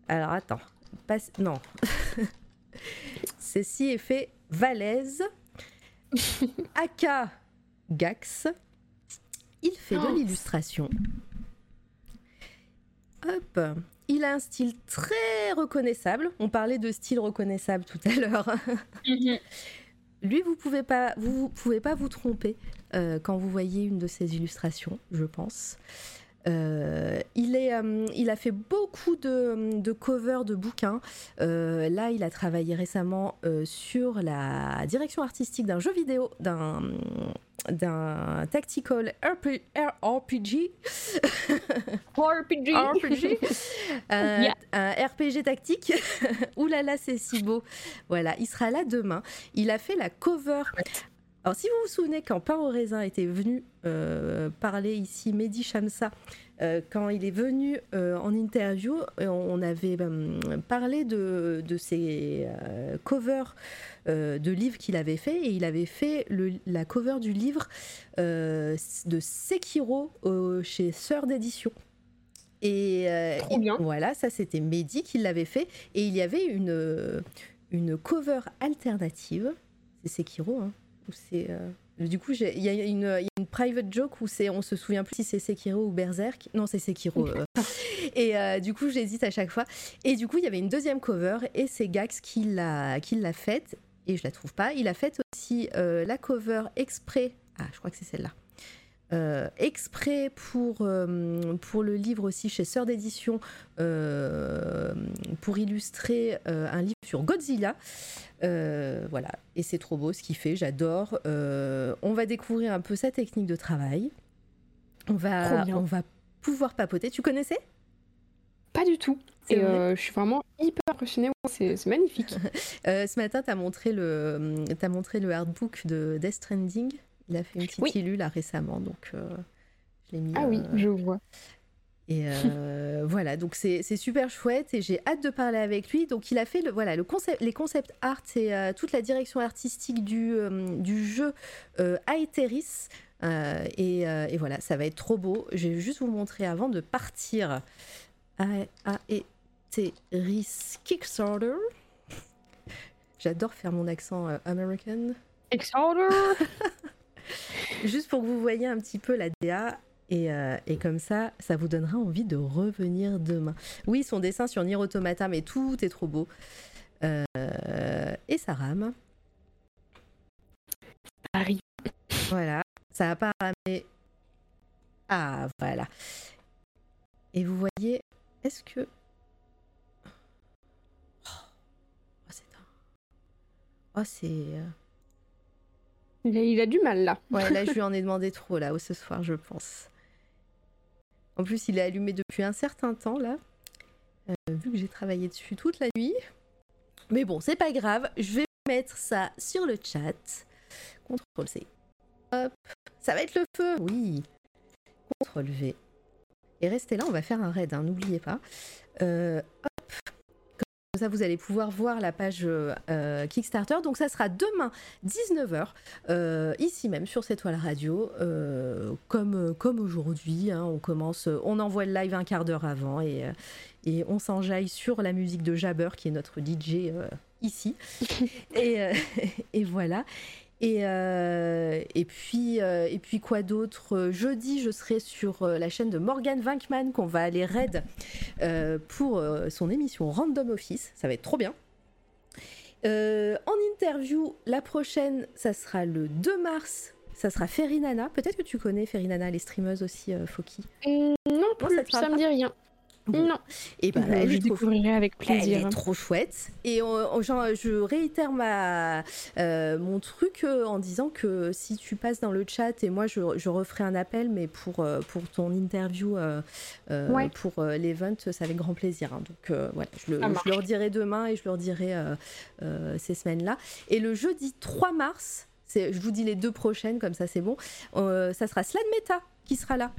Alors attends, Pas- non. <laughs> Ceci est fait Valaise, <laughs> aka Gax. Il fait de Oh. l'illustration. Il a un style très reconnaissable. On parlait de style reconnaissable tout à l'heure. <laughs> Lui, vous pouvez pas, vous, vous pouvez pas vous tromper euh, quand vous voyez une de ses illustrations, je pense. Euh, il, est, euh, il a fait beaucoup de, de covers de bouquins. Euh, là, il a travaillé récemment sur la direction artistique d'un jeu vidéo, d'un d'un tactical RP RPG, RPG. RPG, un, Yeah. un RPG tactique. <laughs> Là là, c'est si beau. Voilà, il sera là demain. Il a fait la cover. Alors, si vous vous souvenez, quand Pain au raisin était venu euh, parler ici, Mehdi Shamsa, euh, quand il est venu euh, en interview, euh, on avait parlé de, de ses euh, covers de livres qu'il avait fait, et il avait fait le- la cover du livre de Sekiro chez Sœur d'édition. Et Trop voilà, ça c'était Mehdi qui l'avait fait, et il y avait une, une cover alternative, c'est Sekiro, hein, où c'est... Du coup, j'ai- il y, a une- il y a une private joke où c'est, on se souvient plus si c'est Sekiro ou Berserk. Non, c'est Sekiro. euh. <laughs> et euh, du coup, j'hésite à chaque fois. Et du coup, il y avait une deuxième cover et c'est Gax qui l'a, qui l'a faite. Et je la trouve pas. Il a fait aussi euh, la cover exprès. Ah, je crois que c'est celle-là. Euh, exprès pour, euh, pour le livre aussi chez Sœur d'édition euh, pour illustrer un livre sur Godzilla. Voilà, et c'est trop beau ce qu'il fait, j'adore. On va découvrir un peu sa technique de travail. On va, on va pouvoir papoter. Tu connaissais? Pas du tout. C'est Et vrai? je suis vraiment hyper impressionnée. C'est magnifique. <laughs> Ce matin, tu as montré le, as montré le artbook de Death Stranding. Il a fait une petite Oui. illu là récemment, donc euh, je l'ai mis. Ah oui, euh, je vois. Et euh, <laughs> voilà, donc c'est super chouette et j'ai hâte de parler avec lui. Donc il a fait le, voilà, le concept, les concept art et toute la direction artistique du, du jeu Aetheris. Euh, et, et voilà, ça va être trop beau. Je vais juste vous montrer avant de partir. Aetheris Kickstarter. J'adore faire mon accent euh, American. Exorder <laughs> Juste pour que vous voyez un petit peu la DA. Et, euh, et comme ça, ça vous donnera envie de revenir demain. Oui, son dessin sur Nier Automata, mais tout est trop beau. Euh, et ça rame. arrive. Voilà. Ça n'a pas ramé. Ah, voilà. Et vous voyez est-ce que. Oh, c'est Oh, c'est. Il a, il a du mal là. Ouais, là, <laughs> je lui en ai demandé trop, là, ce soir, je pense. En plus, il est allumé depuis un certain temps, là. Euh, vu que j'ai travaillé dessus toute la nuit. Mais bon, c'est pas grave. Je vais mettre ça sur le chat. CTRL C. Hop. Ça va être le feu. Oui. CTRL V. Et restez là, on va faire un raid, hein, n'oubliez pas. Euh, ça, vous allez pouvoir voir la page euh, Kickstarter. Donc, ça sera demain, 19h, euh, ici même, sur cette toile radio. euh, comme comme aujourd'hui, hein, on commence, on envoie le live un quart d'heure avant et, euh, et on s'enjaille sur la musique de Jabber, qui est notre DJ euh, ici. <laughs> et, euh, <laughs> et voilà. Et, euh, et, puis, euh, et puis quoi d'autre? Euh, Jeudi, je serai sur la chaîne de Morgan Winkman qu'on va aller raid euh, pour son émission Random Office. Ça va être trop bien. En interview, la prochaine, ça sera le 2 mars. Ça sera Ferinana. Peut-être que tu connais Ferinana, les streameuses aussi, Foki. Hum, non plus, ça parle me dit rien. Non, Et ben, Euh, elle je est trop découvrirai avec Elle plaisir. est trop chouette. Et on- on- genre, je réitère ma, euh, mon truc euh, en disant que si tu passes dans le chat et moi je, je referai un appel, mais pour, euh, pour ton interview euh, euh, Ouais. pour euh, l'event, c'est avec grand plaisir. hein. Donc euh, voilà, je, le, je leur dirai demain et je leur dirai euh, euh, ces semaines-là. Et le jeudi 3 mars, je vous dis les deux prochaines, comme ça c'est bon, euh, ça sera Slad Meta qui sera là.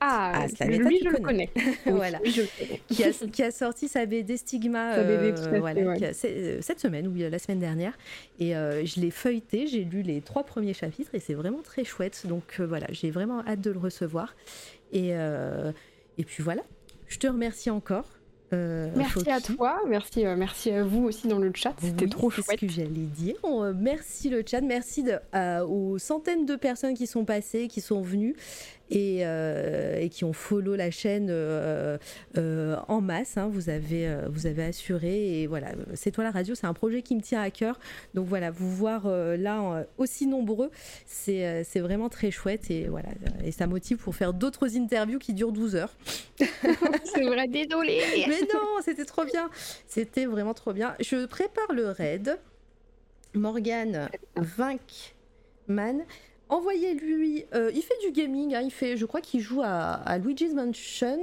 Ah, Ah, Slaveta, lui, je le connais. <laughs> Oui, Voilà. je le connais. qui a, qui a sorti sa BD Stigma Sa BD, euh, tout à fait, voilà, ouais. qui a- c'est- euh, cette semaine, oui, euh, la semaine dernière. Et je l'ai feuilleté, j'ai lu les trois premiers chapitres et c'est vraiment très chouette. Donc voilà, j'ai vraiment hâte de le recevoir. Et, et puis voilà, je te remercie encore. euh, Merci à toi, merci, euh, merci à vous aussi dans le chat, c'était Oui, trop c'est chouette. ce que j'allais dire. On, merci le chat, merci de- aux centaines de personnes qui sont passées, qui sont venues et, euh, et qui ont follow la chaîne euh, euh, en masse. hein. vous, avez, vous avez assuré. Et voilà, c'est toi la radio, c'est un projet qui me tient à cœur. Donc voilà, vous voir là aussi nombreux, c'est vraiment très chouette. Et voilà, et ça motive pour faire d'autres interviews qui durent 12 heures. <laughs> C'est vrai, désolé. <laughs> Mais non, c'était trop bien. C'était vraiment trop bien. Je prépare le raid. Morgan Vinkman. Envoyez-lui. euh, il fait du gaming. hein, il fait, je crois qu'il joue à, à Luigi's Mansion.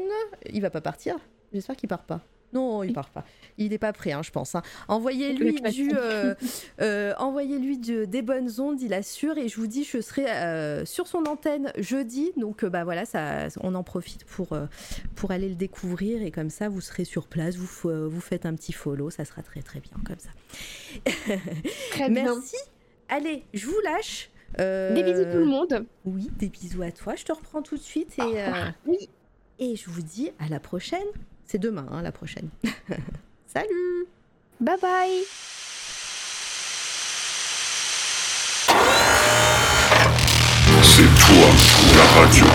Il va pas partir. J'espère qu'il part pas. Non, il part pas. Il n'est pas prêt, hein, je pense. hein. Envoyez-lui du, euh, euh, envoyez-lui de- des bonnes ondes, il assure. Et je vous dis, je serai euh, sur son antenne jeudi. Donc, bah voilà, ça, on en profite pour, pour aller le découvrir. Et comme ça, vous serez sur place. Vous, vous faites un petit follow. Ça sera très, très bien comme ça. <laughs> Très bien. Merci. Allez, je vous lâche. Euh, Des bisous tout le monde. Oui, des bisous à toi. Je te reprends tout de suite. Et, euh, Oui. et je vous dis à la prochaine. C'est demain, hein, la prochaine. <laughs> Salut Bye bye. C'est toi la radio.